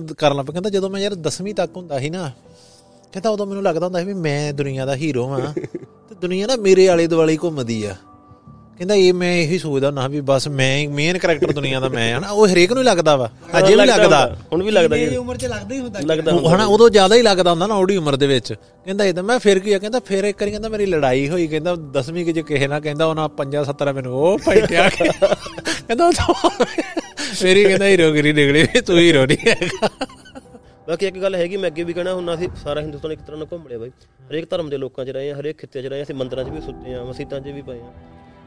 ਕਰਨ ਲੱਗ ਪਿਆ। ਕਹਿੰਦਾ ਜਦੋਂ ਮੈਂ ਯਾਰ 10ਵੀਂ ਤੱਕ ਹੁੰਦਾ ਸੀ ਨਾ, ਕਹਿੰਦਾ ਉਦੋਂ ਮੈਨੂੰ ਲੱਗਦਾ ਹੁੰਦਾ ਸੀ ਵੀ ਮੈਂ ਦੁਨੀਆ ਦਾ ਹੀਰੋ ਹਾਂ। ਤੇ ਦੁਨੀਆ ਨਾ ਮੇਰੇ ਆਲੇ ਦੁਆਲੇ ਘੁੰਮਦੀ ਆ। ਕਹਿੰਦਾ ਇਹ ਮੈਂ ਇਹੀ ਸੋਚਦਾ ਨਾ ਵੀ ਬਸ ਮੈਂ ਮੇਨ ਕੈਰੈਕਟਰ ਦੁਨੀਆ ਦਾ ਮੈਂ ਹਨਾ ਉਹ ਹਰੇਕ ਨੂੰ ਹੀ ਲੱਗਦਾ ਵਾ ਅਜੇ ਵੀ ਲੱਗਦਾ ਹੁਣ ਵੀ ਲੱਗਦਾ ਇਹ ਜੀ ਉਮਰ 'ਚ ਲੱਗਦਾ ਹੀ ਹੁੰਦਾ ਹਨਾ ਉਦੋਂ ਜ਼ਿਆਦਾ ਹੀ ਲੱਗਦਾ ਹੁੰਦਾ ਨਾ ਉਹਦੀ ਉਮਰ ਦੇ ਵਿੱਚ। ਕਹਿੰਦਾ ਇਦਾਂ ਮੈਂ ਫਿਰ ਕੀ ਆ ਕਹਿੰਦਾ ਫਿਰ ਇੱਕ ਵਾਰੀ ਕਹਿੰਦਾ ਮੇਰੀ ਲੜਾਈ ਹੋਈ ਕਹਿੰਦਾ 10ਵੀਂ ਕਿ ਜੇ ਕਿਸੇ ਨਾਲ ਕਹਿੰਦਾ ਉਹਨਾਂ 50 70 ਮੈਨੂੰ ਉਹ ਫਾਈਟਿਆ ਕਹਿੰਦਾ ਤਾਂ ਮੇਰੀ ਕਹਿੰਦਾ ਹੀਰੋਗਰੀ ਨਿਕਲੀ ਤੂੰ ਹੀਰੋ ਨਹੀਂ ਹੈਗਾ। ਬਾਕੀ ਇੱਕ ਗੱਲ ਹੈਗੀ ਮੈਂ ਅੱਗੇ ਵੀ ਕਹਿਣਾ ਹੁਣ ਅਸੀਂ ਸਾਰਾ ਹਿੰਦੁਸਤਾਨ ਇੱਕ ਤਰ੍ਹਾਂ ਨਾਲ ਘੁੰਮ ਲਿਆ ਬਾਈ। ਹਰੇਕ ਧਰਮ ਦੇ ਲੋਕਾਂ 'ਚ ਰਹੇ ਆ ਹਰੇਕ ਖਿੱਤੇ 'ਚ ਰਹੇ ਆ ਅਸੀਂ ਮੰਦਰਾਂ 'ਚ ਵੀ ਸੁੱਤੇ ਆ ਮਸਜਿਦਾਂ 'ਚ ਵੀ ਪਏ ਆ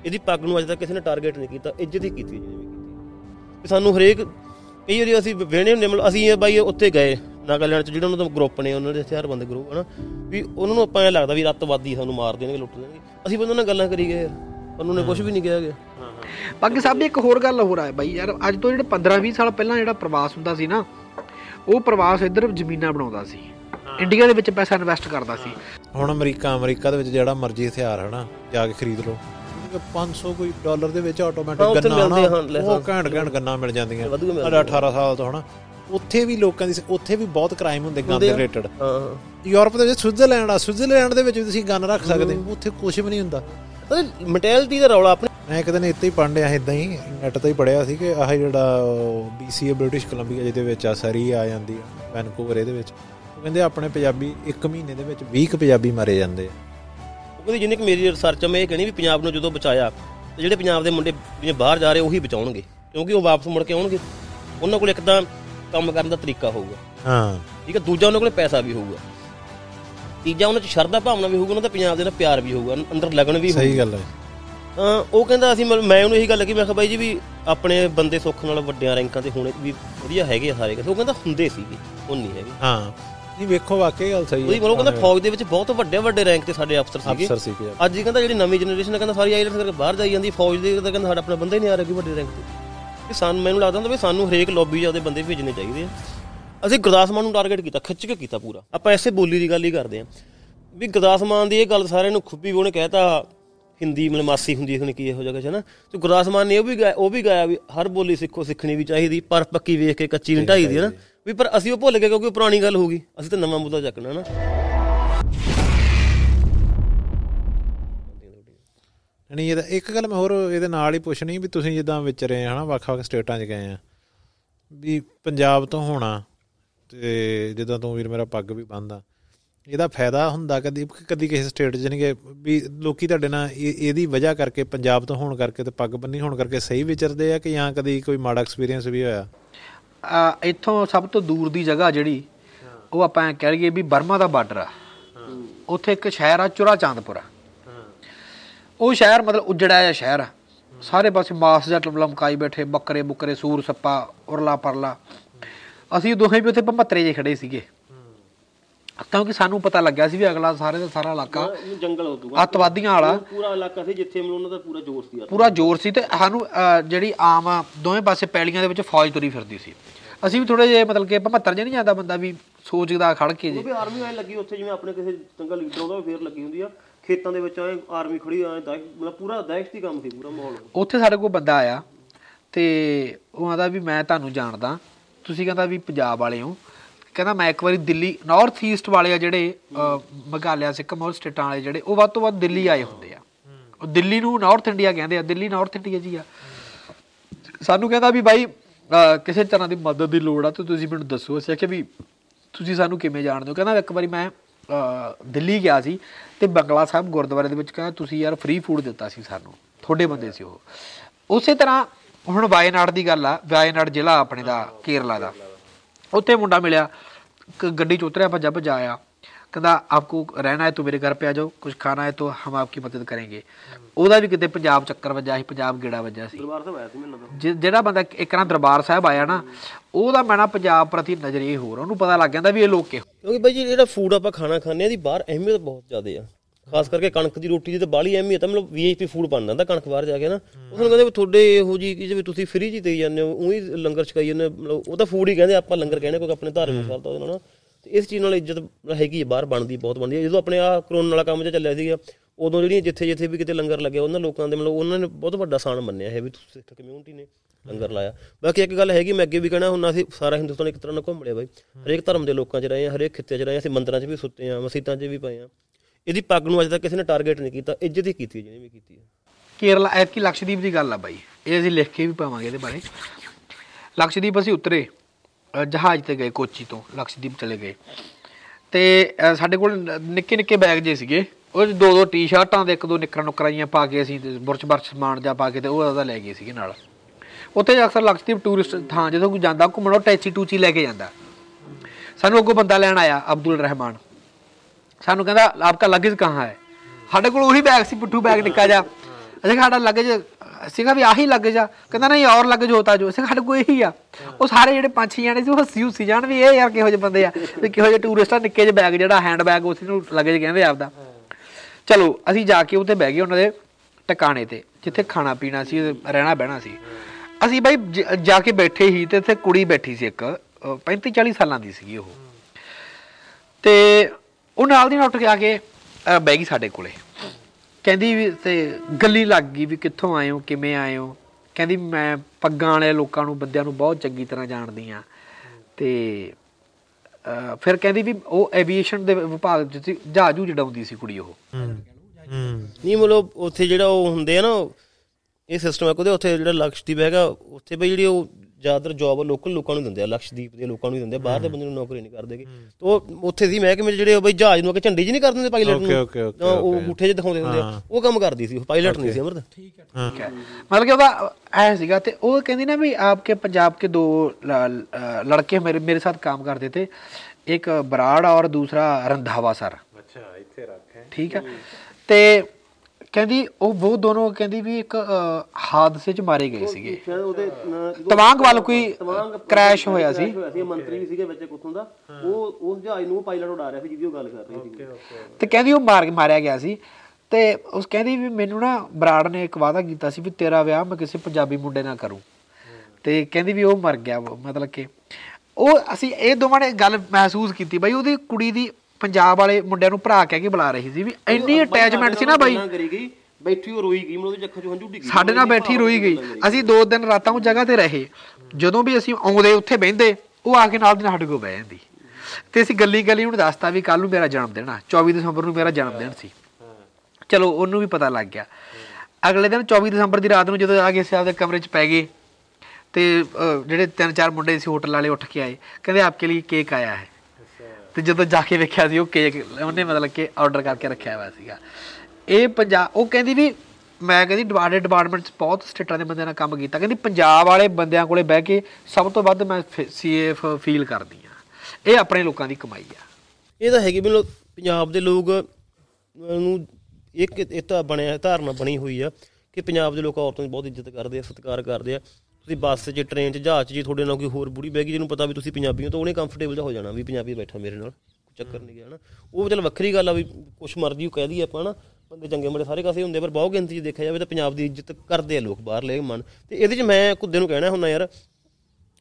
ਇਹਦੀ ਪੱਗ ਨੂੰ ਅਜੇ ਤੱਕ ਕਿਸੇ ਨੇ ਟਾਰਗੇਟ ਨਹੀਂ ਕੀਤਾ ਇੱਜ਼ਤ ਹੀ ਕੀਤੀ ਜਿਹਨੇ ਵੀ ਕੀਤੀ ਤੇ ਸਾਨੂੰ ਹਰੇਕ ਕਈ ਵਾਰੀ ਅਸੀਂ ਵੇਣੇ ਹੁੰਦੇ ਮਤਲਬ ਅਸੀਂ ਇਹ ਬਾਈ ਉੱਥੇ ਗਏ ਨਾਗਾਲੈਂਡ 'ਚ ਜਿਹੜਾ ਉਹਨਾਂ ਦਾ ਗਰੁੱਪ ਨੇ ਉਹਨਾਂ ਦੇ ਹਥਿਆਰਬੰਦ ਗਰੁੱਪ ਹਨਾ। ਵੀ ਉਹਨਾਂ ਨੂੰ ਆਪਾਂ ਇਹ ਲੱਗਦਾ ਵੀ ਰੱਤਵਾਦੀ ਸਾਨੂੰ ਮਾਰ ਦੇਣਗੇ ਲੁੱਟ ਦੇਣਗੇ। ਅਸੀਂ ਬੰਦੋਂ ਨਾਲ ਗੱਲਾਂ ਕਰੀ ਗਏ ਯਾਰ ਉਹਨਾਂ ਨੇ ਕੁਝ ਵੀ ਨਹੀਂ ਕਿਹਾ ਗਿਆ ਬਾਕੀ ਸਾਹਿਬ ਇੱਕ ਹੋਰ ਗੱਲ ਹੋਰ ਆ ਬਾਈ ਯਾਰ ਅੱਜ ਤੋਂ ਜਿਹੜੇ 15 20 ਸਾਲ ਪਹਿਲਾਂ ਜਿਹੜਾ ਪ੍ਰਵਾਸ ਹੁੰਦਾ ਸੀ ਨਾ ਉਹ ਪ੍ਰਵਾਸ ਇੱਧਰ ਜ਼ਮੀਨਾਂ ਬਣਾਉਂਦਾ ਸੀ। ਇੰਡੀਆ ਦੇ ਵਿੱਚ ਪੈਸਾ ਇਨਵੈਸਟ ਕਰਦਾ ਸੀ। ਹੁਣ ਅਮਰੀਕਾ ਅਮਰੀਕਾ ਦੇ ਵਿੱਚ ਜਿਹੜਾ ਮਰਜ਼ੀ ਹਥਿਆਰ ਹਨਾ ਜਾ ਕੇ ਖਰੀਦ ਲਓ। 500 ਕੋਈ ਡਾਲਰ ਦੇ ਵਿੱਚ ਆਟੋਮੈਟਿਕ ਗੰਨਾ ਲੈ, ਉਹ ਘੈਂਟ ਘੈਂਟ ਗੰਨਾ ਮਿਲ ਜਾਂਦੀਆਂ। ਸਾਡਾ 18 ਸਾਲ ਤੋਂ ਹਨਾ। ਉੱਥੇ ਵੀ ਲੋਕਾਂ ਦੀ ਉੱਥੇ ਵੀ ਬਹੁਤ ਕ੍ਰਾਈਮ ਹੁੰਦੇ ਗਨ ਦੇ ਰਿਲੇਟਡ ਹਾਂ। ਯੂਰਪ ਦੇ ਵਿੱਚ ਸਵਿਟਜ਼ਰਲੈਂਡ ਆ ਸਵਿਟਜ਼ਰਲੈਂਡ ਦੇ ਵਿੱਚ ਵੀ ਤੁਸੀਂ ਗਨ ਰੱਖ ਸਕਦੇ ਉੱਥੇ ਕੁਝ ਵੀ ਨਹੀਂ ਹੁੰਦਾ। ਮੈਂਟੈਲਿਟੀ ਦਾ ਰੌਲਾ ਆਪਣੇ ਮੈਂ ਇੱਕ ਦਿਨ ਇੱਥੇ ਹੀ ਪੜ੍ਹ ਰਿਹਾ ਇਦਾਂ ਹੀ ਨੈਟ ਤੇ ਹੀ ਪੜਿਆ ਸੀ ਕਿ ਆਹ ਜਿਹੜਾ BCA ਬ੍ਰਿਟਿਸ਼ ਕੋਲੰਬੀਆ ਜਿਹਦੇ ਵਿੱਚ ਆ ਸਰੀ ਆ ਜਾਂਦੀ ਆ ਵੈਨਕੂਵਰ ਇਹਦੇ ਵਿੱਚ। ਉਹ ਕਹਿੰਦੇ ਆਪਣੇ ਪੰਜਾਬੀ 1 ਮਹੀਨੇ ਦੇ ਵਿੱਚ 20 ਕੁ ਪੰਜਾਬੀ ਮਾਰੇ ਜਾਂਦੇ ਆ। ਉਹ ਕਹਿੰਦੇ ਜਿੰਨੇ ਕਿ ਮੇਰੀ ਰਿਸਰਚ ਮੈਂ ਇਹ ਕਹਿਣੀ ਵੀ ਪੰਜਾਬ ਨੂੰ ਜਦੋਂ ਬਚਾਇਆ ਤੇ ਜਿਹੜੇ ਪੰਜਾਬ ਦੇ ਮੁੰਡੇ ਜਿਹੜੇ ਬਾਹਰ ਜਾ ਰਹੇ ਉਹੀ ਬਚਾਉਣਗੇ ਕਿਉਂਕਿ ਉਹ ਵਾਪਸ ਮੁੜ ਕੇ ਆਉਣਗੇ। ਉਹਨਾਂ ਕੋਲ ਇੱਕ ਤਾਂ ਕੰਮ ਕਰਨ ਦਾ ਤਰੀਕਾ ਹੋਊਗਾ। ਹਾਂ। ਠੀਕ ਹੈ ਦੂਜਾ ਉਹਨਾਂ ਕੋਲ ਪੈਸਾ ਵੀ ਹੋਊਗਾ। ਤੀਜਾ ਉਹਨਾਂ 'ਚ ਸ਼ਰਧਾ ਭਾਵਨਾ ਵੀ ਹੋਊਗਾ ਉਹਨਾਂ ਦਾ ਪੰਜਾਬ ਦੇ ਨਾਲ ਪਿਆਰ ਵੀ ਹੋਊਗਾ ਅੰਦਰ ਲਗਨ ਵੀ ਹੋਊਗੀ। ਸਹੀ ਗੱਲ ਹੈ ਤਾਂ ਉਹ ਕਹਿੰਦਾ ਅਸੀਂ ਮੈਂ ਉਹਨੂੰ ਇਹੀ ਗੱਲ ਕਹੀ ਮੈਂ ਕਿਹਾ ਬਾਈ ਜੀ ਵੀ ਆਪਣੇ ਬੰਦੇ ਸੁੱਖ ਨਾਲ ਵੱਡਿਆਂ ਰੈਂਕਾਂ ਤੇ ਹੋਣੇ ਵੀ ਵਧੀਆ ਹੈਗੇ ਸਾਰੇ ਉਹ ਕਹਿੰਦਾ ਹੁੰਦੇ ਸੀਗੇ ਹੁਣ ਨਹੀਂ ਹੈਗੇ। ਹਾਂ। ਇਹ ਵੇਖੋ ਵਾਕਈ ਗੱਲ ਸਹੀ ਉਹਦੀ ਮਤਲਬ ਕਹਿੰਦਾ ਫੌਜ ਦੇ ਵਿੱਚ ਬਹੁਤ ਵੱਡੇ ਵੱਡੇ ਰੈਂਕ ਤੇ ਸਾਡੇ ਅਫਸਰ ਸੀਗੇ। ਅਫਸਰ ਸੀ ਕਿ ਅੱਜ ਹੀ ਕਹਿੰਦਾ ਜਿਹੜੀ ਨਵੀਂ ਜਨਰੇਸ਼ਨ ਹੈ ਕਹਿੰਦਾ ਸਾਰੀ ਆਈਲੈਂਡਸ ਕਰਕੇ ਬਾਹਰ ਜਾਈ ਜਾਂਦੀ ਫੌਜ ਦੇ ਕਹਿੰਦਾ ਸਾਡਾ ਆਪਣਾ ਬੰਦਾ ਹੀ ਨਹੀਂ ਆ ਰਿਹਾ ਵੱਡੇ ਰੈਂਕ ਤੇ। ਇਹ ਸਾਨੂੰ ਮੈਨੂੰ ਲੱਗਦਾ ਹੁੰਦਾ ਵੀ ਸਾਨੂੰ ਹਰੇਕ ਲੌਬੀ 'ਚ ਉਹਦੇ ਬੰਦੇ ਭੇਜਣੇ ਚਾਹੀਦੇ ਆ। ਅਸੀਂ ਗੁਰਦਾਸ ਮਾਨ ਨੂੰ ਟਾਰਗੇਟ ਕੀਤਾ ਖਿੱਚ ਕੇ ਕੀਤਾ ਪੂਰਾ। ਆਪਾਂ ਐਸੇ ਬੋਲੀ ਦੀ ਗੱਲ ਹੀ ਕਰਦੇ ਆ ਵੀ ਗੁਰਦਾਸ ਮਾਨ ਦੀ ਇਹ ਗੱਲ ਸਾਰਿਆਂ ਨੂੰ ਖੁੱਬੀ ਉਹਨੇ ਕਹਿਤਾ ਹਿੰਦੀ ਮਤਲਬ ਮਾਸੀ ਹੁੰਦੀ ਹੈ ਕੀ ਇਹੋ ਜਗ੍ਹਾ 'ਚ ਨਾ। ਤੇ ਗੁਰਦਾਸ ਮਾਨ ਨੇ ਉਹ ਵੀ ਉਹ ਵੀ ਗਾਇਆ ਵੀ ਹਰ ਬੋਲੀ ਸਿੱਖੋ ਸਿੱਖਣੀ ਵੀ ਚਾਹੀਦੀ ਪਰ ਪੱਕੀ ਵੇਖ ਕੇ ਕੱਚੀ ਨਹੀਂ ਢਾਈ ਦੀ ਹੈ ਨਾ। ਵੀ ਪਰ ਅਸੀਂ ਉਹ ਭੁੱਲ ਗਏ ਕਿਉਂਕਿ ਉਹ ਪੁਰਾਣੀ ਗੱਲ ਹੋ ਗਈ। ਅਸੀਂ ਤਾਂ ਨਵਾਂ ਮੁੱਦਾ ਚੱਕਣਾ ਨਾ। ਨਹੀਂ ਇਹਦਾ ਇੱਕ ਗੱਲ ਮੈਂ ਹੋਰ ਇਹਦੇ ਨਾਲ ਹੀ ਪੁੱਛਣੀ ਵੀ ਤੁਸੀਂ ਜਿੱਦਾਂ ਵਿਚਰੇ ਹਨਾ, ਵੱਖ-ਵੱਖ ਸਟੇਟਾਂ 'ਚ ਗਏ ਆ। ਵੀ ਪੰਜਾਬ ਤੋਂ ਹੋਣਾ ਤੇ ਜਿੱਦਾਂ ਤੂੰ ਵੀਰ ਮੇਰਾ ਪੱਗ ਵੀ ਬੰਨਦਾ ਇਹਦਾ ਫਾਇਦਾ ਹੁੰਦਾ ਕਦੀ ਕਦੀ ਕਿਸੇ ਸਟੇਟ 'ਚ ਨਹੀਂ ਗਏ ਵੀ ਲੋਕੀ ਤੁਹਾਡੇ ਨਾਲ ਇਹ- ਇਹਦੀ ਵਜ੍ਹਾ ਕਰਕੇ ਪੰਜਾਬ ਤੋਂ ਹੋਣ ਕਰਕੇ ਤੇ ਪੱਗ ਬੰਨੀ ਹੋਣ ਕਰਕੇ ਸਹੀ ਵਿਚਰਦੇ ਆ ਕਿ ਜਾਂ ਕਦੀ ਕੋਈ ਮਾੜਾ ਐਕਸਪੀਰੀਅੰਸ ਵੀ ਹੋਇਆ? ਆ ਇੱਥੋਂ ਸਭ ਤੋਂ ਦੂਰ ਦੀ ਜਗ੍ਹਾ ਜਿਹੜੀ ਉਹ ਆਪਾਂ ਕਹਿ ਲਈਏ ਵੀ ਬਰਮਾ ਦਾ ਬਾਰਡਰ ਆ। ਉੱਥੇ ਇੱਕ ਸ਼ਹਿਰ ਆ ਚੁਰਾ ਚਾਂਦਪੁਰਾ ਉਹ ਸ਼ਹਿਰ ਮਤਲਬ ਉਜੜਿਆ ਜਿਹਾ ਸ਼ਹਿਰ ਆ। ਸਾਰੇ ਪਾਸੇ ਮਾਸ ਜਾਂ ਲਮਕਾਈ ਬੈਠੇ ਬੱਕਰੇ ਬੁੱਕਰੇ ਸੂਰ ਸੱਪਾ ਉਰਲਾ ਪਰਲਾ। ਅਸੀਂ ਦੋਹੇ ਵੀ ਉੱਥੇ ਭਮੱਤਰੇ ਜੇ ਖੜੇ ਸੀਗੇ। ਕਿਉਂਕਿ ਸਾਨੂੰ ਪਤਾ ਲੱਗਿਆ ਸੀ ਵੀ ਅਗਲਾ ਸਾਰੇ ਦਾ ਸਾਰਾ ਇਲਾਕਾ ਜੰਗਲ ਹੋ ਦੂਗਾ ਅੱਤਵਾਦੀਆਂ ਵਾਲਾ। ਪੂਰਾ ਇਲਾਕਾ ਸੀ ਜਿੱਥੇ ਮਤਲਬ ਉਹਨਾਂ ਦਾ ਪੂਰਾ ਜੋਰ ਸੀ। ਪੂਰਾ ਜ਼ੋਰ ਸੀ ਤੇ ਸਾਨੂੰ ਜਿਹੜੀ ਆਮ ਦੋਵੇਂ ਪਾਸੇ ਪੈਲੀਆਂ ਦੇ ਵਿੱਚ ਫੌਜ ਤੁਰੀ ਫਿਰਦੀ ਸੀ। ਅਸੀਂ ਵੀ ਥੋੜੇ ਜਿਹਾ ਮਤਲਬ ਕਿ 75 ਜੇ ਨਹੀਂ ਜਾਂਦਾ ਬੰਦਾ ਵੀ ਸੋਚਦਾ ਖੜ ਕੇ ਜੇ ਵੀ ਆਰਮੀ ਐ ਲੱਗੀ ਉੱਥੇ ਜਿਵੇਂ ਆਪਣੇ ਕਿਸੇ ਚੰਗਾ ਲੀਡਰ ਆਉਂਦਾ ਫੇਰ ਲੱਗੀ ਹੁੰਦੀ ਆ। ਖੇਤਾਂ ਦੇ ਵਿੱਚ ਐ ਆਰਮੀ ਖੜੀ ਐ ਮਤਲਬ ਪੂਰਾ ਦਹਿਸ਼ਤੀ ਕੰਮ ਸੀ ਪੂਰਾ ਮਾਹੌਲ। ਉੱਥੇ ਸਾਡੇ ਕੋਲ ਬੰਦਾ ਆਇਆ ਤੇ ਉਹ ਆਂਦਾ ਵੀ ਮੈਂ ਤੁਹਾਨੂੰ ਜਾਣਦਾ। ਤੁਸੀਂ ਕਹਿੰਦਾ ਵੀ ਪੰਜਾਬ ਵਾਲੇ ਹੋ। ਕਹਿੰਦਾ ਮੈਂ ਇੱਕ ਵਾਰੀ ਦਿੱਲੀ ਨਾਰਥ ਈਸਟ ਵਾਲੇ ਆ ਜਿਹੜੇ ਅਹ, ਮੇਘਾਲਿਆ ਸਿੱਕਮ ਹੋਰ ਸਟੇਟਾਂ ਵਾਲੇ ਜਿਹੜੇ ਉਹ ਵੱਧ ਤੋਂ ਵੱਧ ਦਿੱਲੀ ਆਏ ਹੁੰਦੇ ਆ। ਉਹ ਦਿੱਲੀ ਨੂੰ ਨਾਰਥ ਇੰਡੀਆ ਕਹਿੰਦੇ ਆ ਦਿੱਲੀ ਨਾਰਥ ਇੰਡੀਆ ਜੀ ਆ। ਸਾਨੂੰ ਕਹਿੰਦਾ ਵੀ ਬਾਈ ਕਿਸੇ ਤਰ੍ਹਾਂ ਦੀ ਮਦਦ ਦੀ ਲੋੜ ਆ ਤੇ ਤੁਸੀਂ ਮੈਨੂੰ ਦੱਸੋ। ਅਸੀਂ ਆਖਿਆ ਵੀ ਤੁਸੀਂ ਸਾਨੂੰ ਕਿਵੇਂ ਜਾਣਦੇ ਹੋ? ਕਹਿੰਦਾ ਇੱਕ ਵਾਰੀ ਮੈਂ ਅਹ, ਦਿੱਲੀ ਗਿਆ ਸੀ ਤੇ ਬੰਗਲਾ ਸਾਹਿਬ ਗੁਰਦੁਆਰੇ ਦੇ ਵਿੱਚ ਕਹਿੰਦਾ ਤੁਸੀਂ ਯਾਰ ਫ੍ਰੀ ਫੂਡ ਦਿੱਤਾ ਸੀ ਸਾਨੂੰ। ਤੁਹਾਡੇ ਬੰਦੇ ਸੀ ਉਹ। ਉਸੇ ਤਰ੍ਹਾਂ ਹੁਣ ਵਾਇਨਾਡ ਦੀ ਗੱਲ ਆ। ਵਾਇਨਾਡ ਜ਼ਿਲ੍ਹਾ ਆਪਣੇ ਦਾ ਕੇਰਲਾ ਦਾ। ਉੱਥੇ ਮੁੰਡਾ ਮਿਲਿਆ। ਕ- ਗੱਡੀ ਚ ਉਤਰਿਆ ਭੱਜਾ ਭੱਜਾ ਆਇਆ। ਕਹਿੰਦਾ ਆਪਕੋ ਰਹਿਣਾ ਹੈ ਤੋ ਮੇਰੇ ਘਰ ਪੇ ਆ ਜਾਓ ਕੁਝ ਖਾਣਾ ਹੈ ਤੋ ਹਮ ਆਪਕੀ ਮਦਦ ਕਰਾਂਗੇ। ਉਹਦਾ ਵੀ ਕਿਤੇ ਪੰਜਾਬ ਚੱਕਰ ਵੱਜਾ ਸੀ ਪੰਜਾਬ ਗੇੜਾ ਵੱਜਾ ਸੀ। ਦਰਬਾਰ ਸਾਹਿਬ ਆਇਆ ਸੀ ਮੈਨੂੰ ਤਾਂ ਜਿਹੜਾ ਬੰਦਾ ਇੱਕ ਨਾ ਦਰਬਾਰ ਸਾਹਿਬ ਆਇਆ ਨਾ ਉਹਦਾ ਮੈਨਾ ਪੰਜਾਬ ਪ੍ਰਤੀ ਨਜ਼ਰੀਏ ਹੋਰ ਉਹਨੂੰ ਪਤਾ ਲੱਗ ਜਾਂਦਾ ਵੀ ਇਹ ਲੋਕ ਕਿਹੋ। ਕਿਉਂਕਿ ਬਾਈ ਜੀ ਜਿਹੜਾ ਫੂਡ ਆਪਾਂ ਖਾਣਾ ਖਾਂਦੇ ਆ ਦੀ ਬਾਹਰ ਅਹਿਮੀਅਤ ਬਹੁਤ ਜ਼ਿਆਦਾ ਆ। ਖਾਸ ਕਰਕੇ ਕਣਕ ਦੀ ਰੋਟੀ ਦੀ ਤਾਂ ਬਾਲੀ ਅਹਿਮੀਅਤ ਹੈ ਮਤਲਬ ਵੀਆਈਪੀ ਫੂਡ ਬਣਦਾ ਤਾਂ ਕਣਕ ਬਾਹਰ ਜਾ ਕੇ ਨਾ। ਉਹ ਤੁਹਾਨੂੰ ਕਹਿੰਦੇ ਤੁਹਾਡੇ ਇਹੋ ਜੀ ਜਿਵੇਂ ਤੁਸੀਂ ਫ੍ਰੀ ਜੀ ਦੇਈ ਜਾਂਦੇ ਹੋ ਉਹੀ ਲੰਗਰ ਛਕਾਈ ਜਾਂਦੇ ਮਤਲਬ ਉਹ ਤਾਂ ਫੂਡ ਹੀ ਕਹਿੰਦੇ ਆਪਾਂ ਲੰਗਰ ਕਹਿੰਦੇ ਕੋਈ ਆਪਣੇ ਧਾਰਮਿਕ ਸਰਦਾ ਉਹਦੇ ਨਾਲ ਨਾ ਇਸ ਚੀਜ਼ ਨਾਲ ਇੱਜ਼ਤ ਹੈਗੀ ਹੈ ਬਾਹਰ ਬਣਦੀ ਬਹੁਤ ਬਣਦੀ ਹੈ ਜਦੋਂ ਆਪਣੇ ਆ ਕਰੋਨਾ ਵਾਲਾ ਕੰਮ ਜਿਹਾ ਚੱਲਿਆ ਸੀਗਾ ਉਦੋਂ ਜਿਹੜੀਆਂ ਜਿੱਥੇ ਜਿੱਥੇ ਵੀ ਕਿਤੇ ਲੰਗਰ ਲੱਗਿਆ ਉਹਨਾਂ ਲੋਕਾਂ ਦੇ ਮਤਲਬ ਉਹਨਾਂ ਨੇ ਬਹੁਤ ਵੱਡਾ ਸਾਨ ਮੰਨਿਆ ਹੈ ਵੀ ਸਿੱਖ ਕਮਿਊਨਿਟੀ ਨੇ ਲੰਗਰ ਲਾਇਆ। ਬਾਕੀ ਇੱਕ ਗੱਲ ਹੈਗੀ ਮੈਂ ਅੱਗੇ ਵੀ ਕਹਿਣਾ ਹੁਣ ਅਸੀਂ ਸਾਰਾ ਹਿੰਦੁਸਤਾਨ ਇੱਕ ਤਰ੍ਹਾਂ ਨਾਲ ਘੁੰਮ ਲਿਆ ਬਾਈ। ਹਰੇਕ ਧਰਮ ਦੇ ਲੋਕਾਂ 'ਚ ਰਹੇ ਆ ਹਰੇਕ ਖਿੱਤੇ 'ਚ ਰਹੇ ਆ ਅਸੀਂ ਮੰਦਰਾਂ 'ਚ ਵੀ ਸੁੱਤੇ ਆ ਮਸਜਿਦਾਂ 'ਚ ਵੀ ਪਏ ਆ। ਇਹਦੀ ਪੱਗ ਨੂੰ ਅਜੇ ਤੱਕ ਕਿਸੇ ਨੇ ਟਾਰਗੇਟ ਨਹੀਂ ਕੀਤਾ ਇੱਜ਼ਤ ਹੀ ਕੀਤੀ ਜਿਹਨੇ ਵੀ ਕੀਤੀ ਹੈ ਕੇਰਲਾ ਐਤਕੀ ਲਕਸ਼ਦੀਪ ਦੀ ਗੱਲ ਆ ਬਾਈ ਇਹ ਅਸੀਂ ਲਿਖ ਕੇ ਵੀ ਪਾਵਾਂਗੇ ਇਹਦੇ ਬਾਰੇ। ਲਕਸ਼ਦੀਪ ਅਸੀਂ ਉਤਰੇ। ਅ, ਜਹਾਜ਼ ਤੇ ਗਏ ਕੋਚੀ ਤੋਂ ਲਕਸ਼ਦੀਪ ਚਲੇ ਗਏ। ਤੇ ਅ, ਸਾਡੇ ਕੋਲ ਨਿੱਕੇ ਨਿੱਕੇ ਬੈਗ ਜੇ ਸੀਗੇ ਉਹ 'ਚ ਦੋ ਦੋ ਟੀ-ਸ਼ਰਟਾਂ ਦੇ ਇੱਕ ਦੋ ਨਿੱਕਰਾਂ ਨੁਕਰਾਂ ਜੀਆਂ ਪਾ ਕੇ ਅਸੀਂ ਤੇ ਬੁਰਚ ਬਰਚ ਸਮਾਨ ਜਾ ਪਾ ਕੇ ਤੇ ਉਹ ਉਹਦਾ ਲੈ ਗਏ ਸੀਗੇ ਨਾਲ। ਉੱਥੇ ਅਕਸਰ ਲਕਸ਼ਦੀਪ ਟੂਰਿਸਟ ਥਾਂ ਜਦੋਂ ਕੋਈ ਜਾਂਦਾ ਘੁੰਮਣ ਉਹ ਟੈਚੀ ਟੂਚੀ ਲੈ ਕੇ ਜਾਂਦਾ। ਸਾਨੂੰ ਅੱਗੋਂ ਬੰਦਾ ਲੈਣ ਆਇਆ ਅਬਦੁਲ ਰਹਿਮਾਨ। ਸਾਨੂੰ ਕਹਿੰਦਾ ਆਪਕਾ ਲਗੇਜ ਕਹਾਂ ਹੈ? ਸਾਡੇ ਕੋਲ ਉਹੀ ਬੈਗ ਸੀ ਪਿੱਠੂ ਬੈਗ ਨਿੱਕਾ ਜਿਹਾ। ਅਸੀਂ ਕਿਹਾ ਸਾਡਾ ਲਗੇਜ ਸੀਗਾ ਵੀ ਆਹੀ ਲਗੇਜ ਆ ਕਹਿੰਦਾ ਨਹੀਂ ਔਰ ਲਗੇਜ ਹੋਤਾ ਜੋ। ਅਸੀਂ ਸਾਡੇ ਕੋਲ ਇਹੀ ਆ। ਉਹ ਸਾਰੇ ਜਿਹੜੇ ਪੰਜ ਛੇ ਜਾਣੇ ਸੀ ਉਹ ਹੱਸੀ ਹੁੱਸੀ ਜਾਣ ਵੀ ਇਹ ਯਾਰ ਕਿਹੋ ਜਿਹੇ ਬੰਦੇ ਆ ਵੀ ਕਿਹੋ ਜਿਹੇ ਟੂਰਿਸਟ ਆ ਨਿੱਕੇ ਜਿਹੇ ਬੈਗ ਜਿਹੜਾ ਹੈਂਡ ਬੈਗ ਉਸ ਨੂੰ ਲਗੇਜ ਕਹਿੰਦੇ ਆਪਦਾ। ਚਲੋ ਅਸੀਂ ਜਾ ਕੇ ਉੱਥੇ ਬਹਿ ਗਏ ਉਹਨਾਂ ਦੇ ਟਿਕਾਣੇ ਤੇ ਜਿੱਥੇ ਖਾਣਾ ਪੀਣਾ ਸੀ ਰਹਿਣਾ ਬਹਿਣਾ ਸੀ। ਅਸੀਂ ਬਾਈ ਜ- ਜਾ ਕੇ ਬੈਠੇ ਹੀ ਤੇ ਇੱਥੇ ਕੁੜੀ ਬੈਠੀ ਸੀ ਇੱਕ 35 40 ਸਾਲਾਂ ਦੀ ਸੀਗੀ ਉਹ। ਤੇ ਉਹ ਨਾਲ ਦੀ ਨਾਲ ਉੱਠ ਕੇ ਆ ਕੇ ਬਹਿ ਗਈ ਸਾਡੇ ਕੋਲੇ। ਕਹਿੰਦੀ ਵੀ ਤੇ ਗੱਲੀ ਲੱਗ ਗਈ ਵੀ ਕਿੱਥੋਂ ਆਏ ਹੋ ਕਿਵੇਂ ਆਏ ਹੋ? ਕਹਿੰਦੀ ਮੈਂ ਪੱਗਾਂ ਵਾਲੇ ਲੋਕਾਂ ਨੂੰ ਬੰਦਿਆਂ ਨੂੰ ਬਹੁਤ ਚੰਗੀ ਤਰ੍ਹਾਂ ਜਾਣਦੀ ਆ ਤੇ ਫਿਰ ਕਹਿੰਦੀ ਵੀ ਉਹ ਐਵੀਏਸ਼ਨ ਦੇ ਵਿਭਾਗ ਚ ਸੀ ਜਹਾਜ਼ ਜੂਝ ਡਾਉਂਦੀ ਸੀ ਕੁੜੀ ਉਹ। ਨਹੀਂ ਮਤਲਬ ਉੱਥੇ ਜਿਹੜਾ ਉਹ ਹੁੰਦੇ ਆ ਨਾ ਇਹ ਸਿਸਟਮ ਹੈ ਕੋਦੇ ਉੱਥੇ ਜਿਹੜਾ ਲਕਸ਼ਦੀਪ ਹੈਗਾ ਉੱਥੇ ਬਈ ਜਿਹੜੀ ਉਹ ਜ਼ਿਆਦਾਤਰ ਜੌਬ ਲੋਕਲ ਲੋਕਾਂ ਨੂੰ ਦਿੰਦੇ ਆ ਲਕਸ਼ਦੀਪ ਦੇ ਲੋਕਾਂ ਨੂੰ ਹੀ ਦਿੰਦੇ ਆ ਬਾਹਰ ਦੇ ਬੰਦੇ ਨੂੰ ਨੌਕਰੀ ਨਹੀਂ ਕਰਦੇਗੇ ਤੋ ਉੱਥੇ ਸੀ ਮਹਿਕਮੇ ਜਿਹੜੇ ਉਹ ਬਈ ਜਹਾਜ਼ ਨੂੰ ਆ ਕੇ ਝੰਡੀ ਜੀ ਨਹੀਂ ਕਰ ਦਿੰਦੇ ਪਾਇਲਟ ਨੂੰ? ਉਹ ਬੂਠੇ ਜਿ ਦਿਖਾਉਂਦੇ ਹੁੰਦੇ ਆ। ਉਹ ਕੰਮ ਕਰਦੀ ਸੀ ਪਾਇਲਟ ਨਹੀਂ ਸੀ ਅਮਰਤ। ਠੀਕ ਹੈ ਠੀਕ ਹੈ। ਮਤਲਬ ਕਿ ਉਹਦਾ ਐ ਸੀਗਾ ਤੇ ਉਹ ਕਹਿੰਦੀ ਨਾ ਵੀ ਆਪਕੇ ਪੰਜਾਬ ਕੇ ਦੋ ਲੜਕੇ ਮੇਰੇ ਮੇਰੇ ਸਾਥ ਕੰਮ ਕਰਦੇ ਤੇ ਇੱਕ ਬਰਾੜ ਔਰ ਦੂਸਰਾ ਰੰਧਾਵਾ ਸਰ। ਅੱਛਾ ਇੱਥੇ ਰੱਖੇ। ਠੀਕ ਹੈ। ਤੇ ਕਹਿੰਦੀ ਉਹ ਉਹ ਦੋਨੋਂ ਕਹਿੰਦੀ ਵੀ ਇੱਕ ਅ, ਹਾਦਸੇ 'ਚ ਮਾਰੇ ਗਏ ਸੀਗੇ। ਸ਼ਾਇਦ ਉਹਦੇ ਤਵਾਂਗ ਵੱਲ ਕੋਈ ਕ੍ਰੈਸ਼ ਹੋਇਆ ਸੀ। ਹੋਇਆ ਸੀ ਮੰਤਰੀ ਵੀ ਸੀਗੇ ਵਿੱਚ ਕੁੱਥੋਂ ਦਾ। ਉਹ ਉਸ ਜਹਾਜ਼ ਨੂੰ ਪਾਇਲਟ ਉਡਾ ਰਿਹਾ ਸੀ ਜਿਹਦੀ ਉਹ ਗੱਲ ਕਰ ਰਹੀ ਸੀ। ਤੇ ਕਹਿੰਦੀ ਉਹ ਮਾਰ ਮਾਰਿਆ ਗਿਆ ਸੀ। ਤੇ ਉਸ ਕਹਿੰਦੀ ਵੀ ਮੈਨੂੰ ਨਾ ਬਰਾੜ ਨੇ ਇੱਕ ਵਾਅਦਾ ਕੀਤਾ ਸੀ ਵੀ ਤੇਰਾ ਵਿਆਹ ਮੈਂ ਕਿਸੇ ਪੰਜਾਬੀ ਮੁੰਡੇ ਨਾਲ ਕਰੂੰ। ਤੇ ਕਹਿੰਦੀ ਵੀ ਉਹ ਮਰ ਗਿਆ ਉਹ, ਮਤਲਬ ਕਿ ਉਹ ਅਸੀਂ ਇਹ ਦੋਵਾਂ ਨੇ ਗੱਲ ਮਹਿਸੂਸ ਕੀਤੀ। ਬਾਈ ਉਹਦੀ ਕੁੜੀ ਦੀ ਪੰਜਾਬ ਵਾਲੇ ਮੁੰਡਿਆਂ ਨੂੰ ਭਰਾ ਕਹਿ ਕੇ ਬੁਲਾ ਰਹੀ ਸੀ ਵੀ ਇੰਨੀ ਅਟੈਚਮੈਂਟ ਸੀ ਨਾ ਬਾਈ। ਬੈਠੀ ਉਹ ਰੋਈ ਗਈ ਮੈਨੂੰ ਉਹਦੇ ਅੱਖਾਂ 'ਚੋਂ ਹੰਝੂ ਡਿੱਗੀ ਸਾਡੇ ਨਾਲ ਬੈਠੀ ਰੋਈ ਗਈ। ਅਸੀਂ ਦੋ ਦਿਨ ਰਾਤਾਂ ਉਹ ਜਗ੍ਹਾ ਤੇ ਰਹੇ। ਜਦੋਂ ਵੀ ਅਸੀਂ ਆਉਂਦੇ ਉੱਥੇ ਬਹਿੰਦੇ ਉਹ ਆ ਕੇ ਨਾਲ ਦੀ ਨਾਲ ਸਾਡੇ ਕੋਲ ਬਹਿ ਜਾਂਦੀ। ਤੇ ਅਸੀਂ ਗੱਲੀ ਗੱਲੀ ਉਹਨੂੰ ਦੱਸਤਾ ਵੀ ਕੱਲ ਨੂੰ ਮੇਰਾ ਜਨਮ ਦਿਨ ਆ 24 ਦਸੰਬਰ ਨੂੰ ਮੇਰਾ ਜਨਮ ਦਿਨ ਸੀ। ਚਲੋ ਉਹਨੂੰ ਵੀ ਪਤਾ ਲੱਗ ਗਿਆ। ਅਗਲੇ ਦਿਨ 24 ਦਸੰਬਰ ਦੀ ਰਾਤ ਨੂੰ ਜਦੋਂ ਆ ਕੇ ਅਸੀਂ ਆਪਦੇ ਕਮਰੇ 'ਚ ਪੈ ਗਏ ਤੇ ਜਿਹੜੇ ਤਿੰਨ ਚਾਰ ਮੁੰਡੇ ਸੀ ਹੋਟਲ ਵਾਲੇ ਉੱਠ ਕੇ ਆਏ ਕਹਿੰਦੇ ਆਪਕੇ ਲਈ ਕੇਕ ਆਇਆ ਹੈ। ਤੇ ਜਦੋਂ ਜਾ ਕੇ ਵੇਖਿਆ ਸੀ, ਉਹ ਕੇਕ ਉਹਨੇ ਮਤਲਬ ਕਿ ਆਰਡਰ ਕਰਕੇ ਰੱਖਿਆ ਹੋਇਆ ਸੀਗਾ। ਇਹ ਪੰਜਾਬ ਉਹ ਕਹਿੰਦੀ ਵੀ, ਮੈਂ ਕਹਿੰਦੀ ਡਿਪਾਰਟਮੈਂਟ ਡਿਪਾਰਟਮੈਂਟ 'ਚ ਬਹੁਤ ਸਟੇਟਾਂ ਦੇ ਬੰਦਿਆਂ ਨਾਲ ਕੰਮ ਕੀਤਾ। ਕਹਿੰਦੀ ਪੰਜਾਬ ਵਾਲੇ ਬੰਦਿਆਂ ਕੋਲੇ ਬਹਿ ਕੇ ਸਭ ਤੋਂ ਵੱਧ ਮੈਂ ਸੀਏਫ ਫੀਲ ਕਰਦੀ ਆ ਇਹ ਆਪਣੇ ਲੋਕਾਂ ਦੀ ਕਮਾਈ ਆ। ਇਹ ਤਾਂ ਹੈਗੀ ਮੈਨੂੰ ਪੰਜਾਬ ਦੇ ਲੋਕ ਨੂੰ ਇੱਕ ਇਹ ਤਾਂ ਬਣਿਆ, ਧਾਰਨਾ ਬਣੀ ਹੋਈ ਆ ਕਿ ਪੰਜਾਬ ਦੇ ਲੋਕ ਔਰਤਾਂ ਦੀ ਬਹੁਤ ਇੱਜ਼ਤ ਕਰਦੇ ਆ, ਸਤਿਕਾਰ ਕਰਦੇ ਆ। ਤੁਸੀਂ ਬੱਸ 'ਚ ਟ੍ਰੇਨ 'ਚ ਜਹਾਜ਼ 'ਚ ਜੀ ਤੁਹਾਡੇ ਨਾਲ ਕੋਈ ਹੋਰ ਬੁੜੀ ਬਹਿ ਗਈ ਜਿਹਨੂੰ ਪਤਾ ਵੀ ਤੁਸੀਂ ਪੰਜਾਬੀ ਹੋ ਤਾਂ ਉਹਨੇ ਕੰਫਰਟੇਬਲ ਜਿਹਾ ਹੋ ਜਾਣਾ ਵੀ ਪੰਜਾਬੀ ਬੈਠਾ ਮੇਰੇ ਨਾਲ ਕੋਈ ਚੱਕਰ ਨਹੀਂ ਗਿਆ ਨਾ। ਉਹ ਚਲ ਵੱਖਰੀ ਗੱਲ ਆ ਵੀ ਕੁਛ ਮਰਜ਼ੀ ਉਹ ਕਹਿ ਦਈਏ ਆਪਾਂ ਨਾ ਬੰਦੇ ਚੰਗੇ ਬੜੇ ਸਾਰੇ ਕਾਸੇ ਹੁੰਦੇ ਆ, ਪਰ ਬਹੁਤ ਗਿਣਤੀ 'ਚ ਦੇਖਿਆ ਜਾਵੇ ਤਾਂ ਪੰਜਾਬ ਦੀ ਇੱਜ਼ਤ ਕਰਦੇ ਆ ਲੋਕ ਬਾਹਰਲੇ ਮਨ। ਤੇ ਇਹਦੇ 'ਚ ਮੈਂ ਕੁੱਦੇ ਨੂੰ ਕਹਿਣਾ ਹੁੰਦਾ ਯਾਰ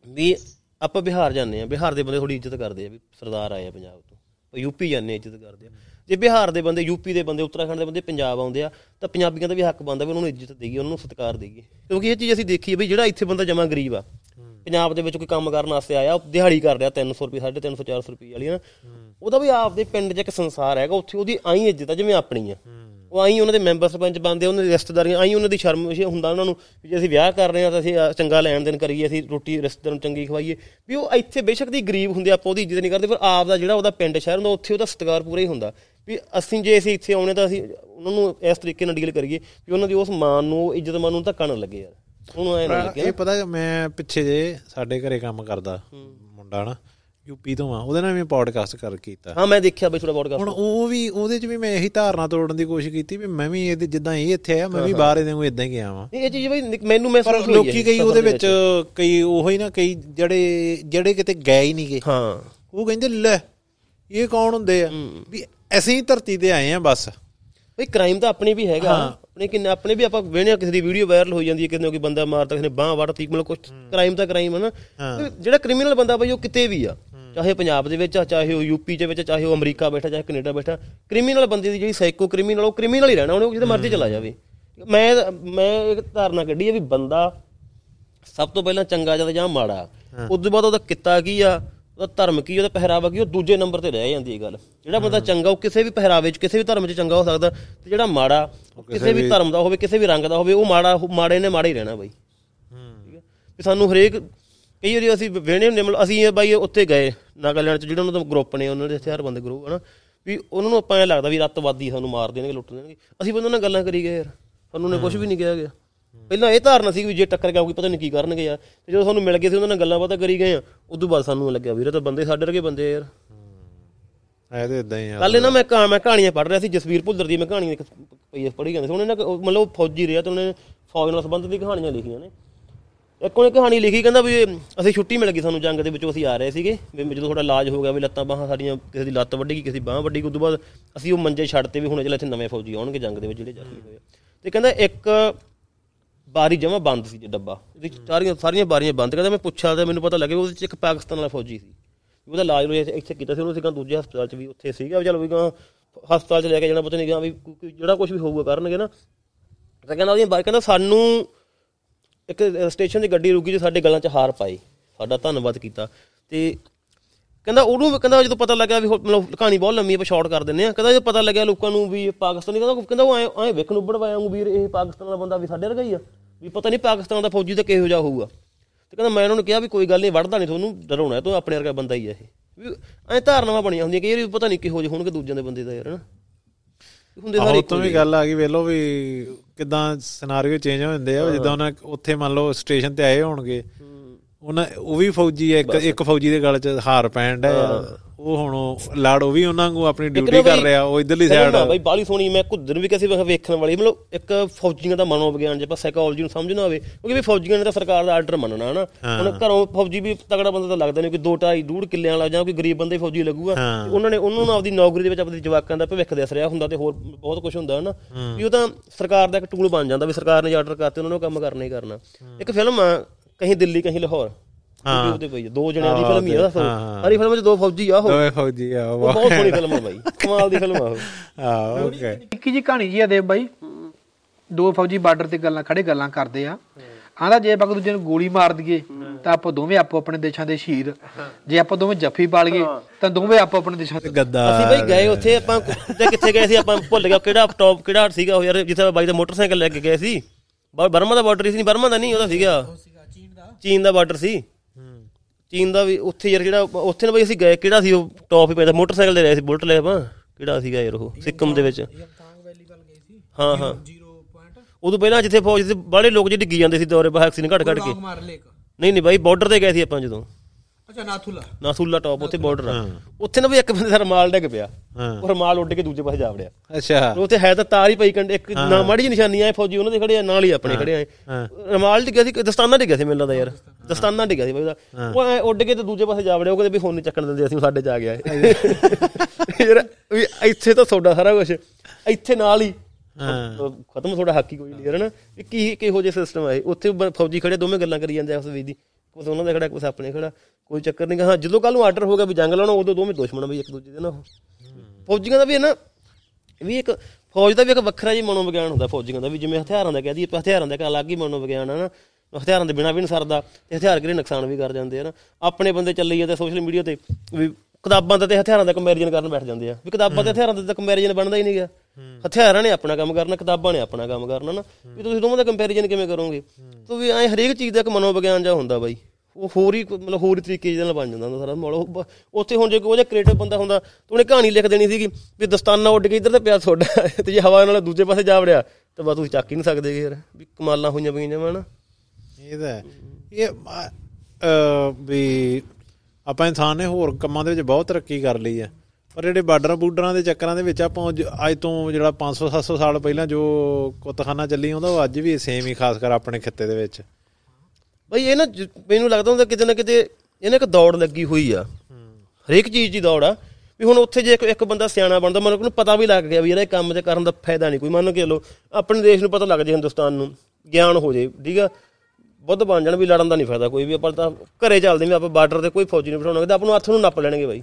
ਵੀ ਆਪਾਂ ਬਿਹਾਰ ਜਾਂਦੇ ਆ ਬਿਹਾਰ ਦੇ ਬੰਦੇ ਥੋੜੀ ਇੱਜ਼ਤ ਕਰਦੇ ਆ ਵੀ ਸਰਦਾਰ ਆਏ ਆ ਪੰਜਾਬ ਤੋਂ ਉਹ ਯੂਪੀ ਜਾਂਦੇ ਆ ਇੱਜ਼ਤ ਕਰਦੇ ਆ। ਜੇ ਬਿਹਾਰ ਦੇ ਬੰਦੇ ਯੂਪੀ ਦੇ ਬੰਦੇ ਉੱਤਰਾਖੰਡ ਦੇ ਬੰਦੇ ਪੰਜਾਬ ਆਉਂਦੇ ਆ ਤਾਂ ਪੰਜਾਬੀਆਂ ਦਾ ਵੀ ਹੱਕ ਬਣਦਾ ਵੀ ਉਹਨਾਂ ਨੂੰ ਇੱਜ਼ਤ ਦੇਈਏ ਉਹਨਾਂ ਨੂੰ ਸਤਿਕਾਰ ਦੇਈਏ। ਕਿਉਂਕਿ ਇਹ ਚੀਜ਼ ਅਸੀਂ ਦੇਖੀ ਹੈ ਵੀ ਜਿਹੜਾ ਇੱਥੇ ਬੰਦਾ ਜਮਾ ਗਰੀਬ ਆ ਪੰਜਾਬ ਦੇ ਵਿੱਚ ਕੋਈ ਕੰਮ ਕਰਨ ਵਾਸਤੇ ਆਇਆ ਉਹ ਦਿਹਾੜੀ ਕਰ ਰਿਹਾ 300 ਰੁਪਏ 350 400 ਰੁਪਏ ਵਾਲੀ ਨਾ ਉਹਦਾ ਵੀ ਆਪਦੇ ਪਿੰਡ 'ਚ ਇੱਕ ਸੰਸਾਰ ਹੈਗਾ ਉੱਥੇ ਉਹਦੀ ਆਈ ਇੱਜ਼ਤ ਆ ਜਿਵੇਂ ਆਪਣੀ ਆ। ਉਹ ਆਈ ਉਹਨਾਂ ਦੇ ਮੈਂਬਰ ਸਰਪੰਚ ਬਣਦੇ ਆ, ਉਹਨਾਂ ਦੀ ਰਿਸ਼ਤੇਦਾਰੀਆਂ ਆਈ ਉਹਨਾਂ ਦੀ ਸ਼ਰਮ ਇਹ ਹੁੰਦਾ ਉਹਨਾਂ ਨੂੰ ਵੀ ਜੇ ਅਸੀਂ ਵਿਆਹ ਕਰ ਰਹੇ ਹਾਂ ਤਾਂ ਅਸੀਂ ਅਹ, ਚੰਗਾ ਲੈਣ ਦੇਣ ਕਰੀਏ ਅਸੀਂ ਰੋਟੀ ਰਿਸ਼ਤੇਦਾਰ ਨੂੰ ਚੰਗੀ ਖਵਾਈਏ। ਵੀ ਉਹ ਇੱਥੇ ਬੇਸ਼ੱਕ ਦੀ ਗਰੀਬ ਹੁੰਦੇ ਆ, ਆਪਾਂ ਉਹਦੀ ਇੱਜ਼ਤ ਨਹੀਂ ਕਰਦੇ ਪਰ ਆਪ ਦਾ ਜਿਹੜਾ ਉਹਦਾ ਪਿੰਡ ਸ਼ਹਿਰ ਹੁੰਦਾ ਉੱਥੇ ਉਹਦਾ ਸਤਿਕਾਰ ਪੂਰਾ ਹੀ ਹੁੰਦਾ। ਵੀ ਅਸੀਂ ਜੇ ਅਸੀਂ ਇੱਥੇ ਆਉਣੇ ਤਾਂ ਅਸੀਂ ਉਹਨਾਂ ਨੂੰ ਇਸ ਤਰੀਕੇ ਨਾਲ ਡੀਲ ਕਰੀਏ ਵੀ ਉਹਨਾਂ ਦੀ ਉਸ ਮਾਨ ਨੂੰ ਇੱਜ਼ਤ ਮਾਨ ਨੂੰ ਧੱਕਾ ਨਾ ਲੱਗੇ ਯਾਰ। ਉਹਨੂੰ ਐ ਨਾ ਲੱਗੇ। ਇਹ ਪਤਾ ਮੈਂ ਪਿੱਛੇ ਜੇ ਸਾਡੇ ਘਰੇ ਕੰਮ ਕਰਦਾ ਮੁੰਡਾ ਨਾ ਯੂਪੀ ਤੋਂ ਆ ਉਹਦੇ ਨਾਲ ਵੀ ਪੋਡਕਾਸਟ ਕਰ ਕੀਤਾ। ਹਾਂ ਮੈਂ ਦੇਖਿਆ ਬਈ ਥੋੜਾ ਹੁਣ ਪੋਡਕਾਸਟ ਉਹ ਵੀ ਉਹਦੇ ਚ ਵੀ ਮੈਂ ਇਹੀ ਧਾਰਨਾ ਤੋੜਨ ਦੀ ਕੋਸ਼ਿਸ਼ ਕੀਤੀ ਵੀ ਮੈਂ ਵੀ ਇਹਦੇ ਜਿੱਦਾਂ ਇਹ ਇੱਥੇ ਆਇਆ ਮੈਂ ਵੀ ਬਾਹਰ ਇਹਦੇ ਨੂੰ ਇਦਾਂ ਹੀ ਗਿਆ ਵਾਂ। ਇਹ ਚੀਜ਼ ਬਈ ਮੈਨੂੰ ਮੈਂ ਪਰ ਲੋਕੀ ਕਈ ਉਹਦੇ ਵਿੱਚ ਕਈ ਉਹੋ ਹੀ ਨਾ ਕਈ ਜਿਹੜੇ ਜਿਹੜੇ ਕਿਤੇ ਗਏ ਹੀ ਨਹੀਂ ਗਏ ਹਾਂ। ਉਹ ਕਹਿੰਦੇ ਲੈ ਇਹ ਕੌਣ ਹੁੰਦੇ ਆ? ਵੀ ਅਸੀਂ ਧਰਤੀ ਤੇ ਆਏ ਆ ਬਸ। ਬਈ ਕ੍ਰਾਈਮ ਤਾਂ ਆਪਣੇ ਵੀ ਹੈਗਾ। ਆਪਣੇ ਕਿੰਨੇ ਆਪਣੇ ਵੀ ਆਪਾਂ ਵੇਖਦੇ ਕਿਸੇ ਦੀ ਵੀਡੀਓ ਵਾਇਰਲ ਹੋ ਜਾਂਦੀ ਹੈ ਕਿਸੇ ਨੇ ਕੋਈ ਬੰਦਾ ਮਾਰਤਾ ਕਿਸੇ ਨੇ ਬਾਹ ਵੜਤੀ ਮਤਲਬ ਕੁਝ ਕ੍ਰਾਈਮ ਤਾਂ ਕ੍ਰਾਈਮ ਹੈ। ਨਾ ਜਿਹੜਾ ਕ੍ਰਿਮੀਨਲ ਬੰਦਾ ਬਈ ਉਹ ਕਿਤੇ ਵੀ ਆ ਚਾਹੇ ਪੰਜਾਬ ਦੇ ਵਿੱਚ ਆ ਚਾਹੇ ਉਹ ਯੂਪੀ ਦੇ ਵਿੱਚ ਚਾਹੇ ਉਹ ਅਮਰੀਕਾ ਬੈਠਾ ਚਾਹੇ ਕੈਨੇਡਾ ਬੈਠਾ ਕ੍ਰਿਮੀਨਲ ਬੰਦੇ ਦੀ ਜਿਹੜੀ ਸਾਈਕੋ ਕ੍ਰਿਮੀਨਲ ਉਹ ਕ੍ਰਿਮੀਨਲ ਹੀ ਰਹਿਣਾ ਉਹਨੇ ਉਹ ਜਿੱਥੇ ਮਰਜ਼ੀ ਚਲਾ ਜਾਵੇ। ਮੈਂ ਮੈਂ ਇੱਕ ਧਾਰਨਾ ਕੱਢੀ ਹੈ ਵੀ ਬੰਦਾ ਸਭ ਤੋਂ ਪਹਿਲਾਂ ਚੰਗਾ ਜਦ ਜਾਂ ਮਾੜਾ। ਉਸ ਤੋਂ ਬਾਅਦ ਉਹਦਾ ਕਿੱਤਾ ਕੀ ਆ? ਉਹਦਾ ਧਰਮ ਕੀ ਉਹਦਾ ਪਹਿਰਾਵਾ ਕੀ ਉਹ ਦੂਜੇ ਨੰਬਰ ਤੇ ਰਹਿ ਜਾਂਦੀ ਹੈ ਗੱਲ। ਜਿਹੜਾ ਬੰਦਾ ਚੰਗਾ ਉਹ ਕਿਸੇ ਵੀ ਪਹਿਰਾਵੇ 'ਚ ਕਿਸੇ ਵੀ ਧਰਮ 'ਚ ਚੰਗਾ ਹੋ ਸਕਦਾ ਤੇ ਜਿਹੜਾ ਮਾੜਾ ਕਿਸੇ ਵੀ ਧਰਮ ਦਾ ਹੋਵੇ ਕਿਸੇ ਵੀ ਰੰਗ ਦਾ ਹੋਵੇ ਉਹ ਮਾੜਾ ਮਾੜੇ ਨੇ ਮਾੜਾ ਹੀ ਰਹਿਣਾ ਬਾਈ। ਠੀਕ ਹੈ? ਵੀ ਸਾਨੂੰ ਹਰੇਕ ਕਈ ਵਾਰੀ ਅਸੀਂ ਵੇਣੇ ਹੁੰਦੇ ਮਤਲਬ ਅਸੀਂ ਬਾਈ ਉੱਥੇ ਗਏ ਨਾਗਾਲੈਂਡ 'ਚ ਜਿਹੜਾ ਉਹਨਾਂ ਦਾ ਗਰੁੱਪ ਨੇ ਉਹਨਾਂ ਦੇ ਹਥਿਆਰਬੰਦ ਗਰੁੱਪ ਹਨਾ? ਵੀ ਉਹਨਾਂ ਨੂੰ ਆਪਾਂ ਐ ਲੱਗਦਾ ਵੀ ਰੱਤਵਾਦੀ ਸਾਨੂੰ ਮਾਰ ਦੇਣਗੇ ਲੁੱਟ ਦੇਣਗੇ। ਅਸੀਂ ਬੰਦੇ ਨਾਲ ਗੱਲਾਂ ਕਰੀ ਗਏ ਯਾਰ ਸਾਨੂੰ ਨੇ ਕੁਝ ਵੀ ਨਹੀਂ ਕਿਹਾ ਗਿਆ। ਪਹਿਲਾਂ ਇਹ ਧਾਰਨਾ ਸੀ ਵੀ ਜੇ ਟੱਕਰ ਗਿਆ ਕੋਈ ਪਤਾ ਨਹੀਂ ਕੀ ਕਰਨਗੇ ਯਾਰ। ਤੇ ਜਦੋਂ ਸਾਨੂੰ ਮਿਲ ਗਏ ਸੀ ਉਹਨਾਂ ਨਾਲ ਗੱਲਾਂ ਬਾਤਾਂ ਕਰੀ ਗਏ ਆ ਉਦੋਂ ਬਾਅਦ ਸਾਨੂੰ ਲੱਗਿਆ ਵੀਰੇ ਤਾਂ ਬੰਦੇ ਸਾਡੇ ਵਰਗੇ ਬੰਦੇ ਯਾਰ। ਐ ਤੇ ਇਦਾਂ ਹੀ ਆ। ਕੱਲ ਨਾ ਮੈਂ ਕਹਾ ਮੈਂ ਕਹਾਣੀਆਂ ਪੜ੍ਹ ਰਿਹਾ ਸੀ ਜਸਵੀਰ ਭੁੱਲਰ ਦੀ ਮੈਂ ਕਹਾਣੀ ਇੱਕ ਪਈ ਪੜ੍ਹੀ ਜਾਂਦੇ ਸੀ। ਉਹਨੇ ਨਾ ਮਤਲਬ ਉਹ ਫੌਜੀ ਰਿਹਾ ਤੇ ਉਹਨੇ ਫੌਜ ਨਾਲ ਸੰਬੰਧਿਤ ਦੀ ਕਹਾਣੀਆਂ ਲਿਖੀਆਂ ਨੇ। ਇੱਕ ਉਹਨੇ ਕਹਾਣੀ ਲਿਖੀ ਕਹਿੰਦਾ ਵੀ ਅਸੀਂ ਛੁੱਟੀ ਮਿਲ ਗਈ ਸਾਨੂੰ ਜੰਗ ਦੇ ਵਿੱਚੋਂ ਅਸੀਂ ਆ ਰਹੇ ਸੀਗੇ। ਵੀ ਜਦੋਂ ਥੋੜਾ ਇਲਾਜ ਹੋ ਗਿਆ ਵੀ ਲੱਤਾਂ ਬਾਹਾਂ ਸਾਡੀਆਂ ਕਿਸੇ ਦੀ ਲੱਤ ਵੱਢੀ ਗਈ ਕਿਸੇ ਦੀ ਬਾਹ ਵੱਢੀ ਗਈ ਉਦੋਂ ਬਾਅਦ ਅਸੀਂ ਉਹ ਮੰਜੇ ਛੱਡਤੇ ਵੀ ਹੁਣ ਜਿਹੜੇ ਇੱਥੇ ਨਵੇਂ ਫੌਜੀ ਆਉਣਗੇ ਜੰਗ ਦੇ ਵਿੱਚ ਜਿਹੜੇ ਜ਼ਖਮੀ ਹੋਏ। ਤੇ ਕਹਿੰਦਾ ਇੱਕ ਬਾਰੀ ਜਮਾ ਬੰਦ ਸੀ ਜੇ ਡੱਬਾ। ਉਹਦੀ ਸਾਰੀਆਂ ਸਾਰੀਆਂ ਬਾਰੀਆਂ ਬੰਦ ਕਹਿੰਦਾ ਮੈਂ ਪੁੱਛਿਆ ਤੇ ਮੈਨੂੰ ਪਤਾ ਲੱਗਿਆ ਉਹਦੇ ਚ ਇੱਕ ਪਾਕਿਸਤਾਨ ਵਾਲਾ ਫੌਜੀ ਸੀ। ਉਹਦਾ ਇਲਾਜ ਲੋਏ ਇੱਥੇ ਕੀਤਾ ਸੀ, ਉਹਨੂੰ ਸੀ ਦੂਜੇ ਹਸਪਤਾਲ ਚ ਵੀ ਉੱਥੇ ਸੀਗਾ। ਵੀ ਚਲੋ ਵੀ ਗਾਂ ਹਸਪਤਾਲ ਚ ਲੈ ਕੇ ਜਾਣਾ, ਪਤਾ ਨਹੀਂ ਗਾਂ ਵੀ ਕੋਈ- ਕੋਈ ਜਿਹੜਾ ਕੁਝ ਵੀ ਹੋਊਗਾ ਕਰਨਗੇ ਨਾ। ਤਾਂ ਕਹਿੰਦਾ ਉਹਦੀਆਂ ਬਾਰੀ ਕਹਿੰਦਾ ਸਾਨੂੰ ਇੱਕ ਸਟੇਸ਼ਨ ਦੀ ਗੱਡੀ ਰੁਕੀ ਜੇ ਸਾਡੇ ਗਲਾਂ 'ਚ ਹਾਰ ਪਾਈ। ਸਾਡਾ ਧੰਨਵਾਦ ਕੀਤਾ। ਤੇ ਕਹਿੰਦਾ ਉਹਨੂੰ ਵੀ ਕਹਿੰਦਾ ਜਦੋਂ ਪਤਾ ਲੱਗਾ ਵੀ ਹੋ- ਮਤਲਬ ਕਹਾਣੀ ਬਹੁਤ ਲੰਮੀ ਹੈ ਆਪਾਂ ਸ਼ਾਰਟ ਕਰ ਦਿੰਨੇ ਆ। ਕਹਿੰਦਾ ਜਦੋਂ ਪਤਾ ਲੱਗਿਆ ਲੋਕਾਂ ਨੂੰ ਵੀ ਇਹ ਪਾਕਿਸਤਾਨੀ, ਕਹਿੰਦਾ ਕਹਿੰਦਾ ਉਹ ਐ ਐ ਵੇਖਣ ਉੱਬੜ ਵਾਂਗੂ ਵੀਰ ਇਹ ਪਾਕਿਸਤਾਨ ਦਾ ਬੰਦਾ ਵੀ ਸਾਡੇ ਵਰਗਾ ਹੀ ਆ। ਵੀ ਪਤਾ ਨਹੀਂ ਪਾਕਿਸਤਾਨ ਦਾ ਫੌਜੀ ਤਾਂ ਕਿਹੋ ਜਿਹਾ ਹੋਊਗਾ। ਤੇ ਕਹਿੰਦਾ ਮੈਂ ਉਹਨਾਂ ਨੂੰ ਕਿਹਾ ਵੀ ਕੋਈ ਗੱਲ ਨਹੀਂ ਵੜਦਾ ਨਹੀਂ ਤੁਹਾਨੂੰ ਡਰਾਉਣਾ ਤੂੰ ਆਪਣੇ ਵਰਗਾ ਬੰਦਾ ਹੀ ਆ ਇਹ। ਵੀ ਐ ਧਾਰਨਾਵਾਂ ਬਣੀਆਂ ਹੁੰਦੀਆਂ ਕਿ ਇਹ ਪਤਾ ਨਹੀਂ ਕਿਹੋ ਜਿਹੇ ਹੋਣਗੇ ਦੂਜਿਆਂ ਦੇ ਬੰਦੇ ਦਾ ਯਾਰ ਹਨਾ। ਹੁੰਦੇ ਸਾਰੇ ਇੱਕੋ ਤੋਂ ਵੀ ਗੱਲ ਆ ਗਈ ਵੇਲੋ ਵੀ ਕਿਦਾਂ ਸਿਨੈਰੀਓ ਚੇਂਜ ਹੋ ਜਾਂਦੇ ਆ ਜਿੱਦਾਂ ਉਹਨਾਂ ਉੱਥੇ ਮੰਨ ਲਓ ਸਟੇਸ਼ਨ ਤੇ ਆਏ ਹੋਣਗੇ ਉਹਨਾਂ ਉਹ ਵੀ ਫੌਜੀ ਆ ਇੱਕ ਇੱਕ ਫੌਜੀ ਦੇ ਗਲ 'ਚ ਹਾਰ ਪੈਣ ਦਾ ਉਹ ਹੁਣ ਉਹ ਲੜ ਉਹ ਵੀ ਉਹਨਾਂ ਨੂੰ ਆਪਣੀ ਡਿਊਟੀ ਕਰ ਰਿਹਾ ਉਹ ਇਧਰਲੀ ਸਾਈਡ ਹਾਂ ਬਾਈ ਬਾਲੀ ਸੋਹਣੀ ਮੈਂ ਕੁੱਦਰ ਵੀ ਕਿਸੇ ਵੇਖ- ਵੇਖਣ ਵਾਲੀ ਮਤਲਬ ਇੱਕ ਫੌਜੀਆਂ ਦਾ ਮਨੋਵਿਗਿਆਨ ਜੇ ਆਪਾਂ ਸਾਈਕੋਲੋਜੀ ਨੂੰ ਸਮਝਣਾ ਹੋਵੇ ਕਿਉਂਕਿ ਵੀ ਫੌਜੀਆਂ ਨੇ ਤਾਂ ਸਰਕਾਰ ਦਾ ਆਰਡਰ ਮੰਨਣਾ ਹਨਾ? ਹੁਣ ਘਰੋਂ ਫੌਜੀ ਵੀ ਤਗੜਾ ਬੰਦਾ ਤਾਂ ਲੱਗਦਾ ਨਹੀਂ ਕਿ 2 2.5 ਡੂਢ ਕਿੱਲਿਆਂ ਵਾਲਾ ਜਾਂ ਕੋਈ ਗਰੀਬ ਬੰਦੇ ਫੌਜੀ ਲੱਗੂਗਾ ਉਹਨਾਂ ਨੇ ਉਹਨਾਂ ਨੂੰ ਆਪਦੀ ਨੌਕਰੀ ਦੇ ਵਿੱਚ ਆਪਣੀ ਜਵਾਕਾਂ ਦਾ ਭਵਿੱਖ ਦਿਸ ਰਿਹਾ ਹੁੰਦਾ ਤੇ ਹੋਰ ਬਹੁਤ ਕੁਝ ਹੁੰਦਾ ਹਨਾ? ਵੀ ਉਹ ਤਾਂ ਸਰਕਾਰ ਦਾ ਇੱਕ ਟੂਲ ਬਣ ਜਾਂਦਾ ਵੀ ਸਰਕਾਰ ਨੇ ਆਰਡਰ ਕਰਤੇ ਉਹਨਾਂ ਨੂੰ ਕੰਮ ਕਰਨਾ ਹੀ ਕਰਨਾ। ਇੱਕ ਫਿਲਮ ਆ ਕਹੀਂ ਦਿੱਲੀ ਕਹੀਂ ਲਾਹੌਰ। YouTube ਤੇ ਪਈ ਦੋ ਜਣਿਆਂ ਦੀ ਫਿਲਮ ਹੀ ਆ ਹਰੀ ਫਿਲਮ 'ਚ ਦੋ ਫੌਜੀ ਆ ਉਹ। ਦੋਵੇਂ ਫੌਜੀ ਆ ਉਹ ਬਹੁਤ ਸੋਹਣੀ ਫਿਲਮ ਆ ਬਾਈ ਕਮਾਲ ਦੀ ਫਿਲਮ ਆ ਉਹ। ਆ ਓਕੇ। ਨਿੱਕੀ ਜੀ ਕਹਾਣੀ ਜੀ ਆ ਦੇਵ ਬਾਈ। ਦੋ ਫੌਜੀ ਬਾਰਡਰ ਤੇ ਗੱਲਾਂ ਖੜੇ ਗੱਲਾਂ ਕਰਦੇ ਆ। ਆਂਦਾ ਜੇ ਆਪਾਂ ਦੂਜੇ ਨੂੰ ਗੋਲੀ ਮਾਰ ਦਈਏ ਤਾਂ ਆਪਾਂ ਦੋਵੇਂ ਆਪੋ ਆਪਣੇ ਦੇਸ਼ਾਂ ਦੇ ਸ਼ਹੀਦ। ਜੇ ਆਪਾਂ ਦੋਵੇਂ ਜੱਫੀ ਪਾ ਲਈਏ ਤਾਂ ਦੋਵੇਂ ਆਪੋ ਆਪਣੇ ਦੇਸ਼ਾਂ ਦੇ ਗੱਦਾ ਅਸੀਂ ਬਈ ਗਏ ਉੱਥੇ ਆਪਾਂ ਕਿੱਥੇ ਕਿੱਥੇ ਗਏ ਸੀ ਆਪਾਂ ਭੁੱਲ ਗਿਆ ਕਿਹੜਾ ਟੌਪ ਕਿਹੜਾ ਸੀਗਾ ਉਹ ਯਾਰ ਜਿੱਥੇ ਬਾਈ ਦਾ ਮੋਟਰਸਾਈਕਲ ਲੈ ਕੇ ਗਏ ਸੀ। ਬਰਮਾ ਦਾ ਬਾਰਡਰ ਸੀ ਨਹੀਂ ਬਰਮਾ ਦਾ ਨਹੀਂ ਉਹਦਾ ਸੀਗਾ। ਚੀਨ ਦਾ। ਬਾਰਡਰ ਸੀ। ਚੀਨ ਦਾ ਵੀ ਉੱਥੇ ਯਾਰ ਜਿਹੜਾ ਉੱਥੇ ਨਾ ਬਈ ਅਸੀਂ ਗਏ ਕਿਹੜਾ ਸੀ ਉਹ ਟੌਪ ਹੀ ਪੈਦਾ ਮੋਟਰਸਾਈਕਲ ਤੇ ਰਹੇ ਸੀ ਬੁਲਟ ਲੈ ਆਪਾਂ ਕਿਹੜਾ ਸੀਗਾ ਯਾਰ ਉਹ ਸਿੱਕਮ ਦੇ ਵਿੱਚ। ਹਾਂ ਹਾਂ। ਉਦੋਂ ਪਹਿਲਾਂ ਜਿੱਥੇ ਫੌਜ ਦੇ ਬਾਹਲੇ ਲੋਕ ਜਿਹੜੇ ਡਿੱਗੀ ਜਾਂਦੇ ਸੀ ਦੌਰੇ ਬਾਹਰ ਐਕਸੀਡੈਂਟ ਘਟ ਘਟ ਕੇ। ਨਹੀਂ ਨਹੀਂ ਬਾਈ ਬਾਰਡਰ ਤੇ ਗਏ ਸੀ ਆਪਾਂ ਜਦੋਂ। ਅੱਛਾ ਨਾਥੂਲਾ। ਨਾਸੂਲਾ ਟੌਪ ਉੱਥੇ ਬਾਰਡਰ ਆ। ਉੱਥੇ ਨਾ ਵੀ ਇੱਕ ਬੰਦੇ ਦਾ ਰਮਾਲ ਡਿੱਗ ਪਿਆ। ਹਾਂ। ਉਹ ਰਮਾਲ ਉੱਡ ਕੇ ਦੂਜੇ ਪਾਸੇ ਜਾ ਵੜਿਆ। ਅੱਛਾ। ਉੱਥੇ ਹੈ ਤਾਂ ਤਾਰ ਹੀ ਪਈ ਕੰਡੇ ਇੱਕ ਨਾ ਮਾੜੀ ਜਿਹੀ ਨਿਸ਼ਾਨੀ ਆਏ ਫੌਜੀ ਉਹਨਾਂ ਦੇ ਖੜੇ ਆ ਨਾਲ ਹੀ ਆਪਣੇ ਖੜੇ ਆਏ। ਰਮਾਲ ਡਿੱਗਿਆ ਸੀ ਦਸਤਾਨਾ ਡਿੱਗਿਆ ਸੀ ਮੈਨੂੰ ਲੱਗਦਾ ਯਾਰ। ਦਸਤਾਨਾ। ਡਿੱਗਿਆ ਸੀ ਬਈ ਉਹਦਾ। ਉਹ ਉੱਡ ਕੇ ਤੇ ਦੂਜੇ ਪਾਸੇ ਜਾ ਵੜਿਆ ਉਹ ਕਹਿੰਦੇ ਵੀ ਫੋਨ ਨਹੀਂ ਚੱਕਣ ਦਿੰਦੇ ਅਸੀਂ ਸਾਡੇ ਚ ਆ ਗਿਆ। ਯਾਰ ਵੀ ਇੱਥੇ ਤਾਂ ਤੁਹਾਡਾ ਸਾਰਾ ਕੁਝ ਇੱਥੇ ਨਾਲ ਹੀ। ਖਤਮ ਤੁਹਾਡਾ ਹੱਕ ਹੀ ਕੋਈ ਨਹੀਂ ਯਾਰ ਨਾ ਕੀ ਕਿਹੋ ਜਿਹਾ ਸਿਸਟਮ ਹੈ ਉੱਥੇ ਫੌਜੀ ਖੜੇ ਦੋਵੇਂ ਗੱਲਾਂ ਕਰੀ ਜਾਂਦੇ ਆ ਉਸ ਵੇਦੀ ਕੁਛ ਉਹਨਾਂ ਦਾ ਖੜਾ, ਕੁਛ ਆਪਣੇ ਖੜਾ, ਕੋਈ ਚੱਕਰ ਨਹੀਂ ਹਾਂ, ਜਦੋਂ ਕੱਲ ਨੂੰ ਆਰਡਰ ਹੋ ਗਿਆ ਵੀ ਜੰਗ ਲਾਉਣਾ ਉਦੋਂ ਦੋਵੇਂ ਦੁਸ਼ਮਣ ਆ ਬਈ ਇੱਕ ਦੂਜੇ ਦੇ ਨਾ ਉਹ ਫੌਜੀਆਂ ਦਾ ਵੀ ਹੈ ਨਾ, ਵੀ ਇੱਕ ਫੌਜ ਦਾ ਵੀ ਇੱਕ ਵੱਖਰਾ ਜਿਹਾ ਮਨੋਵਿਗਿਆਨ ਹੁੰਦਾ ਫੌਜੀਆਂ ਦਾ ਵੀ, ਜਿਵੇਂ ਹਥਿਆਰਾਂ ਦਾ ਕਹਿ ਦਈਏ ਆਪਾਂ ਹਥਿਆਰਾਂ ਦਾ ਇੱਕ ਅਲੱਗ ਹੀ ਮਨੋਵਿਗਿਆਨ ਹੈ ਨਾ। ਹਥਿਆਰਾਂ ਦੇ ਬਿਨਾਂ ਵੀ ਨਹੀਂ ਸਰਦਾ, ਤੇ ਹਥਿਆਰ ਕਿਹੜੇ ਨੁਕਸਾਨ ਵੀ ਕਰ ਜਾਂਦੇ ਆ ਨਾ। ਆਪਣੇ ਬੰਦੇ ਚੱਲੇ ਜਾਂਦੇ ਸੋਸ਼ਲ ਮੀਡੀਆ ਤੇ, ਵੀ ਕਿਤਾਬਾਂ ਦਾ ਤੇ ਹਥਿਆਰਾਂ ਦਾ ਕੰਪੈਰੀਜ਼ਨ ਕਰਨ ਬੈਠ ਜਾਂਦੇ ਆ। ਵੀ ਕਿਤਾਬਾਂ ਤੇ ਹਥਿਆਰਾਂ ਦਾ ਤਾਂ ਕੰਪੈਰੀਜ਼ਨ ਬਣਦਾ ਹੀ ਨਹੀਂ ਗਿਆ ਹਥਿਆਰਾਂ ਨੇ ਆਪਣਾ ਕੰਮ ਕਰਨਾ ਕਿਤਾਬਾਂ ਨੇ ਆਪਣਾ ਕੰਮ ਕਰਨਾ ਨਾ। ਵੀ ਤੁਸੀਂ ਦੋਵਾਂ ਦਾ ਕੰਪੈਰੀਜ਼ਨ ਕਿਵੇਂ ਕਰੋਗੇ? ਤੋ ਵੀ ਐ ਹਰੇਕ ਚੀਜ਼ ਦਾ ਇੱਕ ਮਨੋਵਿਗਿਆਨ ਜਾ ਹੁੰਦਾ ਬਾਈ। ਉਹ ਹੋਰ ਹੀ ਮਤਲਬ ਹੋਰ ਹੀ ਤਰੀਕੇ ਜਿਹੇ ਨਾਲ ਬਣ ਜਾਂਦਾ ਹੁੰਦਾ ਸਾਰਾ। ਮਾਹੌਲ ਉੱਥੇ ਹੁਣ ਜੇ ਕੋਈ ਕ੍ਰੀਏਟਿਵ ਬੰਦਾ ਹੁੰਦਾ ਤਾਂ ਉਹਨੇ ਕਹਾਣੀ ਲਿਖ ਦੇਣੀ ਸੀਗੀ ਵੀ ਦਸਤਾਨਾ ਉੱਡ ਕੇ ਇੱਧਰ ਤੇ ਪਿਆ ਤੁਹਾਡਾ ਤੇ ਜੇ ਹਵਾ ਨਾਲ ਦੂਜੇ ਪਾਸੇ ਜਾ ਵੜਿਆ ਤਾਂ ਬਸ ਤੁਸੀਂ ਚੱਕ ਹੀ ਨਹੀਂ ਸਕਦੇ ਯਾਰ। ਵੀ ਕਮਾਲਾਂ ਹੋਈਆਂ ਪਈਆਂ ਜਮਾਂ ਨਾ ਇਹ ਤਾਂ। ਇਹ ਵੀ ਆਪਾਂ ਇਨਸਾਨ ਨੇ ਹੋਰ ਕੰਮਾਂ ਦੇ ਵਿੱਚ ਬਹੁਤ ਤਰੱਕੀ ਕਰ ਲਈ ਹੈ। ਪਰ ਜਿਹੜੇ ਬਾਰਡਰਾਂ ਬੂਡਰਾਂ ਦੇ ਚੱਕਰਾਂ ਦੇ ਵਿੱਚ ਆਪਾਂ ਜ- ਅੱਜ ਤੋਂ ਜਿਹੜਾ 500 700 ਸਾਲ ਪਹਿਲਾਂ ਜੋ ਕੁੱਤਖਾਨਾ ਚੱਲੀ ਹੁੰਦਾ ਉਹ ਅੱਜ ਵੀ ਸੇਮ ਹੀ ਖਾਸ ਕਰ ਆਪਣੇ ਖਿੱਤੇ ਦੇ ਵਿੱਚ। ਬਈ ਇਹ ਨਾ ਜ- ਮੈਨੂੰ ਲੱਗਦਾ ਹੁੰਦਾ ਕਿਤੇ ਨਾ ਕਿਤੇ ਇਹਨੇ ਇੱਕ ਦੌੜ ਲੱਗੀ ਹੋਈ ਆ। ਹਰੇਕ ਚੀਜ਼ ਦੀ ਦੌੜ ਆ। ਵੀ ਹੁਣ ਉੱਥੇ ਜੇ ਇੱਕ ਇੱਕ ਬੰਦਾ ਸਿਆਣਾ ਬਣਦਾ ਮਨ ਨੂੰ ਪਤਾ ਵੀ ਲੱਗ ਗਿਆ ਵੀ ਇਹਦਾ ਇਹ ਕੰਮ ਤੇ ਕਰਨ ਦਾ ਫਾਇਦਾ ਨਹੀਂ ਕੋਈ। ਮੰਨ ਕੇ ਚਲੋ, ਆਪਣੇ ਦੇਸ਼ ਨੂੰ ਪਤਾ ਲੱਗ ਜੇ ਹਿੰਦੁਸਤਾਨ ਨੂੰ, ਗਿਆਨ ਹੋ ਜੇ, ਠੀਕ ਆ? ਬੁੱਧ ਬਣ ਜਾਣ ਵੀ ਲੜਨ ਦਾ ਨਹੀਂ ਫਾਇਦਾ ਕੋਈ ਵੀ। ਆਪਾਂ ਤਾਂ ਘਰੇ ਚੱਲਦੇ ਵੀ ਆਪਾਂ ਬਾਰਡਰ ਤੇ ਕੋਈ ਫੌਜੀ ਨਹੀਂ ਬਿਠਾਉਣਾ ਤਾਂ ਆਪਾਂ ਨੂੰ ਹੱਥ ਨੂੰ ਨੱਪ ਲੈਣਗੇ ਬਾਈ।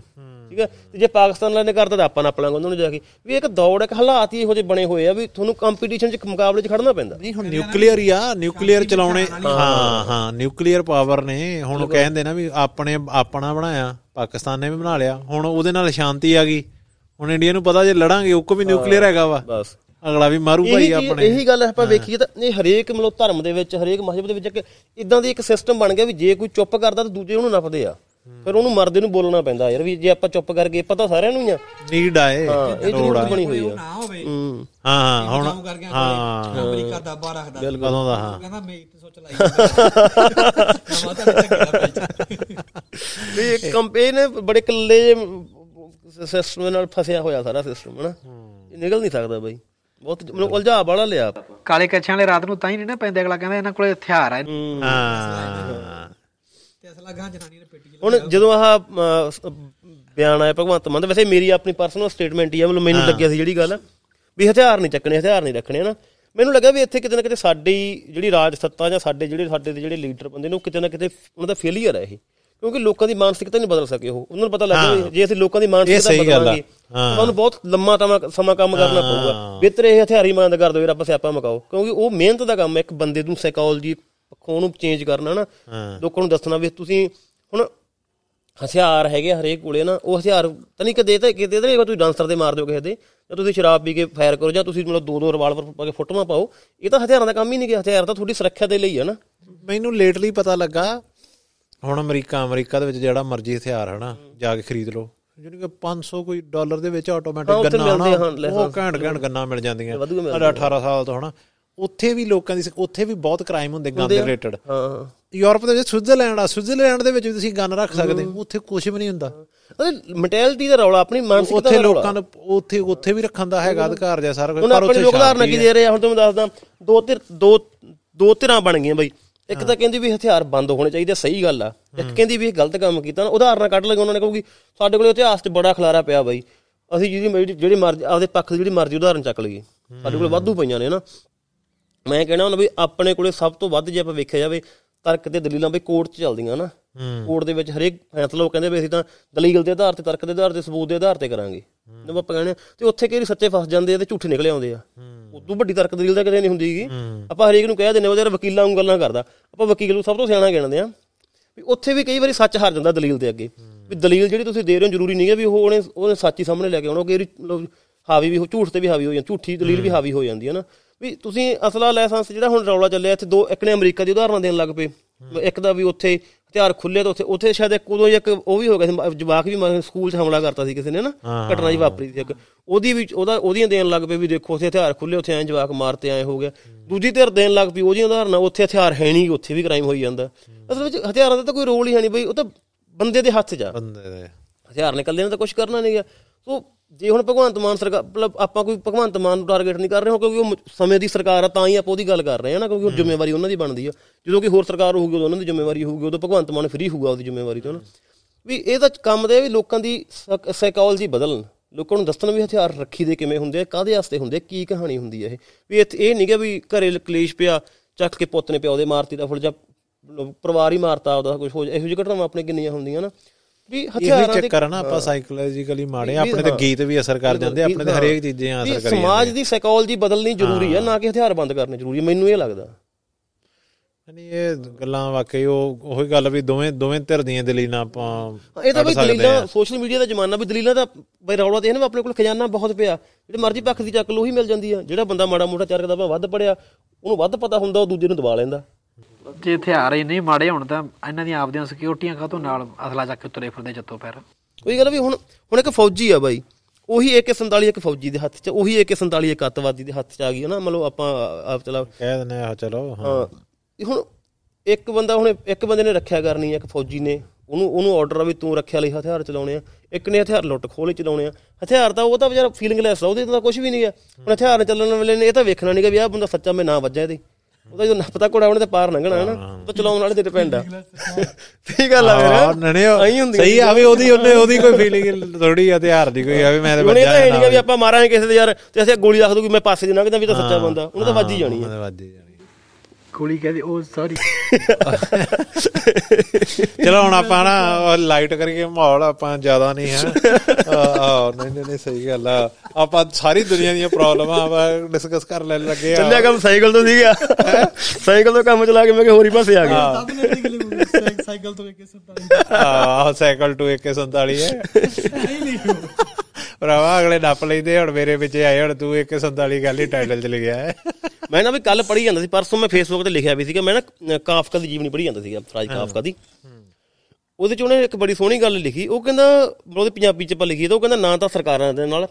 ਠੀਕ ਹੈ? ਤੇ ਜੇ ਪਾਕਿਸਤਾਨ ਵਾਲਿਆਂ ਨੇ ਕਰਤਾ ਤਾਂ ਆਪਾਂ ਨੱਪ ਲਾਂਗੇ ਉਹਨਾਂ ਨੂੰ ਜਾ ਕੇ। ਵੀ ਇੱਕ ਦੌੜ ਇੱਕ ਹਾਲਾਤ ਹੀ ਇਹੋ ਜਿਹੇ ਬਣੇ ਹੋਏ ਆ ਵੀ ਤੁਹਾਨੂੰ ਕੰਪੀਟੀਸ਼ਨ 'ਚ ਮੁਕਾਬਲੇ 'ਚ ਖੜਨਾ ਪੈਂਦਾ। ਨਹੀਂ ਹੁਣ ਨਿਊਕਲੀਅਰ ਹੀ ਆ। ਨਿਊਕਲੀਅਰ ਚਲਾਉਣੇ ਹਾਂ। ਹਾਂ ਨਿਊਕਲੀਅਰ ਪਾਵਰ ਨੇ। ਹੁਣ ਉਹ ਕਹਿੰਦੇ ਨਾ ਵੀ ਆਪਣੇ ਆਪਣਾ ਬਣਾਇਆ। ਪਾਕਿਸਤਾਨ ਨੇ ਵੀ ਬਣਾ ਲਿਆ। ਹੁਣ ਉਹਦੇ ਨਾਲ ਸ਼ਾਂਤੀ ਆ ਗਈ। ਹੁਣ ਇੰਡੀਆ ਨੂੰ ਪਤਾ ਜੇ ਲੜਾਂਗੇ ਉਹ ਕੋ ਵੀ ਨਿਊਕਲੀਅਰ ਹੈਗਾ ਵਾ। ਬਸ। ਅਗਲਾ ਵੀ ਮਾਰੂ ਭਾਈ ਆਪਣੇ। ਇਹੀ ਗੱਲ ਆਪਾਂ ਵੇਖੀਏ ਤਾਂ ਇਹ ਹਰੇਕ ਮਤਲਬ ਧਰਮ ਦੇ ਵਿੱਚ ਹਰੇਕ ਮਸਜਿਦ ਦੇ ਵਿੱਚ ਇੱਕ ਇਦਾਂ ਦੀ ਇੱਕ ਸਿਸਟਮ ਬਣ ਗਿਆ ਵੀ ਜੇ ਕੋਈ ਚੁੱਪ ਕਰਦਾ ਤਾਂ ਦੂਜੇ ਉਹਨੂੰ ਨੱਪਦੇ ਆ। ਫਿਰ ਉਹਨੂੰ ਮਰਦੇ ਨੂੰ ਬੋਲਣਾ ਪੈਂਦਾ ਯਾਰ ਵੀ ਜੇ ਆਪਾਂ ਚੁੱਪ ਕਰਕੇ ਪਤਾ ਸਾਰਿਆਂ ਨੂੰ ਹੀ ਆ। ਨੀਡ ਆਏ ਇਹ। ਜ਼ਰੂਰਤ ਬਣੀ ਹੋਈ ਆ। ਹੂੰ। ਹਾਂ ਹੁਣ ਕਰ ਹਾਂ। ਅਮਰੀਕਾ ਦਾ ਬਾਹਰ ਰੱਖਦਾ। ਕਦੋਂ ਦਾ ਹਾਂ। ਕਹਿੰਦਾ ਮੈਂ ਤੇ ਸੋਚ ਲਾਈ। ਵੀ ਇਹ ਕੰਪੇਨ ਬੜੇ ਕੱਲੇ ਸਿਸਟਮ ਨਾਲ ਫਸਿਆ ਹੋਇਆ ਸਾਰਾ ਸਿਸਟਮ ਹਨਾ। ਇਹ ਨਿਕਲ ਨਹੀਂ ਸਕਦਾ ਬਾਈ। ਬਹੁਤ ਮੈਨੂੰ ਉਲਝਾ ਵਾਲਾ ਲਿਆ। ਕਾਲੇ ਕੱਛਾਂ ਵਾਲੇ ਰਾਤ ਨੂੰ ਤਾਂ ਹੀ ਨਹੀਂ ਨਾ ਪੈਂਦੇ ਅਗਲਾ ਕਹਿੰਦਾ ਇਹਨਾਂ ਕੋਲੇ ਹਥਿਆਰ ਆ। ਹੂੰ। ਅਸਲਾ ਗਾਂ ਜਨਾਨੀ ਨੇ ਪੇਟੀ ਹੁਣ ਜਦੋਂ ਆਹ ਬਿਆਨ ਆਇਆ ਭਗਵੰਤ ਮਾਨ ਦਾ ਵੈਸੇ ਮੇਰੀ ਆਪਣੀ ਪਰਸਨਲ ਸਟੇਟਮੈਂਟ ਹੀ ਆ ਮਤਲਬ ਮੈਨੂੰ ਲੱਗਿਆ ਸੀ ਜਿਹੜੀ ਗੱਲ ਵੀ ਹਥਿਆਰ ਨਹੀਂ ਚੱਕਣੇ ਹਥਿਆਰ ਨਹੀਂ ਰੱਖਣੇ ਹਨਾ। ਮੈਨੂੰ ਲੱਗਾ ਵੀ ਇੱਥੇ ਕਿਤੇ ਨਾ ਕਿਤੇ ਸਾਡੀ ਜਿਹੜੀ ਰਾਜ ਸੱਤਾ ਜਾਂ ਸਾਡੇ ਜਿਹੜੇ ਸਾਡੇ ਦੇ ਜਿਹੜੇ ਲੀਡਰ ਬੰਦੇ ਨੇ ਉਹ ਕਿਤੇ ਨਾ ਕਿਤੇ ਉਹਨਾਂ ਦਾ ਫੇਲਿਅਰ ਹੈ ਇਹ। ਕਿਉਂਕਿ ਲੋਕਾਂ ਦੀ ਮਾਨਸਿਕਤਾ ਨਹੀਂ ਬਦਲ ਸਕੇ ਉਹ। ਉਹਨਾਂ ਨੂੰ ਪਤਾ ਲੱਗਾ ਜੇ ਅਸੀਂ ਲੋਕਾਂ ਦੀ ਮਾਨਸਿਕਤਾ। ਬਦਲਾਂਗੇ ਤਾਂ ਸਾਨੂੰ ਬਹੁਤ ਲੰਮਾ ਸਮਾਂ ਕੰਮ ਕਰਨਾ ਪਊਗਾ। ਬਿਹਤਰ ਇਹ ਹਥਿਆਰੀ ਮੰਦ ਕਰ ਦਿਓ ਯਾਰ ਆਪਾਂ ਸਿਆਪਾ ਮਕਾਓ। ਕਿਉਂਕਿ ਉਹ ਮਿਹਨਤ ਦਾ ਕੰਮ ਹੈ ਇੱਕ ਬੰਦੇ ਨੂੰ ਸਾਈਕੋਲੋਜੀ ਪੱਖੋਂ ਉਹਨੂੰ ਚੇਂਜ ਕਰਨਾ ਨਾ। ਲੋਕਾਂ ਨੂੰ ਦੱਸਣਾ ਵੀ ਤੁਸੀਂ ਹੁਣ ਹਥਿਆਰ ਹੈਗੇ ਹਰੇਕ ਕੋਲੇ ਨਾ ਉਹ ਹਥਿਆਰ ਤਾਂ ਨਹੀਂ ਕਦੇ ਤਾਂ ਕਿਤੇ ਤਾਂ ਤੁਸੀਂ ਡਾਂਸਰ ਦੇ ਮਾਰ ਦਿਓ ਕਿਸੇ ਦੇ ਜਾਂ ਤੁਸੀਂ ਸ਼ਰਾਬ ਪੀ ਕੇ ਫਾਇਰ ਕਰੋ ਜਾਂ ਤੁਸੀਂ ਮਤਲਬ ਦੋ ਦੋ ਰਿਵਾਲਵਰ ਪਾ ਕੇ ਫੋਟੋਆਂ ਪਾਓ। ਇਹ ਤਾਂ ਹਥਿਆਰਾਂ ਦਾ ਕੰਮ ਹੀ ਨਹੀਂ ਕਿ ਹਥਿਆਰ ਤਾਂ ਤੁਹਾਡੀ ਸੁਰੱਖਿਆ ਦੇ ਲਈ ਹੈ ਨਾ। ਮੈਨੂੰ ਲੇਟਲੀ ਪਤਾ ਲੱਗਾ ਹੁਣ ਅਮਰੀਕਾ ਅਮਰੀਕਾ ਦੇ ਵਿੱਚ ਜਿਹੜਾ ਮਰਜ਼ੀ ਹਥਿਆਰ ਹਨਾ ਜਾ ਕੇ ਖਰੀਦ ਲਓ। ਜਿਹੜੀ ਕਿ 500 ਕੋਈ ਡਾਲਰ ਦੇ ਵਿੱਚ ਆਟੋਮੈਟਿਕ ਉੱਥੇ ਗੰਨਾ ਹਨਾ ਉਹ ਘੈਂਟ ਘੈਂਟ ਗੰਨਾ ਮਿਲ ਜਾਂਦੀਆਂ। ਸਾਡਾ 18 ਸਾਲ ਤੋਂ ਹਨਾ। ਉੱਥੇ ਵੀ ਲੋਕਾਂ ਦੀ ਉੱਥੇ ਵੀ ਬਹੁਤ ਕ੍ਰਾਈਮ ਹੁੰਦੇ ਗਨ ਦੇ ਰਿਲੇਟਡ ਹਾਂ। ਯੂਰਪ ਦੇ ਵਿੱਚ ਸਵਿਟਜ਼ਰਲੈਂਡ ਆ ਸਵਿਟਜ਼ਰਲੈਂਡ ਦੇ ਵਿੱਚ ਵੀ ਤੁਸੀਂ ਗਨ ਰੱਖ ਸਕਦੇ ਹੋ। ਉੱਥੇ ਕੁਝ ਵੀ ਨਹੀਂ ਹੁੰਦਾ। ਉਹ ਮੈਂਟੈਲਿਟੀ ਦਾ ਰੌਲਾ ਆਪਣੀ ਮਾਨਸਿਕਤਾ ਉੱਥੇ ਦਾ ਰੌਲਾ। ਲੋਕਾਂ ਨੂੰ ਉੱਥੇ ਉੱਥੇ ਵੀ ਰੱਖਣ ਦਾ ਹੈਗਾ ਅਧਿਕਾਰ ਜਿਹਾ ਸਾਰਾ ਕੁਝ ਹੁਣ ਆਪਣੇ ਲੋਕ ਉਦਾਹਰਨ ਕੀ ਦੇ ਰਹੇ ਆ ਹੁਣ ਤੁਹਾਨੂੰ ਦੱਸਦਾ ਦੋ ਧਿਰ ਦੋ ਦੋ ਧਿਰਾਂ ਬਣ ਗਈਆਂ ਬਈ। ਇੱਕ ਤਾਂ ਕਹਿੰਦੀ ਵੀ ਹਥਿਆਰ ਬੰਦ ਹੋਣੇ ਚਾਹੀਦੇ ਸਹੀ ਗੱਲ ਆ। ਇੱਕ ਕਹਿੰਦੀ ਵੀ ਇਹ ਗਲਤ ਕੰਮ ਕੀਤਾ ਨਾ ਉਦਾਹਰਨਾਂ ਕੱਢ ਲਗੇ ਉਹਨਾਂ ਨੇ ਕਹੂਗੀ ਸਾਡੇ ਕੋਲ ਇਤਿਹਾਸ 'ਚ ਬੜਾ ਖਲਾਰਾ ਪਿਆ ਬਈ। ਅਸੀਂ ਜਿਹਦੀ ਜਿਹੜੀ ਮਰਜ਼ੀ ਆਪਦੇ ਪੱਖ ਦੀ ਜਿਹੜੀ ਮਰਜ਼ੀ ਉਦਾਹਰਨ ਚੱਕ ਲਈਏ। ਸਾਡੇ ਕੋਲ ਵਾਧੂ ਪਈਆਂ ਨੇ ਨਾ। ਮੈਂ ਕਹਿਣਾ ਹੁੰਦਾ ਵੀ ਆਪਣੇ ਕੋਲੇ ਸਭ ਤੋਂ ਵੱਧ ਜੇ ਆਪਾਂ ਵੇਖਿਆ ਜਾਵੇ ਤਰਕ ਤੇ ਦਲੀਲਾਂ ਬਈ ਕੋਰਟ 'ਚ ਚੱਲਦੀਆਂ ਨਾ। ਕੋਰਟ ਦੇ ਵਿੱਚ ਹਰੇਕ ਫੈਸਲਾ ਉਹ ਕਹਿੰਦੇ ਵੀ ਅਸੀਂ ਤਾਂ ਦਲੀਲ ਦੇ ਆਧਾਰ ਤੇ ਤਰਕ ਦੇ ਆਧਾਰ ਤੇ ਸਬੂਤ ਦੇ ਆਧਾਰ ਤੇ ਕਰਾਂਗੇ। ਜਦੋਂ ਆਪਾਂ ਕਹਿੰਦੇ ਤੇ ਉੱਥੇ ਵਾਰੀ ਸੱਚੇ ਫਸ ਜਾਂਦੇ ਆ ਤੇ ਝੂਠੇ ਨਿਕਲੇ ਆਉਂਦੇ ਆ। ਉਦੋਂ ਵੱਡੀ ਤਰਕ ਦਲੀਲ ਤਾਂ ਕਦੇ ਨਹੀਂ ਹੁੰਦੀਗੀ ਆਪਾਂ ਹਰੇਕ ਨੂੰ ਕਹਿ ਦਿੰਦੇ ਉਹਦੇ ਵਕੀਲਾਂ ਨੂੰ ਗੱਲਾਂ ਕਰਦਾ। ਆਪਾਂ ਵਕੀਲ ਨੂੰ ਸਭ ਤੋਂ ਸਿਆਣਾ ਗਿਣਦੇ ਆ ਵੀ ਉੱਥੇ ਵੀ ਕਈ ਵਾਰੀ ਸੱਚ ਹਾਰ ਜਾਂਦਾ ਦਲੀਲ ਦੇ ਅੱਗੇ। ਵੀ ਦਲੀਲ ਜਿਹੜੀ ਤੁਸੀਂ ਦੇ ਰਹੇ ਹੋ ਜ਼ਰੂਰੀ ਨਹੀਂ ਹੈ ਵੀ ਉਹ ਉਹਨੇ ਉਹਨੇ ਸੱਚ ਹੀ ਸਾਹਮਣੇ ਲੈ ਕੇ ਆਉਣਾ। ਮਤਲਬ ਹਾਵੀ ਵੀ ਹੋ ਝੂਠ ਤੇ ਵੀ ਹਾਵੀ ਹੋ ਜਾਂਦੀ ਝੂਠੀ ਦਲੀਲ ਵੀ ਹਾਵੀ ਹੋ ਜਾਂਦੀ ਹੈ ਨਾ। ਵੀ ਤੁਸੀਂ ਅਸਲਾ ਲਾਇਸੈਂਸ ਜਿਹੜਾ ਹੁਣ ਰੌਲਾ ਚੱਲਿਆ ਇੱਥੇ ਦੋ ਇੱਕ ਨੇ ਅਮਰੀਕਾ ਦੀ ਉਦਾਹਰਨ ਦੇਣ ਲੱਗ ਪਏ। ਇੱਕ ਦਾ ਵੀ ਉੱਥੇ ਹਥਿਆਰ ਖੁੱਲੇ ਤਾਂ ਉੱਥੇ ਉੱਥੇ ਸ਼ਾਇਦ ਇੱਕ ਉਦੋਂ ਇੱਕ ਉਹ ਵੀ ਹੋ ਗਿਆ ਸੀ ਜਵਾਕ ਵੀ ਸਕੂਲ 'ਚ ਹਮਲਾ ਕਰਤਾ ਸੀ ਕਿਸੇ ਨੇ ਨਾ ਘਟਨਾ ਜੀ ਵਾਪਰੀ ਸੀ ਇੱਕ। ਉਹਦੀ ਵੀ ਉਹਦਾ ਉਹਦੀਆਂ ਦੇਣ ਲੱਗ ਪਏ ਵੀ ਦੇਖੋ ਉੱਥੇ ਹਥਿਆਰ ਖੁੱਲੇ ਉੱਥੇ ਐਂ ਜਵਾਕ ਮਾਰਤੇ ਐਂ ਹੋ ਗਿਆ ਦੂਜੀ ਧਿਰ ਦੇਣ ਲੱਗ ਪਈ ਉਹਦੀਆਂ ਉਦਾਹਰਨਾਂ ਉੱਥੇ ਹਥਿਆਰ ਹੈ ਨਹੀਂ ਉੱਥੇ ਵੀ ਕ੍ਰਾਈਮ ਹੋਈ ਜਾਂਦਾ। ਅਸਲ ਵਿੱਚ ਹਥਿਆਰਾਂ ਦਾ ਤਾਂ ਕੋਈ ਰੋਲ ਹੀ ਹੈ ਨਹੀਂ ਬਈ ਉਹ ਤਾਂ ਬੰਦੇ ਦੇ ਹੱਥ 'ਚ ਆ। ਬੰਦੇ ਦੇ। ਹਥਿਆਰ ਨੇ ਇਕੱਲੇ ਨੇ ਤਾਂ ਕੁਝ ਕਰਨਾ ਨਹੀਂ ਗਿਆ ਸੋ ਜੇ ਹੁਣ ਭਗਵੰਤ ਮਾਨ ਸਰਕਾਰ ਮਤਲਬ ਆਪਾਂ ਕੋਈ ਭਗਵੰਤ ਮਾਨ ਨੂੰ ਟਾਰਗੇਟ ਨਹੀਂ ਕਰ ਰਹੇ ਹੋ ਕਿਉਂਕਿ ਉਹ ਸਮੇਂ ਦੀ ਸਰਕਾਰ ਆ ਤਾਂ ਹੀ ਆਪਾਂ ਉਹਦੀ ਗੱਲ ਕਰ ਰਹੇ ਹਾਂ ਨਾ ਕਿਉਂਕਿ ਉਹ ਜ਼ਿੰਮੇਵਾਰੀ ਉਹਨਾਂ ਦੀ ਬਣਦੀ ਆ। ਜਦੋਂ ਕਿ ਹੋਰ ਸਰਕਾਰ ਹੋਊਗੀ ਉਹਨਾਂ ਦੀ ਜ਼ਿੰਮੇਵਾਰੀ ਹੋਊਗੀ ਉਦੋਂ ਭਗਵੰਤ ਮਾਨ ਫ੍ਰੀ ਹੋਊਗਾ ਉਹਦੀ ਜ਼ਿੰਮੇਵਾਰੀ ਤੋਂ ਨਾ। ਵੀ ਇਹ ਤਾਂ ਕੰਮ ਦੇ ਵੀ ਲੋਕਾਂ ਦੀ ਸਾਈਕੋਲੋਜੀ ਬਦਲਣ। ਲੋਕਾਂ ਨੂੰ ਦੱਸਣ ਵੀ ਹਥਿਆਰ ਰੱਖੀ ਦੇ ਕਿਵੇਂ ਹੁੰਦੇ ਆ ਕਾਦੇ ਵਾਸਤੇ ਹੁੰਦੇ ਆ ਕੀ ਕਹਾਣੀ ਹੁੰਦੀ ਹੈ ਇਹ। ਵੀ ਇੱਥੇ ਇਹ ਨਹੀਂ ਕਿ ਵੀ ਘਰੇ ਕਲੇਸ਼ ਪਿਆ ਚੱਕ ਕੇ ਪੁੱਤ ਨੇ ਪਿਆ ਉਹਦੇ ਮਾਰਤੀ ਦਾ ਫੁੱਲ ਜਾਂ ਪਰਿਵਾਰ ਹੀ ਮਾਰਤਾ ਉਹਦਾ ਕੁਝ ਹੋ ਜਾ ਇਹੋ ਜਿਹੀ ਘਟਨਾਵਾਂ ਆਪਣੇ ਕਿੰਨੀਆਂ ਹੁੰਦੀਆਂ ਨਾ। ਵੀ ਹਥਿਆਰਾਂ ਦੇ ਚੱਕਰ ਨਾ ਆਪਾਂ ਸਾਈਕੋਲੋਜੀਕਲੀ ਮਾੜੇ ਆਪਣੇ ਤੇ ਗੀਤ ਵੀ ਅਸਰ ਕਰ ਜਾਂਦੇ ਆਪਣੇ ਤੇ ਹਰੇਕ ਚੀਜ਼ਾਂ ਵੀ ਅਸਰ ਕਰੀ ਸਮਾਜ ਦੀ ਸਾਈਕੋਲੋਜੀ ਬਦਲਣੀ ਜ਼ਰੂਰੀ ਹੈ ਨਾ ਕਿ ਹਥਿਆਰ ਬੰਦ ਕਰਨੇ ਜ਼ਰੂਰੀ ਹੈ ਮੈਨੂੰ ਇਹ ਲੱਗਦਾ। ਨਹੀਂ ਇਹ ਗੱਲਾਂ ਵਾਕਈ ਉਹ ਉਹੀ ਗੱਲ ਵੀ ਦੋਵੇਂ ਦੋਵੇਂ ਧਿਰ ਦੀਆਂ ਦਲੀਲਾਂ ਆਪਾਂ ਇਹ ਤਾਂ ਸਕਦੇ ਦਲੀਲਾਂ। ਸੋਸ਼ਲ ਮੀਡੀਆ ਦਾ ਜ਼ਮਾਨਾ ਵੀ ਦਲੀਲਾਂ ਦਾ ਬਈ ਰੌਲਾ ਤੇ ਇਹ ਨਾ ਆਪਣੇ ਕੋਲ ਖਜ਼ਾਨਾ ਬਹੁਤ ਪਿਆ ਜਿਹੜੇ ਮਰਜ਼ੀ ਪੱਖ ਦੀ ਚੱਕ ਲੋ ਉਹੀ ਮਿਲ ਜਾਂਦੀ ਆ। ਜਿਹੜਾ ਬੰਦਾ ਮਾੜਾ ਮੋਟਾ ਚਾਰ ਕਿਤਾਬਾਂ ਵੱਧ ਪੜਿਆ ਉਹਨੂੰ ਵੱਧ ਪਤਾ ਹੁੰਦਾ ਉਹ ਦੂਜੇ ਨੂੰ ਦਬਾ ਲੈਂਦਾ। ਜੇ ਹਥਿਆਰ ਇੰਨੇ ਮਾੜੇ ਹੋਣ ਤਾਂ ਇਹਨਾਂ ਦੀਆਂ ਆਪਦੀਆਂ ਸਿਕਿਉਰਟੀਆਂ ਕਾਹਤੋਂ ਨਾਲ ਅਸਲਾ ਚੱਕ ਕੇ ਤੁਰੇ ਫਿਰਦੇ ਜੱਤੋਂ ਪੈਰ। ਉਹੀ ਗੱਲ ਵੀ ਹੁਣ ਹੁਣ ਇੱਕ ਫੌਜੀ ਆ ਬਾਈ ਉਹੀ AK47 ਇੱਕ ਫੌਜੀ ਦੇ ਹੱਥ 'ਚ ਉਹੀ AK47 ਇੱਕ ਅੱਤਵਾਦੀ ਦੇ ਹੱਥ 'ਚ ਆ ਗਈ ਹੈ ਨਾ ਮਤਲਬ ਆਪਾਂ ਆਪ ਚਲਾ ਕਹਿ ਦਿੰਦੇ ਆ ਚਲੋ ਹਾਂ। ਹੁਣ ਇੱਕ ਬੰਦਾ ਹੁਣ ਇੱਕ ਬੰਦੇ ਨੇ ਰੱਖਿਆ ਕਰਨੀ ਹੈ ਇੱਕ ਫੌਜੀ ਨੇ ਉਹਨੂੰ ਉਹਨੂੰ ਆਰਡਰ ਆ ਵੀ ਤੂੰ ਰੱਖਿਆ ਲਈ ਹਥਿਆਰ ਚਲਾਉਣੇ ਆ ਇੱਕ ਨੇ ਹਥਿਆਰ ਲੁੱਟ ਖੋਲੇ ਚਲਾਉਣੇ ਆ। ਹਥਿਆਰ ਤਾਂ ਉਹ ਤਾਂ ਵਿਚਾਰਾ ਫੀਲਿੰਗਲੈਸ ਆ ਉਹਦੇ ਤਾਂ ਕੁਝ ਵੀ ਨਹੀਂ ਹੈ ਹੁਣ ਹਥਿਆਰ ਚੱਲਣ ਵੇਲੇ ਨੇ ਇਹ ਤਾਂ ਵੇਖਣਾ ਨਹੀਂਗਾ ਵੀ ਆਹ ਬੰਦਾ ਸੱਚਾ ਮੈਂ ਨਾ ਵੱਜਾ ਇਹਦੇ। ਉਹਦਾ ਜਦੋਂ ਨੱਪਤਾ ਕੋੜਾ ਉਹਨੇ ਤੇ ਪਾਰ ਲੰਘਣਾ ਹੈ। ਨਾ ਤਾਂ ਚਲਾਉਣ ਵਾਲੇ ਤੇ ਡਿਪੈਂਡ ਆ। ਠੀਕ ਗੱਲ ਆ ਹਾਂ ਮੇਰੇ ਨਣੇ ਆਈ ਹੁੰਦੀਆਂ ਸਹੀ ਆ। ਵੀ ਉਹਦੀ ਉਹਨੇ ਉਹਦੀ ਕੋਈ ਫੀਲਿੰਗ ਥੋੜੀ ਆ ਹਥਿਆਰ ਦੀ ਕੋਈ ਆ ਵੀ ਮੈਂ ਤੇ ਤਾਂ ਵੱਜਾ ਇਹ ਨਹੀਂਗਾ ਵੀ ਆਪਾਂ ਮਾਰਾਂਗੇ ਕਿਸੇ ਦੇ ਯਾਰ ਤੇ ਅਸੀਂ ਗੋਲੀ ਰੱਖ ਦੂਗੀ ਮੈਂ ਪਾਸੇ ਦੀ ਲੰਘਦਾ ਵੀ ਤਾਂ ਸੱਚਾ ਬੰਦਾ। ਉਹਨੇ ਤਾਂ ਵੱਜ ਹੀ ਜਾਣੀ ਹੈ ਹੀ ਕੁੜੀ ਕਹਿੰਦੀ ਉਹ ਸੌਰੀ ਚਲੋ ਹੁਣ ਆਪਾਂ ਨਾ ਲਾਈਟ ਕਰੀਏ ਮਾਹੌਲ ਆਪਾਂ ਜ਼ਿਆਦਾ ਨਹੀਂ ਹੈ। ਆ ਨਹੀਂ ਨਹੀਂ ਨਹੀਂ ਸਹੀ ਗੱਲ ਆ। ਆਪਾਂ ਸਾਰੀ ਦੁਨੀਆ ਦੀਆਂ ਪ੍ਰੋਬਲਮਾਂ ਆਪਾਂ ਡਿਸਕਸ ਕਰ ਲੈਣ ਲੱਗੇ ਆ। ਚੱਲਿਆ ਕੰਮ ਸਾਈਕਲ ਤੋਂ ਸੀਗਾ। ਸਾਈਕਲ ਤੋਂ ਕੰਮ ਚਲਾ ਕੇ ਮੈਂ ਕਿ ਹੋਰ ਪਾਸੇ ਆ ਗਿਆ। ਸਾਈਕਲ ਤੋਂ ਇੱਕ ਸੱਤਾ ਆਹ ਸਾਈਕਲ ਟੂ 147 ਹੈ। ਨਹੀਂ ਨਹੀਂ। ਭਰਾਵਾ ਅਗਲੇ ਨੱਪ ਲੈਂਦੇ ਹੁਣ ਮੇਰੇ ਵਿੱਚ ਆਏ ਹੁਣ ਤੂੰ 147 ਗੱਲ ਹੀ ਟਾਈਟਲ ਚ ਲਿਖਿਆ ਹੈ। ਮੈਂ ਨਾ ਵੀ ਕੱਲ ਪੜ੍ਹੀ ਜਾਂਦਾ ਸੀ ਪਰਸੋਂ ਮੈਂ ਫੇਸਬੁੱਕ ਤੇ ਲਿਖਿਆ ਵੀ ਸੀਗਾ ਮੈਂ ਨਾ ਕਾਫਕਾ ਦੀ ਜੀਵਨੀ ਪੜ੍ਹੀ ਜਾਂਦਾ ਸੀਗਾ ਫਰਾਜ ਕਾਫਕਾ ਦੀ। ਉਹਦੇ ਚ ਉਹਨੇ ਇੱਕ ਬੜੀ ਸੋਹਣੀ ਗੱਲ ਲਿਖੀ ਉਹ ਕਹਿੰਦਾ ਉਹਦੇ ਪੰਜਾਬੀ ਚ ਆਪਾਂ ਲਿਖੀ ਤਾਂ ਉਹ ਕਹਿੰਦਾ ਨਾ ਤਾਂ ਸਰਕਾਰਾਂ ਦੇ ਨਾਲ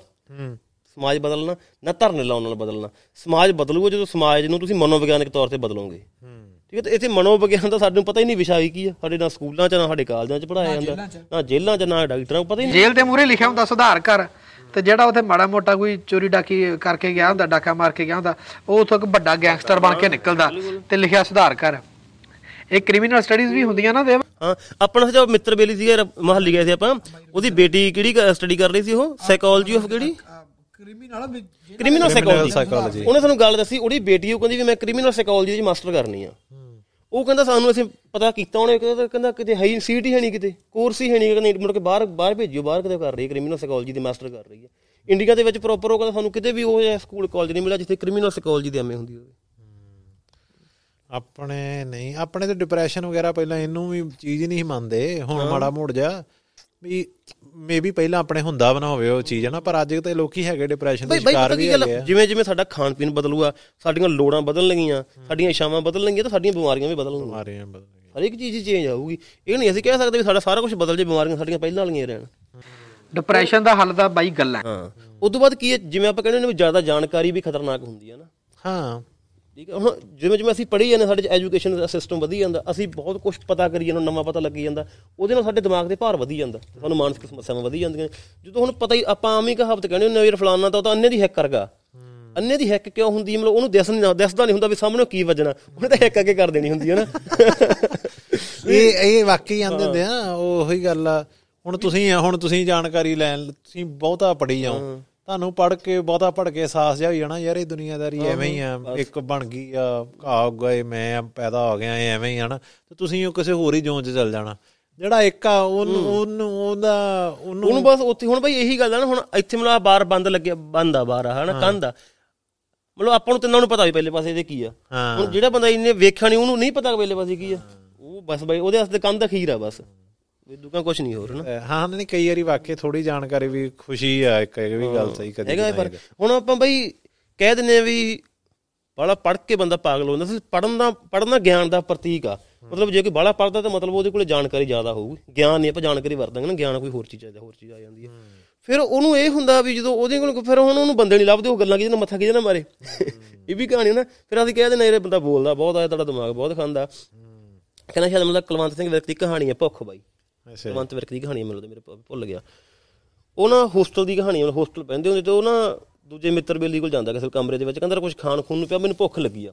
ਸਮਾਜ ਬਦਲਣਾ ਨਾ ਧਰਨੇ ਲਾਉਣ ਨਾਲ ਬਦਲਣਾ। ਸਮਾਜ ਬਦਲੂਗਾ ਜਦੋਂ ਸਮਾਜ ਨੂੰ ਤੁਸੀਂ ਮਨੋਵਿਗਿਆਨਕ ਤੌਰ ਤੇ ਬਦਲੋਗੇ। ਠੀਕ ਹੈ ਤੇ ਇੱਥੇ ਮਨੋਵਿਗਿਆਨ ਦਾ ਸਾਨੂੰ ਪਤਾ ਹੀ ਨਹੀਂ ਵਿਸ਼ਾ ਕੀ ਆ। ਸਾਡੇ ਨਾ ਸਕੂਲਾਂ 'ਚ ਨਾ ਸਾਡੇ ਕਾਲਜਾਂ 'ਚ ਪੜਾਇਆ ਜਾਂਦਾ ਨਾ ਜੇਲ੍ਹਾਂ 'ਚ ਨਾ ਡਾਕਟਰਾਂ ਨੂੰ ਪਤਾ ਹੀ ਨਹੀਂ। ਜੇਲ੍ਹ ਦੇ ਮੂਹਰੇ ਲਿਖਿਆ ਹੁੰਦਾ ਸੁਧਾਰ ਕਰ। ਤੇ ਜਿਹੜਾ ਉੱਥੇ ਮਾੜਾ ਮੋਟਾ ਕੋਈ ਚੋਰੀ ਡਾਕੀ ਕਰਕੇ ਗਿਆ ਹੁੰਦਾ ਡਾਕਾ ਮਾਰ ਕੇ ਗਿਆ ਹੁੰਦਾ ਉਹ ਉੱਥੋਂ ਇੱਕ ਵੱਡਾ ਗੈਂਗਸਟਰ ਬਣ ਕੇ ਨਿਕਲਦਾ ਤੇ ਲਿਖਿਆ ਸੁਧਾਰ ਕਰ। ਇਹ ਕ੍ਰਿਮੀਨਲ ਸਟੱਡੀਜ਼ ਵੀ ਹੁੰਦੀਆਂ ਨਾ ਦੇਵ ਹਾਂ ਆਪਣਾ ਜੋ ਮਿੱਤਰ ਬੇਲੀ ਸੀਗਾ ਮਹੱਲੀ ਗਏ ਸੀ ਆਪਾਂ ਉਹਦੀ ਬੇਟੀ ਕਿਹੜੀ ਸਟੱਡੀ ਕਰ ਰਹੀ ਸੀ ਉਹ? ਸਾਈਕੋਲੋਜੀ ਆਫ ਕਿਹੜੀ? Criminal criminal. ਸਾਈਕੋਲੋਜੀ ਉਹਨੇ ਸਾਨੂੰ ਗੱਲ ਦੱਸੀ ਉਹਦੀ ਬੇਟੀ ਉਹ ਕਹਿੰਦੀ ਵੀ ਮੈਂ ਕ੍ਰਿਮੀਨਲ ਸਾਈਕੋਲੋਜੀ ਦੀ ਮਾਸਟਰ ਕਰਨੀ ਆ। ਉਹ ਕਹਿੰਦਾ ਸਾਨੂੰ ਅਸੀਂ ਪਤਾ ਕੀਤਾ ਉਹਨੇ ਕਹਿੰਦਾ ਕਿਤੇ ਹੈ ਸੀਟ ਹੀ ਹੈ ਨਹੀਂ ਕਿਤੇ ਕੋਰਸ ਹੀ ਹੈ ਨਹੀਂ ਕਹਿੰਦਾ ਮੁੜ ਕੇ ਬਾਹਰ ਬਾਹਰ ਭੇਜਿਓ ਬਾਹਰ ਕਿਤੇ ਕਰ ਰਹੀ ਹੈ ਕ੍ਰਿਮੀਨਲ ਸਾਈਕੋਲੋਜੀ ਦੀ ਮਾਸਟਰ ਕਰ ਰਹੀ ਹੈ। ਇੰਡੀਆ ਦੇ ਵਿੱਚ ਪ੍ਰੋਪਰ ਉਹ ਕਹਿੰਦਾ ਸਾਨੂੰ ਕਿਤੇ ਵੀ ਉਹ ਸਕੂਲ ਕਾਲਜ ਨਹੀਂ ਮਿਲਿਆ ਜਿੱਥੇ ਕ੍ਰਿਮੀਨਲ ਸਾਈਕੋਲੋਜੀ ਦੀ ਐਮਏ ਹੁੰਦੀ ਹੋਵੇ। ਆਪਣੇ ਨਹੀਂ ਆਪਣੇ ਤੇ ਡਿਪਰੈਸ਼ਨ ਵਗੈਰਾ ਪਹਿਲਾਂ ਇਹਨੂੰ ਵੀ ਚੀਜ਼ ਨਹੀਂ ਮੰਨਦੇ ਹੁਣ ਮਾੜਾ ਮੋੜ ਜਾ ਵੀ ਮੇਬੀ ਪਹਿਲਾਂ ਆਪਣੇ ਹੁੰਦਾ ਬਣਾ ਹੋਵੇ ਉਹ ਚੀਜ਼ ਹੈ ਨਾ ਪਰ ਅੱਜ ਤੇ ਲੋਕੀ ਹੈਗੇ ਡਿਪਰੈਸ਼ਨ ਦੇ ਸ਼ਿਕਾਰ ਵੀ ਹੈਗੇ ਜਿਵੇਂ ਜਿਵੇਂ ਸਾਡਾ ਖਾਣ ਪੀਣ ਬਦਲੂਗਾ ਸਾਡੀਆਂ ਲੋੜਾਂ ਬਦਲਣ ਲੱਗੀਆਂ ਸਾਡੀਆਂ ਇਛਾਵਾਂ ਬਦਲਣ ਲੱਗੀਆਂ ਤਾਂ ਸਾਡੀਆਂ ਬਿਮਾਰੀਆਂ ਵੀ ਬਦਲਣਗੀਆਂ ਬਿਮਾਰੀਆਂ ਬਦਲ ਗਈਆਂ। ਹਰ ਇੱਕ ਚੀਜ਼ ਚੇਂਜ ਆਊਗੀ। ਇਹ ਨਹੀਂ ਅਸੀਂ ਕਹਿ ਸਕਦੇ ਵੀ ਸਾਡਾ ਸਾਰਾ ਕੁਝ ਬਦਲ ਜੇ ਬਿਮਾਰੀਆਂ ਸਾਡੀਆਂ ਪਹਿਲਾਂ ਵਾਲੀਆਂ ਹੀ ਰਹਿਣ। ਡਿਪਰੈਸ਼ਨ ਦਾ ਹੱਲ ਤਾਂ ਬਾਈ ਗੱਲਾਂ ਹਾਂ। ਉਸ ਤੋਂ ਬਾਅਦ ਕੀ ਹੈ? ਜਿਵੇਂ ਆਪਾਂ ਕਹਿੰਦੇ ਨੇ ਵੀ ਜ਼ਿਆਦਾ ਜਾਣਕਾਰੀ ਵੀ ਖਤਰਨਾਕ ਹੁੰਦੀ ਹੈ ਨਾ। ਹਾਂ। ਠੀਕ ਹੈ ਹੁਣ ਜਿਵੇਂ ਜਿਵੇਂ ਅਸੀਂ ਪੜ੍ਹੀ ਜਾਂਦੇ ਸਾਡੇ ਐਜੂਕੇਸ਼ਨ ਦਾ ਸਿਸਟਮ ਵਧੀ ਜਾਂਦਾ ਅਸੀਂ ਬਹੁਤ ਕੁਝ ਪਤਾ ਕਰੀ ਜਾਂਦੇ ਨਵਾਂ ਪਤਾ ਲੱਗੀ ਜਾਂਦਾ ਉਹਦੇ ਨਾਲ ਸਾਡੇ ਦਿਮਾਗ ਦੇ ਭਾਰ ਵਧੀ ਜਾਂਦਾ ਸਾਨੂੰ ਮਾਨਸਿਕ ਸਮੱਸਿਆਵਾਂ ਵਧੀ ਜਾਂਦੀਆਂ ਜਦੋਂ ਹੁਣ ਪਤਾ ਹੀ ਆਪਾਂ ਆਮ ਹੀ ਕਹਾਵਤ ਕਹਿੰਦੇ ਹੁੰਦੇ ਵੀਰ ਫਲਾਨਾ ਤਾਂ ਉਹ ਤਾਂ ਅੰਨੇ ਦੀ ਹੈਕ ਕਰਗਾ। ਅੰਨੇ ਦੀ ਹੈਕ ਕਿਉਂ ਹੁੰਦੀ ਮਤਲਬ ਉਹਨੂੰ ਦਿਸ ਨਹੀਂ ਦਿਸਦਾ ਨਹੀਂ ਹੁੰਦਾ ਵੀ ਸਾਹਮਣੇ ਕੀ ਵੱਜਣਾ ਉਹਨੇ ਤਾਂ ਹੈਕ ਅੱਗੇ ਕਰ ਦੇਣੀ ਹੁੰਦੀ ਹੈ ਨਾ। ਇਹ ਇਹ ਵਾਕਈ ਆਂਦੇ ਹੁੰਦੇ ਆ ਉਹੀ ਗੱਲ ਆ। ਹੁਣ ਤੁਸੀਂ ਹੁਣ ਤੁਸੀਂ ਜਾਣਕਾਰੀ ਲੈਣ ਤੁਸੀਂ ਬਹੁਤਾ ਪੜੀ ਜਾਓ। ਤੁਹਾਨੂੰ ਪੜ ਕੇ ਬਹੁਤਾ ਪੜ ਕੇ ਅਹਿਸਾਸ ਜਿਹਾ ਹੋ ਜਾਣਾ ਯਾਰ ਇਹ ਦੁਨੀਆਦਾਰੀ ਐਵੇਂ ਹੀ ਆ ਇੱਕ ਬਣ ਗਈ ਆ ਘਾਹ ਗਏ ਮੈਂ ਪੈਦਾ ਹੋ ਗਿਆ ਐਵੇਂ ਹੀ ਆ ਨਾ। ਤੇ ਤੁਸੀਂ ਉਹ ਕਿਸੇ ਹੋਰ ਹੀ ਜ਼ੋਨ 'ਚ ਚੱਲ ਜਾਣਾ। ਜਿਹੜਾ ਇੱਕ ਆ ਉਹਨੂੰ ਉਹਨੂੰ ਉਹਦਾ ਉਹਨੂੰ ਉਹਨੂੰ ਬਸ ਉੱਥੇ ਹੁਣ ਬਈ ਇਹੀ ਗੱਲ ਆ ਨਾ ਹੁਣ ਇੱਥੇ ਮਤਲਬ ਬਾਰ ਬੰਦ ਲੱਗਿਆ ਬੰਦ ਆ ਬਾਰ ਹਨਾ ਕੰਧ ਆ। ਮਤਲਬ ਆਪਾਂ ਨੂੰ ਤਿੰਨਾਂ ਨੂੰ ਪਤਾ ਵੀ ਪਹਿਲੇ ਪਾਸੇ ਇਹਦੇ ਕੀ ਆ। ਹੁਣ ਜਿਹੜਾ ਬੰਦਾ ਇਹਨੇ ਵੇਖਿਆ ਨਹੀਂ ਉਹਨੂੰ ਨਹੀਂ ਪਤਾ ਪਹਿਲੇ ਪਾਸੇ ਕੀ ਆ। ਉਹ ਬਸ ਬਈ ਉਹਦੇ ਵਾਸਤੇ ਕੰਧ ਅਖੀਰ ਆ ਬਸ। ਵੀ ਦੂਗਾ ਕੁਝ ਨਹੀਂ ਹੋਰ ਨਾ ਹਾਂ ਨਹੀਂ ਕਈ ਵਾਰੀ ਵਾਕਈ ਥੋੜੀ ਜਾਣਕਾਰੀ ਵੀ ਖੁਸ਼ੀ ਆ ਇੱਕ ਇਹ ਵੀ ਗੱਲ ਸਹੀ ਕਦੀ ਹੈਗਾ ਪਰ ਹੁਣ ਆਪਾਂ ਬਈ ਕਹਿ ਦਿੰਨੇ ਆ ਵੀ ਬਾਲਾ ਪੜ੍ਹ ਕੇ ਬੰਦਾ ਪਾਗਲ ਹੁੰਦਾ ਸੀ ਪੜਨ ਦਾ ਪੜਨਾ ਗਿਆਨ ਦਾ ਪ੍ਰਤੀਕ ਆ। ਮਤਲਬ ਜੇ ਕੋਈ ਬਾਲਾ ਪੜਦਾ ਤਾਂ ਮਤਲਬ ਉਹਦੇ ਕੋਲੇ ਜਾਣਕਾਰੀ ਜ਼ਿਆਦਾ ਹੋਊਗੀ। ਗਿਆਨ ਨਹੀਂ ਆਪਾਂ ਜਾਣਕਾਰੀ ਵਰਤਾਂਗੇ ਨਾ। ਗਿਆਨ ਕੋਈ ਹੋਰ ਚੀਜ਼ ਆ ਹੋਰ ਚੀਜ਼ ਆ ਜਾਂਦੀ ਹੈ। ਫਿਰ ਉਹਨੂੰ ਇਹ ਹੁੰਦਾ ਵੀ ਜਦੋਂ ਉਹਦੇ ਕੋਲ ਫਿਰ ਹੁਣ ਉਹਨੂੰ ਬੰਦੇ ਨਹੀਂ ਲੱਭਦੇ ਉਹ ਗੱਲਾਂ ਕਿਹਦੇ ਨਾਲ ਮੱਥਾ ਕਿਹਦੇ ਨਾਲ ਮਾਰੇ? ਇਹ ਵੀ ਕਹਾਣੀ ਨਾ। ਫਿਰ ਅਸੀਂ ਕਹਿ ਦਿੰਦੇ ਇਹ ਬੰਦਾ ਬੋਲਦਾ ਬਹੁਤ ਆ ਤੁਹਾਡਾ ਦਿਮਾਗ ਬਹੁਤ ਖਾਂਦਾ। ਕਹਿੰਦਾ ਸ਼ਾਇਦ ਮਤਲਬ ਕੁਲਵੰਤ ਸਿੰਘ ਵਿਰਕ ਦੀ ਕਹਾਣੀ ਹੈ ਭੁੱਖ ਬਾਈ। ਅੱਛਾ। ਕੁਲਵੰਤ ਵਿਰਕ ਦੀ ਕਹਾਣੀ ਹੈ ਮੈਨੂੰ ਲੱਗਦਾ ਮੇਰੇ ਭੁੱਲ ਗਿਆ। ਉਹ ਨਾ ਹੋਸਟਲ ਦੀ ਕਹਾਣੀ ਹੈ ਹੋਸਟਲ ਪੈਂਦੇ ਹੁੰਦੇ ਤੇ ਉਹ ਨਾ ਦੂਜੇ ਮਿੱਤਰ ਬੇਲੀ ਕੋਲ ਜਾਂਦਾ ਕਿਸੇ ਕਮਰੇ ਦੇ ਵਿੱਚ ਕਹਿੰਦਾ ਕੁਝ ਖਾਣ ਖੂਨ ਨੂੰ ਪਿਆ ਮੈਨੂੰ ਭੁੱਖ ਲੱਗੀ ਆ।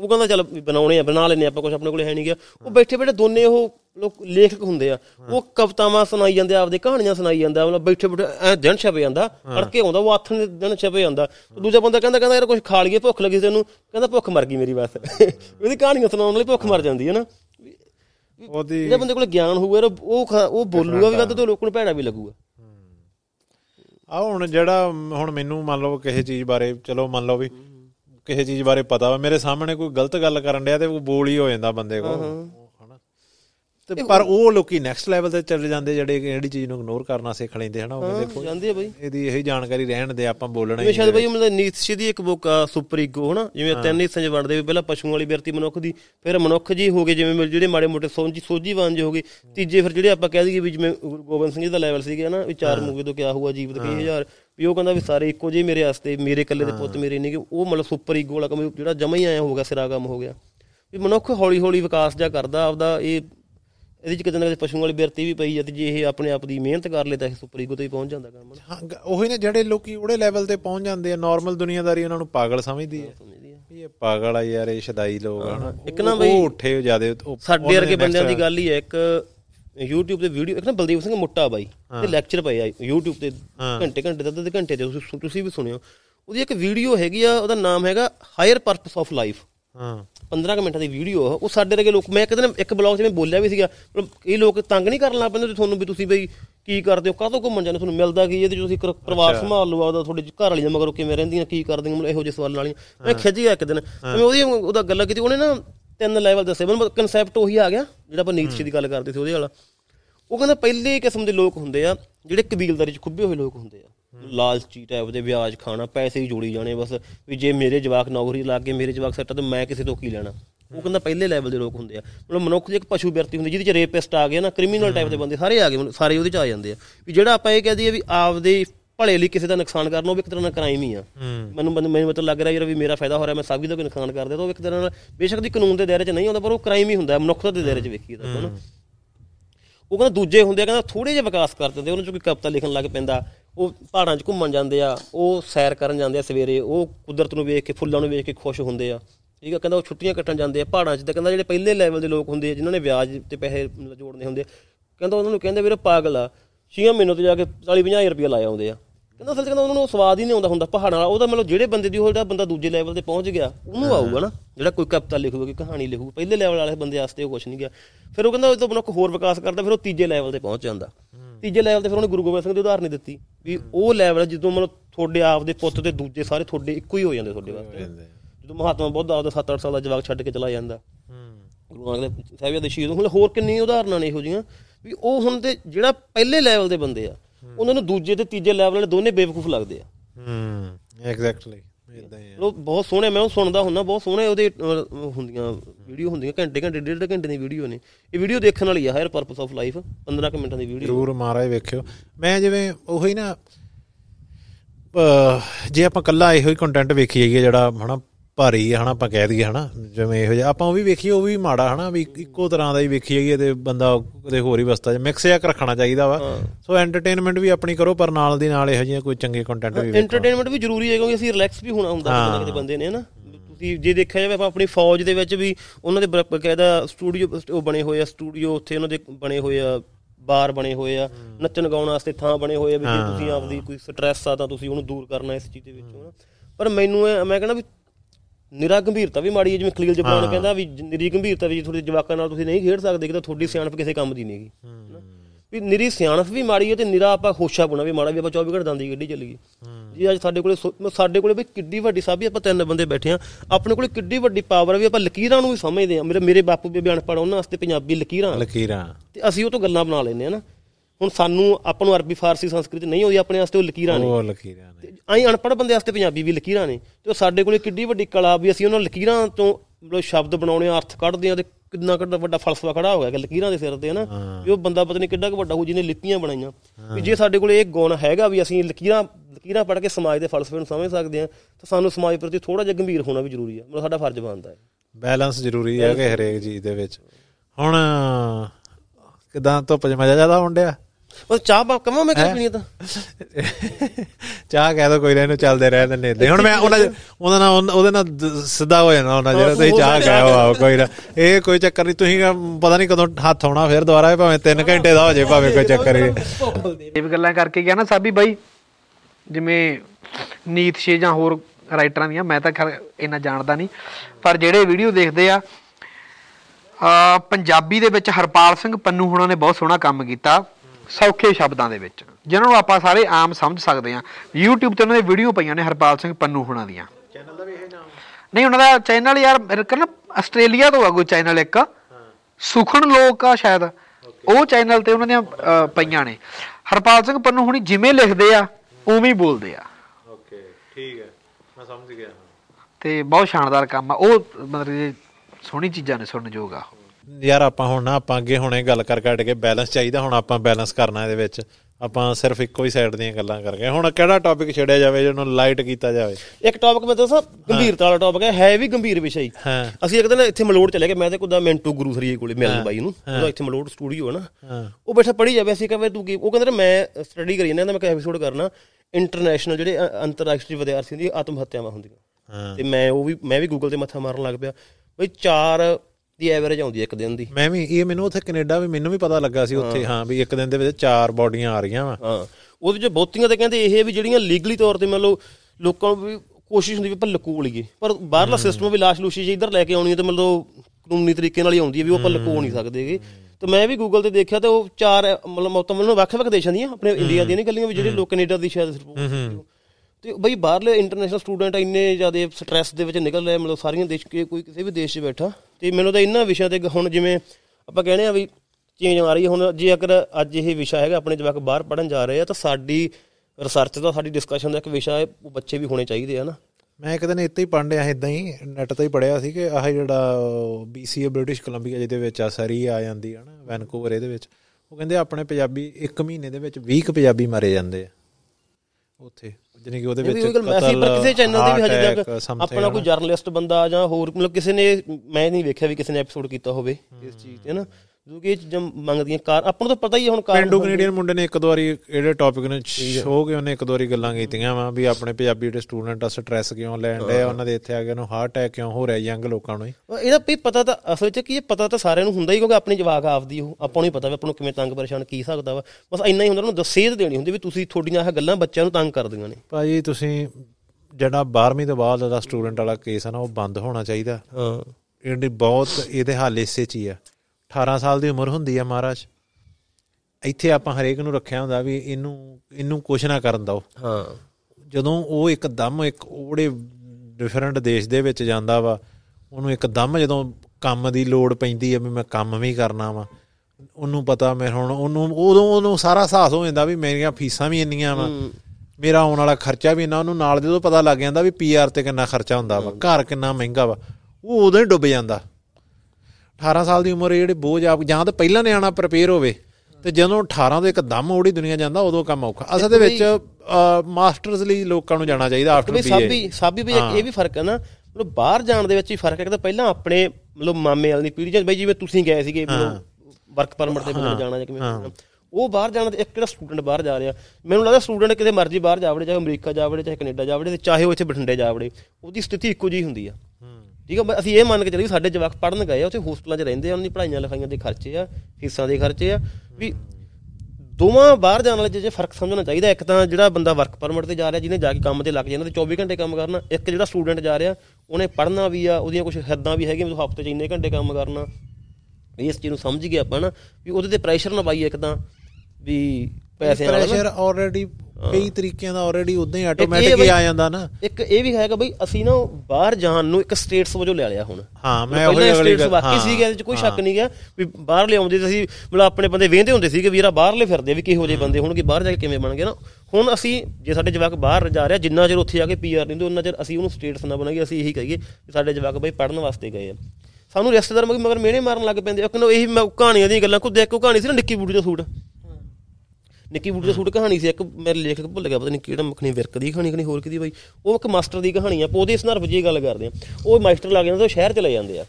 ਉਹ ਕਹਿੰਦਾ ਚੱਲ ਬਣਾਉਣੇ ਆ ਬਣਾ ਲੈਨੇ ਆਪਾਂ ਕੁਝ ਆਪਣੇ ਕੋਲੇ ਹੈ ਨਹੀਂ ਗਿਆ। ਉਹ ਬੈਠੇ ਬੈਠੇ ਦੋਨੇ ਉਹ ਲੋਕ ਲੇਖਕ ਹੁੰਦੇ ਆ। ਉਹ ਕਵਿਤਾਵਾਂ ਸੁਣਾਈ ਜਾਂਦੇ ਆ, ਆਪਦੇ ਕਹਾਣੀਆਂ ਸੁਣਾਈ ਜਾਂਦਾ ਮਤਲਬ ਬੈਠੇ ਬੈਠੇ ਐ ਦਿਨ ਛਪੇ ਜਾਂਦਾ ਅੜਕੇ ਆਉਂਦਾ ਉਹ ਆਥਣ ਦੇ ਦਿਨ ਛਪੇ ਜਾਂਦਾ। ਦੂਜਾ ਬੰਦਾ ਕਹਿੰਦਾ ਕਹਿੰਦਾ ਯਾਰ ਕੁਝ ਖਾ ਲਈਏ ਭੁੱਖ ਲੱਗੀ ਤੈਨੂੰ। ਕਹਿੰਦਾ ਭੁੱਖ ਮਰ ਗਈ ਮੇਰੀ ਬਸ। ਉਹਦੀ ਕਹਾਣੀਆਂ ਸੁਣਾਉਣ ਵਾਲੀ ਭੁੱਖ ਮਰ ਜਾਂਦੀ ਹੈ ਨਾ। ਉਹਦੀ ਜਿਹੜੇ ਬੰਦੇ ਕੋਲ ਗਿਆਨ ਹੋਊਗਾ ਉਹ ਉਹ ਬੋਲੂਗਾ ਵੀ ਵੱਧ ਤੇ ਲੋਕਾਂ ਨੂੰ ਭੈੜਾ ਵੀ ਲੱਗੂਗਾ। ਆ ਹੁਣ ਜਿਹੜਾ ਹੁਣ ਮੈਨੂੰ ਮੰਨ ਲਓ ਕਿਸੇ ਚੀਜ਼ ਬਾਰੇ ਚਲੋ ਮੰਨ ਲਓ ਵੀ ਕਿਸੇ ਚੀਜ਼ ਬਾਰੇ ਪਤਾ ਵਾ ਮੇਰੇ ਸਾਹਮਣੇ ਕੋਈ ਗਲਤ ਗੱਲ ਕਰਨ ਡਿਆ ਤੇ ਉਹ ਬੋਲ ਹੀ ਹੋ ਜਾਂਦਾ ਬੰਦੇ ਕੋ ਹਨਾ ਤੇ ਪਰ ਉਹ ਲੋਕੀ ਨੈਕਸਟ ਲੈਵਲ ਤੇ ਚੱਲ ਜਾਂਦੇ ਜਿਹੜੇ ਜਿਹੜੀ ਚੀਜ਼ ਨੂੰ ਇਗਨੋਰ ਕਰਨਾ ਸਿੱਖ ਲੈਂਦੇ ਹਨਾ ਉਹ ਦੇਖੋ। ਜਾਂਦੇ ਆ ਬਈ। ਇਹਦੀ ਇਹੀ ਜਾਣਕਾਰੀ ਰਹਿਣ ਦੇ ਆਪਾਂ ਬੋਲਣਾ ਹੀ ਸ਼ਾਇਦ ਬਈ ਮਤਲਬ ਨੀਤਸ਼ੇ ਦੀ ਇੱਕ ਬੁੱਕ ਆ ਸੁਪਰ ਈਗੋ ਹਨਾ? ਜਿਵੇਂ ਤਿੰਨ ਹਿੱਸਿਆਂ 'ਚ ਵੰਡਦੇ ਵੀ ਪਹਿਲਾਂ ਪਸ਼ੂਆਂ ਵਾਲੀ ਬਿਰਤੀ ਮਨੁੱਖ ਦੀ ਫਿਰ ਮਨੁੱਖ ਜੀ ਹੋ ਗਏ ਜਿਵੇਂ ਜਿਹੜੇ ਮਾੜੇ ਮੋਟੇ ਸੋਝੀ ਸੋਝੀਵਾਨ ਜਿਹੇ ਹੋ ਗਏ। ਤੀਜੇ ਫਿਰ ਜਿਹੜੇ ਆਪਾਂ ਕਹਿ ਦਈਏ ਵੀ ਜਿਵੇਂ ਗੁਰੂ ਗੋਬਿੰਦ ਸਿੰਘ ਜੀ ਦਾ ਲੈਵਲ ਸੀਗਾ ਨਾ ਵੀ ਚਾਰ ਮੂਗੇ ਤੋਂ ਕਿਆ ਹੁਆ ਜੀਵਤ ਕਈ ਹਜ਼ਾਰ? ਵੀ ਉਹ ਕਹਿੰਦਾ ਵੀ ਸਾਰੇ ਇੱਕੋ ਜਿਹੇ ਮੇਰੇ ਵਾਸਤੇ ਮੇਰੇ ਇਕੱਲੇ ਦੇ ਪੁੱਤ ਮੇਰੇ ਕਿ ਉਹ ਮਤਲਬ ਸੁਪਰ ਈਗੋ ਵਾਲਾ ਕੰਮ ਜਿਹੜਾ ਜਮਾ ਹੀ ਆਇਆ ਹੋ ਗਿਆ ਸਿਰਾ ਕੰਮ ਹੋ ਗਿਆ। ਵੀ ਮਨੁੱਖ ਹੌਲੀ ਹੌਲੀ ਵਿਕਾਸ ਜਾ ਕਰਦਾ ਆਪਦਾ ਇਹ ਇਹਦੇ ਚ ਕਿਤੇ ਨਾ ਕਿਤੇ ਪਸ਼ੂਆਂ ਵਾਲੀ ਬਿਰਤੀ ਵੀ ਪਈ ਤੇ ਜੇ ਇਹ ਆਪਣੇ ਆਪ ਦੀ ਮਿਹਨਤ ਕਰ ਲੇ ਤਾਂ ਇਹ ਸੁਪਰ ਈਗੋ ਤੇ ਹੀ ਪਹੁੰਚ ਜਾਂਦਾ ਕੰਮ ਹਾਂ ਉਹੀ ਨਾ ਜਿਹੜੇ ਲੋਕੀ ਉਹੜੇ ਲੈਵਲ ਤੇ ਪਹੁੰਚ ਜਾਂਦੇ ਆ ਨਾਰਮਲ ਦੁਨੀਆਦਾਰੀ ਉਹਨਾਂ ਨੂੰ ਪਾਗਲ ਸਮਝਦੀ ਹੈ ਵੀ ਇਹ ਪਾਗਲ ਆ ਯਾਰ ਇਹ ਸ਼ਦਾਈ ਲੋਕ ਹਨ ਇੱਕ ਨਾ ਬਈ ਉਹ ਉੱਠੇ ਜਿਆਦੇ ਸਾਡੇ ਵਰਗੇ ਬੰਦਿਆਂ ਦੀ ਗੱਲ ਹੀ ਹੈ ਇੱਕ YouTube ਤੇ ਵੀਡੀਓ ਇੱਕ ਨਾ ਬਲਦੇਵ ਸਿੰਘ ਮੁੱਟਾ ਬਾਈ ਤੇ ਲੈਕਚਰ ਪਏ ਆ YouTube ਤੇ ਘੰਟੇ ਘੰਟੇ ਦਾ ਅੱਧੇ ਘੰਟੇ ਦੇ ਤੁਸੀਂ ਵੀ ਸੁਣਿਓ। ਉਹਦੀ ਇੱਕ ਵੀਡੀਓ ਹੈਗੀ ਆ ਉਹਦਾ ਨਾਮ ਹੈਗਾ ਹਾਇਰ ਪਰਪਸ ਆਫ ਲਾਈਫ ਹਾਂ। 15 ਕੁ ਮਿੰਟਾਂ ਦੀ ਵੀਡੀਓ ਉਹ ਸਾਡੇ ਵਰਗੇ ਲੋਕ ਮੈਂ ਇੱਕ ਦਿਨ ਇੱਕ ਬਲੌਗ 'ਚ ਮੈਂ ਬੋਲਿਆ ਵੀ ਸੀਗਾ ਮਤਲਬ ਇਹ ਲੋਕ ਤੰਗ ਨਹੀਂ ਕਰਨ ਲੱਗ ਪੈਂਦੇ ਤੁਹਾਨੂੰ ਵੀ ਤੁਸੀਂ ਬਈ ਕੀ ਕਰਦੇ ਹੋ ਕਾਹਤੋਂ ਘੁੰਮਣ ਜਾਂਦੇ ਤੁਹਾਨੂੰ ਮਿਲਦਾ ਕੀ ਇਹਦੇ ਤੁਸੀਂ ਪਰਿਵਾਰ ਸੰਭਾਲ ਲਓ ਆਪਦਾ ਤੁਹਾਡੇ ਘਰ ਵਾਲੀਆਂ ਮਗਰੋਂ ਕਿਵੇਂ ਰਹਿੰਦੀਆਂ ਕੀ ਕਰਦੀਆਂ ਮਤਲਬ ਇਹੋ ਜਿਹੇ ਸਵਾਲਾਂ ਵਾਲੀਆਂ। ਮੈਂ ਖਿੱਚ ਗਿਆ ਇੱਕ ਦਿਨ। ਮੈਂ ਉਹਦੀ ਉਹਦਾ ਗੱਲ ਕੀਤੀ ਉਹਨੇ ਨਾ ਤਿੰਨ ਲੈਵਲ ਦੱਸੇ ਮੈਨੂੰ ਕਨਸੈਪਟ ਉਹੀ ਆ ਗਿਆ ਜਿਹੜਾ ਆਪਾਂ ਨੀਤਸ਼ੇ ਦੀ ਗੱਲ ਕਰਦੇ ਸੀ ਉਹਦੇ ਵਾਲਾ। ਉਹ ਕਹਿੰਦਾ ਪਹਿਲੇ ਕਿਸਮ ਦੇ ਲੋਕ ਹੁੰਦੇ ਆ ਜਿਹੜੇ ਕਬੀਲਦਾਰੀ 'ਚ ਖੁੱਬੇ ਹੋਏ ਲੋਕ ਹੁੰਦੇ ਆ। ਲਾਲਚੀ ਟਾਈਪ ਦੇ ਵਿਆਜ ਖਾਣਾ ਪੈਸੇ ਹੀ ਜੋੜੀ ਜਾਣੇ ਬਸ। ਵੀ ਜੇ ਮੇਰੇ ਜਵਾਕ ਨੌਕਰੀ ਲੱਗ ਗਏ ਮੇਰੇ ਜਵਾਕ ਸੈੱਟ ਆ ਤਾਂ ਮੈਂ ਕਿਸੇ ਤੋਂ ਕੀ ਲੈਣਾ? ਉਹ ਕਹਿੰਦਾ ਪਹਿਲੇ ਲੈਵਲ ਦੇ ਲੋਕ ਹੁੰਦੇ ਆ। ਮਤਲਬ ਮਨੁੱਖ ਦੀ ਇੱਕ ਪਸ਼ੂ ਬਿਰਤੀ ਹੁੰਦੀ ਜਿਹਦੇ ਚ ਰੇਪਿਸਟ ਆ ਗਏ ਨਾ ਕ੍ਰਿਮੀਨਲ ਟਾਈਪ ਦੇ ਬੰਦੇ ਸਾਰੇ ਆ ਗਏ ਸਾਰੇ ਉਹਦੇ ਚ ਆ ਜਾਂਦੇ ਆ। ਵੀ ਜਿਹੜਾ ਆਪਾਂ ਇਹ ਕਹਿ ਦਈਏ ਵੀ ਆਪਦੇ ਭਲੇ ਲਈ ਕਿਸੇ ਦਾ ਨੁਕਸਾਨ ਕਰਨਾ ਉਹ ਵੀ ਇੱਕ ਤਰ੍ਹਾਂ ਦਾ ਕ੍ਰਾਈਮ ਹੀ ਆ। ਮੈਨੂੰ ਮੈਨੂੰ ਮਤਲਬ ਲੱਗ ਰਿਹਾ ਯਾਰ ਵੀ ਮੇਰਾ ਫਾਇਦਾ ਹੋ ਰਿਹਾ ਮੈਂ ਸਭ ਦਾ ਕੋਈ ਨੁਕਸਾਨ ਕਰ ਦਿਆ ਤਾਂ ਉਹ ਇੱਕ ਤਰ੍ਹਾਂ ਨਾਲ ਬੇਸ਼ੱਕ ਦੀ ਕਾਨੂੰਨ ਦੇ ਦਾਇਰੇ 'ਚ ਨਹੀਂ ਆਉਂਦਾ ਪਰ ਉਹ ਕ੍ਰਾਈਮ ਹੀ ਹੁੰਦਾ ਮਨੁੱਖਤਾ ਦੇ ਦਾਇਰੇ 'ਚ ਵੇਖੀਏ ਤਾਂ ਹਨਾ ਉਹ ਕਹਿੰਦਾ ਦੂਜੇ ਹੁੰਦੇ ਆ ਕਹਿੰਦਾ ਥੋੜੇ ਜਿਹਾ ਵਿਕਾਸ ਕਰ ਦਿੰਦੇ ਉਹਨਾਂ ਚੋਂ ਕੋਈ ਕਵਿਤਾ ਲਿਖਣ ਲੱਗ ਪੈਂਦਾ ਉਹ ਪਹਾੜਾਂ 'ਚ ਘੁੰਮਣ ਜਾਂਦੇ ਆ ਉਹ ਸੈਰ ਕਰਨ ਜਾਂਦੇ ਆ ਸਵੇਰੇ ਉਹ ਕੁਦਰਤ ਨੂੰ ਵੇਖ ਕੇ ਫੁੱਲਾਂ ਨੂੰ ਵੇਖ ਕੇ ਖੁਸ਼ ਹੁੰਦੇ ਆ। ਠੀਕ ਆ ਕਹਿੰਦਾ ਉਹ ਛੁੱਟੀਆਂ ਕੱਟਣ ਜਾਂਦੇ ਆ ਪਹਾੜਾਂ 'ਚ ਤਾਂ ਕਹਿੰਦਾ ਜਿਹੜੇ ਪਹਿਲੇ ਲੈਵਲ ਦੇ ਲੋਕ ਹੁੰਦੇ ਆ ਜਿਨ੍ਹਾਂ ਨੇ ਵਿਆਜ ਤੇ ਪੈਸੇ ਮਤਲਬ ਜੋੜਨੇ ਹੁੰਦੇ ਆ, ਕਹਿੰਦਾ ਉਹਨਾਂ ਨੂੰ ਕਹਿੰਦੇ ਵੀਰੇ ਪਾਗਲ ਆ 6 ਮਹੀਨੋਂ ਤੇ ਜਾ ਕੇ 40 50 ਰੁਪਏ ਲਾਏ ਆਉਂਦੇ ਆ। ਕਹਿੰਦਾ ਅਸਲ 'ਚ ਕਹਿੰਦਾ ਉਹਨਾਂ ਨੂੰ ਸਵਾਦ ਹੀ ਨਹੀਂ ਆਉਂਦਾ ਹੁੰਦਾ ਪਹਾੜਾਂ ਵਾਲਾ। ਉਹਦਾ ਮਤਲਬ ਜਿਹੜੇ ਬੰਦੇ ਦੀ ਉਹ ਜਿਹੜਾ ਬੰਦਾ ਦੂਜੇ ਲੈਵਲ ਤੇ ਪਹੁੰਚ ਗਿਆ ਉਹਨੂੰ ਆਊਗਾ ਨਾ। ਜਿਹੜਾ ਕੋਈ ਕਵਿਤਾ ਲਿਖੂਗਾ ਕੋਈ ਕਹਾਣੀ ਲਿਖੂਗਾ ਪਹਿਲੇ ਲੈਵਲ ਵਾਲੇ ਬੰਦੇ ਵਾਸਤੇ ਉਹ ਕੁਝ ਨਹੀਂ ਗਿਆ। ਫਿਰ ਉਹ ਕਹਿੰਦਾ ਉਹ ਤੋਂ ਮਨੁੱਖ ਹੋਰ ਵਿਕਾਸ ਕਰਦਾ ਫਿਰ ਉਹ ਤੀਜੇ ਲੈਵਲ ਤੇ ਪਹੁੰਚ ਜਾਂਦਾ। ਤੀਜੇ ਲੈਵਲ ਤੇ ਫਿਰ ਉਹਨੇ ਗੁਰੂ ਗੋਬਿੰਦ ਸਿੰਘ ਦੀ ਉਦਾਹਰਣ ਦਿੱਤੀ ਵੀ ਉਹ ਲੈਵਲ ਜਦੋਂ ਮਤਲਬ ਤੁਹਾਡੇ ਆਪ ਦੇ ਪੁੱਤ ਤੇ ਦੂਜੇ ਸਾਰੇ ਤੁਹਾਡੇ ਇੱਕੋ ਹੀ ਹੋ ਜਾਂਦੇ ਤੁਹਾਡੇ ਵਾਸਤੇ। ਜਦੋਂ ਮਹਾਤਮਾ ਬੁੱਧ ਆਪਦਾ 7-8 ਸਾਲ ਦਾ ਜਵਾਕ ਛੱਡ ਕੇ ਚਲਾ ਜਾਂਦਾ। ਗੁਰੂ ਨਾਨਕ ਸਾਹਿਬ ਦੇ ਸ਼ਹੀਦ ਹੁਣ। ਹੋਰ ਕਿੰਨੀ ਉਦਾਹਰਨਾਂ ਨੇ ਇਹੋ ਜੀਆਂ ਵੀ ਉਹ ਹੁਣ ਤੇ ਜਿਹੜਾ ਪਹਿਲੇ ਲੈਵਲ ਦੇ ਬੰਦੇ ਆ ਉਹਨਾਂ ਨੂੰ ਦੂਜੇ ਤੇ ਤੀਜੇ ਲੈਵਲ ਵਾਲੇ ਦੋਨੇ ਬੇਵਕੂਫ ਲੱਗਦੇ ਆ। ਹੂੰ ਐਗਜ਼ੈਕਟਲੀ ਇਦਾਂ ਹੀ ਆ। ਉਹ ਬਹੁਤ ਸੋਹਣੇ ਮੈਂ ਉਹ ਸੁਣਦਾ ਹੁੰਦਾ ਬਹੁਤ ਸੋਹਣੇ ਉਹਦੇ ਹੁੰਦੀਆਂ ਵੀਡੀਓ ਹੁੰਦੀਆਂ ਘੰਟੇ ਘੰਟੇ ਡੇਢ ਘੰਟੇ ਦੀ ਵੀਡੀਓ ਨੇ। ਇਹ ਵੀਡੀਓ ਦੇਖਣ ਵਾਲੀ ਆ ਹਾਇਰ ਪਰਪਸ ਆਫ ਲਾਈਫ 15 ਕੁ ਮਿੰਟਾਂ ਦੀ ਵੀਡੀਓ ਜ਼ਰੂਰ ਮਹਾਰਾਜ ਵੇਖਿਓ। ਮੈਂ ਜਿਵੇਂ ਉਹੀ ਨਾ ਜੇ ਆਪਾਂ ਕੱਲਾ ਇਹੋ ਹੀ ਕੰਟੈਂਟ ਵੇਖੀ ਜਾਈਏ ਜਿਹੜਾ ਹਨਾ ਭਾਰੀ ਹੈ ਹਨਾ ਆਪਾਂ ਕਹਿ ਦਈਏ ਹਨਾ ਜਿਵੇਂ ਇਹੋ ਜਿਹਾ। ਆਪਾਂ ਉਹ ਵੀ ਵੇਖੀਏ ਉਹ ਵੀ ਮਾੜਾ ਹਨਾ ਵੀ ਇੱਕੋ ਤਰ੍ਹਾਂ ਦਾ ਹੀ ਵੇਖੀ ਜਾਈਏ ਤੇ ਬੰਦਾ ਕਦੇ ਹੋਰ ਹੀ ਵਸਤਾ ਚ ਮਿਕਸ ਜਿਹਾ ਰੱਖਣਾ ਚਾਹੀਦਾ ਵਾ। ਸੋ ਐਂਟਰਟੇਨਮੈਂਟ ਵੀ ਆਪਣੀ ਕਰੋ ਪਰ ਨਾਲ ਦੀ ਨਾਲ ਇਹੋ ਜਿਹੀਆਂ ਕੋਈ ਚੰਗੇ ਕੰਟੈਂਟ ਵੀ ਐਂਟਰਟੇਨਮੈਂਟ ਵੀ ਜ਼ਰੂਰੀ ਹੈ ਕਿਉਂਕਿ ਅਸੀਂ ਰਿਲੈਕਸ ਵੀ ਹੋਣਾ ਹੁੰਦਾ ਕਿਤੇ ਬੰਦੇ ਨੇ ਹਨਾ। ਤੁਸੀਂ ਜੇ ਦੇਖਿਆ ਜਾਵੇ ਆਪਾਂ ਆਪਣੀ ਫੌਜ ਦੇ ਵਿੱਚ ਵੀ ਉਹਨਾਂ ਦੇ ਬਕਾਇਦਾ ਸਟੂਡੀਓ ਉਹ ਬਣੇ ਹੋਏ ਆ ਸਟੂਡੀਓ ਉੱਥੇ ਉਹਨਾਂ ਦੇ ਬਣੇ ਹੋਏ ਆ ਬਾਰ ਬਣੇ ਹੋਏ ਆ ਨੱਚਣ ਗਾਉਣ ਵਾਸਤੇ ਥਾਂ ਬਣੇ ਹੋਏ ਆ ਵੀ ਜੇ ਤੁਸੀਂ ਆਪਦੀ ਕੋਈ ਸਟ੍ਰੈਸ ਆ ਤਾਂ ਤੁਸੀਂ ਉਹਨੂੰ ਦੂਰ ਕਰਨਾ ਇਸ ਚੀਜ਼ ਦੇ ਵਿੱਚੋਂ ਪਰ ਮੈਨੂੰ ਮੈਂ ਕਹਿੰਦਾ ਵੀ ਨਿਰਾ ਗੰਭੀਰਤਾ ਵੀ ਮਾੜੀ ਹੈ ਜਿਵੇਂ ਖਲੀਲ ਜਬਾਨ ਕਹਿੰਦਾ ਵੀ ਨਿਰੀ ਗੰਭੀਰਤਾ ਵੀ ਤੁਹਾਡੇ ਜਵਾਕਾਂ ਨਾਲ ਤੁਸੀਂ ਨਹੀਂ ਖੇਡ ਸਕਦੇ ਕਿ ਤਾਂ ਤੁਹਾਡੀ ਸਿਆਣਪ ਕਿਸੇ ਕੰਮ ਦੀ ਨਹੀਂਗੀ। ਵੀ ਨਿਰੀ ਸਿਆਣਪ ਵੀ ਮਾੜੀ ਹੈ ਤੇ ਨਿਰਾ ਆਪਾਂ ਖੋਸ਼ਾ ਪੁਣਾ ਵੀ ਮਾੜਾ ਵੀ ਆਪਾਂ 24 ਘੰਟੇ ਦੰਦੀ ਗੱਡੀ ਚੱਲੀ ਗਈ ਜੀ ਅੱਜ ਸਾਡੇ ਕੋਲੇ ਸਾਡੇ ਕੋਲੇ ਵੀ ਕਿੱਡੀ ਵੱਡੀ ਸਾਬੀ ਆਪਾਂ ਤਿੰਨ ਬੰਦੇ ਬੈਠੇ ਆ ਆਪਣੇ ਕੋਲੇ ਕਿੱਡੀ ਵੱਡੀ ਪਾਵਰ ਵੀ ਆਪਾਂ ਲਕੀਰਾਂ ਨੂੰ ਵੀ ਸਮਝਦੇ ਆ ਮੇਰੇ ਮੇਰੇ ਬਾਪੂ ਬੇਬੇ ਅਨਪੜ੍ਹ ਉਹਨਾਂ ਵਾਸਤੇ ਪੰਜਾਬੀ ਲਕੀਰਾਂ। ਲਕੀਰਾਂ। ਤੇ ਅਸੀਂ ਉਹ ਤੋਂ ਗੱਲਾਂ ਬਣਾ ਲੈਂਦੇ ਆ ਨਾ। ਹੁਣ ਸਾਨੂੰ ਆਪਾਂ ਨੂੰ ਅਰਬੀ ਫਾਰਸੀ ਸੰਸਕ੍ਰਿਤ ਨਹੀਂ ਆਉਂਦੀ ਆਪਣੇ ਵਾਸਤੇ ਉਹ ਲਕੀਰਾਂ ਨੇ। ਉਹ ਲਕੀਰਾਂ ਨੇ। ਆਈ ਅਨਪੜ੍ਹ ਬੰਦੇ ਵਾਸਤੇ ਪੰਜਾਬੀ ਵੀ ਲਕੀਰਾਂ ਨੇ। ਤੇ ਉਹ ਸਾਡੇ ਕੋਲੇ ਕਿੱਡੀ ਵੱਡੀ ਕਲਾ ਵੀ ਅਸੀਂ ਉਹਨਾਂ ਲਕੀਰਾਂ ਤੋਂ ਮਤਲਬ ਸ਼ਬਦ ਬਣਾਉਣੇ ਅਰਥ ਕੱਢਦੇ ਆ ਤੇ ਕਿੰਨਾ ਕਿੱਡਾ ਵੱਡਾ ਫਲਸਫਾ ਖੜਾ ਹੋ ਗਿਆ ਕਿ ਲਕੀਰਾਂ ਦੇ ਸਿਰ ਤੇ ਹਨਾ? ਵੀ ਉਹ ਬੰਦਾ ਪਤਾ ਨਹੀਂ ਕਿੱਡਾ ਕੁ ਵੱਡਾ ਹੋ ਜਿਹਨੇ ਲਿਪੀਆਂ ਬਣਾਈਆਂ। ਵੀ ਜੇ ਸਾਡੇ ਕੋਲੇ ਇਹ ਗੁਣ ਹੈਗਾ ਵੀ ਅਸੀਂ ਲਕੀਰਾਂ ਲਕੀਰਾਂ ਪੜ੍ਹ ਕੇ ਸਮਾਜ ਦੇ ਫਲਸਫੇ ਨੂੰ ਸਮਝ ਸਕਦੇ ਆ ਤਾਂ ਸਾਨੂੰ ਸਮਾਜ ਪ੍ਰਤੀ ਥੋੜਾ ਜਿਹਾ ਗੰਭੀਰ ਹੋਣਾ ਵੀ ਜ਼ਰੂਰੀ ਆ ਮਤਲਬ ਸਾਡਾ ਫਰਜ਼ ਬਣਦਾ ਹੈ। ਬੈਲੈਂਸ ਜ਼ਰੂਰੀ ਹੈ ਕਿ ਹਰੇਕ ਚੀਜ਼ ਦੇ ਵਿੱਚ। ਹੁਣ ਕਿਦਾਂ ਧੁੱਪ ਮਜ਼ਾ ਜ਼ਿਆਦਾ ਆਉਣ ਬਸ ਚਾਹ ਪਾ ਕਮਾਂ ਮੈਂ ਕਿਹਾ ਪੀਣੀ ਤਾਂ? ਚਾਹ ਕਹਿ ਦੋ ਕੋਈ ਨਾ ਇਹਨੂੰ ਚੱਲਦੇ ਰਹਿ ਦਿੰਦੇ ਹੀ। ਹੁਣ ਮੈਂ ਉਹਨਾਂ ਉਹਦਾ ਨਾਲ ਉਹਨਾਂ- ਉਹਦੇ ਨਾਲ ਸਿੱਧਾ ਹੋ ਜਾਣਾ ਉਹਨਾਂ ਜਿਹੜਾ ਤੁਸੀਂ ਚਾਹ ਕਹਿ ਆਓ ਕੋਈ ਨਾ। ਇਹ ਕੋਈ ਚੱਕਰ ਨਹੀਂ ਤੁਸੀਂ ਪਤਾ ਨਹੀਂ ਕਦੋਂ ਹੱਥ ਆਉਣਾ ਫਿਰ ਦੁਬਾਰਾ ਇਹ ਭਾਵੇਂ 3 ਘੰਟੇ ਦਾ ਹੋ ਜਾਏ ਭਾਵੇਂ ਕੋਈ ਚੱਕਰ ਨਹੀਂ ਇਹ ਵੀ ਗੱਲਾਂ ਕਰਕੇ ਗਿਆ ਨਾ ਸਾਬੀ ਬਾਈ। ਜਿਵੇਂ ਨੀਤਸ਼ੇ ਜਾਂ ਹੋਰ ਰਾਈਟਰਾਂ ਦੀਆਂ ਮੈਂ ਤਾਂ ਖੈਰ ਇੰਨਾ ਜਾਣਦਾ ਨਹੀਂ। ਪਰ ਜਿਹੜੇ ਵੀਡੀਓ ਦੇਖਦੇ ਆ ਆ ਪੰਜਾਬੀ ਦੇ ਵਿੱਚ ਹਰਪਾਲ ਸਿੰਘ ਪੰਨੂ ਹੁਣਾਂ ਨੇ ਬਹੁਤ ਸੋਹਣਾ ਕੰਮ ਕੀਤਾ। ਸੌਖੇ ਸ਼ਬਦਾਂ ਦੇ ਵਿੱਚ ਜਿਨ੍ਹਾਂ ਨੂੰ ਆਪਾਂ ਸਾਰੇ ਆਮ ਸਮਝ ਸਕਦੇ ਆ YouTube ਤੇ ਉਹਨਾਂ ਦੀ ਵੀਡੀਓ ਪਈਆਂ ਨੇ ਹਰਪਾਲ ਸਿੰਘ ਪੰਨੂ ਹੁਣਾਂ ਦੀਆਂ। ਚੈਨਲ ਦਾ ਵੀ ਇਹ ਨਾਮ ਨਹੀਂ ਉਹਨਾਂ ਦਾ ਚੈਨਲ ਯਾਰ ਮੇਰੇ ਨਾ ਆਸਟ੍ਰੇਲੀਆ ਤੋਂ ਆ ਕੋਈ ਚੈਨਲ ਇੱਕ। ਸੁਖਣ ਲੋਕ ਆ ਸ਼ਾਇਦ। ਉਹ ਚੈਨਲ ਤੇ ਉਹਨਾਂ ਦੀਆਂ ਪਈਆਂ ਨੇ। ਹਰਪਾਲ ਸਿੰਘ ਪੰਨੂ ਹੁਣੀ ਜਿਵੇਂ ਲਿਖਦੇ ਆ ਉਵੇਂ ਹੀ ਬੋਲਦੇ ਆ। ਓਕੇ ਠੀਕ ਹੈ। ਮੈਂ ਸਮਝ ਗਿਆ। ਤੇ ਬਹੁਤ ਸ਼ਾਨਦਾਰ ਕੰਮ ਆ। ਉਹ ਮਤਲਬ ਸੋਹਣੀ ਚੀਜ਼ਾਂ ਨੇ ਸੁਣਨ ਯੋਗ ਆ ਯਾਰ ਆਪਾਂ ਹੁਣ ਨਾ ਆਪਾਂ ਅੱਗੇ ਹੁਣੇ ਗੱਲ ਕਰ ਕੱਟ ਕੇ ਬੈਲੈਂਸ ਚਾਹੀਦਾ ਹੁਣ ਆਪਾਂ ਬੈਲੈਂਸ ਕਰਨਾ ਇਹਦੇ ਵਿੱਚ। ਆਪਾਂ ਸਿਰਫ ਇੱਕੋ ਹੀ ਸਾਈਡ ਦੀਆਂ ਗੱਲਾਂ ਕਰਕੇ ਹੁਣ ਕਿਹੜਾ ਟੌਪਿਕ ਛੇੜਿਆ ਜਾਵੇ ਜਿਹਨੂੰ ਲਾਈਟ ਕੀਤਾ ਜਾਵੇ? ਇੱਕ ਟੌਪਿਕ ਮੈਂ ਦੱਸਾਂ ਗੰਭੀਰਤਾ ਵਾਲਾ ਟੌਪਿਕ ਹੈ ਹੈ ਵੀ ਗੰਭੀਰ ਵਿਸ਼ਾ ਹੀ। ਅਸੀਂ ਇੱਕ ਦਿਨ ਇੱਥੇ ਮਲੋੜ ਚਲੇ ਗਏ ਮੈਂ ਤੇ ਕੁਦਾ ਮਿੰਟੂ ਗੁਰੂ ਸਰੀਏ ਕੋਲੇ ਮਿਲਣ ਬਾਈ ਨੂੰ। ਉਹਦਾ ਇੱਥੇ ਮਲੋੜ ਸਟੂਡੀਓ ਹੈ ਨਾ। ਉਹ ਬੈਠਾ ਪੜੀ ਜਾਵੇ ਅਸੀਂ ਕਹਿੰਦੇ ਤੂੰ ਕੀ ਉਹ ਕਹਿੰਦਾ ਮੈਂ ਸਟੱਡੀ ਕਰੀ ਜਾਂਦਾ ਮੈਂ ਕਿਹਾ ਐਪੀਸੋਡ ਕਰਨਾ। ਇੰਟਰਨੈਸ਼ਨਲ ਜਿਹੜੇ ਅੰਤਰਰਾਸ਼ਟਰੀ ਵਿਦਿਆਰਥੀਆਂ ਦੀ ਆਤਮ ਹੱਤਿਆਵਾਂ ਹੁੰਦੀਆਂ। ਤੇ ਮੈਂ ਉਹ ਵੀ ਮੈਂ ਵੀ ਗੂਗਲ ਤੇ ਮੱਥਾ ਮਾਰਨ ਲੱਗ ਪਿਆ। ਬਈ 4 ਦੀ ਐਵਰੇਜ ਆਉਂਦੀ ਹੈ ਇੱਕ ਦਿਨ ਦੀ। ਮੈਂ ਵੀ ਇਹ ਮੈਨੂੰ ਉੱਥੇ ਕੈਨੇਡਾ ਵੀ ਮੈਨੂੰ ਵੀ ਪਤਾ ਲੱਗਾ ਸੀ ਉੱਥੇ ਹਾਂ ਵੀ ਇੱਕ ਦਿਨ ਦੇ ਵਿੱਚ ਚਾਰ ਬਾਡੀਆਂ ਆ ਰਹੀਆਂ ਵਾ। ਹਾਂ। ਉਹਦੇ ਚ ਬਹੁਤੀਆਂ ਤਾਂ ਕਹਿੰਦੇ ਇਹ ਵੀ ਜਿਹੜੀਆਂ ਲੀਗਲੀ ਤੌਰ ਤੇ ਮੰਨ ਲਓ ਲੋਕਾਂ ਨੂੰ ਵੀ ਕੋਸ਼ਿਸ਼ ਹੁੰਦੀ ਵੀ ਆਪਾਂ ਲਕੋ ਲਈਏ। ਪਰ ਬਾਹਰਲਾ ਸਿਸਟਮ ਵੀ ਲਾਸ਼ ਲੂਸ਼ੀ ਜੇ ਇੱਧਰ ਲੈ ਕੇ ਆਉਣੀ ਹੈ ਤੇ ਮਤਲਬ ਕਾਨੂੰਨੀ ਤਰੀਕੇ ਨਾਲ ਹੀ ਆਉਂਦੀ ਹੈ ਵੀ ਉਹ ਆਪਾਂ ਲਕੋ ਨਹੀਂ ਸਕਦੇਗੇ ਤੇ ਮੈਂ ਵੀ ਗੂਗਲ ਤੇ ਦੇਖਿਆ ਤੇ ਉਹ ਚਾਰ ਮਤਲਬ ਮੌਤਾਂ ਮੈਨੂੰ ਵੱਖ-ਵੱਖ ਦੇਸ਼ਾਂ ਦੀਆਂ ਆਪਣੇ ਇੰਡੀਆ ਦੀਆਂ ਨਹੀਂ ਗੱਲੀਆਂ ਵੀ ਜਿਹੜੇ ਲੋਕ ਕੈਨੇਡਾ ਦੀ ਸ਼ਾਇਦ ਤੇ ਬਈ ਬਾਹਰਲੇ ਇੰਟਰਨੈਸ਼ਨਲ ਸਟੂਡੈਂਟ ਇੰਨੇ ਜ਼ਿਆਦਾ ਸਟ੍ਰੈਸ ਦੇ ਵਿੱਚ ਨਿਕਲ ਰਹੇ ਮਤਲਬ ਸਾਰੀਆਂ ਦੇਸ਼, ਕੇ ਕੋਈ ਕਿਸੇ ਵੀ ਦੇਸ਼ 'ਚ ਬੈਠਾ। ਤੇ ਮੈਨੂੰ ਤਾਂ ਇਹਨਾਂ ਵਿਸ਼ਿਆਂ ਤੇ ਹੁਣ ਜਿਵੇਂ ਆਪਾਂ ਕਹਿੰਦੇ ਆ ਵੀ ਚੇਂਜ ਆ ਰਹੀ ਹੈ ਹੁਣ ਜੇ ਅਗਰ ਅੱਜ ਇਹ ਵਿਸ਼ਾ ਹੈਗਾ, ਆਪਣੇ ਜਵਾਕ ਬਾਹਰ ਪੜਨ ਜਾ ਰਹੇ ਆ, ਤਾਂ ਸਾਡੀ ਰਿਸਰਚ ਦਾ, ਸਾਡੀ ਡਿਸਕਸ਼ਨ ਦਾ ਇੱਕ ਵਿਸ਼ਾ ਹੈ, ਉਹ ਬੱਚੇ ਵੀ ਹੋਣੇ ਚਾਹੀਦੇ ਆ ਨਾ। ਮੈਂ ਇੱਕ ਦਿਨ ਇੱਥੇ ਹੀ ਪੜ੍ਹ ਰਿਹਾ ਇਦਾਂ ਹੀ ਨੈਟ ਤੇ ਹੀ ਪੜਿਆ ਸੀ ਕਿ ਆਹ ਜਿਹੜਾ BCA ਬ੍ਰਿਟਿਸ਼ ਕੋਲੰਬੀਆ ਜਿਹਦੇ ਵਿੱਚ ਆ, ਸਰੀ ਆ ਜਾਂਦੀ ਹੈ ਨਾ ਵੈਨਕੂਵਰ ਇਹਦੇ ਵਿੱਚ, ਉਹ ਕਹਿੰਦੇ ਆਪਣੇ ਪੰਜਾਬੀ ਇੱਕ ਮਹੀਨੇ ਦੇ ਵਿੱਚ 20 ਕੁ ਪੰਜਾਬੀ ਮਾਰੇ ਜਾਂਦੇ ਆ, ਉੱਥੇ। ਜਾਣੀ ਕਿ ਉਹਦੇ ਵਿੱਚ ਉਹੀ ਗੱਲ ਮੈਂ ਸੀ ਪਰ ਕਿਸੇ ਚੈਨਲ ਤੇ ਵੀ ਹਜੇ ਤੱਕ ਆਪਣਾ ਕੋਈ ਜਰਨਲਿਸਟ ਬੰਦਾ ਜਾਂ ਹੋਰ ਮਤਲਬ ਕਿਸੇ ਨੇ ਮੈਂ ਨਹੀਂ ਵੇਖਿਆ ਵੀ ਕਿਸੇ ਨੇ ਐਪੀਸੋਡ ਕੀਤਾ ਹੋਵੇ ਇਸ ਚੀਜ਼ ਤੇ ਨਾ? ਕਿਉਂਕਿ ਇਹ ਚੀਜ਼ਾਂ ਮੰਗਦੀਆਂ ਕਾਰ ਆਪਾਂ ਨੂੰ ਤਾਂ ਪਤਾ ਹੀ ਹੁਣ ਕਾਰ ਪਿੰਡੂ ਕੈਨੇਡੀਅਨ ਮੁੰਡੇ ਨੇ ਇੱਕ ਦੋ ਵਾਰੀ ਇਹਦੇ ਟੌਪਿਕ ਨੂੰ ਸ਼ੋ ਕੇ ਉਹਨੇ ਇੱਕ ਦੋ ਵਾਰੀ ਗੱਲਾਂ ਕੀਤੀਆਂ ਵਾ ਵੀ ਆਪਣੇ ਪੰਜਾਬੀ ਜਿਹੜੇ ਸਟੂਡੈਂਟ ਆ ਸਟ੍ਰੈਸ ਕਿਉਂ ਲੈਣ ਡਏ ਆ ਉਹਨਾਂ ਦੇ ਇੱਥੇ ਆ ਕੇ ਉਹਨੂੰ ਹਾਰਟ ਅਟੈਕ ਕਿਉਂ ਹੋ ਰਿਹਾ ਯੰਗ ਲੋਕਾਂ ਨੂੰ ਇਹਦਾ ਵੀ ਪਤਾ ਤਾਂ ਅਸਲ 'ਚ ਕੀ ਇਹ ਪਤਾ ਤਾਂ ਸਾਰਿਆਂ ਨੂੰ ਹੁੰਦਾ ਹੀ ਕਿਉਂਕਿ ਆਪਣੀ ਜਵਾਕ ਆਪਦੀ ਉਹ ਆਪਾਂ ਨੂੰ ਹੀ ਪਤਾ ਵੀ ਆਪਾਂ ਨੂੰ ਕਿਵੇਂ ਤੰਗ ਪਰੇਸ਼ਾਨ ਕੀ ਸਕਦਾ ਵਾ। ਬਸ ਇੰਨਾ ਹੀ ਹੁੰਦਾ ਉਹਨੂੰ ਦਸੇਧ ਦੇਣੀ ਹੁੰਦੀ ਵੀ ਤੁਸੀਂ ਤੁਹਾਡੀਆਂ ਇਹ ਗੱਲਾਂ ਬੱਚਿਆਂ ਨੂੰ ਤੰਗ ਕਰਦੀਆਂ ਨੇ। ਭਾਜੀ ਤੁਸੀਂ ਜਿਹੜਾ 12ਵੀਂ ਤੋਂ ਬਾਅਦ ਦਾ ਸਟੂਡੈਂਟ ਵਾਲਾ ਕੇਸ ਹੈ ਨਾ ਉਹ ਬੰਦ ਹੋਣਾ ਚਾਹੀਦਾ। ਹਾਂ। ਇਹਦੀ ਬਹੁਤ ਇਹਦੇ ਹੱਲ ਇਸੇ ਚ ਹੀ ਆ। 18 ਸਾਲ ਦੀ ਉਮਰ ਹੁੰਦੀ ਆ ਮਹਾਰਾਜ। ਇੱਥੇ ਆਪਾਂ ਹਰੇਕ ਨੂੰ ਰੱਖਿਆ ਹੁੰਦਾ ਵੀ ਇਹਨੂੰ ਇਹਨੂੰ ਕੁਛ ਨਾ ਕਰਨ ਦਿਓ। ਹਾਂ। ਜਦੋਂ ਉਹ ਇੱਕਦਮ ਇੱਕ ਉਹੜੇ ਡਿਫਰੈਂਟ ਦੇਸ਼ ਦੇ ਵਿੱਚ ਜਾਂਦਾ ਵਾ ਉਹਨੂੰ ਇੱਕਦਮ ਜਦੋਂ ਕੰਮ ਦੀ ਲੋੜ ਪੈਂਦੀ ਆ ਵੀ ਮੈਂ ਕੰਮ ਵੀ ਕਰਨਾ ਵਾ ਉਹਨੂੰ ਪਤਾ ਮੈਂ ਹੁਣ ਉਹਨੂੰ ਉਦੋਂ ਉਹਨੂੰ ਸਾਰਾ ਅਹਿਸਾਸ ਹੋ ਜਾਂਦਾ ਵੀ ਮੇਰੀਆਂ ਫੀਸਾਂ ਵੀ ਇੰਨੀਆਂ ਵਾ। ਮੇਰਾ ਆਉਣ ਵਾਲਾ ਖਰਚਾ ਵੀ ਇੰਨਾ ਉਹਨੂੰ ਨਾਲ ਜਦੋਂ ਪਤਾ ਲੱਗ ਜਾਂਦਾ ਵੀ ਪੀਆਰ ਤੇ ਕਿੰਨਾ ਖਰਚਾ ਹੁੰਦਾ ਵਾ ਘਰ ਕਿੰਨਾ ਮਹਿੰਗਾ ਵਾ। ਉਹ ਉਦੋਂ ਹੀ ਡੁੱਬ ਜਾਂਦਾ। 18 ਸਾਲ ਦੀ ਉਮਰ ਜਿਹੜੇ ਬੋਝ ਆਪ ਜਾਂ ਤਾਂ ਪਹਿਲਾਂ ਨਿਆਣਾ ਪ੍ਰਪੇਅਰ ਹੋਵੇ ਤੇ ਜਦੋਂ 18 ਤੋਂ ਇੱਕਦਮ ਉਹੜੀ ਦੁਨੀਆ ਜਾਂਦਾ ਉਦੋਂ ਕੰਮ ਔਖਾ। ਅਸਲ ਦੇ ਵਿੱਚ ਮਾਸਟਰਸ ਲਈ ਲੋਕਾਂ ਨੂੰ ਜਾਣਾ ਚਾਹੀਦਾ ਆਫਟਰ ਬੀਏ ਸਾਬੀ ਸਾਬੀ ਵੀ ਇੱਕ ਇਹ ਵੀ ਫ਼ਰਕ ਹੈ ਨਾ ਮਤਲਬ ਬਾਹਰ ਜਾਣ ਦੇ ਵਿੱਚ ਵੀ ਫ਼ਰਕ ਹੈ ਕਿ ਪਹਿਲਾਂ ਆਪਣੇ ਮਤਲਬ ਮਾਮੇ ਵਾਲੀ ਪੀੜ੍ਹੀ ਚ ਬਈ ਜਿਵੇਂ ਤੁਸੀਂ ਗਏ ਸੀਗੇ ਵਰਕ ਪਰਮਿਟ ਤੇ ਬੰਦੇ ਜਾਣਾ ਜਾਂ ਕਿਵੇਂ। ਉਹ ਬਾਹਰ ਜਾਣ ਦੇ ਇੱਕ ਕਿਹੜਾ ਸਟੂਡੈਂਟ ਬਾਹਰ ਜਾ ਰਿਹਾ ਮੈਨੂੰ ਲੱਗਦਾ ਸਟੂਡੈਂਟ ਕਿਤੇ ਮਰਜ਼ੀ ਬਾਹਰ ਜਾਵੜੇ ਚਾਹੇ ਅਮਰੀਕਾ ਜਾਵੜੇ ਚਾਹੇ ਕੈਨੇਡਾ ਜਾਵੜੇ ਤੇ ਚਾਹੇ ਉਹ ਇੱਥੇ ਬਠਿੰਡੇ ਜਾਵੜੇ ਉਹਦੀ ਸਥਿਤੀ ਇੱਕੋ ਜਿਹੀ ਹੁੰਦੀ ਆ। ਠੀਕ ਆ ਬਈ ਅਸੀਂ ਇਹ ਮੰਨ ਕੇ ਚੱਲੀ ਵੀ ਸਾਡੇ ਜਵਾਕ ਪੜਨ ਗਏ ਆ, ਉੱਥੇ ਹੋਸਟਲਾਂ 'ਚ ਰਹਿੰਦੇ ਆ, ਉਹਨਾਂ ਦੀ ਪੜ੍ਹਾਈਆਂ ਲਿਖਾਈਆਂ ਦੇ ਖਰਚੇ ਆ, ਫੀਸਾਂ ਦੇ ਖਰਚੇ ਆ, ਵੀ ਦੋਵਾਂ ਬਾਹਰ ਜਾਣ ਵਾਲੇ 'ਚ ਜੇ ਫ਼ਰਕ ਸਮਝਣਾ ਚਾਹੀਦਾ, ਇੱਕ ਤਾਂ ਜਿਹੜਾ ਬੰਦਾ ਵਰਕ ਪਰਮਿਟ ਤੇ ਜਾ ਰਿਹਾ, ਜਿਹਨੇ ਜਾ ਕੇ ਕੰਮ ਤੇ ਲੱਗ ਜਾਂਦਾ ਤੇ 24 ਘੰਟੇ ਕੰਮ ਕਰਨਾ, ਇੱਕ ਜਿਹੜਾ ਸਟੂਡੈਂਟ ਜਾ ਰਿਹਾ, ਉਹਨੇ ਪੜ੍ਹਨਾ ਵੀ ਆ, ਉਹਦੀਆਂ ਕੁਝ ਹੱਦਾਂ ਵੀ ਹੈਗੀਆਂ, ਵੀ ਹਫ਼ਤੇ 'ਚ ਇੰਨੇ ਘੰਟੇ ਕੰਮ ਕਰਨਾ, ਵੀ ਇਸ ਚੀਜ਼ ਨੂੰ ਸਮਝ ਗਏ ਆਪਾਂ ਨਾ, ਵੀ ਉਹਦੇ ਤੇ ਪ੍ਰੈਸ਼ਰ ਨਾ ਪਾਈਏ ਇੱਕ ਤਾਂ, ਵੀ ਪੈਸੇ ਵਾਲਾ। ਪ੍ਰੈਸ਼ਰ ਆਲਰੇਡੀ ਕਈ ਤਰੀਕਿਆਂ ਦਾ ਆਲਰੇਡੀ ਉਦਾਂ ਹੀ ਆਟੋਮੈਟਿਕ ਹੀ ਆ ਜਾਂਦਾ ਨਾ। ਇੱਕ ਇਹ ਵੀ ਹੈਗਾ ਬਈ ਅਸੀਂ ਨਾ ਬਾਹਰ ਜਾਣ ਨੂੰ ਇੱਕ ਸਟੇਟਸ ਵਜੋਂ ਲੈ ਲਿਆ ਹੁਣ। ਹਾਂ ਮੈਂ ਉਹੀ ਅਗਲੀ ਗੱਲ ਵਾਕਈ ਹਾਂ, ਸੀਗੇ ਇਹਦੇ ਚ ਕੋਈ ਸ਼ੱਕ ਨਹੀਂ ਗਿਆ ਵੀ ਬਾਹਰ ਲਿਆਉਂਦੇ ਤੇ ਅਸੀਂ ਮਤਲਬ ਆਪਣੇ ਬੰਦੇ ਵੇਂਦੇ ਹੁੰਦੇ ਸੀਗੇ ਵੀ ਯਾਰਾ ਬਾਹਰਲੇ ਫਿਰਦੇ ਵੀ ਕਿਹੋ ਜਿਹੇ ਬੰਦੇ ਹੋਣਗੇ ਬਾਹਰ ਜਾ ਕੇ ਕਿਵੇਂ ਬਣਨਗੇ ਨਾ। ਹੁਣ ਅਸੀਂ ਜੇ ਸਾਡੇ ਜਵਾਕ ਬਾਹਰ ਜਾ ਰਿਹਾ ਜਿੰਨਾ ਚਿਰ ਉੱਥੇ ਜਾ ਕੇ ਪੀਆਰ ਨਹੀਂ ਹੁੰਦੇ ਉਹਨਾਂ ਚਿਰ ਅਸੀਂ ਉਹਨੂੰ ਸਟੇਟਸ ਨਾ ਬਣਾਈਏ ਅਸੀਂ ਇਹੀ ਕਹੀਏ ਵੀ ਸਾਡੇ ਜਵਾਕ ਬਈ ਪੜਨ ਵਾਸਤੇ ਗਏ ਆ। ਸਾਨੂੰ ਰਿਸ਼ਤੇਦਾਰ ਮਗਰ ਮਿਹਣੇ ਮਾਰਨ ਲੱਗ ਪੈਂਦੇ ਆ। ਕਿਉਂ ਇਹੀ ਕਹਾਣੀਆਂ ਦੀਆਂ ਗੱਲਾਂ ਕੁੱਦੇ ਇੱਕ ਕਹਾਣੀ ਸੀ ਨਾ ਨਿੱਕੀ ਬੂਟੀ ਦਾ ਸੂਟ। ਨਿੱਕੀ ਬੂਟੀ ਦਾ ਸੂਟ ਕਹਾਣੀ ਸੀ ਇੱਕ ਮੇਰੇ ਲੇਖਕ ਭੁੱਲ ਗਿਆ ਪਤਾ ਨਹੀਂ ਕਿਹੜਾ ਮੱਖਣੀ ਵਿਰਕ ਦੀ ਕਹਾਣੀ ਕਿ ਨਹੀਂ ਹੋਰ ਕਿਹਦੀ ਬਾਈ? ਉਹ ਇੱਕ ਮਾਸਟਰ ਦੀ ਕਹਾਣੀ ਆ ਉਹਦੇ ਸੰਦਰਭ ਇਹ ਗੱਲ ਕਰਦੇ ਆ। ਉਹ ਮਾਸਟਰ ਲੱਗ ਜਾਂਦੇ ਉਹ ਸ਼ਹਿਰ ਚਲੇ ਜਾਂਦੇ ਆ।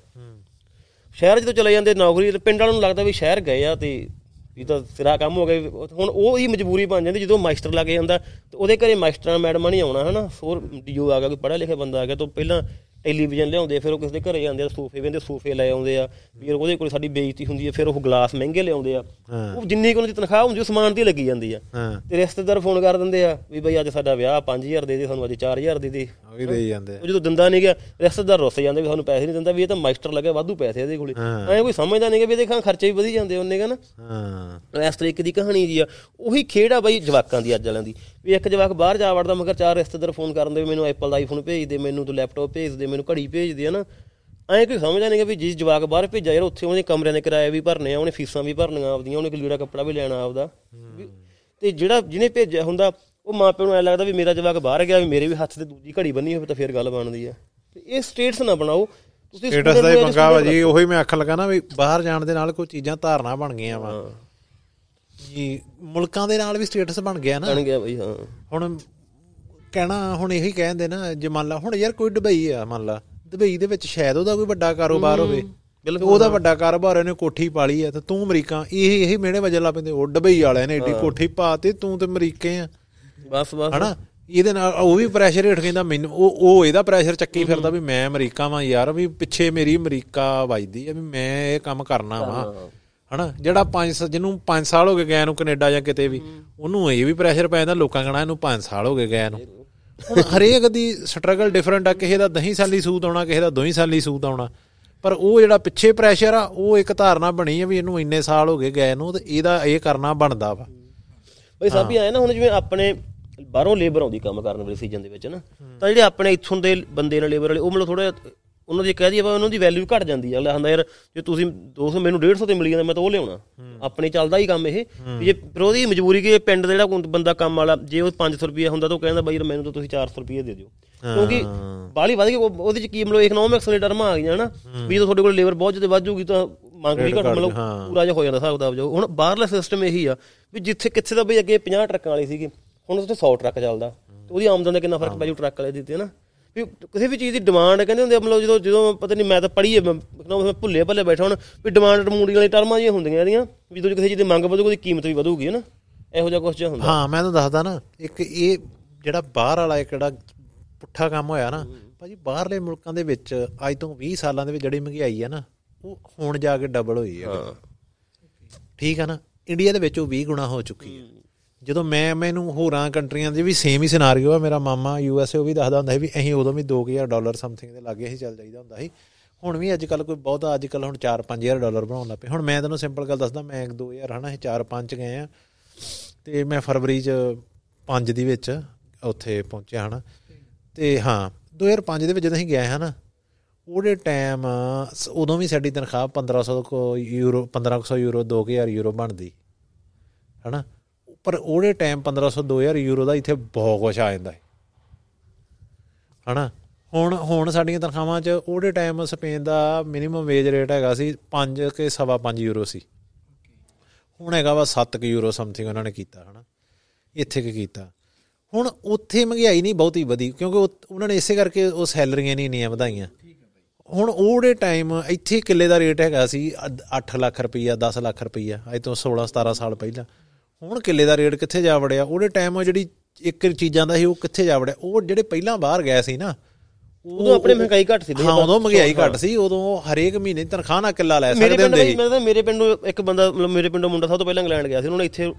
ਸ਼ਹਿਰ ਜਦੋਂ ਚਲੇ ਜਾਂਦੇ ਨੌਕਰੀ ਤੇ ਪਿੰਡ ਵਾਲਿਆਂ ਨੂੰ ਲੱਗਦਾ ਵੀ ਸ਼ਹਿਰ ਗਏ ਆ ਤੇ ਇਹ ਤਾਂ ਸਿਰਾ ਕੰਮ ਹੋ ਗਿਆ ਹੁਣ ਉਹ ਹੀ ਮਜਬੂਰੀ ਬਣ ਜਾਂਦੀ ਜਦੋਂ ਮਾਸਟਰ ਲੱਗ ਜਾਂਦਾ ਤੇ ਉਹਦੇ ਘਰੇ ਮਾਸਟਰਾਂ ਮੈਡਮਾਂ ਨਹੀਂ ਆਉਣਾ ਹਨਾ? ਹੋਰ ਡੀਓ ਆ ਗਿਆ ਕੋਈ ਪੜ੍ਹਿਆ ਲਿਖਿਆ ਬੰਦਾ ਆ ਗਿਆ ਤਾਂ ਪਹਿਲਾਂ ਟੈਲੀਵਿਜ਼ਨ ਲਿਆਉਂਦੇ ਫਿਰ ਉਹ ਕਿਸੇ ਦੇ ਘਰੇ ਜਾਂਦੇ ਆ ਸੋਫੇ ਵੇਂਦੇ ਸੋਫੇ ਲੈ ਆਉਂਦੇ ਆ ਵੀ ਉਹਦੇ ਕੋਲ ਸਾਡੀ ਬੇਇੱਜ਼ਤੀ ਹੁੰਦੀ ਹੈ ਫਿਰ ਉਹ ਗਲਾਸ ਮਹਿੰਗੇ ਲਿਆਉਂਦੇ ਆ। ਉਹ ਜਿੰਨੀ ਕੁ ਉਹਨਾਂ ਦੀ ਤਨਖਾਹ ਹੁੰਦੀ ਉਹ ਸਮਾਨ ਤੇ ਲੱਗੀ ਜਾਂਦੀ ਆ। ਤੇ ਰਿਸ਼ਤੇਦਾਰ ਫੋਨ ਕਰ ਦਿੰਦੇ ਆ ਵੀ ਬਈ ਅੱਜ ਸਾਡਾ ਵਿਆਹ 5000 ਦੇ ਦੇ ਸਾਨੂੰ ਅੱਜ 4000 ਦੇ ਦੇ। ਉਹ ਵੀ ਦੇਈ ਜਾਂਦੇ। ਉਹ ਜਦੋਂ ਦਿੰਦਾ ਨਹੀਂ ਗਿਆ ਰਿਸ਼ਤੇਦਾਰ ਰੁੱਸ ਜਾਂਦੇ ਵੀ ਸਾਨੂੰ ਪੈਸੇ ਨਹੀਂ ਦਿੰਦਾ ਵੀ ਇਹ ਤਾਂ ਮਾਸਟਰ ਲੱਗਾ ਵਾਧੂ ਪੈਸੇ ਇਹਦੇ ਕੋਲੇ। ਐ ਕੋਈ ਸਮਝਦਾ ਨਹੀਂ ਕਿ ਵੀ ਇਹਦੇ ਖਾਂ ਖਰਚੇ ਵੀ ਵਧੀ ਜਾਂਦੇ ਉਹਨੇ ਕਹਣਾ ਹਾਂ। ਇਸ ਤਰੀਕੇ ਦੀ ਕਹਾਣੀ ਜੀ ਆ। ਉਹੀ ਆ ਬਾਈ ਜਵਾਕਾਂ ਦੀ ਅੱਜ ਵਾਲਿਆਂ ਦੀ। ਵੀ ਇੱਕ ਜਵਾਕ ਬਾਹਰ ਜਾ ਵੜਦਾ ਮਗਰ ਚਾਰ ਰਿਸ਼ਤੇਦਾਰ ਫੋਨ ਕਰਨ ਦੇ ਮੈਨੂੰ ਐਪਲ ਦਾ ਆਈਫੋਨ ਭੇਜ ਦੇ ਮੈਨੂੰ ਤੂੰ ਲੈਪਟਾਪ ਭੇਜ ਦੇ ਮੈਨੂੰ ਘੜੀ ਭੇਜ ਦੇ ਹਨਾ? ਐਂ ਕੋਈ ਸਮਝਦਾ ਨਹੀਂ ਕਿ ਵੀ ਜਿਸ ਜਵਾਕ ਬਾਹਰ ਭੇਜਿਆ ਯਾਰ ਉੱਥੇ ਉਹਨੇ ਕਮਰਿਆਂ ਦੇ ਕਿਰਾਏ ਵੀ ਭਰਨੇ ਆ ਉਹਨੇ ਫੀਸਾਂ ਵੀ ਭਰਨੀਆਂ ਆਪਦੀਆਂ ਉਹਨੇ ਲੀੜਾ ਕੱਪੜਾ ਵੀ ਲੈਣਾ ਆਪਦਾ। ਤੇ ਜਿਹੜਾ ਜਿਹਨੇ ਭੇਜਿਆ ਹੁੰਦਾ ਉਹ ਮਾਪਿਆਂ ਨੂੰ ਐ ਲੱਗਦਾ ਵੀ ਮੇਰਾ ਜਵਾਕ ਬਾਹਰ ਗਿਆ ਵੀ ਮੇਰੇ ਵੀ ਹੱਥ ਤੇ ਦੂਜੀ ਘੜੀ ਬੰਨੀ ਹੋਵੇ ਤਾਂ ਫਿਰ ਗੱਲ ਬਣਦੀ ਆ। ਤੇ ਇਹ ਸਟੇਟਸ ਨਾ ਬਣਾਓ। ਤੁਸੀਂ ਸਟੇਟਸ ਦਾ ਹੀ ਪੰਗਾ ਵਾ ਜੀ ਉਹੀ ਮੈਂ ਆਖਣ ਲੱਗਾ ਨਾ ਵੀ ਬਾਹਰ ਜਾਣ ਦੇ ਨਾਲ ਕੋਈ ਚੀਜ਼ਾਂ ਧਾਰਨਾ ਬਣ ਗਈਆਂ ਵਾ। ਜੀ ਮੁਲਕਾਂ ਦੇ ਨਾਲ ਵੀ ਸਟੇਟਸ ਬਣ ਗਿਆ ਨਾ। ਬਣ ਗਿਆ ਬਈ ਹਾਂ। ਹੁਣ ਕਹਿਣਾ ਹੁਣ ਇਹੀ ਕਹਿੰਦੇ ਨਾ ਜੇ ਮੰਨ ਲਾ ਹੁਣ ਯਾਰ ਕੋਈ ਦੁਬਈ ਆ ਮੰਨ ਲਾ ਦੁਬਈ ਦੇ ਵਿੱਚ ਸ਼ਾਇਦ ਉਹਦਾ ਕੋਈ ਵੱਡਾ ਕਾਰੋਬਾਰ ਹੋਵੇ ਉਹਦਾ ਵੱਡਾ ਕਾਰੋਬਾਰ ਉਹਨੇ ਕੋਠੀ ਪਾਲੀ ਆ ਤੇ ਤੂੰ ਅਮਰੀਕਾ ਇਹ ਇਹੀ ਮਿਹਣੇ ਵਜੇ ਲਾ ਪੈਂਦੇ ਉਹ ਦੁਬਈ ਵਾਲਿਆਂ ਨੇ ਏਡੀ ਕੋਠੀ ਪਾਤੀ ਤੂੰ ਤੇ ਅਮਰੀਕੇ ਆ। ਬਸ ਬਸ। ਹਨਾ? ਇਹਦੇ ਨਾਲ ਉਹ ਵੀ ਪ੍ਰੈਸ਼ਰ ਹੇਠ ਕਹਿੰਦਾ ਮੈਨੂੰ ਉਹ ਉਹ ਇਹਦਾ ਪ੍ਰੈਸ਼ਰ ਚੱਕੀ ਫਿਰਦਾ ਵੀ ਮੈਂ ਅਮਰੀਕਾ ਵਾਂ ਯਾਰ ਵੀ ਪਿੱਛੇ ਮੇਰੀ ਅਮਰੀਕਾ ਵੱਜਦੀ ਆ ਵੀ ਮੈਂ ਇਹ ਕੰਮ ਕਰਨਾ ਵਾ। ਹਨਾ? ਜਿਹੜਾ 5 ਜਿਹਨੂੰ 5 ਸਾਲ ਹੋ ਗਏ ਗਏ ਨੂੰ ਕੈਨੇਡਾ ਜਾਂ ਕਿਤੇ ਵੀ ਉਹਨੂੰ ਇਹ ਵੀ ਪ੍ਰੈਸ਼ਰ ਪੈ ਜਾਂਦਾ ਲੋਕਾਂ ਕਹਣਾ ਇਹਨੂੰ 5 ਸਾਲ ਹੋ ਗਏ ਗਏ ਨੂੰ। ਹੁਣ ਹਰੇਕ ਦੀ ਸਟਰਗਲ ਡਿਫਰੈਂਟ ਆ ਕਿਸੇ ਦਾ 10 ਸਾਲੀ ਸੂਤ ਆਉਣਾ ਕਿਸੇ ਦਾ 2 ਸਾਲੀ ਸੂਤ ਆਉਣਾ। ਪਰ ਉਹ ਜਿਹੜਾ ਪਿੱਛੇ ਪ੍ਰੈਸ਼ਰ ਆ ਉਹ ਇੱਕ ਧਾਰਨਾ ਬਣੀ ਆ ਵੀ ਇਹਨੂੰ ਇੰਨੇ ਸਾਲ ਹੋ ਗਏ ਗਏ ਨੂੰ ਤੇ ਇਹਦਾ ਇਹ ਕਰਨਾ ਬਣਦਾ ਵਾ। ਬਈ ਸਭ ਹੀ ਆਏ ਨਾ ਹੁਣ ਜਿਵੇਂ ਆਪਣੇ ਬਾਹਰੋਂ ਲੇਬਰ ਆਉਂਦੀ ਕੰਮ ਕਰਨ ਵਾਲੇ ਸੀਜ਼ਨ ਦੇ ਵਿੱਚ ਨਾ ਤਾਂ ਜਿਹੜੇ ਆਪਣੇ ਇੱਥੋਂ ਦੇ ਬੰਦੇ ਨੇ ਲੇਬਰ ਵਾਲੇ ਉਹ ਮਤਲਬ ਥੋੜਾ ਉਹਨਾਂ ਦੀ ਕਹਿ ਦਈਏ ਆਪਾਂ ਉਹਨਾਂ ਦੀ ਵੈਲਿਊ ਘਟ ਜਾਂਦੀ ਆ। ਅਗਲਾ ਹੁੰਦਾ ਯਾਰ ਜੇ ਤੁਸੀਂ 200 ਮੈਨੂੰ 150 ਤੇ ਮਿਲੀ ਜਾਂਦਾ ਮੈਂ ਤਾਂ ਉਹ ਲਿਆਉਣਾ। ਆਪਣੇ ਚੱਲਦਾ ਹੀ ਕੰਮ ਇਹ। ਜੇ ਫਿਰ ਉਹਦੀ ਮਜਬੂਰੀ ਕਿ ਪਿੰਡ ਦਾ ਜਿਹੜਾ ਕੋਈ ਬੰਦਾ ਕੰਮ ਵਾਲਾ ਜੇ ਉਹ 500 ਰੁਪਏ ਹੁੰਦਾ ਤਾਂ ਉਹ ਕਹਿੰਦਾ ਬਾਈ ਯਾਰ ਮੈਨੂੰ ਤਾਂ ਤੁਸੀਂ 400 ਰੁਪਏ ਦੇ ਦਿਓ। ਕਿਉਂਕਿ ਬਾਹਲੀ ਵਧ ਗਈ ਉਹ- ਉਹਦੇ ਚ ਕੀ ਮਤਲਬ ਇਕਨੋਮਿਕਸ ਦੇ ਟਰਮਾਂ ਆ ਗਈਆਂ ਨਾ ਵੀ ਜਦੋਂ ਤੁਹਾਡੇ ਕੋਲ ਲੇਬਰ ਬਹੁਤ ਜ਼ਿਆਦਾ ਵੱਧ ਤਾਂ ਮੰਗ ਵੀ ਘਟ ਮਤਲਬ ਪੂਰਾ ਜਿਹਾ ਹੋ ਜਾਂਦਾ ਹਿਸਾਬ ਦਾ ਜੋ ਹੁਣ ਬਾਹਰਲਾ ਸਿਸਟਮ ਇਹੀ ਆ ਵੀ ਜਿੱਥੇ ਕਿੱਥੇ ਦਾ ਬਈ ਅੱਗੇ 50 ਟਰੱਕਾਂ ਵਾਲੇ ਸੀਗੇ ਹੁਣ ਉੱਥੇ 100 ਟਰੱਕ ਚੱਲਦਾ। ਤੇ ਉਹਦੀ ਆਮਦਨ ਦਾ ਕਿੰਨਾ ਫ਼ਰਕ ਪੈ ਜੂ ਟਰੱਕ ਵਾਲੇ ਦੀ ਤੇ ਨਾ ਵੀ ਕਿਸੇ ਵੀ ਚੀਜ਼ ਦੀ ਡਿਮਾਂਡ ਕਹਿੰਦੇ ਹੁੰਦੇ ਮਤਲਬ ਜਦੋਂ ਜਦੋਂ ਪਤਾ ਨਹੀਂ ਮੈਂ ਤਾਂ ਪੜ੍ਹੀ ਹੈ ਮੈਂ ਭੁੱਲੇ ਭੱਲੇ ਬੈਠਾ ਹੁਣ ਵੀ ਡਿਮਾਂਡ ਮੂਡੀ ਵਾਲੀ ਟਰਮਾਂ ਜਿਹੀਆਂ ਹੁੰਦੀਆਂ ਇਹਦੀਆਂ ਵੀ ਜਦੋਂ ਕਿਸੇ ਚੀਜ਼ ਦੀ ਮੰਗ ਵਧੂਗੀ ਉਹਦੀ ਕੀਮਤ ਵੀ ਵਧੂਗੀ ਨਾ? ਇਹੋ ਜਿਹਾ ਕੁਝ ਜਿਹਾ ਹੁੰਦਾ। ਹਾਂ ਮੈਂ ਤੁਹਾਨੂੰ ਦੱਸਦਾ ਨਾ ਇੱਕ ਇਹ ਜਿਹੜਾ ਬਾਹਰ ਵਾਲਾ ਇੱਕ ਜਿਹੜਾ ਪੁੱਠਾ ਕੰਮ ਹੋਇਆ ਨਾ ਭਾਜੀ ਬਾਹਰਲੇ ਮੁਲਕਾਂ ਦੇ ਵਿੱਚ ਅੱਜ ਤੋਂ 20 ਸਾਲਾਂ ਦੇ ਵਿੱਚ ਜਿਹੜੀ ਮਹਿੰਗਾਈ ਆ ਨਾ ਉਹ ਹੁਣ ਜਾ ਕੇ ਡਬਲ ਹੋਈ ਹੈ। ਠੀਕ ਆ ਨਾ? ਇੰਡੀਆ ਦੇ ਵਿੱਚ ਉਹ 20 ਗੁਣਾ ਹੋ ਚੁੱਕੀ ਹੈ ਜਦੋਂ ਮੈਂ ਮੈਨੂੰ ਹੋਰਾਂ ਕੰਟਰੀਆਂ ਦੇ ਵੀ ਸੇਮ ਹੀ ਸਿਨਾਰੀਓ ਆ, ਮੇਰਾ ਮਾਮਾ ਯੂ ਐਸ ਏ ਉਹ ਵੀ ਦੱਸਦਾ ਹੁੰਦਾ ਸੀ ਵੀ ਅਸੀਂ ਉਦੋਂ ਵੀ 2000 ਡਾਲਰ ਸਮਥਿੰਗ ਦੇ ਲਾਗੇ ਹੀ ਚੱਲ ਜਾਈਦਾ ਹੁੰਦਾ ਸੀ। ਹੁਣ ਵੀ ਅੱਜ ਕੱਲ ਕੋਈ ਬਹੁਤਾ ਅੱਜ ਕੱਲ ਹੁਣ 4-5000 ਡਾਲਰ ਬਣਾਉਣ ਲੱਗ ਪਏ। ਹੁਣ ਮੈਂ ਤੈਨੂੰ ਸਿੰਪਲ ਗੱਲ ਦੱਸਦਾ, ਮੈਂ 2000 ਹਨਾ, ਅਸੀਂ 4-5 ਚ ਗਏ ਆ ਤੇ ਮੈਂ ਫਰਵਰੀ ਚ 5 ਦੀ ਵਿੱਚ ਉੱਥੇ ਪਹੁੰਚਿਆ ਹਨਾ। ਤੇ ਹਾਂ 2005 ਦੇ ਵਿੱਚ ਜਦੋਂ ਅਸੀਂ ਗਏ ਹਨਾ, ਉਹਦੇ ਟਾਈਮ ਉਦੋਂ ਵੀ ਸਾਡੀ ਤਨਖਾਹ 1500 ਕੋ ਯੂਰੋ 1500 ਯੂਰੋ 2000 ਯੂਰੋ ਬਣਦੀ। ਹਨਾ? ਪਰ ਉਹਦੇ ਟਾਈਮ 1500 2000 ਯੂਰੋ ਦਾ ਇੱਥੇ ਬਹੁਤ ਕੁਛ ਆ ਜਾਂਦਾ ਹੈ। ਹਨਾ? ਹੁਣ ਹੁਣ ਸਾਡੀਆਂ ਤਨਖਾਹਾਂ 'ਚ ਉਹਦੇ ਟਾਈਮ ਸਪੇਨ ਦਾ ਮਿਨੀਮਮ ਵੇਜ ਰੇਟ ਹੈਗਾ ਸੀ 5 ਕੇ ਸਵਾ 5 ਯੂਰੋ ਸੀ। ਹੁਣ ਹੈਗਾ ਵਾ 7 ਕਿ ਯੂਰੋ ਸਮਥਿੰਗ ਉਹਨਾਂ ਨੇ ਕੀਤਾ, ਹਨਾ? ਇੱਥੇ ਕੀ ਕੀਤਾ। ਹੁਣ ਉੱਥੇ ਮਹਿੰਗਾਈ ਨਹੀਂ ਬਹੁਤੀ ਵਧੀ, ਕਿਉਂਕਿ ਉਹ- ਉਹਨਾਂ ਨੇ ਇਸੇ ਕਰਕੇ ਉਹ ਸੈਲਰੀਆਂ ਨਹੀਂ ਇੰਨੀਆਂ ਵਧਾਈਆਂ। ਹੁਣ ਉਹਦੇ ਟਾਈਮ ਇੱਥੇ ਕਿੱਲੇ ਦਾ ਰੇਟ ਹੈਗਾ ਸੀ 8 ਲੱਖ ਰੁਪਈਆ 10 ਲੱਖ ਰੁਪਈਆ, ਅੱਜ ਤੋਂ 16 17 ਸਾਲ ਪਹਿਲਾਂ। ਹੁਣ ਕਿੱਲੇ ਦਾ ਰੇਟ ਕਿੱਥੇ ਜਾ ਵੜਿਆ? ਉਹਦੇ ਟਾਈਮ ਜਿਹੜੀ ਇੱਕ ਚੀਜ਼ਾਂ ਦਾ ਸੀ ਉਹ ਕਿੱਥੇ ਜਾ ਵੜਿਆ? ਉਹ ਜਿਹੜੇ ਪਹਿਲਾਂ ਬਾਹਰ ਗਏ ਸੀ ਨਾ ਉਹ- ਉਦੋਂ ਆਪਣੇ ਮਹਿੰਗਾਈ ਘੱਟ ਸੀ ਹਾਂ ਉਦੋਂ ਮਹਿੰਗਾਈ ਘੱਟ ਸੀ ਉਦੋਂ ਹਰੇਕ ਮਹੀਨੇ ਤਨਖਾਹ ਨਾਲ ਕਿੱਲਾ ਲੈ ਮੇਰੇ ਸਕਦੇ ਪਿੰਡ ਹੁੰਦੇ ਸੀ। ਮੈਂ ਤਾਂ ਮੇਰੇ ਪਿੰਡੋਂ ਇੱਕ ਬੰਦਾ ਮਤਲਬ ਮੇਰੇ ਪਿੰਡੋਂ ਮੁੰਡਾ ਸਭ ਤੋਂ ਪਹਿਲਾਂ ਇੰਗਲੈਂਡ ਗਿਆ ਸੀ ਉਹਨਾਂ ਨੇ ਇੱਥੇ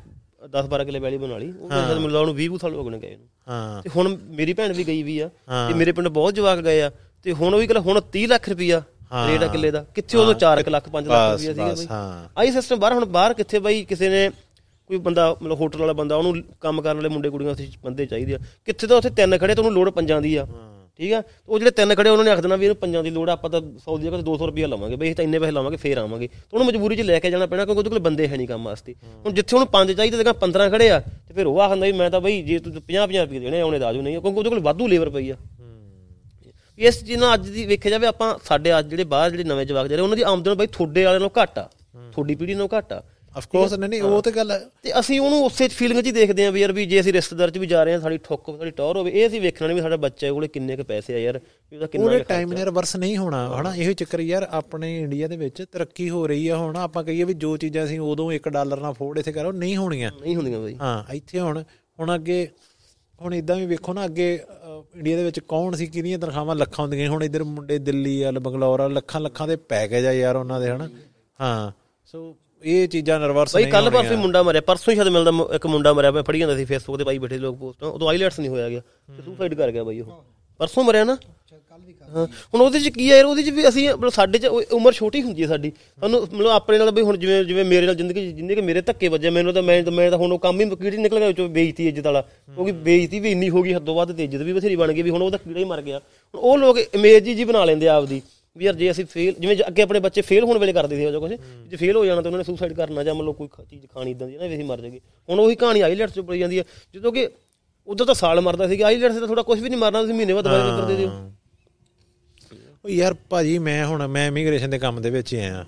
10 12 ਕਿੱਲੇ ਵੈਲੀ ਬਣਾ ਲਈ। ਉਹ ਮੇਰੇ ਮੈਨੂੰ ਉਹਨੂੰ 20 ਕੁ ਸਾਲ ਹੋ ਗਏ ਨੇ ਗਏ ਨੂੰ। ਹਾਂ। ਤੇ ਹੁਣ ਮੇਰੀ ਭੈਣ ਵੀ ਗਈ ਵੀ ਆ ਤੇ ਮੇਰੇ ਪਿੰਡ ਬਹੁਤ ਜਵਾਕ ਗਏ ਆ ਤੇ ਹੁਣ ਉਹ ਵੀ ਕਹਿੰਦਾ ਹੁਣ 30 ਲੱਖ ਰੁਪਈਆ ਰੇਟ ਆ ਕਿੱਲੇ ਦਾ। ਕਿੱਥੇ ਉਦੋਂ 4 ਲੱਖ 5 ਲੱਖ ਰੁਪਈਆ ਸੀਗਾ ਬਈ। ਆਈ ਸਿਸਟਮ ਬਾਹਰ ਹੁਣ ਬਾਹਰ ਕਿੱਥੇ ਬਈ ਕਿਸੇ ਨੇ ਕੋਈ ਬੰਦਾ ਮਤਲਬ ਹੋਟਲ ਵਾਲਾ ਬੰਦਾ ਉਹਨੂੰ ਕੰਮ ਕਰਨ ਵਾਲੇ ਮੁੰਡੇ ਕੁੜੀਆਂ ਉੱਥੇ ਬੰਦੇ ਚਾਹੀਦੇ ਆ। ਕਿੱਥੇ ਤਾਂ ਉੱਥੇ ਤਿੰਨ ਖੜੇ ਤੇ ਉਹਨੂੰ ਲੋੜ ਪੰਜਾਂ ਦੀ ਆ। ਠੀਕ ਆ? ਉਹ ਜਿਹੜੇ ਤਿੰਨ ਖੜੇ ਉਹਨਾਂ ਨੇ ਆਖ ਦੇਣਾ ਵੀ ਇਹਨੂੰ ਪੰਜਾਂ ਦੀ ਲੋੜ ਆਪਾਂ ਤਾਂ 100 ਦੀ ਜਗ੍ਹਾ ਤੇ 200 ਰੁਪਏ ਲਵਾਂਗੇ। ਬਈ ਅਸੀਂ ਤਾਂ ਇੰਨੇ ਪੈਸੇ ਲਾਵਾਂਗੇ ਫੇਰ ਆਵਾਂਗੇ। ਤੇ ਉਹਨੂੰ ਮਜਬੂਰੀ 'ਚ ਲੈ ਕੇ ਜਾਣਾ ਪੈਣਾ ਕਿਉਂਕਿ ਉਹਦੇ ਕੋਲ ਬੰਦੇ ਹੈ ਨਹੀਂ ਕੰਮ ਵਾਸਤੇ। ਹੁਣ ਜਿੱਥੇ ਉਹਨੂੰ ਪੰਜ ਚਾਹੀਦੇ ਤੇ 15 ਖੜੇ ਆ ਤੇ ਫਿਰ ਉਹ ਆਖਦਾ ਵੀ ਮੈਂ ਤਾਂ ਬਈ ਜੇ ਤੂੰ 50 50 ਰੁਪਏ ਦੇਣੇ ਆਉਣੇ ਦਾਜੂ ਨਹੀਂ ਕਿਉਂਕਿ ਉਹਦੇ ਕੋਲ ਵਾਧੂ ਲੇਬਰ ਪਈ ਆ। ਇਸ ਚੀਜ਼ ਨਾਲ ਅੱਜ ਦੀ ਵੇਖਿਆ ਜਾਵੇ ਆਪਾਂ ਸਾਡੇ ਅੱਜ ਜਿਹੜੇ ਬਾਹਰ ਜਿਹੜੇ ਨਵੇਂ ਜਵਾਕ ਜਿਹੜੇ ਉਹਨਾਂ ਦੀ ਆਮਦਨ ਬਈ ਤੁਹਾਡੇ ਵਾਲਿਆਂ ਨਾਲੋਂ ਘੱਟ ਆ। ਤੁਹਾਡੀ ਪੀੜ੍ਹੀ ਨਾਲੋਂ ਘੱਟ ਆ। ਆਫ ਕੋਰਸ ਨਹੀਂ ਨਹੀਂ ਉਹ ਤੇ ਗੱਲ ਹੈ। ਤੇ ਅਸੀਂ ਉਹਨੂੰ ਉਸੇ ਫੀਲਿੰਗ 'ਚ ਹੀ ਦੇਖਦੇ ਆਂ ਵੀ ਯਾਰ ਵੀ ਜੇ ਅਸੀਂ ਰਿਸ਼ਤੇਦਾਰ 'ਚ ਵੀ ਜਾ ਰਹੇ ਹਾਂ ਸਾਡੀ ਠੁੱਕ ਸਾਡੀ ਟੌਰ ਹੋਵੇ ਇਹ ਅਸੀਂ ਵੇਖਣਾ ਨਹੀਂ ਵੀ ਸਾਡਾ ਬੱਚੇ ਕੋਲੇ ਕਿੰਨੇ ਕੁ ਪੈਸੇ ਆ ਯਾਰ ਵੀ ਉਹਦਾ ਕਿੰਨਾ ਉਹਦੇ ਟਾਈਮ ਨੇ ਰਿਵਰਸ ਨਹੀਂ ਹੋਣਾ ਹਨਾ? ਇਹੋ ਚੱਕਰ ਯਾਰ ਆਪਣੇ ਇੰਡੀਆ ਦੇ ਵਿੱਚ ਤਰੱਕੀ ਹੋ ਰਹੀ ਆ ਹੁਣ ਆਪਾਂ ਕਹੀਏ ਵੀ ਜੋ ਚੀਜ਼ਾਂ ਅਸੀਂ ਉਦੋਂ 1 ਡਾਲਰ ਨਾਲ ਫੋੜ ਇੱਥੇ ਕਰੋ ਨਹੀਂ ਹੋਣੀਆਂ। ਨਹੀਂ ਹੁੰਦੀਆਂ ਬਈ। ਹਾਂ ਇੱਥੇ ਹੁਣ ਹੁਣ ਅੱਗੇ ਹੁਣ ਇਦਾਂ ਵੀ ਵੇਖੋ ਨਾ ਅੱਗੇ ਇੰਡੀਆ ਦੇ ਵਿੱਚ ਕੌਣ ਸੀ ਕਿਹਦੀਆਂ ਤਨਖਾਹਾਂ ਲੱਖਾਂ ਹੁੰਦੀਆਂ। ਹੁਣ ਇਧਰ ਮੁੰਡੇ ਦਿੱਲੀ ਆ ਬੰਗਲੌਰ ਆ ਲੱਖਾਂ ਲੱਖਾਂ ਦੇ ਪੈਕੇਜ ਆ ਯਾਰ ਉਹਨਾਂ ਦੇ ਹਨਾ? ਹਾਂ ਸੋ ਇਹ ਚੀਜ਼ਾਂ ਰਿਵਰਸ ਬਈ ਨਹੀਂ ਕੱਲ ਪਰਸੋਂ ਮੁੰਡਾ ਮਰਿਆ ਪਰਸੋਂ ਹੀ ਸ਼ਾਇਦ ਮਿਲਦਾ ਇੱਕ ਮੁੰਡਾ ਮਰਿਆ ਮੈਂ ਫੜੀ ਜਾਂਦਾ ਸੀ ਫੇਸਬੁੱਕ ਤੇ ਪਾਈ ਬੈਠੇ ਲੋਕ ਪੋਸਟ। ਉਦੋਂ ਆਈਲੈਟਸ ਨਹੀਂ ਹੋਇਆ ਗਿਆ ਤੇ ਸੁਸਾਈਡ ਕਰ ਗਿਆ ਬਈ ਉਹ। ਪਰਸੋਂ ਮਰਿਆ ਨਾ? ਹੁਣ ਉਹਦੇ ਚ ਕੀ ਹੈ ਯਾਰ ਉਹਦੇ ਚ ਵੀ ਅਸੀਂ ਮਤਲਬ ਸਾਡੇ ਚ ਉਮਰ ਛੋਟੀ ਹੁੰਦੀ ਹੈ ਸਾਡੀ। ਸਾਨੂੰ ਮਤਲਬ ਆਪਣੇ ਨਾਲ ਬਈ ਹੁਣ ਜਿਵੇਂ ਜਿਵੇਂ ਮੇਰੇ ਨਾਲ ਜ਼ਿੰਦਗੀ ਜਿੰਨੇ ਕਿ ਮੇਰੇ ਧੱਕੇ ਵੱਜੇ ਮੈਨੂੰ ਤਾਂ ਮੈਂ ਮੈਂ ਤਾਂ ਹੁਣ ਉਹ ਕੰਮ ਹੀ ਕੀੜੀ ਨਿਕਲ ਗਿਆ ਵਿੱਚੋਂ ਬੇਇੱਜ਼ਤੀ ਇੱਜ਼ਤ ਵਾਲਾ। ਕਿਉਂਕਿ ਬੇਇੱਜ਼ਤੀ ਵੀ ਇੰਨੀ ਹੋ ਗਈ ਹੱਦੋਂ ਵੱਧ ਤੇ ਇੱਜ਼ਤ ਵੀ ਬਥੇਰੀ ਬਣ ਗਈ ਵੀ ਹੁਣ ਉਹ ਤਾਂ ਕੀੜਾ ਹੀ ਮਰ ਗਿਆ। ਹੁਣ ਉਹ ਲੋਕ ਇਮੇਜ ਜੀ ਬਣਾ ਲੈਂਦੇ ਆ ਆਪਦੀ। ਵੀ ਯਾਰ ਜੇ ਅਸੀਂ ਫੇਲ ਜਿਵੇਂ ਅੱਗੇ ਆਪਣੇ ਬੱਚੇ ਫੇਲ ਹੋਣ ਵੇਲੇ ਕਰਦੇ ਸੀ ਉਹ ਜੋ ਕੁਝ ਜੇ ਫੇਲ ਹੋ ਜਾਣਾ ਤਾਂ ਉਹਨਾਂ ਨੇ ਸੁਸਾਈਡ ਕਰਨਾ ਜਾਂ ਮਤਲਬ ਕੋਈ ਚੀਜ਼ ਖਾਣੀ ਇਦਾਂ ਦੀ ਨਾ ਵੀ ਅਸੀਂ ਮਰ ਜਾਗੇ ਹੁਣ ਉਹੀ ਕਹਾਣੀ ਆਈਲੈਟਸ ਚ ਪਈ ਜਾਂਦੀ ਹੈ ਜਦੋਂ ਕਿ ਉਦੋਂ ਤਾਂ ਸਾਲ ਮਰਦਾ ਸੀਗਾ ਆਈਲੈਟਸ ਤਾਂ ਥੋੜਾ ਕੁਝ ਵੀ ਨਹੀਂ ਮਰਨਾ ਤੁਸੀਂ ਮਹੀਨੇ ਬਾਅਦ ਦਵਾਈ ਕਰਦੇ ਦਿਓ। ਉਹ ਯਾਰ ਭਾਜੀ ਮੈਂ ਹੁਣ ਮੈਂ ਇਮੀਗ੍ਰੇਸ਼ਨ ਦੇ ਕੰਮ ਦੇ ਵਿੱਚ ਹੀ ਆਇਆ।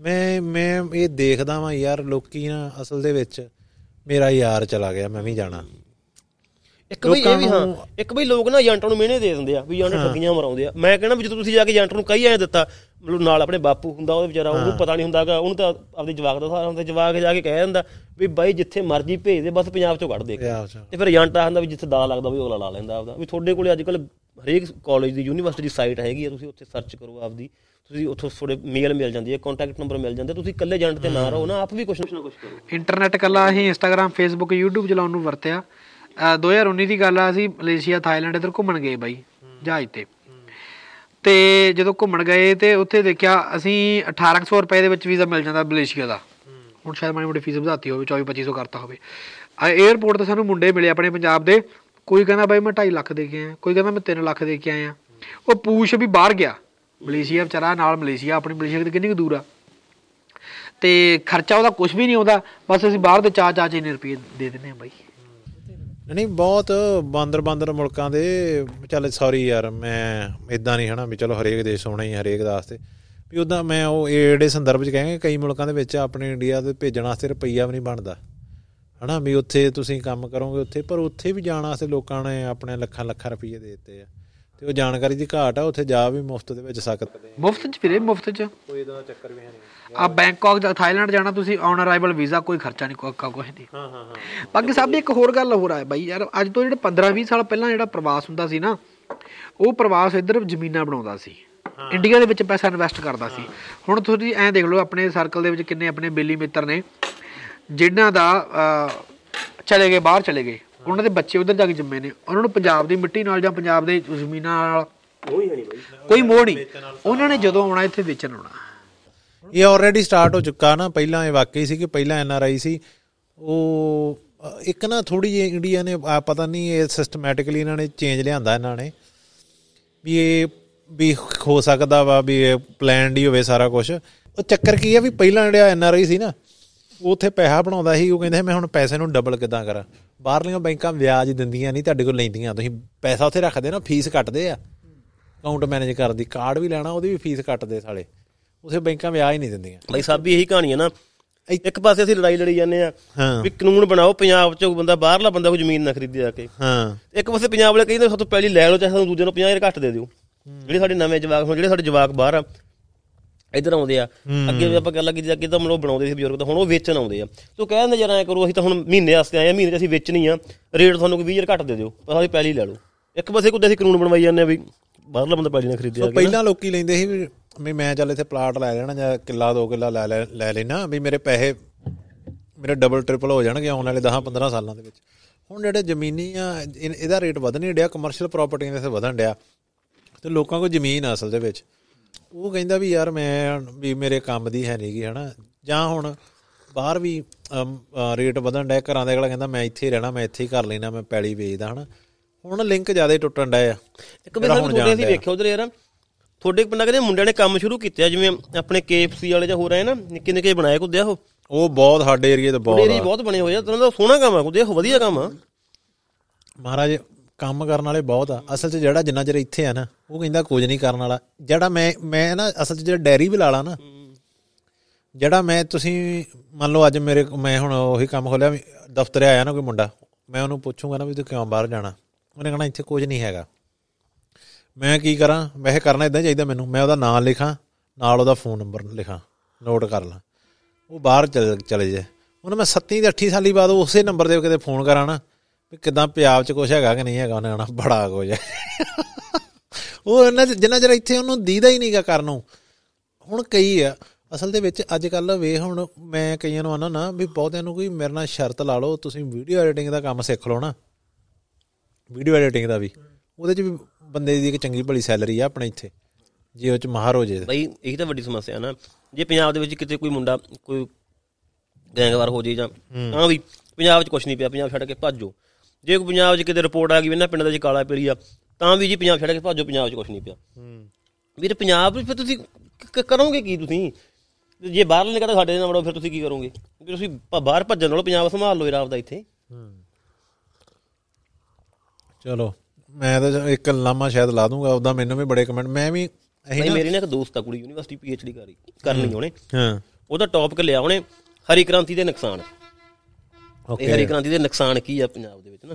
ਮੈਂ ਮੈਂ ਇਹ ਦੇਖਦਾ ਵਾਂ ਯਾਰ ਲੋਕੀ ਨਾ ਅਸਲ ਦੇ ਵਿੱਚ ਮੇਰਾ ਯਾਰ ਚਲਾ ਗਿਆ ਮੈਂ ਵੀ ਜਾਣਾ। ਇੱਕ ਬਈ ਇਹ ਵੀ ਹਾਂ ਇੱਕ ਬਈ ਲੋਕ ਨਾ ਏਜੰਟਾਂ ਨੂੰ ਮਿਹਨੇ ਦੇ ਦਿੰਦੇ ਆ ਵੀ ਏਜੰਟ ਠੱਗੀਆਂ ਮਰਾਉਂਦੇ ਆ। ਮੈਂ ਕਹਿੰਦਾ ਵੀ ਜਦੋਂ ਤੁਸੀਂ ਜਾ ਕੇ ਏਜੰਟ ਨੂੰ ਕਹੀ ਐ ਦਿੱਤਾ ਮਤਲਬ ਨਾਲ ਆਪਣੇ ਬਾਪੂ ਹੁੰਦਾ ਉਹਦੇ ਵਿਚਾਰਾ ਉਹਨੂੰ ਪਤਾ ਨਹੀਂ ਹੁੰਦਾਗਾ ਉਹਨੂੰ ਤਾਂ ਆਪਦੇ ਜਵਾਕ ਦਾ ਸਹਾਰਾ ਹੁੰਦਾ ਜਵਾਕ ਜਾ ਕੇ ਕਹਿ ਦਿੰਦਾ ਵੀ ਬਾਈ ਜਿੱਥੇ ਮਰਜ਼ੀ ਭੇਜ ਦੇ ਬਸ ਪੰਜਾਬ ਚੋਂ ਕੱਢ ਦੇ। ਤੇ ਫਿਰ ਏਜੰਟ ਆ ਹੁੰਦਾ ਵੀ ਜਿੱਥੇ ਦਾ ਲੱਗਦਾ ਵੀ ਉਹ ਲਾ ਲੈਂਦਾ ਆਪਦਾ। ਵੀ ਤੁਹਾਡੇ ਕੋਲੇ ਅੱਜ ਕੱਲ ਹਰੇਕ ਕਾਲਜ ਦੀ ਯੂਨੀਵਰਸਿਟੀ ਦੀ ਸਾਈਟ ਹੈਗੀ ਆ ਤੁਸੀਂ ਉੱਥੇ ਸਰਚ ਕਰੋ ਆਪਦੀ। ਤੁਸੀਂ ਉੱਥੋਂ ਥੋੜੇ ਮੇਲ ਮਿਲ ਜਾਂਦੀ ਹੈ ਕੰਟੈਕਟ ਨੰਬਰ ਮਿਲ ਜਾਂਦੇ ਤੁਸੀਂ ਇਕੱਲੇ ਏਜੰਟ ਤੇ ਨਾ ਰਹੋ ਨਾ ਆਪ ਵੀ ਕੁਛ ਨਾ ਕੁਛ ਕਰੋ। ਇੰਟਰਨੈਟ ਕੱਲਾ ਅਸੀਂ ਇੰਸਟਾਗ੍ਰam ਫੇਸਬੁੱਕ YouTube ਚਲਾਉਣ ਨੂੰ ਵਰਤਿਆ। 2019 ਦੀ ਗੱਲ ਆ ਅਸੀਂ ਮਲੇਸ਼ੀਆ ਥਾਈਲੈਂਡ ਇੱਧਰ ਘੁੰਮਣ ਗਏ ਬਾਈ ਜਹਾਜ਼ ਤੇ। ਤੇ ਜਦੋਂ ਘੁੰਮਣ ਗਏ ਤੇ ਉੱਥੇ ਦੇਖਿਆ ਅਸੀਂ 1800 ਰੁਪਏ ਦੇ ਵਿੱਚ ਵੀਜ਼ਾ ਮਿਲ ਜਾਂਦਾ ਮਲੇਸ਼ੀਆ ਦਾ। ਹੁਣ ਸ਼ਾਇਦ ਮਾੜੀ ਮੋਟੀ ਫੀਸ ਵਧਾਤੀ ਹੋਵੇ 24 2500 ਕਰਤਾ ਹੋਵੇ। ਆ 에어ਪੋਰਟ ਤੇ ਸਾਨੂੰ ਮੁੰਡੇ ਮਿਲੇ ਆਪਣੇ ਪੰਜਾਬ ਦੇ ਕੋਈ ਕਹਿੰਦਾ ਬਾਈ ਮੈਂ 2.5 ਲੱਖ ਦੇ ਕੇ ਆਇਆ ਕੋਈ ਕਹਿੰਦਾ ਮੈਂ 3 ਲੱਖ ਦੇ ਕੇ ਆਇਆ। ਉਹ ਪੂਛ ਵੀ ਬਾਹਰ ਗਿਆ ਮਲੇਸ਼ੀਆ ਵਿਚਾਰਾ ਨਾਲ ਮਲੇਸ਼ੀਆ ਆਪਣੀ ਮਲੇਸ਼ੀਆ ਕਿੰਨੀ ਕੁ ਦੂਰ ਆ। ਤੇ ਖਰਚਾ ਉਹਦਾ ਕੁਝ ਵੀ ਨਹੀਂ ਆਉਂਦਾ ਬਸ ਅਸੀਂ ਬਾਹਰ ਦੇ ਚਾਰ ਚਾਰ ਇੰਨੇ ਰੁਪਏ ਦੇ ਦਿੰਦੇ ਆ ਬਾਈ। ਨਹੀਂ ਬਹੁਤ ਬਾਂਦਰ ਬਾਂਦਰ ਮੁਲਕਾਂ ਦੇ ਚੱਲ ਸੌਰੀ ਯਾਰ ਮੈਂ ਇਦਾਂ ਨਹੀਂ ਹਨਾ ਵੀ ਚਲੋ ਹਰੇਕ ਦੇਸ਼ ਹੋਣਾ ਹੀ ਹਰੇਕ ਦਾ ਵਾਸਤੇ ਵੀ ਉਦਾਂ ਮੈਂ ਉਹ ਜਿਹੜੇ ਸੰਦਰਭ 'ਚ ਕਹਾਂਗੇ ਕਈ ਮੁਲਕਾਂ ਦੇ ਵਿੱਚ ਆਪਣੇ ਇੰਡੀਆ ਦੇ ਭੇਜਣ ਵਾਸਤੇ ਰੁਪਈਆ ਵੀ ਨਹੀਂ ਬਣਦਾ। ਹਨਾ ਵੀ ਉੱਥੇ ਤੁਸੀਂ ਕੰਮ ਕਰੋਗੇ ਉੱਥੇ ਪਰ ਉੱਥੇ ਵੀ ਜਾਣ ਵਾਸਤੇ ਲੋਕਾਂ ਨੇ ਆਪਣੇ ਲੱਖਾਂ ਲੱਖਾਂ ਰੁਪਈਏ ਦੇ ਦਿੱਤੇ ਆ। ਤੇ ਉਹ ਜਾਣਕਾਰੀ ਦੀ ਘਾਟ ਆ ਉੱਥੇ ਜਾ ਵੀ ਮੁਫਤ ਦੇ ਵਿੱਚ ਸਕਦੇ ਮੁਫਤ ਚ ਫਿਰੇ ਮੁਫਤ ਚ। ਕੋਈ ਇਦਾਂ ਦਾ ਚੱਕਰ ਵੀ ਹੈ ਨਹੀਂ। ਆ ਬੈਂਕਾਕ ਜਾਂ ਥਾਈਲੈਂਡ ਜਾਣਾ ਤੁਸੀਂ ਔਨ ਅਰਾਈਵਲ ਵੀਜ਼ਾ ਕੋਈ ਖਰਚਾ ਨਹੀਂ ਕੋਈ ਕੁਝ ਨਹੀਂ। ਹਾਂ ਹਾਂ ਹਾਂ। ਬਾਕੀ ਸਭ ਦੀ ਇੱਕ ਹੋਰ ਗੱਲ ਹੋਰ ਆ ਬਾਈ ਯਾਰ ਅੱਜ ਤੋਂ ਜਿਹੜੇ 15 20 ਸਾਲ ਪਹਿਲਾਂ ਜਿਹੜਾ ਪ੍ਰਵਾਸ ਹੁੰਦਾ ਸੀ ਨਾ ਉਹ ਪ੍ਰਵਾਸ ਇੱਧਰ ਜ਼ਮੀਨਾਂ ਬਣਾਉਂਦਾ ਸੀ। ਇੰਡੀਆ ਦੇ ਵਿੱਚ ਪੈਸਾ ਇਨਵੈਸਟ ਕਰਦਾ ਸੀ। ਹੁਣ ਤੁਸੀਂ ਐਂ ਦੇਖ ਲਓ ਆਪਣੇ ਸਰਕਲ ਦੇ ਵਿੱਚ ਕਿੰਨੇ ਆਪਣੇ ਬੇਲੀ ਮਿੱਤਰ ਨੇ ਜਿਨ੍ਹਾਂ ਦਾ ਚਲੇ ਗਏ ਬਾਹਰ ਚਲੇ ਗਏ। ਉਹਨਾਂ ਦੇ ਬੱਚੇ ਉਧਰ ਜਾ ਕੇ ਜੰਮੇ ਨੇ। ਉਹਨਾਂ ਨੂੰ ਪੰਜਾਬ ਦੀ ਮਿੱਟੀ ਨਾਲ ਜਾਂ ਪੰਜਾਬ ਦੇ ਜ਼ਮੀਨਾਂ ਨਾਲ ਉਹ ਹੀ ਹੈ ਨਹੀਂ ਬਾਈ। ਕੋਈ ਮੋਹ ਨਹੀਂ। ਉਹਨਾਂ ਨੇ ਜਦੋਂ ਆਉਣਾ ਇੱਥੇ ਵੇਚਣ ਆਉਣਾ। ਇਹ ਆਲਰੇਡੀ ਸਟਾਰਟ ਹੋ ਚੁੱਕਾ ਨਾ ਪਹਿਲਾਂ ਇਹ ਵਾਕਈ ਸੀ ਕਿ ਪਹਿਲਾਂ ਐਨ ਆਰ ਆਈ ਸੀ। ਉਹ ਅ, ਇੱਕ ਨਾ ਥੋੜੀ ਜਿਹੀ ਇੰਡੀਆ ਨੇ ਆ ਪਤਾ ਨਹੀਂ ਇਹ ਸਿਸਟਮੈਟਿਕਲੀ ਇਹਨਾਂ ਨੇ ਚੇਂਜ ਲਿਆਂਦਾ ਇਹਨਾਂ ਨੇ। ਵੀ ਇਹ ਵੀ ਹੋ ਸਕਦਾ ਵਾ ਵੀ ਇਹ ਪਲਾਨਡ ਹੀ ਹੋਵੇ ਸਾਰਾ ਕੁਝ ਉਹ ਚੱਕਰ ਕੀ ਆ ਵੀ ਪਹਿਲਾਂ ਜਿਹੜਾ ਐਨ ਆਰ ਆਈ ਸੀ ਨਾ ਉਹ ਉੱਥੇ ਪੈਸਾ ਬਣਾਉਂਦਾ ਸੀ ਉਹ ਕਹਿੰਦੇ ਮੈਂ ਹੁਣ ਪੈਸੇ ਨੂੰ ਡਬਲ ਕਿਦਾਂ ਕਰਾਂ। ਬਾਹਰਲੀਆਂ ਬੈਂਕਾਂ ਵਿਆਜ ਦਿੰਦੀਆਂ ਨਹੀਂ ਤੁਹਾਡੇ ਕੋਲ ਲੈਂਦੀਆਂ। ਤੁਸੀਂ ਪੈਸਾ ਉੱਥੇ ਰੱਖਦੇ ਨਾ ਫੀਸ ਕੱਟਦੇ ਆ। ਅਕਾਊਂਟ ਮੈਨੇਜ ਕਰਨ ਦੀ ਕਾਰਡ ਵੀ ਲੈਣਾ ਉਹਦੀ ਵੀ ਫੀਸ ਕੱਟਦੇ ਸਾਲੇ। ਉਸੇ ਬੈਂਕਾਂ ਵਿਆਜ ਹੀ ਨਹੀਂ ਦਿੰਦੀਆਂ। ਬਾਈ ਸਭ ਵੀ ਇਹੀ ਕਹਾਣੀ ਹੈ ਨਾ ਇੱਕ ਪਾਸੇ ਅਸੀਂ ਲੜਾਈ ਲੜੀ ਜਾਂਦੇ ਆ ਵੀ ਕਾਨੂੰਨ ਬਣਾਓ ਪੰਜਾਬ ਚੋਂ ਬੰਦਾ ਬਾਹਰਲਾ ਬੰਦਾ ਕੋਈ ਜ਼ਮੀਨ ਨਾ ਖਰੀਦੇ ਆ ਕੇ। ਹਾਂ। ਇੱਕ ਪਾਸੇ ਪੰਜਾਬ ਵਾਲੇ ਕਹਿੰਦੇ ਸਭ ਤੋਂ ਪਹਿਲੀ ਲੈ ਲਓ ਚਾਹੇ ਸਾਨੂੰ ਦੂਜੇ ਨੂੰ 50000 ਘੱਟ ਦੇ ਦਿਓ। ਜਿਹੜੇ ਸਾਡੇ ਨਵੇਂ ਜਵਾਕ ਹੁਣ ਜਿਹੜੇ ਸਾਡੇ ਜਵਾਕ ਬਾਹਰ ਆ ਇੱਧਰ ਆਉਂਦੇ ਆ। ਅੱਗੇ ਵੀ ਆਪਾਂ ਗੱਲ ਕੀਤੀ ਅੱਗੇ ਤਾਂ ਮਤਲਬ ਬਣਾਉਂਦੇ ਸੀ ਬਜ਼ੁਰਗ ਤਾਂ ਹੁਣ ਉਹ ਵੇਚਣ ਆਉਂਦੇ ਆ। ਤੂੰ ਕਹਿ ਦਿੰਦੇ ਯਾਰ ਐ ਕਰੋ ਅਸੀਂ ਤਾਂ ਹੁਣ ਮਹੀਨੇ ਵਾਸਤੇ ਆਏ ਆ ਮਹੀਨੇ 'ਚ ਅਸੀਂ ਵੇਚਣੀ ਆ। ਰੇਟ ਤੁਹਾਨੂੰ ਕੋਈ 20000 ਘੱਟ ਦੇ ਦਿਓ ਪਰ ਅਸੀਂ ਪਹਿਲੀ ਲੈ ਲਓ। ਇੱਕ ਪਾਸੇ ਕੁੱਦੇ ਅਸੀਂ ਕਾਨੂੰਨ ਬਣਵਾਈ ਜਾਂਦੇ ਆ ਵੀ ਬਾਹਰਲਾ ਬੰਦਾ ਪਹਿਲੀ ਨਾ ਖਰੀਦੇ ਆ ਉਹ ਪਹਿਲਾਂ ਲੋਕੀ ਲੈਂਦੇ ਸੀ ਵੀ ਮੈਂ ਚੱਲ ਇੱਥੇ ਪਲਾਟ ਲੈ ਲੈਣਾ ਜਾਂ ਕਿੱਲਾ ਦੋ ਕਿੱਲਾ ਲੈ ਲੈ ਲੈ ਲੈਣਾ ਵੀ ਮੇਰੇ ਪੈਸੇ ਮੇਰੇ ਡਬਲ ਟ੍ਰਿਪਲ ਹੋ ਜਾਣਗੇ ਆਉਣ ਵਾਲੇ 10 15 ਸਾਲਾਂ ਦੇ ਵਿੱਚ। ਹੁਣ ਜਿਹੜੇ ਜ਼ਮੀਨੀ ਆ ਇਹ- ਇਹਦਾ ਰੇਟ ਵਧਣ ਨਹੀਂ ਡਿਆ ਕਮਰਸ਼ੀਅਲ ਪ੍ਰਾਪਰਟੀਆਂ ਦੇ ਤੇ ਵਧਣ ਡਿਆ। ਤੇ ਲੋਕਾਂ ਕੋਲ ਜ਼ਮੀਨ ਆ ਅਸਲ ਦੇ ਵਿੱਚ। ਉਹ ਕਹਿੰਦਾ ਵੀ ਯਾਰ ਮੈਂ ਵੀ ਮੇਰੇ ਕੰਮ ਦੀ ਹੈ ਨਹੀਂਗੀ ਹਨਾ। ਜਾਂ ਹੁਣ ਬਾਹਰ ਵੀ ਰੇਟ ਵਧਣ ਡਿਆ ਘਰਾਂ ਦੇ ਅਗਲਾ ਕਹਿੰਦਾ ਮੈਂ ਇੱਥੇ ਹੀ ਰਹਿਣਾ ਮੈਂ ਇੱਥੇ ਹੀ ਕਰ ਲੈਣਾ ਮੈਂ ਪੈਲੀ ਵੇਚਦਾ ਹਨਾ। ਹੁਣ ਲਿੰਕ ਜ਼ਿਆਦਾ ਟੁੱਟਣ ਡਿਆ ਇੱਕ ਵੀ ਸਾਨੂੰ ਤੁਹਾਡੇ ਅਸੀਂ ਵੇਖਿਆ ਉਧਰ ਯਾਰ ਤੁਹਾਡੇ ਪਿੰਡਾਂ ਕਹਿੰਦੇ ਮੁੰਡਿਆਂ ਨੇ ਕੰਮ ਸ਼ੁਰੂ ਕੀਤਾ ਜਿਵੇਂ ਆਪਣੇ KFC ਵਾਲੇ ਜਾਂ ਹੋ ਰਹੇ ਨਾ ਨਿੱਕੇ ਨਿੱਕੇ ਬਣਾਏ ਕੁੱਦਿਆ ਉਹ? ਉਹ ਬਹੁਤ ਸਾਡੇ ਏਰੀਆ ਤੇ ਬਹੁਤ ਡੇਰੀ ਬਹੁਤ ਬਣੇ ਹੋਏ ਆ ਤੁਹਾਨੂੰ ਦਾ ਸੋਹਣਾ ਕੰਮ ਆ ਕੁੱਦਿਆ ਉਹ ਵਧੀਆ ਕੰਮ ਆ। ਮਹਾਰਾਜ ਕੰਮ ਕਰਨ ਵਾਲੇ ਬਹੁਤ ਆ। ਅਸਲ 'ਚ ਜਿਹੜਾ ਜਿੰਨਾ ਚਿਰ ਇੱਥੇ ਆ ਨਾ ਉਹ ਕਹਿੰਦਾ ਕੁਝ ਨਹੀਂ ਕਰਨ ਵਾਲਾ। ਜਿਹੜਾ ਮੈਂ ਮੈਂ ਨਾ ਅਸਲ 'ਚ ਜਿਹੜਾ ਡੈਰੀ ਵੀ ਲਾ ਲਾ ਨਾ ਜਿਹੜਾ ਮੈਂ ਤੁਸੀਂ ਮੰਨ ਲਓ ਅੱਜ ਮੇਰੇ ਮੈਂ ਹੁਣ ਉਹੀ ਕੰਮ ਖੋਲਿਆ ਦਫ਼ਤਰ ਆਇਆ ਨਾ ਕੋਈ ਮੁੰਡਾ ਮੈਂ ਉਹਨੂੰ ਪੁੱਛੂੰਗਾ ਨਾ ਵੀ ਤੂੰ ਕਿਉਂ ਬਾਹਰ ਜਾਣਾ? ਉਹਨੇ ਕਹਣਾ ਇੱਥੇ ਕੁਝ ਨਹੀਂ ਹੈਗਾ। ਮੈਂ ਕੀ ਕਰਾਂ? ਵੈਸੇ ਕਰਨਾ ਇਦਾਂ ਚਾਹੀਦਾ ਮੈਨੂੰ। ਮੈਂ ਉਹਦਾ ਨਾਮ ਲਿਖਾਂ, ਨਾਲ ਉਹਦਾ ਫੋਨ ਨੰਬਰ ਲਿਖਾਂ ਨੋਟ ਕਰ ਲਾਂ। ਉਹ ਬਾਹਰ ਚਲੇ ਚਲੇ ਜਾਏ। ਉਹਨੇ ਮੈਂ 7 ਤੇ 8 ਸਾਲੀ ਬਾਅਦ ਉਸੇ ਨੰਬਰ ਦੇ ਕਿਤੇ ਫੋਨ ਕਰਾਂ ਨਾ, ਵੀ ਕਿਦਾਂ ਪੰਜਾਬ 'ਚ ਕੁਝ ਹੈਗਾ ਕਿ ਨਹੀਂ ਹੈਗਾ, ਉਹਨੇ ਕਹਣਾ ਬੜਾ ਕੁਝ ਹੈ ਉਹ ਇਹਨਾਂ ਜਿੰਨਾ ਚਿਰ ਇੱਥੇ ਉਹਨੂੰ ਦੀਦਾ ਹੀ ਨਹੀਂਗਾ ਕਰਨ ਨੂੰ। ਹੁਣ ਕਈ ਆ, ਅਸਲ ਦੇ ਵਿੱਚ ਅੱਜ ਕੱਲ ਵੇ ਹੁਣ ਮੈਂ ਕਈਆਂ ਨੂੰ ਆਨਾ ਨਾ, ਵੀ ਬਹੁਤਿਆਂ ਨੂੰ ਕੋਈ ਮੇਰੇ ਨਾਲ ਸ਼ਰਤ ਲਾ ਲਓ, ਤੁਸੀਂ ਵੀਡੀਓ ਐਡੀਟਿੰਗ ਦਾ ਕੰਮ ਸਿੱਖ ਲਓ ਨਾ। ਵੀਡੀਓ ਐਡੀਟਿੰਗ ਦਾ ਵੀ। ਉਹਦੇ 'ਚ ਵੀ ਬੰਦੇ ਦੀ ਇੱਕ ਚੰਗੀ ਭਲੀ ਸੈਲਰੀ ਆ ਆਪਣੇ ਇੱਥੇ ਜੇ ਉਹ 'ਚ ਮਾਹਰ ਹੋ ਜੇ। ਬਈ ਇਹੀ ਤਾਂ ਵੱਡੀ ਸਮੱਸਿਆ ਨਾ। ਜੇ ਪੰਜਾਬ ਦੇ ਵਿੱਚ ਕਿਤੇ ਕੋਈ ਮੁੰਡਾ ਕੋਈ ਗੈਂਗਵਾਰ ਹੋ ਜੇ ਜਾਂ ਹਾਂ। ਵੀ ਪੰਜਾਬ 'ਚ ਕੁਝ ਨਹੀਂ ਪਿਆ ਪੰਜਾਬ ਛੱਡ ਕੇ ਭੱਜੋ। ਜੇ ਕੋਈ ਪੰਜਾਬ 'ਚ ਕਿਤੇ ਰਿਪੋਰਟ ਆ ਗਈ ਵੀ ਇਹਨਾਂ ਪਿੰਡ ਦੇ ਵਿੱਚ ਕਾਲਾ ਪੀਲੀ ਆ ਤਾਂ ਵੀ ਜੀ ਪੰਜਾਬ ਛੱਡ ਕੇ ਭੱਜੋ ਪੰਜਾਬ 'ਚ ਕੁਝ ਨਹੀਂ ਪਿਆ। ਵੀਰ ਪੰਜਾਬ ਵਿੱਚ ਫਿਰ ਤੁਸੀਂ ਕ- ਕ- ਕਰੋਗੇ ਕੀ ਤੁਸੀਂ? ਜੇ ਬਾਹਰਲੇ ਨੇ ਕਹਿੰਦਾ ਸਾਡੇ ਨਾਲ ਵੜੋ ਫਿਰ ਤੁਸੀਂ ਕੀ ਕਰੋਗੇ? ਵੀ ਤੁਸੀਂ ਬਾਹਰ ਭੱਜਣ ਨਾਲੋਂ ਪੰਜਾਬ ਸੰਭਾਲ ਲਓ ਇਹਦਾ ਆਪਦਾ ਇੱਥੇ। ਚਲੋ। ਮੈਂ ਤਾਂ ਇੱਕ ਲਾਮਾ ਸ਼ਾਇਦ ਲਾ ਦੂੰਗਾ ਉਹਦਾ ਮੈਨੂੰ ਵੀ ਬੜੇ ਕਮੈਂਟ ਮੈਂ ਵੀ ਇਹੀ ਬਈ ਨਾ ਮੇਰੀ ਨਾ ਇੱਕ ਦੋਸਤ ਆ ਕੁੜੀ ਯੂਨੀਵਰਸਿਟੀ ਪੀਐਚਡੀ ਕਰੀ ਕਰਨੀ ਉਹਨੇ। ਹਾਂ। ਉਹਦਾ ਟੌਪਿਕ ਲਿਆ ਉਹਨੇ ਹਰੀ ਕ੍ਰਾਂਤੀ ਦੇ ਨੁਕਸਾਨ। ਓਕੇ ਹਰੀ ਕ੍ਰਾਂਤੀ ਦੇ ਨੁਕਸਾਨ ਕੀ ਆ ਪੰਜਾਬ ਦੇ ਵਿੱਚ ਨਾ?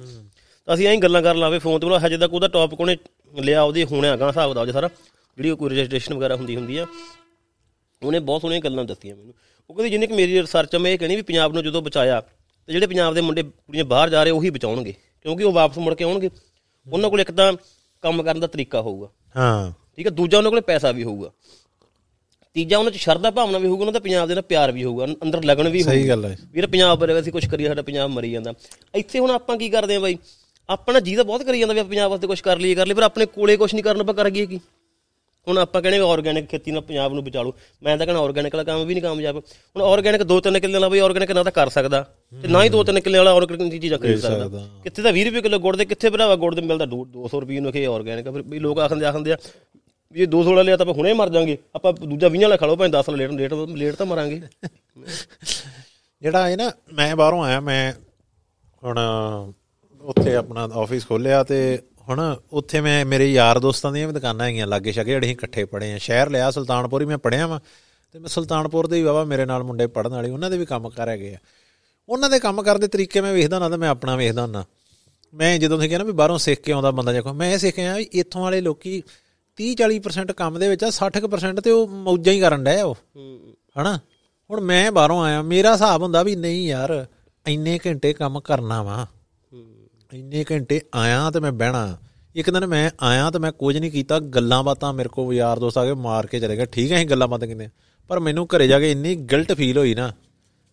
ਤਾਂ ਅਸੀਂ ਐਂ ਗੱਲਾਂ ਕਰਨ ਲਾਵੇ ਫੋਨ ਤੇ ਬੋਲਾ ਹਜੇ ਤੱਕ ਉਹਦਾ ਟੌਪਿਕ ਉਹਨੇ ਲਿਆ ਉਹਦੇ ਹੋਣਾ ਹੈਗਾ ਹਿਸਾਬ ਦਾ ਸਾਰਾ ਜਿਹੜੀ ਕੋਈ ਰਜਿਸਟ੍ਰੇਸ਼ਨ ਵਗੈਰਾ ਹੁੰਦੀ ਹੁੰਦੀ ਆ। ਉਹਨੇ ਬਹੁਤ ਸੋਹਣੀਆਂ ਗੱਲਾਂ ਦੱਸੀਆਂ ਮੈਨੂੰ। ਉਹ ਕਹਿੰਦੀ ਜਿੰਨੀ ਕਿ ਮੇਰੀ ਰਿਸਰਚ ਮੈਂ ਇਹ ਕਹਿਣੀ ਵੀ ਪੰਜਾਬ ਨੂੰ ਜਦੋਂ ਬਚਾਇਆ ਤੇ ਜਿਹੜੇ ਪੰਜਾਬ ਦੇ ਮੁੰਡੇ ਕੁੜੀਆਂ ਬਾਹਰ ਜਾ ਰਹੇ ਉਹੀ ਬਚਾਉਣਗੇ ਕਿਉਂਕਿ ਉਹ ਵਾਪਸ ਮੁੜ ਕੇ ਆਉਣਗੇ। ਉਹਨਾਂ ਕੋਲ ਇੱਕ ਤਾਂ ਕੰਮ ਕਰਨ ਦਾ ਤਰੀਕਾ ਹੋਊਗਾ। ਹਾਂ। ਠੀਕ ਹੈ ਦੂਜਾ ਉਹਨਾਂ ਕੋਲ ਪੈਸਾ ਵੀ ਹੋਊਗਾ। ਤੀਜਾ ਉਹਨਾਂ ਚ ਸ਼ਰਧਾ ਭਾਵਨਾ ਵੀ ਹੋਊਗਾ ਉਹਨਾਂ ਦਾ ਪੰਜਾਬ ਦੇ ਨਾਲ ਪਿਆਰ ਵੀ ਹੋਊਗਾ ਅੰਦਰ ਲਗਨ ਵੀ ਸਹੀ ਹੋਊਗੀ। ਗੱਲ ਹੈ। ਵੀਰ ਪੰਜਾਬ ਬਾਰੇ ਅਸੀਂ ਕੁਝ ਕਰੀਏ ਸਾਡਾ ਪੰਜਾਬ ਮਰੀ ਜਾਂਦਾ। ਇੱਥੇ ਹੁਣ ਆਪਾਂ ਕੀ ਕਰਦੇ ਆ ਬਾਈ? ਆਪਣਾ ਜੀ ਤਾਂ ਬਹੁਤ ਕਰੀ ਜਾਂਦਾ ਵੀ ਆਪਾਂ ਪੰਜਾਬ ਵਾਸਤੇ ਕੁਝ ਕਰ ਲਈਏ ਕਰ ਲਈਏ ਪਰ ਆਪਣੇ ਕੋਲੇ ਕੁਝ ਨਹੀਂ ਕਰਨ ਆਪਾਂ ਕਰ ਗਏ ਕੀ? ਹੁਣ ਆਪਾਂ ਕਹਿੰਦੇ ਆਰਗੈਨਿਕ ਖੇਤੀ ਨਾਲ ਪੰਜਾਬ ਨੂੰ ਬਚਾ ਲਓ ਮੈਂ ਤਾਂ ਕਹਿੰਦਾ ਆਰਗੈਨਿਕ ਵਾਲਾ ਕੰਮ ਵੀ ਨਹੀਂ ਕਾਮਯਾਬ। ਹੁਣ ਆਰਗੈਨਿਕ ਦੋ ਤਿੰਨ ਕਿੱਲੇ ਵਾਲਾ ਬਈ ਆਰਗੈਨਿਕ ਨਾ ਤਾਂ ਕਰ ਸਕਦਾ। ਤੇ ਨਾ ਹੀ ਦੋ ਤਿੰਨ ਕਿੱਲੇ ਵਾਲਾ ਆਰਗੈਨਿਕ ਦੀ ਚੀਜ਼ਾਂ ਖਰੀਦ ਸਕਦਾ। ਕਿੱਥੇ ਤਾਂ 20 ਰੁਪਏ ਕਿਲੋ ਗੁੜ ਦੇ ਕਿੱਥੇ ਭਰਾਵਾ ਗੁੜ ਦੇ ਮਿਲਦਾ? 200 ਰੁਪਏ ਨੂੰ ਕਿ ਆਰਗੈਨਿਕ ਫਿਰ ਵੀ ਲੋਕ ਆਖਦੇ ਆਖਦੇ ਆ ਵੀ ਇਹ 200 ਵਾਲਾ ਲਿਆ ਤਾਂ ਆਪਾਂ ਹੁਣੇ ਮਰ ਜਾਾਂਗੇ। ਆਪਾਂ ਦੂਜਾ 20 ਵਾਲਾ ਖਾ ਲਓ ਭਾਵੇਂ 10 ਵਾਲਾ ਲੇਟ ਲੇਟ ਲੇਟ ਤਾਂ ਮਰਾਂਗੇ। ਜਿਹੜਾ ਇਹ ਨਾ ਮੈਂ ਬਾਹਰੋਂ ਆਇਆ ਮੈਂ ਹੁਣ ਉੱਥੇ ਆਪਣਾ ਆਫਿਸ ਖੋਲਿਆ ਤੇ ਹੁਣ ਉੱਥੇ ਮੈਂ ਮੇਰੇ ਯਾਰ ਦੋਸਤਾਂ ਦੀਆਂ ਵੀ ਦੁਕਾਨਾਂ ਹੈਗੀਆਂ ਲਾਗੇ ਛਾਗੇ ਜਿਹੜੇ ਅਸੀਂ ਇਕੱਠੇ ਪੜੇ ਆ। ਸ਼ਹਿਰ ਲਿਆ ਸੁਲਤਾਨਪੁਰ ਹੀ ਮੈਂ ਪੜਿਆ ਵਾਂ। ਤੇ ਮੈਂ ਸੁਲਤਾਨਪੁਰ ਦੇ ਹੀ ਵਾਵਾ ਮੇਰੇ ਨਾਲ ਮੁੰਡੇ ਪੜਨ ਵਾਲੇ ਉਹਨਾਂ ਦੇ ਵੀ ਕੰਮ ਕਰ ਹੈਗੇ ਆ। ਉਹਨਾਂ ਦੇ ਕੰਮ ਕਰਨ ਦੇ ਤਰੀਕੇ ਮੈਂ ਵੇਖਦਾ ਨਾ ਤਾਂ ਮੈਂ ਆਪਣਾ ਵੇਖਦਾ ਹੁੰਦਾ। ਮੈਂ ਜਦੋਂ ਤੁਸੀਂ ਕਹਿੰਦਾ ਵੀ ਬਾਹਰੋਂ ਸਿੱਖ ਕੇ ਆਉਂਦਾ ਬੰਦਾ ਦੇਖੋ ਮੈਂ ਇਹ ਸਿੱਖਿਆ ਵੀ ਇੱਥੋਂ ਵਾਲੇ ਲੋਕੀ 30 40% ਕੰਮ ਦੇ ਵਿੱਚ ਆ 60% ਤੇ ਉਹ ਮੌਜਾਂ ਹੀ ਕਰਨ ਡਏ ਉਹ। ਹਨਾ? ਹੁਣ ਮੈਂ ਬਾਹਰੋਂ ਆਇਆ ਮੇਰਾ ਹਿਸਾਬ ਹੁੰਦਾ ਵੀ ਨਹੀਂ ਯਾਰ ਇੰਨੇ ਘੰਟੇ ਕੰਮ ਕਰਨਾ ਵਾ। ਇੰਨੇ ਘੰਟੇ ਆਇਆ ਤੇ ਮੈਂ ਬਹਿਣਾ। ਇੱਕ ਦਿਨ ਮੈਂ ਆਇਆ ਤੇ ਮੈਂ ਕੁਝ ਨਹੀਂ ਕੀਤਾ। ਗੱਲਾਂ ਬਾਤਾਂ ਮੇਰੇ ਕੋਲ ਯਾਰ ਦੋਸਤ ਆ ਕੇ ਮਾਰ ਕੇ ਚਲੇ ਗਏ। ਠੀਕ ਹੈ ਅਸੀਂ ਗੱਲਾਂ ਬਾਤਾਂ ਕਿੰਨੇ ਪਰ ਮੈਨੂੰ ਘਰੇ ਜਾ ਕੇ ਇੰਨੀ ਗਿਲਟ ਫੀਲ ਹੋਈ ਨਾ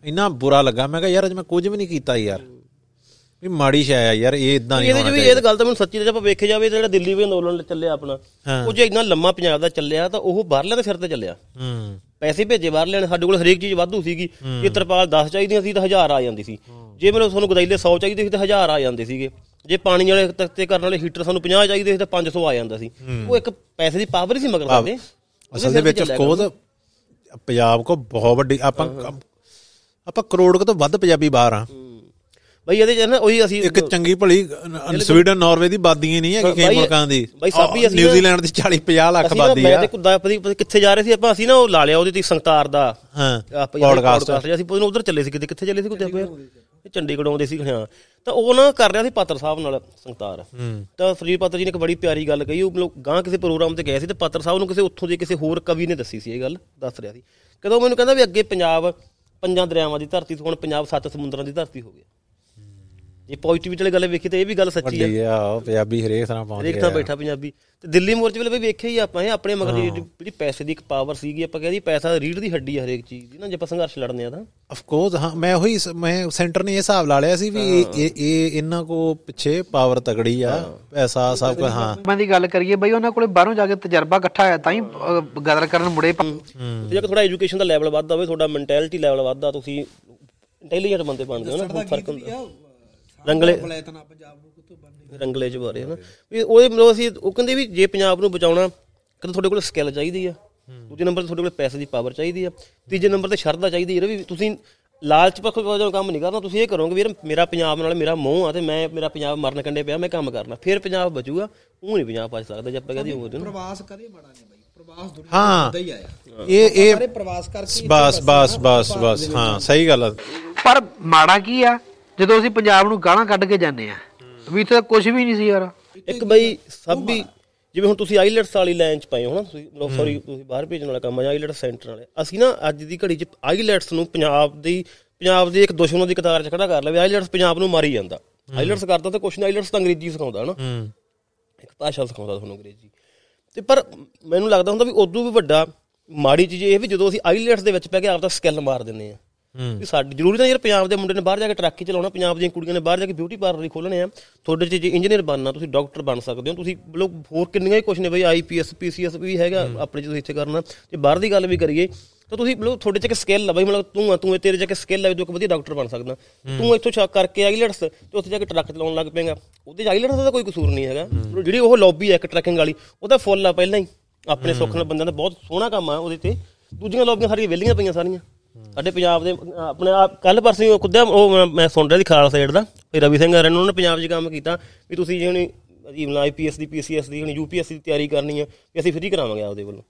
ਇੰਨਾ ਬੁਰਾ ਲੱਗਾ। ਮੈਂ ਕਿਹਾ ਯਾਰ ਅੱਜ ਮੈਂ ਕੁਝ ਵੀ ਨਹੀਂ ਕੀਤਾ ਯਾਰ। ਵੀ ਮਾੜੀ ਸ਼ੈ ਆ ਯਾਰ ਇਹ ਇਦਾਂ ਨਹੀਂ ਹੋਣਾ ਵੀ ਇਹ ਗੱਲ ਤਾਂ ਮੈਨੂੰ ਸੱਚੀ ਜੇ ਆਪਾਂ ਵੇਖੇ ਜਾਵੇ ਜਿਹੜਾ ਦਿੱਲੀ ਵੀ ਅੰਦੋਲਨ ਚੱਲਿਆ ਆਪਣਾ। ਉਹ ਜੇ ਇੰਨਾ ਲੰਮਾ ਪੰਜਾਬ ਦਾ ਚੱਲਿਆ ਤਾਂ ਉਹ ਬਾਹਰਲਿਆਂ ਦੇ ਸਿਰ ਤੇ ਚੱਲਿਆ। ਹੂੰ। ਪੈਸੇ ਭੇਜੇ ਬਾਹਰਲਿਆਂ ਨੇ ਸਾਡੇ ਕੋਲ ਹਰੇਕ ਚੀਜ਼ ਵਾਧੂ ਸੀਗੀ। ਜੇ ਤਰਪਾਲ 10 ਚਾਹੀਦੀਆਂ ਸੀ ਤਾਂ 1000 ਆ ਜਾਂਦੀ ਸੀ। ਜੇ ਮੈਨੂੰ ਤੁਹਾਨੂੰ ਗਦਾਈਲੇ 100 ਚਾਹੀਦੇ ਸੀ ਤਾਂ 1000 ਆ ਜਾਂਦੇ ਸੀਗੇ। ਜੇ ਪਾਣੀ ਵਾਲੇ ਤਖਤੇ ਕਰਨ ਵਾਲੇ ਹੀਟਰ ਸਾਨੂੰ 50 ਚਾਹੀਦੇ ਸੀ ਤਾਂ 500 ਆ ਜਾਂਦਾ ਸੀ। ਉਹ ਇੱਕ ਪੈਸੇ ਦੀ ਪਾਵਰ ਹੀ ਸੀ ਮਗਰ ਸਾਡੇ। ਅਸਲ ਦੇ ਵਿੱਚ ਕੋਦ ਪੰਜਾਬ ਕੋ ਬਹੁਤ ਵੱਡੀ ਆਪਾਂ ਆਪਾਂ ਕਰੋੜ ਕੁ ਤੋਂ ਵੱਧ ਪੰਜਾਬੀ ਬਾਹਰ ਆ ਬਈ ਇਹਦੇ ਚ ਨਾ ਉਹੀ ਅਸੀਂ ਇੱਕ ਚੰਗੀ ਭਲੀ ਸਵੀਡਨ ਨਾਰਵੇ ਦੀ ਬਾਦੀ ਨਹੀਂ ਕਈ ਬਾਈ- ਮੁਲਕਾਂ ਦੀ। ਬਾਈ ਸਾਬੀ ਅਸੀਂ ਨਿਊਜ਼ੀਲੈਂਡ ਦੀ 40 50 ਲੱਖ ਅਸੀਂ ਬਾਦੀ ਮੈਂ ਆ ਤੇ ਕੁੱਦਾ ਪਤੀ ਪਤੀ ਕਿੱਥੇ ਜਾ ਰਹੇ ਸੀ ਆਪਾਂ ਅਸੀਂ ਨਾ ਉਹ ਲਾ ਲਿਆ ਉਹਦੇ ਤੇ ਸੰਗਤਾਰ ਦਾ। ਹਾਂ। ਪੋਡਕਾਸਟ ਅਸੀਂ ਉਧਰ ਚੱਲੇ ਸੀ ਕਿਤੇ ਕਿੱਥੇ ਚੱਲੇ ਸੀ ਕੁੱਤੇ ਇਹ ਚੰਡੀਗੜ੍ਹ ਆਉਂਦੇ ਸੀ ਹਾਂ। ਤਾਂ ਉਹ ਨਾ ਕਰ ਰਿਹਾ ਸੀ ਪਾਤਰ ਸਾਹਿਬ ਨਾਲ ਸੰਗਤਾਰ। ਤਾਂ ਸਰੀਰ ਪਾਤਰ ਜੀ ਨੇ ਇੱਕ ਬੜੀ ਪਿਆਰੀ ਗੱਲ ਕਹੀ ਉਹ ਮਤਲਬ ਗਾਂ ਕਿਸੇ ਪ੍ਰੋਗਰਾਮ ਤੇ ਗਏ ਸੀ ਤੇ ਪਾਤਰ ਸਾਹਿਬ ਨੂੰ ਕਿਸੇ ਉੱਥੋਂ ਦੇ ਕਿਸੇ ਹੋਰ ਕਵੀ ਨੇ ਦੱਸੀ ਸੀ ਇਹ ਗੱਲ ਦੱਸ ਰਿਹਾ ਸੀ। ਕਦੋਂ ਮੈਨੂੰ ਕਹਿੰਦਾ ਵੀ ਅੱਗੇ ਪੰਜਾਬ ਪੰਜਾਂ ਦਰਿਆਵਾਂ ਦੀ ਧਰਤੀ ਸੀ ਹੁਣ ਪੰਜਾਬ ਸੱਤ ਸਮੁੰਦਰਾਂ ਦੀ ਧਰਤੀ ਹੋ ਗਿਆ ਜੇ ਪੋਜ਼ਿਟਿਵਿਟੀ ਵਾਲੀ ਗੱਲ ਵੇਖੀ ਤਾਂ ਇਹ ਵੀ ਗੱਲ ਸੱਚੀ ਹੈ ਵੱਡੀ ਆ ਪੰਜਾਬੀ ਹਰੇਕ ਤਰ੍ਹਾਂ ਪਹੁੰਚ ਹਰੇਕ ਗਿਆ। ਥਾਂ ਬੈਠਾ ਪੰਜਾਬੀ। ਤੇ ਦਿੱਲੀ ਮੋਰਚੇ ਵੇਲੇ ਵੀ ਵੇਖਿਆ ਹੀ ਆਪਾਂ ਇਹ ਆਪਣੇ ਮਗਰ ਜਿਹੜੀ ਜਿਹੜੀ ਪੈਸੇ ਦੀ ਇੱਕ ਪਾਵਰ ਸੀਗੀ ਆਪਾਂ ਕਹਿੰਦੇ ਪੈਸਾ ਰੀੜ ਦੀ ਹੱਡੀ ਆ ਹਰੇਕ ਚੀਜ਼ ਦੀ ਨਾ ਜੇ ਆਪਾਂ ਸੰਘਰਸ਼ ਲੜਨੇ ਆ ਤਾਂ। ਆਫ ਕੋਰਸ ਹਾਂ ਮੈਂ ਉਹੀ ਮੈਂ ਸੈਂਟਰ ਨੇ ਇਹ ਹਿਸਾਬ ਲਾ ਲਿਆ ਸੀ ਵੀ ਇਹ ਇਹ- ਇਹ ਇਹਨਾਂ ਕੋ ਪਿੱਛੇ ਪਾਵਰ ਤਗੜੀ ਆ ਪੈਸਾ ਸਭ ਕੁਝ ਹਾਂ। ਮੈਂ ਦੀ ਗੱਲ ਕਰੀਏ ਬਈ ਉਹਨਾਂ ਕੋਲੇ ਬਾਹਰੋਂ ਜਾ ਕੇ ਤਜਰਬਾ ਇਕੱਠਾ ਹੋਇਆ ਤਾਂ ਹੀ ਗਦਰ ਕਰਨ ਮੁੜੇ ਪ- ਤੇ ਜੇ ਥੋੜਾ ਐਜੂਕੇਸ਼ਨ ਦਾ ਲੈਵਲ ਵੱਧਦਾ ਹੋਵੇ ਤੁਹਾਡਾ ਮੈਂਟੈਲਿਟੀ ਲੈਵਲ ਵੱਧਦਾ ਤੁਸੀਂ ਇੰਟੈਲੀਜੈਂਟ ਬੰਦੇ ਬਣਦੇ ਹੋ ਨਾ ਫ਼ਰਕ ਹੁੰਦਾ। ਰੰਗਲੇ ਬਲੈਤਨਾ ਪੰਜਾਬ ਨੂੰ ਕਿਤੋਂ ਬਣਨੇ ਰੰਗਲੇ ਚ ਬਾਰੇ ਹਨਾ ਵੀ ਉਹਦੇ ਮਤਲਬ ਅਸੀਂ ਉਹ ਕਹਿੰਦੇ ਵੀ ਜੇ ਪੰਜਾਬ ਨੂੰ ਬਚਾਉਣਾ ਕਹਿੰਦੇ ਤੁਹਾਡੇ ਕੋਲ ਸਕਿੱਲ ਚਾਹੀਦੀ ਆ। ਦੂਜੇ ਨੰਬਰ ਤੇ ਤੁਹਾਡੇ ਕੋਲ ਪੈਸੇ ਦੀ ਪਾਵਰ ਚਾਹੀਦੀ ਆ। ਤੀਜੇ ਨੰਬਰ ਤੇ ਸ਼ਰਧਾ ਚਾਹੀਦੀ ਹੈ ਵੀ ਤੁਸੀਂ ਲਾਲਚ ਪੱਖੋਂ ਜਦੋਂ ਕੰਮ ਨਹੀਂ ਕਰਨਾ ਤੁਸੀਂ ਇਹ ਕਰੋਗੇ ਵੀ ਯਾਰ ਮੇਰਾ ਪੰਜਾਬ ਨਾਲ ਮੇਰਾ ਮੋਹ ਆ ਤੇ ਮੈਂ ਮੇਰਾ ਪੰਜਾਬ ਮਰਨ ਕੰਡੇ ਪਿਆ ਮੈਂ ਕੰਮ ਕਰਨਾ। ਫਿਰ ਪੰਜਾਬ ਬਚੂਗਾ ਉਹ ਨਹੀਂ ਪੰਜਾਬ ਬਚ ਸਕਦਾ ਜੇ ਆਪਾਂ ਕਹਦੇ ਉਹ ਪ੍ਰਵਾਸ ਕਦੇ ਮਾੜਾ ਨਹੀਂ ਬਾਈ। ਪ੍ਰਵਾਸ ਦੁਨੀਆ ਹਾਂ। ਦਾ ਹੀ ਆਇਆ। ਇਹ ਇਹ ਸਾਰੇ ਪ੍ਰਵਾਸ ਕਰਕੇ ਬਸ ਬਸ ਬਸ ਬਸ ਹਾਂ ਸਹੀ ਗੱਲ ਆ। ਪਰ ਮਾੜਾ ਕੀ ਆ? ਜਦੋਂ ਅਸੀਂ ਪੰਜਾਬ ਨੂੰ ਗਾਲਾਂ ਕੱਢ ਕੇ ਜਾਂਦੇ ਆ ਵੀ ਇੱਥੇ ਤਾਂ ਕੁਝ ਵੀ ਨਹੀਂ ਸੀ ਯਾਰ। ਇੱਕ ਬਈ ਸਭ ਵੀ ਜਿਵੇਂ ਹੁਣ ਤੁਸੀਂ ਆਈਲੈਟਸ ਵਾਲੀ ਲਾਈਨ 'ਚ ਪਏ ਹੋ ਨਾ ਤੁਸੀਂ ਸੌਰੀ ਤੁਸੀਂ ਬਾਹਰ ਭੇਜਣ ਵਾਲਾ ਕੰਮ ਆ ਆਈਲੈਟਸ ਸੈਂਟਰ ਵਾਲੇ। ਅਸੀਂ ਨਾ ਅੱਜ ਦੀ ਘੜੀ 'ਚ ਆਈਲੈਟਸ ਨੂੰ ਪੰਜਾਬ ਦੀ ਪੰਜਾਬ ਦੀ ਇੱਕ ਦੁਸ਼ਮਣ ਦੀ ਕਤਾਰ 'ਚ ਖੜਾ ਕਰ ਲਿਆ ਵੀ ਆਈਲੈਟਸ ਪੰਜਾਬ ਨੂੰ ਮਾਰੀ ਜਾਂਦਾ। ਆਈਲੈਟਸ ਕਰਦਾ ਤਾਂ ਕੁਛ ਨਹੀਂ ਆਈਲੈਟਸ ਤਾਂ ਅੰਗਰੇਜ਼ੀ ਸਿਖਾਉਂਦਾ ਨਾ ਹੂੰ। ਇੱਕ ਭਾਸ਼ਾ ਸਿਖਾਉਂਦਾ ਤੁਹਾਨੂੰ ਅੰਗਰੇਜ਼ੀ। ਤੇ ਪਰ ਮੈਨੂੰ ਲੱਗਦਾ ਹੁੰਦਾ ਵੀ ਉਦੋਂ ਵੀ ਵੱਡਾ ਮਾੜੀ ਚੀਜ਼ ਇਹ ਵੀ ਜਦੋਂ ਅਸੀਂ ਆਈਲੈਟਸ ਦੇ ਵਿੱਚ ਪੈ ਕੇ ਆਪਦਾ ਸਕਿੱਲ ਮਾਰ ਦਿੰਦੇ ਆ। ਵੀ ਸਾਡੀ ਜ਼ਰੂਰੀ ਤਾਂ ਯਾਰ ਪੰਜਾਬ ਦੇ ਮੁੰਡੇ ਨੇ ਬਾਹਰ ਜਾ ਕੇ ਟਰੱਕ ਹੀ ਚਲਾਉਣਾ ਪੰਜਾਬ ਦੀਆਂ ਕੁੜੀਆਂ ਨੇ ਬਾਹਰ ਜਾ ਕੇ ਬਿਊਟੀ ਪਾਰਲਰ ਹੀ ਖੋਲਣੇ ਆ। ਤੁਹਾਡੇ ਚ ਜੇ ਇੰਜੀਨੀਅਰ ਬਣਨਾ ਤੁਸੀਂ ਡਾਕਟਰ ਬਣ ਸਕਦੇ ਹੋ। ਤੁਸੀਂ ਮਤਲਬ ਹੋਰ ਕਿੰਨੀਆਂ ਹੀ ਕੁਛ ਨੇ ਬਈ ਆਈਪੀਐਸ ਪੀਸੀਐਸ ਵੀ ਹੈਗਾ ਆਪਣੇ ਚ ਤੁਸੀਂ ਇੱਥੇ ਕਰਨਾ। ਜੇ ਬਾਹਰ ਦੀ ਗੱਲ ਵੀ ਕਰੀਏ ਤਾਂ ਤੁਸੀਂ ਮਤਲਬ ਤੁਹਾਡੇ ਚ ਇੱਕ ਸਕਿੱਲ ਆ ਬਈ ਮਤਲਬ ਤੂੰ ਆ ਤੂੰ ਤੇਰੇ ਚ ਇੱਕ ਸਕਿੱਲ ਹੈ ਤੂੰ ਇੱਕ ਵਧੀਆ ਡਾਕਟਰ ਬਣ ਸਕਦਾ। ਤੂੰ ਇੱਥੋਂ ਛੱਕ ਕਰਕੇ ਆਈਲੈਟਸ ਤੇ ਉੱਥੇ ਜਾ ਕੇ ਟਰੱਕ ਚਲਾਉਣ ਲੱਗ ਪਏਗਾ। ਉਹਦੇ ਆਈਲੈਟਸ ਦਾ ਤਾਂ ਕੋਈ ਕਸੂਰ ਨਹੀਂ ਹੈਗਾ। ਜਿਹੜੀ ਉਹ ਲੌਬੀ ਹੈ ਇੱਕ ਟਰੱਕਿੰਗ ਵਾਲੀ ਉਹਦਾ ਫੁੱਲ ਆ ਪਹਿਲਾਂ ਹੀ। ਆਪਣੇ ਸੁੱਖ ਨਾਲ ਬੰਦਿਆਂ ਦਾ ਬਹੁਤ ਸੋਹਣਾ ਕੰਮ ਆ ਉਹਦੇ ਤੇ। ਦੂਜੀਆਂ ਲੌਬੀਆਂ ਸਾਰੀਆਂ ਵਿਹਲੀਆਂ ਪਈਆਂ ਸਾਰੀਆਂ। ਸਾਡੇ ਪੰਜਾਬ ਦੇ ਆਪਣੇ ਆਪ ਕੱਲ ਪਰਸੋਂ ਖੁਦ ਉਹ ਮੈਂ- ਸੁਣ ਰਿਹਾ ਸੀ ਖਾਲਸਾ ਸਾਈਡ ਦਾ ਵੀ ਰਵੀ ਸਿੰਘ ਹਰਨ ਉਹਨਾਂ ਨੇ ਪੰਜਾਬ 'ਚ ਕੰਮ ਕੀਤਾ ਵੀ ਤੁਸੀਂ ਜਿਹੜੀ ਜੀਵਨ ਆਈਪੀਐਸ ਦੀ ਪੀਸੀਐਸ ਦੀ ਹੁਣ ਯੂਪੀਐਸਸੀ ਦੀ ਤਿਆਰੀ ਕਰਨੀ ਹੈ ਵੀ ਅਸੀਂ ਫ੍ਰੀ ਕਰਾਵਾਂਗੇ ਆਪਦੇ ਵੱਲੋਂ।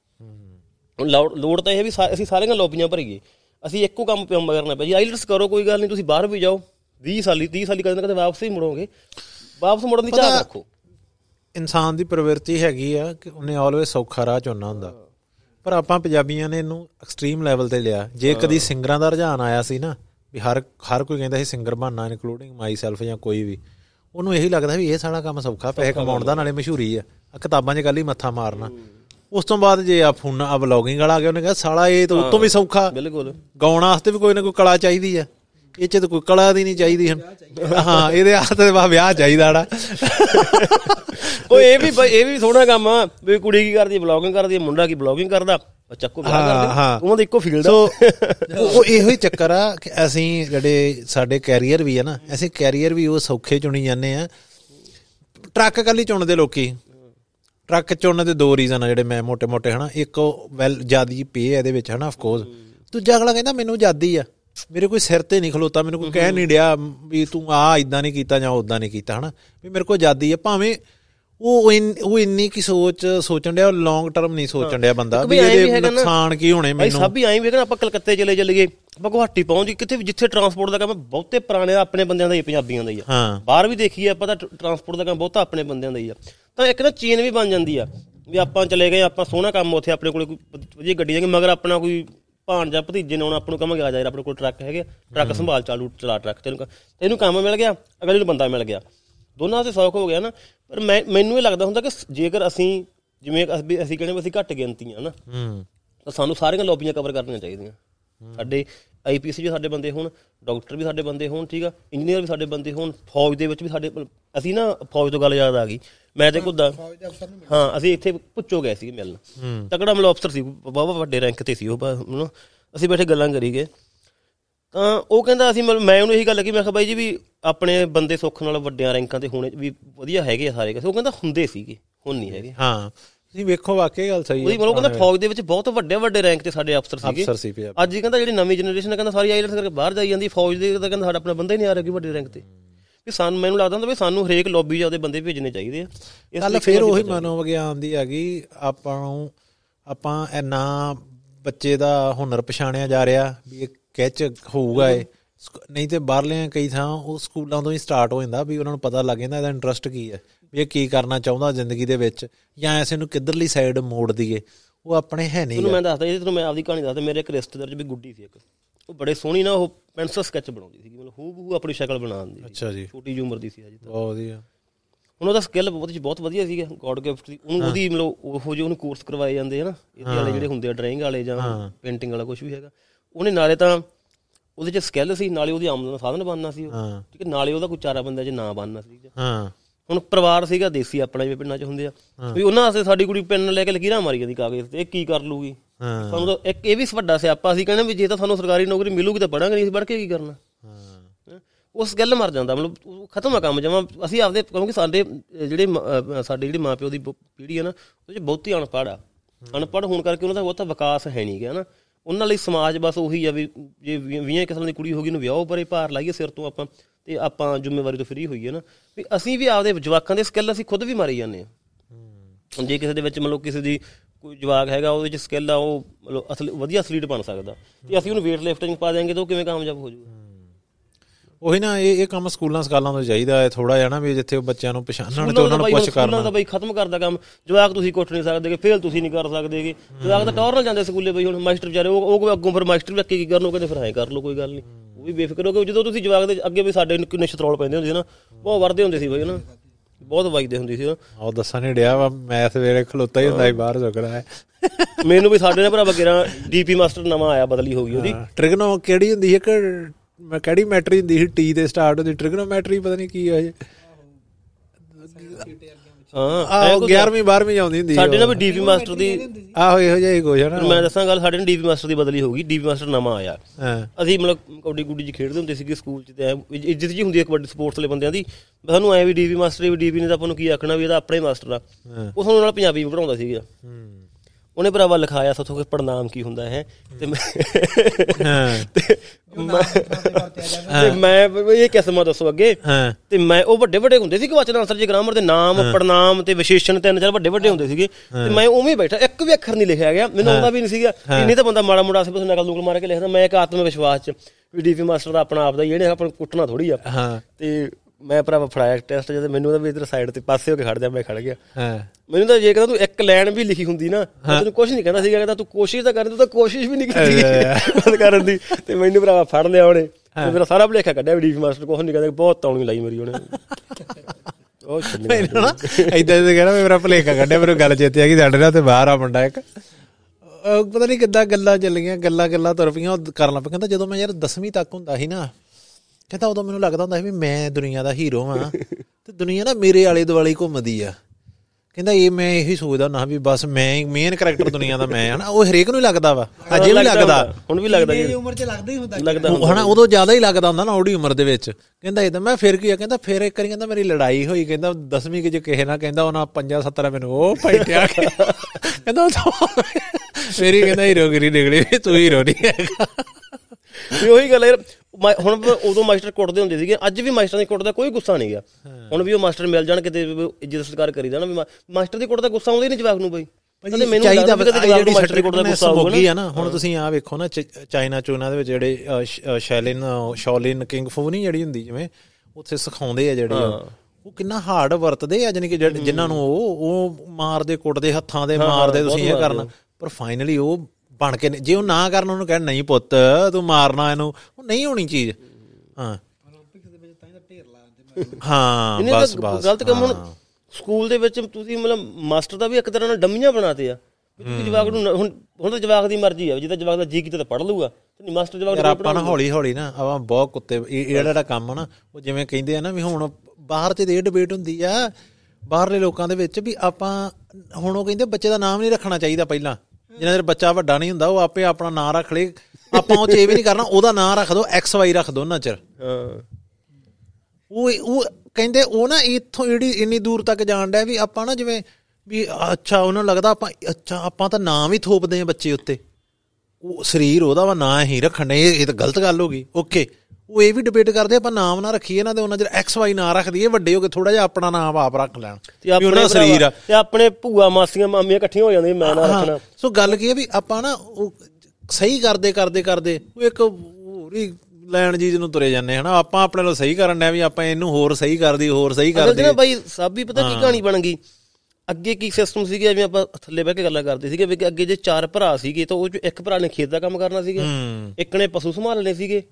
ਹੁਣ ਲੋੜ ਲੋੜ ਤਾਂ ਇਹ ਵੀ ਅਸੀਂ ਸਾਰੀਆਂ ਲੌਬੀਆਂ ਭਰੀਏ। ਅਸੀਂ ਇੱਕੋ ਕੰਮ ਪਿਆ ਕਰਨਾ ਪਿਆ ਜੀ ਆਈਲਟਸ ਕਰੋ ਕੋਈ ਗੱਲ ਨਹੀਂ ਤੁਸੀਂ ਬਾਹਰ ਵੀ ਜਾਓ 20 ਸਾਲੀ 30 ਸਾਲੀ ਕਦੇ ਨਾ ਕਦੇ ਵਾਪਸ ਹੀ ਮੁੜੋਗੇ। ਵਾਪਸ ਮੁੜਨ ਦੀ ਚਾਹ ਰੱਖੋ। ਇਨਸਾਨ ਦੀ ਪ੍ਰਵਿਰਤੀ ਹੈਗੀ ਆ ਕਿ ਉਹਨੇ ਆਲਵੇਸ ਸੌਖਾ ਰਾਹ ਚੁਣਨਾ ਹੁੰਦਾ। ਪਰ ਆਪਾਂ ਪੰਜਾਬੀਆਂ ਨੇ ਇਹਨੂੰ ਐਕਸਟ੍ਰੀਮ ਲੈਵਲ ਤੇ ਲਿਆ। ਜੇ ਕਦੀ ਸਿੰਗਰਾਂ ਦਾ ਰੁਝਾਨ ਆਇਆ ਸੀ ਨਾ ਵੀ ਹਰ ਹਰ ਕੋਈ ਕਹਿੰਦਾ ਸੀ ਸਿੰਗਰ ਬਣਨਾ ਇਨਕਲੂਡਿੰਗ ਮਾਈ ਸੈਲਫ ਜਾਂ ਕੋਈ ਵੀ ਉਹਨੂੰ ਇਹੀ ਲੱਗਦਾ ਵੀ ਇਹ ਸਾਡਾ ਕੰਮ ਸੌਖਾ ਪੈਸੇ ਕਮਾਉਣ ਦਾ ਨਾਲੇ ਮਸ਼ਹੂਰੀ ਆ। ਆਹ ਕਿਤਾਬਾਂ 'ਚ ਗੱਲ ਹੀ ਮੱਥਾ ਮਾਰਨਾ। ਉਸ ਤੋਂ ਬਾਅਦ ਜੇ ਆ ਫੋਨ ਆ ਵਲੌਗਿੰਗ ਵਾਲਾ ਆ ਗਿਆ ਉਹਨੇ ਕਿਹਾ ਸਾਲਾ ਇਹ ਤਾਂ ਉਤੋਂ ਵੀ ਸੌਖਾ। ਬਿਲਕੁਲ। ਗਾਉਣ ਵਾਸਤੇ ਵੀ ਕੋਈ ਨਾ ਕੋਈ ਕਲਾ ਚਾਹੀਦੀ ਆ। ਇਹ ਚ ਤਾਂ ਕੋਈ ਕਲਾ ਦੀ ਨਹੀਂ ਚਾਹੀਦੀ ਹਨ ਹਾਂ ਇਹਦੇ ਹੱਥ ਤੇ ਬਾ ਵਿਆਹ ਚਾਹੀਦਾ ੜਾ। ਉਹ ਇਹ ਵੀ ਇਹ ਵੀ ਥੋੜਾ ਕੰਮ ਆ ਵੀ ਕੁੜੀ ਕੀ ਕਰਦੀ ਬਲੌਗਿੰਗ ਕਰਦੀ ਮੁੰਡਾ ਕੀ ਬਲੌਗਿੰਗ ਕਰਦਾ। ਚੱਕੋ ਵਿਆਹ ਕਰਦੇ। ਉਹਨਾਂ ਦੇ ਇੱਕੋ ਫੀਲਡ ਆ। ਉਹ ਇਹੋ ਹੀ ਚੱਕਰ ਆ ਕਿ ਅਸੀਂ ਜਿਹੜੇ ਸਾਡੇ ਕੈਰੀਅਰ ਵੀ ਆ ਨਾ ਅਸੀਂ ਕੈਰੀਅਰ ਵੀ ਉਹ ਸੌਖੇ ਚੁਣੀ ਜਾਂਦੇ ਆ। ਟਰੱਕ ਕੱਲੀ ਚੁਣਦੇ ਲੋਕੀ। ਟਰੱਕ ਚੁਣਨ ਦੇ ਦੋ ਰੀਜ਼ਨ ਆ ਜਿਹੜੇ ਮੈਂ ਮੋٹے ਮੋٹے ਹਨਾ। ਇੱਕ ਵੈਲ ਜਿਆਦੀ ਪੇ ਇਹਦੇ ਵਿੱਚ ਹਨਾ ਆਫ ਕੋਰਸ ਦੂਜਾ ਅਗਲਾ ਕਹਿੰਦਾ ਮੈਨੂੰ ਜਿਆਦੀ ਆ। ਮੇਰੇ ਕੋਈ ਸਿਰ ਤੇ ਨਹੀਂ ਖਲੋਤਾ ਮੈਨੂੰ ਕੋਈ ਕਹਿ ਨਹੀਂ ਡਿਆ ਵੀ ਤੂੰ ਆ ਇਦਾਂ ਨਹੀਂ ਕੀਤਾ ਜਾਂ ਉਦਾਂ ਨਹੀਂ ਕੀਤਾ ਹਨਾ? ਵੀ ਮੇਰੇ ਕੋਲ ਜਿਆਦੀ ਆ ਭਾਵੇਂ ਉਹ ਉਹ ਇੰਨੀ ਕੀ ਸੋਚ ਸੋਚਣ ਡਿਆ ਲੌਂਗ ਟਰਮ ਨਹੀਂ ਸੋਚਣ ਡਿਆ ਬੰਦਾ ਵੀ ਵੀ ਵੀ ਇਹਦੇ ਨੁਕਸਾਨ ਕੀ ਹੋਣੇ ਮੈਨੂੰ? ਸਭ ਹੀ ਐਂ ਵੀ ਹੈਗਾ ਆਪਾਂ ਕਲਕੱਤੇ ਚਲੇ ਚੱਲੀਏ ਆਪਾਂ ਗੁਹਾਟੀ ਪਹੁੰਚ ਗਏ ਕਿਤੇ ਵੀ ਜਿੱਥੇ ਟਰਾਂਸਪੋਰਟ ਦਾ ਕੰਮ ਹੈ, ਬਹੁਤੇ ਪੁਰਾਣੇ ਆਪਣੇ ਬੰਦਿਆਂ ਦਾ ਹੀ ਪੰਜਾਬੀਆਂ ਦਾ ਹੀ ਆ। ਹਾਂ। ਬਾਹਰ ਵੀ ਦੇਖੀਏ ਆਪਾਂ ਤਾਂ ਟਰਾਂਸਪੋਰਟ ਦਾ ਕੰਮ ਬਹੁਤਾ ਆਪਣੇ ਬੰਦਿਆਂ ਦਾ ਹੀ ਆ। ਤਾਂ ਇੱਕ ਨਾ ਚੇਨ ਵੀ ਬਣ ਜਾਂਦੀ ਆ ਵੀ ਆਪਾਂ ਚਲੇ ਗਏ ਆਪਾਂ ਸੋਹਣਾ ਕੰਮ ਉੱਥੇ ਆਪਣੇ ਕੋਲੇ ਕੋਈ ਵਧ- ਵਧੀਆ ਗੱਡੀ ਹੈਗੀ ਮਗਰ ਆਪਣਾ ਕੋਈ ਭਾਣਜਾ ਭਤੀਜੇ ਨੇ ਆਉਣਾ ਆਪਾਂ ਨੂੰ ਕਹਾਂਗੇ ਆ ਜਾ ਯਾਰ ਆਪਣੇ ਕੋਲ ਟਰੱਕ ਹੈਗੇ ਟਰੱਕ ਸੰਭਾਲ ਚਾਲੂ ਚਲਾ ਟਰੱਕ। ਤੈਨੂੰ ਤੈਨੂੰ ਕੰਮ ਮਿਲ ਗਿਆ ਅਗਲੇ ਨੂੰ ਬੰਦਾ ਮਿਲ ਗਿਆ। ਦੋਨਾਂ ਦੇ ਸੌਖ ਹੋ ਗਿਆ ਨਾ। ਪਰ ਮੈਂ ਮੈਨੂੰ ਇਹ ਲੱਗਦਾ ਹੁੰਦਾ ਕਿ ਜੇਕਰ ਅਸੀਂ ਜਿਵੇਂ ਅਸੀਂ ਕਹਿੰਦੇ ਅਸੀਂ ਘੱਟ ਗਿਣਤੀਆਂ ਨਾ ਹੂੰ। ਤਾਂ ਸਾਨੂੰ ਸਾਰੀਆਂ ਲੌਬੀਆਂ ਕਵਰ ਕਰਨੀਆਂ ਚਾਹੀਦੀਆਂ। ਸਾਡੇ ਆਈਪੀਐਸ ਵੀ ਸਾਡੇ ਬੰਦੇ ਹੋਣ ਡਾਕਟਰ ਵੀ ਸਾਡੇ ਬੰਦੇ ਹੋਣ ਠੀਕ ਆ? ਇੰਜੀਨੀਅਰ ਵੀ ਸਾਡੇ ਬੰਦੇ ਹੋਣ ਫੌਜ ਦੇ ਵਿੱਚ ਵੀ ਸਾਡੇ ਅਸੀਂ ਨਾ ਫੌਜ ਤੋਂ ਗੱਲ ਯਾਦ ਆ ਗਈ। ਮੈਂ ਤੇ ਖੁਦ ਫੌਜ ਦੇ ਅਫਸਰ ਨੂੰ ਹਾਂ ਅਸੀਂ ਇੱਥੇ ਪੁੱਛੋ ਗਏ ਸੀ ਮਿਲਣ। ਤਕੜਾ ਮਤਲਬ ਅਫਸਰ ਸੀ ਬਾਬਾ ਵੱਡੇ ਰੈਂਕ ਤੇ ਸੀ ਉਹ ਹਨਾ। ਅਸੀਂ ਬੈਠੇ ਗੱਲਾਂ ਕਰੀ ਗਏ। ਤਾਂ ਉਹ ਕਹਿੰਦਾ ਅਸੀਂ ਮੈਂ ਉਹਨੂੰ ਇਹੀ ਗੱਲ ਕਹੀ ਮੈਂ ਕਿਹਾ ਬਾਈ ਜੀ ਵੀ ਆਪਣੇ ਬੰਦੇ ਸੁੱਖ ਨਾਲ ਵੱਡਿਆਂ ਰੈਂਕਾਂ ਤੇ ਹੋਣੇ ਵੀ ਵਧੀਆ ਹੈਗੇ ਸਾਰੇ। ਉਹ ਕਹਿੰਦਾ ਹੁੰਦੇ ਸੀਗੇ ਹੁਣ ਨਹੀਂ ਹੈਗੇ। ਹਾਂ। ਤੁਸੀਂ ਵੇਖੋ ਵਾਕਈ ਗੱਲ ਸਹੀ ਉਹਦੀ ਮਤਲਬ ਕਹਿੰਦਾ ਫੌਜ ਦੇ ਵਿੱਚ ਬਹੁਤ ਵੱਡੇ ਵੱਡੇ ਰੈਂਕ ਤੇ ਸਾਡੇ ਅਫਸਰ ਸੀਗੇ। ਅਫਸਰ ਸੀ ਪੰਜਾਬ ਅੱਜ ਕਹਿੰਦਾ ਜਿਹੜੀ ਨਵੀਂ ਜਨਰੇਸ਼ਨ ਕਹਿੰਦਾ ਸਾਰੀ ਆਈਲੈਂਡਸ ਕਰਕੇ ਬਾਹਰ ਜਾਈ ਜਾਂਦੀ ਫੌਜ ਦੇ ਤਾਂ ਕਹਿੰਦਾ ਸਾਡਾ ਆਪਣਾ ਬੰਦਾ ਹੀ ਨਹੀਂ ਆ ਰਿਹਾ ਕਿ ਵੱਡੇ ਰੈਂਕ ਤੇ। ਵੀ ਸਾਨੂੰ ਮੈਨੂੰ ਲੱਗਦਾ ਹੁੰਦਾ ਵੀ ਸਾਨੂੰ ਹਰੇਕ ਲੌਬੀ 'ਚ ਉਹਦੇ ਬੰਦੇ ਭੇਜਣੇ ਚਾਹੀਦੇ ਆ। ਇਸ ਤਰੀਕੇ ਫੇਰ ਉਹੀ ਮਨੋਵਿਗਿਆਨ ਦੀ ਹੈਗੀ ਆਪਾਂ ਨੂੰ ਆਪਾਂ ਇੰਨਾ ਬੱਚੇ ਦਾ ਹੁਨਰ ਪਛਾਣਿਆ ਜਾ ਰਿਹਾ ਵੀ ਇਹ ਕੈਚ ਹੋਊਗਾ ਇਹ। ਨਹੀਂ ਤੇ ਬਾਹਰਲੇ ਕਈ ਥਾਂ ਉਹ ਸਕੂਲਾਂ ਤੋਂ ਹੀ ਸਟਾਰਟ ਹੋ ਜਾਂਦਾ ਵੀ ਉਹਨਾਂ ਨੂੰ ਪਤਾ ਲੱਗ ਜਾਂਦਾ ਇਹਦਾ ਇੰਟਰਸਟ ਕੀ ਹੈ। ਵੀ ਇਹ ਕੀ ਕਰਨਾ ਚਾਹੁੰਦਾ ਜ਼ਿੰਦਗੀ ਦੇ ਵਿੱਚ ਜਾਂ ਐਸੇ ਨੂੰ ਕਿੱਧਰਲੀ ਸਾਈਡ ਮੋੜ ਦਈਏ ਉਹ ਆਪਣੇ ਹੈ ਨਹੀਂ ਤੁਹਾਨੂੰ ਮੈਂ ਦੱਸਦਾ ਇਹ ਤੁਹਾਨੂੰ ਮੈਂ ਆਪਦੀ ਕਹਾਣੀ ਦੱਸਦਾ ਮੇਰੇ ਇੱਕ ਰਿਸ਼ਤੇਦਾਰ ਚ ਵੀ ਗੁੱਡੀ ਸੀ ਇੱਕ। ਉਹ ਬੜੇ ਸੋਹਣੀ ਨਾ ਉਹ ਪੈਨਸਲ ਸਕੈਚ ਬਣਾਉਂਦੀ ਸੀ ਮਤਲਬ ਹੂ ਬਹੂ ਆਪਣੀ ਸ਼ਕਲ ਬਣਾਉਂਦੀ ਸੀ ਅੱਛਾ ਜੀ। ਛੋਟੀ ਜਿਹੀ ਉਮਰ ਦੀ ਸੀ ਅਜੇ ਤਾਂ। ਬਹੁਤ ਵਧੀਆ। ਹੁਣ ਉਹਦਾ ਸਕਿੱਲ ਬਹੁਤ ਬਹੁਤ ਵਧੀਆ ਸੀਗਾ ਗੋਡ ਗਿਫਟ ਸੀ। ਉਹਨੂੰ ਉਹਦੀ ਮਤਲਬ ਉਹ ਜਿਹੇ ਉਹਨੂੰ ਕੋਰਸ ਕਰਵਾਏ ਜਾਂਦੇ ਹਨ ਇਹਦੇ ਵਾਲੇ ਜਿਹੜੇ ਹੁੰਦੇ ਆ ਡਰਾਇੰਗ ਵਾਲੇ ਜਾਂ ਪੇਂਟਿੰਗ ਵਾਲਾ ਕੁਝ ਵੀ ਹੈਗਾ। ਉਹਨੇ ਨਾਲੇ ਤਾਂ ਉਹਦੇ ਚ ਸਕਿੱਲ ਸੀ ਨਾਲੇ ਉਹਦੀ ਆਮਦਨ ਦਾ ਸਾਧਨ ਬਣਨਾ ਸੀ ਠੀਕ ਹੈ ਨਾਲੇ ਉਹਦਾ ਕੋਈ ਚਾਰਾ ਬੰਦਾ ਚ ਨਾ ਬਣਨਾ ਸੀ। ਹਾਂ। ਹੁਣ ਪਰਿਵਾਰ ਸੀਗਾ ਦੇਸੀ ਆਪਣਾ ਜਿਵੇਂ ਪਿੰਡਾਂ 'ਚ ਹੁੰਦੇ ਆ। ਵੀ ਉਹਨਾਂ ਵਾਸਤੇ ਸਾਡੀ ਕੁੜੀ ਪੈਨ ਲੈ ਕੇ ਲਕੀਰਾਂ ਮਾਰੀ ਜਾਂਦੀ ਕਾਗਜ਼ ਤੇ ਇਹ ਕੀ ਕਰ ਲੂਗੀ? ਸਾਨੂੰ ਤਾਂ ਇੱਕ ਇਹ ਵੀ ਵੱਡਾ ਸਿਆਪਾ ਸੀ ਕਹਿੰਦੇ ਵੀ ਜੇ ਤਾਂ ਸਾਨੂੰ ਸਰਕਾਰੀ ਨੌਕਰੀ ਮਿਲੂਗੀ ਤਾਂ ਪੜਾਂਗੇ ਨਹੀਂ ਪੜ ਕੇ ਕੀ ਕਰਨਾ। ਉਸ ਗੱਲ ਮਰ ਜਾਂਦਾ ਮਤਲਬ ਉਹ ਖਤਮ ਆ ਕੰਮ ਜਮਾ। ਅਸੀਂ ਆਪਦੇ ਕਿਉਂਕਿ ਸਾਡੇ ਜਿਹੜੇ ਸਾਡੇ ਜਿਹੜੀ ਮਾਪਿਓ ਦੀ ਪੀੜ੍ਹੀ ਹੈ ਨਾ ਉਹਦੇ 'ਚ ਬਹੁਤੀ ਅਨਪੜ੍ਹ ਆ। ਅਨਪੜ੍ਹ ਹੋਣ ਕਰਕੇ ਉਹਨਾਂ ਦਾ ਬਹੁਤਾ ਵਿਕਾਸ ਹੈ ਨਹੀਂ ਗਿਆ ਨਾ। ਉਹਨਾਂ ਲਈ ਸਮਾਜ ਬਸ ਉਹੀ ਆ ਵੀ ਜੇ 20 ਕਿਸਮ ਦੀ ਕੁੜੀ ਹੋ ਗਈ ਨੂੰ ਵਿਆਹੋ ਪਰੇ ਭਾਰ ਲਾਈਏ ਸਿਰ ਤੋਂ ਆਪਾਂ ਤੇ ਆਪਾਂ ਜ਼ਿੰਮੇਵਾਰੀ ਤੋਂ ਫ੍ਰੀ ਹੋਈਏ ਨਾ ਵੀ ਅਸੀਂ ਵੀ ਆਪਦੇ ਜਵਾਕਾਂ ਦੇ ਸਕਿੱਲ ਅਸੀਂ ਖੁਦ ਵੀ ਮਾਰੀ ਜਾਂਦੇ ਆ ਜੇ ਕਿਸੇ ਦੇ ਵਿੱਚ ਮਤਲਬ ਕਿਸੇ ਦੀ ਕੋਈ ਜਵਾਕ ਹੈਗਾ ਉਹਦੇ ਵਿੱਚ ਸਕਿੱਲ ਆ ਉਹ ਮਤਲਬ ਅਸਲ ਵਧੀਆ ਐਥਲੀਟ ਬਣ ਸਕਦਾ। ਤੇ ਅਸੀਂ ਉਹਨੂੰ weight lifting ਪਾ ਦਿਆਂਗੇ ਤਾਂ ਉਹ ਕਿਵੇਂ ਕਾਮਯਾਬ ਹੋ ਜਾਊਗਾ? ਉਹੀ ਨਾ ਇਹ ਇਹ ਕੰਮ ਸਕੂਲਾਂ ਸਕਾਲਾਂ ਤੋਂ ਚਾਹੀਦਾ ਹੈ ਥੋੜਾ ਜਿਹਾ ਨਾ ਵੀ ਜਿੱਥੇ ਉਹ ਬੱਚਿਆਂ ਨੂੰ ਪਛਾਣਨ ਤੇ ਉਹਨਾਂ ਨੂੰ ਪੁੱਛ ਕਰਨਾ। ਦਾ ਬਾਈ ਖਤਮ ਕਰਦਾ ਕੰਮ। ਜਵਾਕ ਤੁਸੀਂ ਕੁੱਟ ਨਹੀਂ ਸਕਦੇਗੇ ਫੇਲ ਤੁਸੀਂ ਨਹੀਂ ਕਰ ਸਕਦੇਗੇ। ਜਵਾਕ ਤਾਂ ਟੌਰ ਨਾਲ ਜਾਂਦੇ ਸਕੂਲੇ ਬਈ ਹੁਣ ਮਾਸਟਰ ਵਿਚਾਰੇ ਉਹ ਉਹ ਅੱਗੋਂ ਫਿਰ ਮਾਸਟਰ ਵੀ ਕੀ ਕਰਨ ਉਹ ਕਹਿੰਦੇ ਫਿਰ ਐਂ ਕਰ ਲਓ ਕੋਈ ਗੱਲ ਨਹੀਂ। ਉਹ ਵੀ ਬੇਫਿਕਰ ਹੋ ਕੇ ਜਦੋਂ ਤੁਸੀਂ ਜਵਾਕ ਦੇ ਅੱਗੇ ਵੀ ਸਾਡੇ ਕਿੰਨੇ ਛਤਰੋਲ ਪੈਂਦੇ ਹੁੰਦੇ ਸੀ ਨਾ ਬਹੁਤ ਵਰਦੇ ਹੁੰਦੇ ਸੀ ਬਈ ਨਾ ਬਹੁਤ ਵਾਈਦੇ ਹੁੰਦੀ ਸੀ ਉਹ ਦੱਸਾਂ ਨਹੀਂ ਡਿਆ ਵਾ ਮੈਥ ਵੇਲੇ ਖਲੋਤਾ ਹੀ ਹੁੰਦਾ ਸੀ ਬਾਹਰ ਝੁਕਦਾ ਹੈ। ਮੈਨੂੰ ਵੀ ਸਾਡੇ ਨੇ ਭਰਾ ਬਗੇਰਾ ਡੀਪੀ ਮਾਸਟਰ ਨਵਾਂ ਆਇਆ ਬਦਲੀ ਹੋ ਗਈ ਉਹਦੀ। ਟ੍ਰਿਗਨੋ ਕਿਹੜੀ ਹੁੰਦੀ ਸੀ ਇੱਕ ਮੈਂ ਕਿਹੜੀ ਮੈਟਰੀ ਹੁੰਦੀ ਸੀ ਟੀ ਤੇ ਸਟਾਰਟ ਹੁੰਦੀ ਟ੍ਰਿਗਨੋਮੈਟਰੀ ਪਤਾ ਨਹੀਂ ਕੀ ਹੈ ਹਾਂ ਆਹ 11ਵੀਂ 12ਵੀਂ ਆਉਂਦੀ ਹੁੰਦੀ ਸਾਡੇ ਨਾਲ ਵੀ ਡੀਪੀ ਮਾਸਟਰ ਦੀ ਆਹੋ ਇਹੋ ਜਿਹਾ ਹੀ ਕੁਝ ਹੈ ਨਾ। ਮੈਂ ਦੱਸਾਂ ਗੱਲ ਸਾਡੇ ਨਾਲ ਡੀਪੀ ਮਾਸਟਰ ਦੀ ਬਦਲੀ ਹੋ ਗਈ। ਡੀਪੀ ਮਾਸਟਰ ਨਵਾਂ ਆਇਆ। ਅਸੀਂ ਮਤਲਬ ਕਬੱਡੀ ਗੁੱਡੀ ਜੀ ਖੇਡਦੇ ਹੁੰਦੇ ਸੀਗੇ ਸਕੂਲ 'ਚ ਤੇ ਇੱਜ਼ਤ ਜੀ ਹੁੰਦੀ ਹੈ ਕਬੱਡੀ ਸਪੋਰਟਸ ਵਾਲੇ ਬੰਦਿਆਂ ਦੀ। ਸਾਨੂੰ ਐ ਵੀ ਡੀਪੀ ਮਾਸਟਰ ਵੀ ਡੀਪੀ ਨੇ ਤਾਂ ਆਪਾਂ ਨੂੰ ਕੀ ਆਖਣਾ ਵੀ ਇਹਦਾ ਆਪਣਾ ਹੀ ਮਾਸਟਰ ਆ ਉਹ ਸਾਨੂੰ ਨਾਲ ਪੰਜਾਬੀ ਵੀ ਪੜਾਉਂਦਾ ਸੀਗਾ। ਹੂੰ। ਉਹਨੇ ਭਰਾਵਾ ਲਿਖਾਇਆ ਸਾਥੋਂ ਕਿ ਪੜਨਾਮ ਕੀ ਹੁੰਦਾ ਹੈ। ਤੇ ਤੇ ਮੈਂ ਇਹ ਕਿਸਮਾਂ ਦੱਸੋ ਅੱਗੇ। ਹਾਂ। ਤੇ ਮੈਂ ਉਹ ਵੱਡੇ ਵੱਡੇ ਹੁੰਦੇ ਸੀ ਕਿ ਵਚਨ ਆਨਸਰ ਜੀ ਗ੍ਰਾਮਰ ਦੇ ਨਾਮ ਪੜਨਾਮ ਤੇ ਵਿਸ਼ੇਸ਼ਣ ਤਿੰਨ ਚਾਰ ਵੱਡੇ ਵੱਡੇ ਹੁੰਦੇ ਸੀਗੇ। ਤੇ ਮੈਂ ਉਵੇਂ ਬੈਠਾ ਇੱਕ ਵੀ ਅੱਖਰ ਨਹੀਂ ਲਿਖਿਆ ਗਿਆ। ਮੈਨੂੰ ਆਉਂਦਾ ਵੀ ਨਹੀਂ ਸੀਗਾ। ਇੰਨੀ ਤਾਂ ਬੰਦਾ ਮਾੜਾ ਮੋੜਾ ਸਿਰਫ ਨਕਲ ਨੁਕਲ ਮਾਰ ਕੇ ਲਿਖਦਾ ਮੈਂ ਇੱਕ ਆਤਮ ਵਿਸ਼ਵਾਸ ਚ। ਵੀ ਡੀਪੀ ਮਾਸਟਰ ਦਾ ਆਪਣਾ ਆਪ ਦਾ ਇਹਨੇ ਆਪਾਂ ਕੁੱਟਣਾ ਥੋੜੀ ਆ। ਹਾਂ। ਤੇ ਮੈਂ ਭਰਾਵਾ ਫੜਾਇਆ ਟੈਸਟ ਜਦ ਮੈਨੂੰ ਉਹਦਾ ਵੀ ਇਧਰ ਸਾਈਡ ਤੇ ਪਾਸੇ ਹੋ ਕੇ ਖੜ ਜਾ ਮੈਂ ਖੜ ਗਿਆ। ਹਾਂ। ਮੈਨੂੰ ਤਾਂ ਜੇ ਕਹਿੰਦਾ ਤੂੰ ਇੱਕ ਲਾਈਨ ਵੀ ਲਿਖੀ ਹੁੰਦੀ ਨਾ ਤੈਨੂੰ ਕੁਝ ਨਹੀਂ ਕਹਿੰਦਾ ਸੀਗਾ ਕਹਿੰਦਾ ਤੂੰ ਕੋਸ਼ਿਸ਼ ਤਾਂ ਕਰ ਤੂੰ ਤਾਂ ਕੋਸ਼ਿਸ਼ ਵੀ ਨਹੀਂ ਕੀਤੀ ਬੰਦ ਕਰਨ ਦੀ। ਤੇ ਮੈਨੂੰ ਭਰਾਵਾ ਫੜ ਲਿਆ ਉਹਨੇ। ਤੇ ਮੇਰਾ ਸਾਰਾ ਭਲੇਖਾ ਕੱਢਿਆ ਵੀ ਡੀਪੀ ਮਾਸਟਰ ਕੁਝ ਨਹੀਂ ਕਹਿੰਦਾ ਬਹੁਤ ਤੌਣੀ ਲਾਈ ਮੇਰੀ ਉਹਨੇ। ਉਹ ਛੱਡਣੀ ਇਦਾਂ ਦੇ ਕਹਿਣਾ ਮੇਰਾ ਭਲੇਖਾ ਕੱਢਿਆ ਮੈਨੂੰ ਗੱਲ ਚੇਤੇ ਆ ਗਈ ਸਾਡੇ ਨਾਲ ਤੇ ਬਾਹਰ ਆ ਮੁੰਡਾ ਇੱਕ। ਪਤਾ ਨਹੀਂ ਕਿੱਦਾਂ ਗੱਲਾਂ ਚੱਲੀਆਂ ਗੱਲਾਂ ਗੱਲਾਂ ਤੁਰ ਪਈਆਂ ਉਹ ਕਰਨ ਲੱਗ ਕਹਿੰਦਾ ਜਦੋਂ ਮੈਂ ਯਾਰ 10ਵੀਂ ਤੱਕ ਹੁੰਦਾ ਸੀ ਨਾ ਕਹਿੰਦਾ ਉਦੋਂ ਮੈਨੂੰ ਲੱਗਦਾ ਹੁੰਦਾ ਸੀ ਵੀ ਮੈਂ ਦੁਨੀਆ ਦਾ ਹੀਰੋ ਹਾਂ ਤੇ ਦੁਨੀਆ ਨਾ ਮੇਰੇ ਆਲੇ ਦੁਆਲੇ ਘੁੰਮਦੀ ਆ। ਕਹਿੰਦਾ ਇਹ ਮੈਂ ਇਹੀ ਸੋਚਦਾ ਨਾ ਵੀ ਬਸ ਮੈਂ ਮੇਨ ਕੈਰੈਕਟਰ ਦੁਨੀਆ ਦਾ ਮੈਂ ਹਾਂ ਉਹ ਹਰੇਕ ਨੂੰ ਹੀ ਲੱਗਦਾ ਵਾ ਅਜੇ ਵੀ ਲੱਗਦਾ ਹੁਣ ਵੀ ਲੱਗਦਾ ਇਹ ਉਮਰ 'ਚ ਲੱਗਦਾ ਹੀ ਹੁੰਦਾ। ਹਨਾ ਉਦੋਂ ਜ਼ਿਆਦਾ ਹੀ ਲੱਗਦਾ ਹੁੰਦਾ ਨਾ ਉਹਦੀ ਉਮਰ ਦੇ ਵਿੱਚ। ਕਹਿੰਦਾ ਇਦਾਂ ਮੈਂ ਫਿਰ ਕੀ ਆ ਕਹਿੰਦਾ ਫਿਰ ਇੱਕ ਵਾਰੀ ਕਹਿੰਦਾ ਮੇਰੀ ਲੜਾਈ ਹੋਈ ਕਹਿੰਦਾ 10ਵੀਂ ਕਿ ਜੇ ਕਿਸੇ ਨਾਲ ਕਹਿੰਦਾ ਉਹਨਾਂ 50 70 ਮੈਨੂੰ ਉਹ ਫਾਈਟਿਆ ਕਹਿੰਦਾ ਤਾਂ ਮੇਰੀ ਕਹਿੰਦਾ ਹੀਰੋਗਰੀ ਨਿਕਲੀ ਤੂੰ ਹੀਰੋ ਨਹੀਂ ਹੈਗਾ। ਵੀ ਉਹੀ ਗੱਲ ਹੈ ਹੁਣ ਉਦੋਂ ਮਾਸਟਰ ਕੁੱਟਦੇ ਹੁੰਦੇ ਸੀਗੇ ਅੱਜ ਵੀ ਮਾਸਟਰ ਦੀ ਕੁੱਟ ਦਾ ਕੋਈ ਗੁੱਸਾ ਨਹੀਂ ਗਿਆ ਹੁਣ ਵੀ ਉਹ ਮਾਸਟਰ ਮਿਲ ਜਾਣ ਕਿਤੇ ਇੱਜ਼ਤ ਸਤਿਕਾਰ ਕਰੀਦਾ ਨਾ ਵੀ ਮਾਸਟਰ ਦੀ ਕੁੱਟ ਦਾ ਗੁੱਸਾ ਆਉਂਦਾ ਹੀ ਨਹੀਂ ਜਵਾਕ ਨੂੰ ਬਈ। ਕਹਿੰਦੇ ਮੈਨੂੰ ਚਾਹੀਦਾ ਵੀ ਨੂੰ ਮਾਸਟਰ ਦੀ ਕੁੱਟ ਦਾ ਗੁੱਸਾ ਆਊਗਾ ਆ ਨਾ ਹੁਣ ਤੁਸੀਂ ਆ ਵੇਖੋ ਨਾ ਚ- ਚਾਈਨਾ ਚੂਨਾ ਦੇ ਵਿੱਚ ਜਿਹੜੇ ਸ਼ੈਲਿਨ ਸ਼ੌਲਿਨ ਕਿੰਗ ਫੂ ਨਹੀਂ ਜਿਹੜੀ ਹੁੰਦੀ ਜਿਵੇਂ ਉੱਥੇ ਸਿਖਾਉਂਦੇ ਆ ਜਿਹੜੇ ਉਹ। ਕਿੰਨਾ ਹਾਰਡ ਵਰਤਦੇ ਆ ਜਾਨੀ ਕਿ ਜਿਹੜੇ- ਜਿਨ੍ਹਾਂ ਨੂੰ ਉਹ ਉਹ ਮਾਰਦੇ ਕੁੱਟਦੇ ਹੱਥਾਂ ਦੇ ਮਾਰਦੇ ਤੁਸੀਂ ਇਹ ਕਰਨਾ। ਪਰ ਫਾਈਨਲੀ ਉਹ ਬਣ ਕੇ ਜੇ ਉਹ ਨਾ ਕਰਨ ਉਹਨੂੰ ਕਹਿਣ ਨਹੀਂ ਪੁੱਤ ਤੂੰ ਮਾਰਨਾ ਇਹਨੂੰ। ਉਹ ਨਹੀਂ ਹੋਣੀ ਚੀਜ਼। ਹਾਂ। ਓਲੰਪਿਕਸ ਦੇ ਵਿੱਚ ਤਾਂ ਇਹਦਾ ਢੇਰ ਲਾ ਦਿੰਦੇ ਹਾਂ ਬਸ ਬਸ। ਗਲਤ ਕੰਮ ਹੁਣ ਸਕੂਲ ਦੇ ਵਿੱਚ ਤੁਸੀਂ ਮਤਲਬ ਮਾਸਟਰ ਦਾ ਵੀ ਇੱਕ ਤਰ੍ਹਾਂ ਨਾਲ ਡੰਮੀਆਂ ਬਣਾਤੇ ਆ। ਤੁਸੀਂ ਜਵਾਕ ਨੂੰ ਹੁਣ ਹੁਣ ਤਾਂ ਜਵਾਕ ਦੀ ਮਰਜ਼ੀ ਆ ਜਿਹਦਾ ਜਵਾਕ ਦਾ ਜੀ ਕੀਤਾ ਤਾਂ ਪੜ ਲੂਗਾ ਤੇ ਨਹੀਂ ਮਾਸਟਰ ਜਵਾਕ ਨੂੰ ਆਪਾਂ ਨਾ ਹੌਲੀ ਹੌਲੀ ਨਾ ਆਪਾਂ ਬਹੁਤ ਕੁੱਤੇ ਇਹ ਜਿਹੜਾ ਕੰਮ ਆ ਨਾ ਉਹ ਜਿਵੇਂ ਕਹਿੰਦੇ ਆ ਨਾ ਵੀ ਹੁਣ ਬਾਹਰ ਤੇ ਇਹ ਡਿਬੇਟ ਹੁੰਦੀ ਆ ਬਾਹਰਲੇ ਲੋਕਾਂ ਦੇ ਵਿੱਚ ਵੀ ਆਪਾਂ ਹੁਣ ਉਹ ਕਹਿੰਦੇ ਬੱਚੇ ਦਾ ਨਾਮ ਨਹੀਂ ਰੱਖਣਾ ਚਾਹੀਦਾ ਪਹਿਲਾਂ। ਜਿੰਨਾ ਚਿਰ ਬੱਚਾ ਵੱਡਾ ਨਹੀਂ ਹੁੰਦਾ ਉਹ ਆਪੇ ਆਪਣਾ ਨਾਂ ਰੱਖ ਲੇ। ਆਪਾਂ ਉਹ ਚ ਇਹ ਵੀ ਨਹੀਂ ਕਰਨਾ ਉਹਦਾ ਨਾਂ ਰੱਖ ਦੋ ਐਕਸ ਵਾਈ ਰੱਖ ਦੋ ਉਹਨਾਂ ਚਿਰ। ਉਹ ਉਹ ਕਹਿੰਦੇ ਉਹ ਨਾ ਇੱਥੋਂ ਜਿਹੜੀ ਇੰਨੀ ਦੂਰ ਤੱਕ ਜਾਣ ਡਿਆ ਵੀ ਆਪਾਂ ਨਾ ਜਿਵੇਂ ਵੀ ਅੱਛਾ ਉਹਨਾਂ ਨੂੰ ਲੱਗਦਾ ਆਪਾਂ ਅੱਛਾ ਆਪਾਂ ਤਾਂ ਨਾਮ ਹੀ ਥੋਪਦੇ ਆ ਬੱਚੇ ਉੱਤੇ। ਉਹ ਸਰੀਰ ਉਹਦਾ ਵਾ ਨਾਂ ਹੀ ਰੱਖਣ ਇਹ ਤਾਂ ਗਲਤ ਗੱਲ ਹੋ ਗਈ। ਓਕੇ ਉਹ ਇਹ ਵੀ ਡਿਬੇਟ ਕਰਦੇ ਆਪਾਂ ਨਾਮ ਨਾ ਰੱਖੀਏ ਇਹਨਾਂ ਦੇ ਉਹਨਾਂ ਜਿਹੜਾ ਐਕਸ ਵਾਈ ਨਾਂ ਰੱਖ ਦਈਏ ਵੱਡੇ ਹੋ ਕੇ ਥੋੜਾ ਜਿਹਾ ਆਪਣਾ ਨਾਮ ਆਪ ਰੱਖ ਲੈਣ। ਤੇ ਆਪਣੇ ਦਾ ਸਰੀਰ ਆ। ਤੇ ਆਪਣੇ ਭੂਆ ਮਾਸੀਆਂ ਮਾਮੀਆਂ ਇਕੱਠੀਆਂ ਹੋ ਜਾਂਦੀਆਂ ਮੈਂ ਨਾ ਰੱਖਣਾ। ਸੋ ਗੱਲ ਕੀ ਹੈ ਵੀ ਆਪਾਂ ਨਾ ਉਹ ਸਹੀ ਕਰਦੇ ਕਰਦੇ ਕਰਦੇ ਉਹ ਇੱਕ ਹੋਰ ਲੈਣ ਜੀ ਨੂੰ ਤੁਰੇ ਜਾਂਦੇ ਹਨਾ? ਆਪਾਂ ਆਪਣੇ ਨੂੰ ਸਹੀ ਕਰਨ ਡਿਆ ਵੀ ਆਪਾਂ ਇਹਨੂੰ ਹੋਰ ਸਹੀ ਕਰਦੀ ਹੋਰ ਸਹੀ ਅਸਲ 'ਚ ਕਰਦੀ। ਨਾ ਬਾਈ ਸਭ ਵੀ ਪਤਾ ਕੀ ਕਹਾਣੀ ਬਣ ਗਈ? ਅੱਗੇ ਕੀ ਸਿਸਟਮ ਸੀਗਾ ਜਿਵੇਂ ਆਪਾਂ ਥੱਲੇ ਬਹਿ ਕੇ ਗੱਲਾਂ ਕਰਦੇ ਸੀਗੇ ਵੀ ਅੱਗੇ ਜੇ ਚਾਰ ਭਰਾ ਸੀਗੇ ਤਾਂ ਉਹ 'ਚੋਂ ਇੱਕ ਭਰਾ ਨੇ ਖੇਤ ਦਾ ਕੰਮ ਕਰਨਾ ਸੀਗਾ ਇੱਕ ਨੇ ਪਸ਼ੂ ਸੰਭਾਲਣੇ ਸੀਗੇ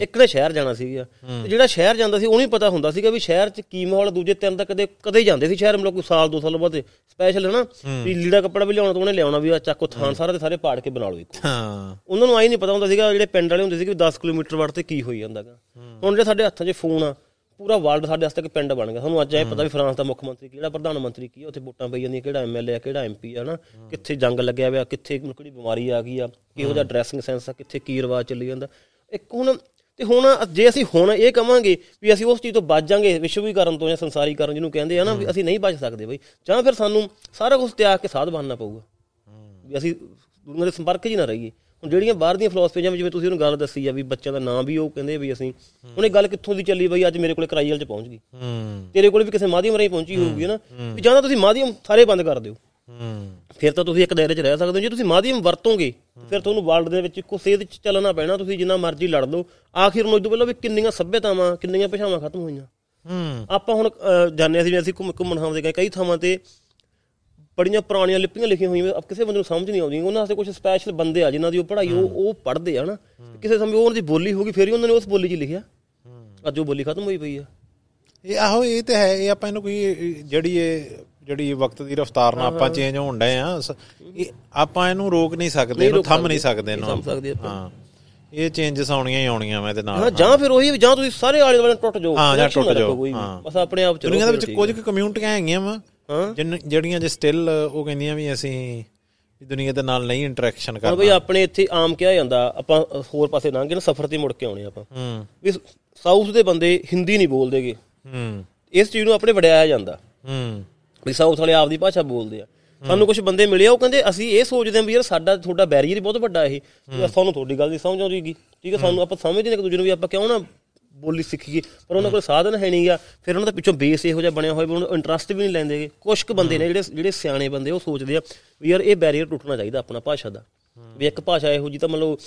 ਇੱਕ ਨੇ ਸ਼ਹਿਰ ਜਾਣਾ ਸੀਗਾ। ਤੇ ਜਿਹੜਾ ਸ਼ਹਿਰ ਜਾਂਦਾ ਸੀ ਉਹਨੂੰ ਪਤਾ ਹੁੰਦਾ ਸੀਗਾ ਵੀ ਸ਼ਹਿਰ 'ਚ ਕੀ ਮਾਹੌਲ ਦੂਜੇ ਤਿੰਨ ਤਾਂ ਕਦੇ ਕਦੇ ਜਾਂਦੇ ਸੀ ਸ਼ਹਿਰ ਮਤਲਬ ਕੋਈ ਸਾਲ ਦੋ ਸਾਲ ਬਾਅਦ ਸਪੈਸ਼ਲ ਹਨਾ? ਵੀ ਲੀੜਾ ਕੱਪੜਾ ਵੀ ਲਿਆਉਣਾ ਤਾਂ ਉਹਨੇ ਲਿਆਉਣਾ ਵੀ ਆ ਚੱਕੋ ਥਾਨ ਸਾਰਾ ਤੇ ਸਾਰੇ ਪਾੜ ਕੇ ਬਣਾ ਲਓ ਇੱਕ। ਹਾਂ। ਉਹਨਾਂ ਨੂੰ ਆਈ ਨਹੀਂ ਪਤਾ ਹੁੰਦਾ ਸੀਗਾ ਜਿਹੜੇ ਪਿੰਡ ਵਾਲੇ ਹੁੰਦੇ ਸੀ ਕਿ 10 ਕਿਲੋਮੀਟਰ ਵੜ ਤੇ ਕੀ ਹੋਈ ਜਾਂਦਾਗਾ। ਹੁਣ ਜਿਹੜੇ ਸਾਡੇ ਹੱਥਾਂ 'ਚ ਫੋਨ ਆ ਪੂਰਾ ਵਰਲਡ ਸਾਡੇ ਵਾਸਤੇ ਇੱਕ ਪਿੰਡ ਬਣ ਗਿਆ। ਸਾਨੂੰ ਅੱਜ ਇਹ ਪਤਾ ਵੀ ਫਰਾਂਸ ਦਾ ਮੁੱਖ ਮੰਤਰੀ ਕਿਹੜਾ ਪ੍ਰਧਾਨ ਮੰਤਰੀ ਕੀ ਆ ਉੱਥੇ ਵੋਟਾਂ ਪਈ ਜਾਂਦੀਆਂ ਕਿਹੜਾ ਐਮਐਲਏ ਆ ਕਿਹੜਾ ਐਮਪੀ ਆ ਹਨਾ? ਕਿੱਥੇ ਜੰਗ ਲੱਗਿਆ ਹੋਇਆ ਕਿੱਥੇ ਕਿਹੜੀ ਬਿਮਾਰੀ ਆ ਗਈ ਆ ਕਿਹੋ ਜਿਹਾ ਡਰੈਸਿੰਗ ਸੈਂਸ ਆ ਕਿੱਥੇ ਕੀ ਰਿਵਾਜ ਚੱਲੀ ਜਾਂਦਾ। ਇੱਕ ਹੁਣ ਤੇ ਹੁਣ ਜੇ ਅਸੀਂ ਹੁਣ ਇਹ ਕਵਾਂਗੇ ਵੀ ਅਸੀਂ ਉਸ ਚੀਜ਼ ਤੋਂ ਬਚ ਜਾਾਂਗੇ ਵਿਸ਼ਵੀਕਰਨ ਤੋਂ ਜਾਂ ਸੰਸਾਰੀਕਰਨ ਜਿਹਨੂੰ ਕਹਿੰਦੇ ਆ ਨਾ ਵੀ ਅਸੀਂ ਨਹੀਂ ਬਚ ਸਕਦੇ ਬਈ ਜਾਂ ਫਿਰ ਸਾਨੂੰ ਸਾਰਾ ਕੁਝ ਤਿਆਗ ਕੇ ਸਾਧ ਬਣਨਾ ਪਊਗਾ। ਵੀ ਅਸੀਂ ਦੁਨੀਆ ਦੇ ਸੰਪਰਕ 'ਚ ਹੀ ਨਾ ਰਹੀਏ। ਜਿਹੜੀਆਂ ਬਾਹਰ ਦੀਆਂ ਫਿਲਾਸਫੀਆਂ ਜਿਵੇਂ ਤੁਸੀਂ ਉਹਨੂੰ ਗੱਲ ਦੱਸੀ ਆ ਵੀ ਬੱਚਿਆਂ ਦਾ ਨਾਂ ਵੀ ਉਹ ਕਹਿੰਦੇ ਵੀ ਅਸੀਂ ਇਹ ਗੱਲ ਕਿੱਥੋਂ ਦੀ ਚੱਲੀ ਬਈ ਅੱਜ ਮੇਰੇ ਕੋਲੇ ਕਰਾਈਲ 'ਚ ਪਹੁੰਚ ਗਈ। ਤੇਰੇ ਕੋਲ ਵੀ ਕਿਸੇ ਮਾਧਿਅਮ ਰਾਹੀਂ ਪਹੁੰਚੀ ਹੋਊਗੀ ਨਾ? ਵੀ ਜਾਂ ਤਾਂ ਤੁਸੀਂ ਮਾਧਿਅਮ ਸਾਰੇ ਬੰਦ ਕਰ ਦਿਓ। ਫਿਰ ਤਾਂ ਤੁਸੀਂ ਇੱਕ ਦਾਇਰੇ 'ਚ ਰਹਿ ਸਕਦੇ ਹੋ। ਜੇ ਤੁਸੀਂ ਮਾਧਿਅਮ ਵਰਤੋਗੇ ਫਿਰ ਤੁਹਾਨੂੰ ਵਰਲਡ ਦੇ ਵਿੱਚ ਇੱਕੋ ਸੇਧ 'ਚ ਚੱਲਣਾ ਪੈਣਾ ਤੁਸੀਂ ਜਿੰਨਾ ਮਰਜ਼ੀ ਲੜ ਲਓ। ਆਖਿਰ ਨੂੰ ਤੋਂ ਪਹਿਲਾਂ ਵੀ ਕਿੰਨੀਆਂ ਸੱਭਿਅਤਾਵਾਂ ਕਿੰਨੀਆਂ ਭਾਸ਼ਾਵਾਂ ਖਤਮ ਹੋਈਆਂ। ਆਪਾਂ ਹੁਣ ਜਾਣਿਆ ਸੀ ਵੀ ਅਸੀਂ ਘੁੰਮ ਘੁੰਮਣ ਖਾਂਦੇ ਗਏ ਕਈ ਥਾਵਾਂ ਤੇ ਬੜੀਆਂ ਪੁਰਾਣੀਆਂ ਲਿਪੀਆਂ ਲਿਖੀਆਂ ਹੋਈਆਂ ਕਿਸੇ ਬੰਦੇ ਨੂੰ ਸਮਝ ਨਹੀਂ ਆਉਂਦੀਆਂ ਉਹਨਾਂ ਵਾਸਤੇ ਕੁਝ ਸਪੈਸ਼ਲ ਬੰਦੇ ਆ ਜਿਨ੍ਹਾਂ ਦੀ ਉਹ ਪੜ੍ਹਾਈ ਉਹ ਉਹ ਪੜ੍ਹਦੇ ਆ ਨਾ। ਕਿਸੇ ਸਮੇਂ ਉਹਨਾਂ ਦੀ ਬੋਲੀ ਹੋਗੀ ਫਿਰ ਹੀ ਉਹਨਾਂ ਨੇ ਉਸ ਬੋਲੀ 'ਚ ਲਿਖਿਆ। ਅੱਜ ਉਹ ਬੋਲੀ ਖਤਮ ਹੋਈ ਪਈ ਆ। ਇਹ ਆਹੋ ਇਹ ਤੇ ਹੈ ਇਹ ਆਪਾਂ ਇਹਨੂੰ ਕੋਈ ਜਿਹੜੀ ਇਹ ਜਿਹੜੀ ਵਕਤ ਦੀ ਰਫ਼ਤਾਰ ਨਾਲ ਆਪਾਂ ਚੇਂਜ ਹੋਣ ਡਏ ਆ ਇਹ ਆਪਾਂ ਇਹਨੂੰ ਰੋਕ ਨਹੀਂ ਸਕਦੇ ਇਹਨੂੰ ਥੰਮ ਨਹੀਂ ਸਕਦੇ ਇਹਨੂੰ ਥੰਮ ਸਕਦੇ ਆਪਾਂ। ਹਾਂ। ਇਹ ਚੇਂਜਸ ਆਉਣੀਆਂ ਹੀ ਆਉਣੀਆਂ ਮੈਂ ਤੇ ਹਾਂ ਨਾਲ ਜਾਂ ਫਿਰ ਉਹੀ ਜਾਂ ਤੁਸੀਂ ਸਾਰੇ ਆਲੇ ਦੁਆਲੇ ਟੁੱਟ ਜਾਓ ਹਾਂ, ਜਾਂ ਟੁੱਟ ਜਾਓ। ਹਾਂ। ਬਸ ਆਪਣੇ ਆਪ ਚਲੋ ਦੁਨੀਆ ਦੇ ਵਿੱਚ ਕੁਝ ਕੁ ਕਮਿਊਨਿਟੀਆਂ ਹੈਗੀਆਂ ਵਾ ਹਾਂ ਜਿਹੜੀਆਂ ਜੇ ਸਟਿਲ ਉਹ ਕਹਿੰਦੀਆਂ ਵੀ ਅਸੀਂ ਦੁਨੀਆ ਦੇ ਨਾਲ ਨਹੀਂ ਇੰਟਰੈਕਸ਼ਨ ਕਰਨਾ ਬਈ ਆਪਣੇ ਇੱਥੇ ਆਮ ਕਿਹਾ ਜਾਂਦਾ ਆਪਾਂ ਹੋਰ ਪਾਸੇ ਲੰਘ ਗਏ ਨਾ ਸਫ਼ਰ ਤੇ ਮੁੜ ਕੇ ਆਉਣੇ ਆਪਾਂ। ਹੂੰ। ਵੀ ਸਾਊਥ ਦੇ ਬੰਦੇ ਹਿੰਦੀ ਨਹੀਂ ਬੋਲਦੇਗੇ ਹੂੰ। ਇਸ ਚੀਜ਼ ਨੂੰ ਆਪਣੇ ਵਡਿਆਇਆ ਜਾਂਦਾ। ਹੂੰ। ਵੀ ਸਾਊਥ ਵਾਲੇ ਆਪਦੀ ਭਾਸ਼ਾ ਬੋਲਦੇ ਆ। ਸਾਨੂੰ ਕੁਝ ਬੰਦੇ ਮਿਲੇ ਆ ਉਹ ਕਹਿੰਦੇ ਅਸੀਂ ਇਹ ਸੋਚਦੇ ਹਾਂ ਵੀ ਯਾਰ ਸਾਡਾ ਤੁਹਾਡਾ ਬੈਰੀਅਰ ਬਹੁਤ ਵੱਡਾ ਇਹ। ਸਾਨੂੰ ਤੁਹਾਡੀ ਗੱਲ ਨਹੀਂ ਸਮਝ ਆਉਂਦੀਗੀ ਠੀਕ ਹੈ ਸਾਨੂੰ ਆਪਾਂ ਸਮਝਦੇ ਨੇ ਇੱਕ ਦੂਜੇ ਨੂੰ ਵੀ ਆਪਾਂ ਕਿਉਂ ਨਾ ਬੋਲੀ ਸਿੱਖੀਏ ਪਰ ਉਹਨਾਂ ਕੋਲ ਸਾਧਨ ਹੈ ਨਹੀਂਗਾ। ਫਿਰ ਉਹਨਾਂ ਦਾ ਪਿੱਛੋਂ ਬੇਸ ਇਹੋ ਜਿਹਾ ਬਣਿਆ ਹੋਇਆ ਵੀ ਉਹਨਾਂ ਇੰਟਰਸਟ ਵੀ ਨਹੀਂ ਲੈਂਦੇਗੇ ਕੁਝ ਕੁ ਬੰਦੇ ਨੇ ਜਿਹੜੇ ਜਿਹੜੇ ਸਿਆਣੇ ਬੰਦੇ ਉਹ ਸੋਚਦੇ ਆ ਵੀ ਯਾਰ ਇਹ ਬੈਰੀਅਰ ਟੁੱਟਣਾ ਚਾਹੀਦਾ ਆਪਣਾ ਭਾਸ਼ਾ ਦਾ। ਵੀ ਇੱਕ ਭਾਸ਼ਾ ਇਹੋ ਜੀ ਤਾਂ ਮਤਲਬ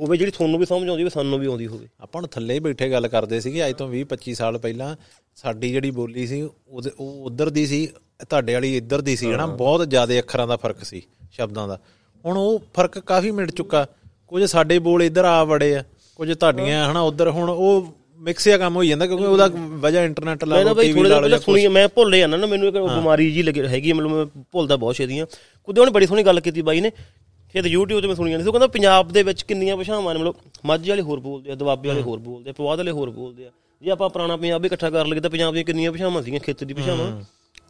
ਹੋਵੇ ਜਿਹੜੀ ਤੁਹਾਨੂੰ ਵੀ ਸਮਝ ਆਉਂਦੀ ਹੋਵੇ ਸਾਨੂੰ ਵੀ ਆਉਂਦੀ ਹੋਵੇ। ਆਪਾਂ ਹੁਣ ਥੱਲੇ ਹੀ ਬੈਠੇ ਗੱਲ ਕਰਦੇ ਸੀਗੇ ਅੱਜ ਤੋਂ 20 25 ਸਾਲ ਪਹਿਲਾਂ ਸਾਡੀ ਜਿਹੜੀ ਬੋਲੀ ਸੀ ਉਹ ਉਧਰ ਦੀ ਸੀ ਤੁਹਾਡੇ ਵਾਲੀ ਇੱਧਰ ਦੀ ਸੀ ਹਨਾ? ਬਹੁਤ ਜ਼ਿਆਦਾ ਅੱਖਰਾਂ ਦਾ ਫ਼ਰਕ ਸੀ ਸ਼ਬਦਾਂ ਦਾ। ਹੁਣ ਉਹ ਫ਼ਰਕ ਕਾਫੀ ਮਿਟ ਚੁੱਕਾ। ਕੁਝ ਸਾਡੇ ਬੋਲ ਇੱਧਰ ਆ ਵੜੇ ਆ। ਕੁਝ ਤੁਹਾਡੀਆਂ ਹਨਾ ਉਧਰ ਹੁਣ ਉਹ ਮਿਕਸ ਜਿਹਾ ਕੰਮ ਹੋਈ ਜਾਂਦਾ ਕਿਉਂਕਿ ਉਹਦਾ ਵਜ੍ਹਾ ਇੰਟਰਨੈਟ ਲਾ ਲਓ ਟੀਵੀ ਲਾ ਲਓ ਜਾਂ ਸੁਣੀ ਮੈਂ ਭੁੱਲ ਜਾਂਦਾ ਨਾ ਮੈਨੂੰ ਇੱਕ ਬਿਮਾਰੀ ਜੀ ਲੱਗੀ ਹੈਗੀ ਹੈ, ਮਤਲਬ ਮੈਂ ਭੁੱਲਦਾ ਬਹੁਤ ਛੇਤੀ ਆ ਕੁਦੇ ਉਹਨੇ ਬੜੀ ਸੋਹਣੀ ਗੱਲ ਕੀਤੀ ਬਾਈ ਨੇ। ਫਿਰ YouTube ਤੇ ਮੈਂ ਸੁਣੀ ਜਾਂਦੀ ਸੀ ਉਹ ਕਹਿੰਦਾ ਪੰਜਾਬ ਦੇ ਵਿੱਚ ਕਿੰਨੀਆਂ ਭਾਸ਼ਾਵਾਂ ਨੇ ਮਤਲਬ ਮਾਝੇ ਵਾਲੇ ਹੋਰ ਬੋਲਦੇ ਆ ਦੁਆਬੇ ਵਾਲੇ ਹੋਰ ਬੋਲਦੇ ਆ ਪਵਾਦ ਵਾਲੇ ਹੋਰ ਬੋਲਦੇ ਆ। ਜੇ ਆਪਾਂ ਪੁਰਾਣਾ ਪੰਜਾਬ ਵੀ ਇਕੱਠਾ ਕਰ ਲਈਏ ਤਾਂ ਪੰਜਾਬ ਦੀਆਂ ਕਿੰਨੀਆਂ ਭਾਸ਼ਾਵਾਂ ਸੀਗੀਆਂ ਖੇਤਰ ਭਾਸ਼ਾਵਾਂ।